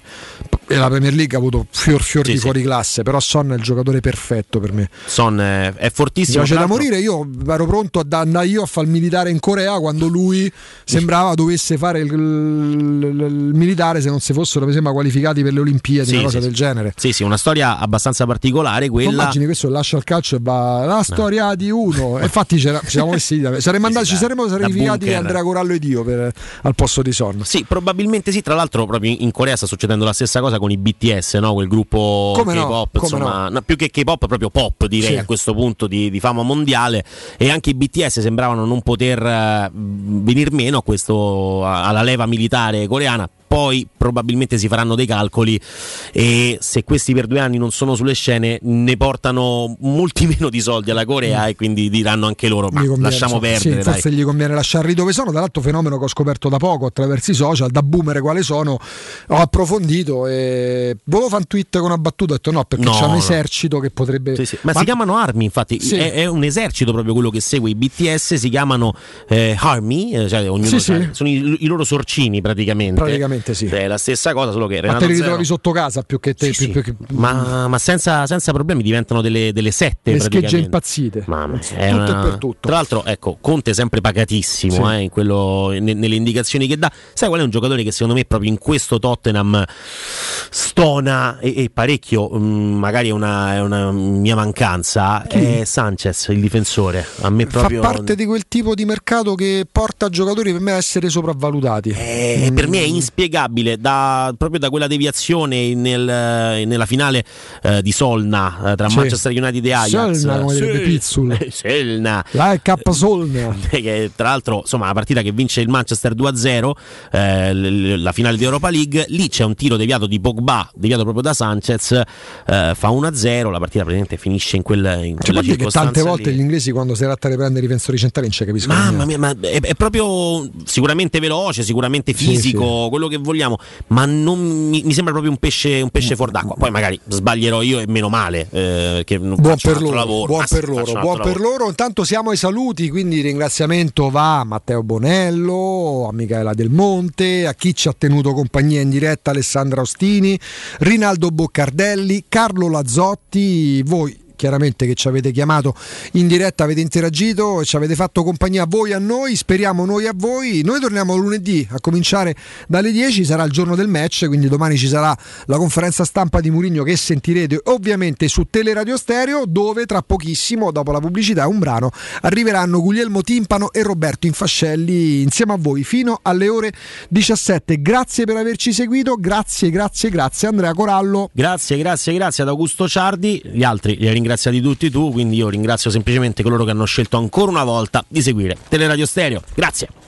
E la Premier League ha avuto fior fior Sì, di sì. fuori classe, però Son è il giocatore perfetto per me. Son è, è Mi fortissimo. piace da morire, io ero pronto ad andare io a fare il militare in Corea quando lui sembrava dovesse fare il, il- il militare se non si fossero mi sembra qualificati per le Olimpiadi, Sì, una cosa del genere. Sì, sì, una storia abbastanza particolare Tu quella. Immagini questo lascia il calcio e va la storia di uno. [laughs] Infatti ci siamo messi saremmo andati, ci saremmo sacrificati. Andrea Corallo ed io per- al posto di Son. Sì, probabilmente sì. Tra l'altro, proprio in Corea sta succedendo la stessa cosa con i BTS, no? quel gruppo Come no, K-pop. come insomma, no, più che K-pop, proprio pop, direi Sì. a questo punto di, di fama mondiale. E anche i BTS sembravano non poter eh, venir meno a questo, alla leva militare coreana. Poi probabilmente si faranno dei calcoli e se questi per due anni non sono sulle scene ne portano molti [laughs] meno di soldi alla Corea e quindi diranno anche loro ma conviene, lasciamo perdere. sì, forse gli conviene lasciarli dove sono. Tra l'altro, fenomeno che ho scoperto da poco attraverso i social, da boomer quale sono, ho approfondito e volevo fare un tweet con una battuta. Ho detto no, perché No, c'è un no. esercito che potrebbe. Sì, sì. Ma, si chiamano armi, infatti, è, è un esercito proprio quello che segue i BTS, si chiamano eh, army, eh, cioè ognuno sì. sono i, i loro sorcini praticamente. Praticamente sì. È la stessa cosa, solo che Ma Renato te li ritrovi sotto casa più che te. più- più che- ma, ma senza, senza problemi diventano delle, delle sette le schegge impazzite. Mamma, Tutto è e una- per tutto. Tra l'altro, ecco, Conte è sempre pagatissimo Sì. eh, in quello- ne- nelle indicazioni che dà. Sai qual è un giocatore che secondo me proprio in questo Tottenham stona e, e parecchio, mm, magari è una, è una mia mancanza, è Sanchez, il difensore. A me proprio... Fa parte di quel tipo di mercato che porta giocatori per me a essere sopravvalutati. Eh, per me è inspiegabile da- proprio da quella deviazione nel- nella finale eh, di Solna eh, tra Sì. Manchester United e Ajax. Solna, come Sì. Pizzul. [laughs] Solna. È K Solna. [laughs] che tra l'altro insomma la partita che vince il Manchester 2-0 eh, l- la finale di Europa League lì c'è un tiro deviato di Pogba deviato proprio da Sanchez eh, fa 1-0 la partita praticamente finisce in, quel, in Cioè, tante volte lì. gli inglesi quando si tratta di prendere i difensori centrali non ci capiscono Mamma mia, ma è, è proprio sicuramente veloce, sicuramente Sì, fisico, quello che vogliamo, ma non mi, mi sembra proprio un pesce, un pesce fuor d'acqua. Poi magari sbaglierò io e meno male, eh, Buon per loro, lavoro. buon Ah, sì, per faccio loro, buon per loro. Intanto siamo ai saluti, quindi ringraziamento va a Matteo Bonello, a Michaela Del Monte, a chi ci ha tenuto compagnia in diretta, Alessandra Ostini, Rinaldo Boccardelli, Carlo Lazzotti, voi chiaramente che ci avete chiamato in diretta, avete interagito, ci avete fatto compagnia voi a noi, speriamo noi a voi. Noi torniamo lunedì a cominciare dalle 10, sarà il giorno del match, quindi domani ci sarà la conferenza stampa di Murigno che sentirete ovviamente su Teleradio Stereo, dove tra pochissimo, dopo la pubblicità, un brano, arriveranno Guglielmo Timpano e Roberto Infascelli insieme a voi fino alle ore 17. Grazie per averci seguito, grazie, grazie, grazie Andrea Corallo. Grazie, grazie, grazie ad Augusto Ciardi, gli altri li ringrazio ringraziati tutti tu, quindi io ringrazio semplicemente coloro che hanno scelto ancora una volta di seguire Teleradio Stereo. Grazie.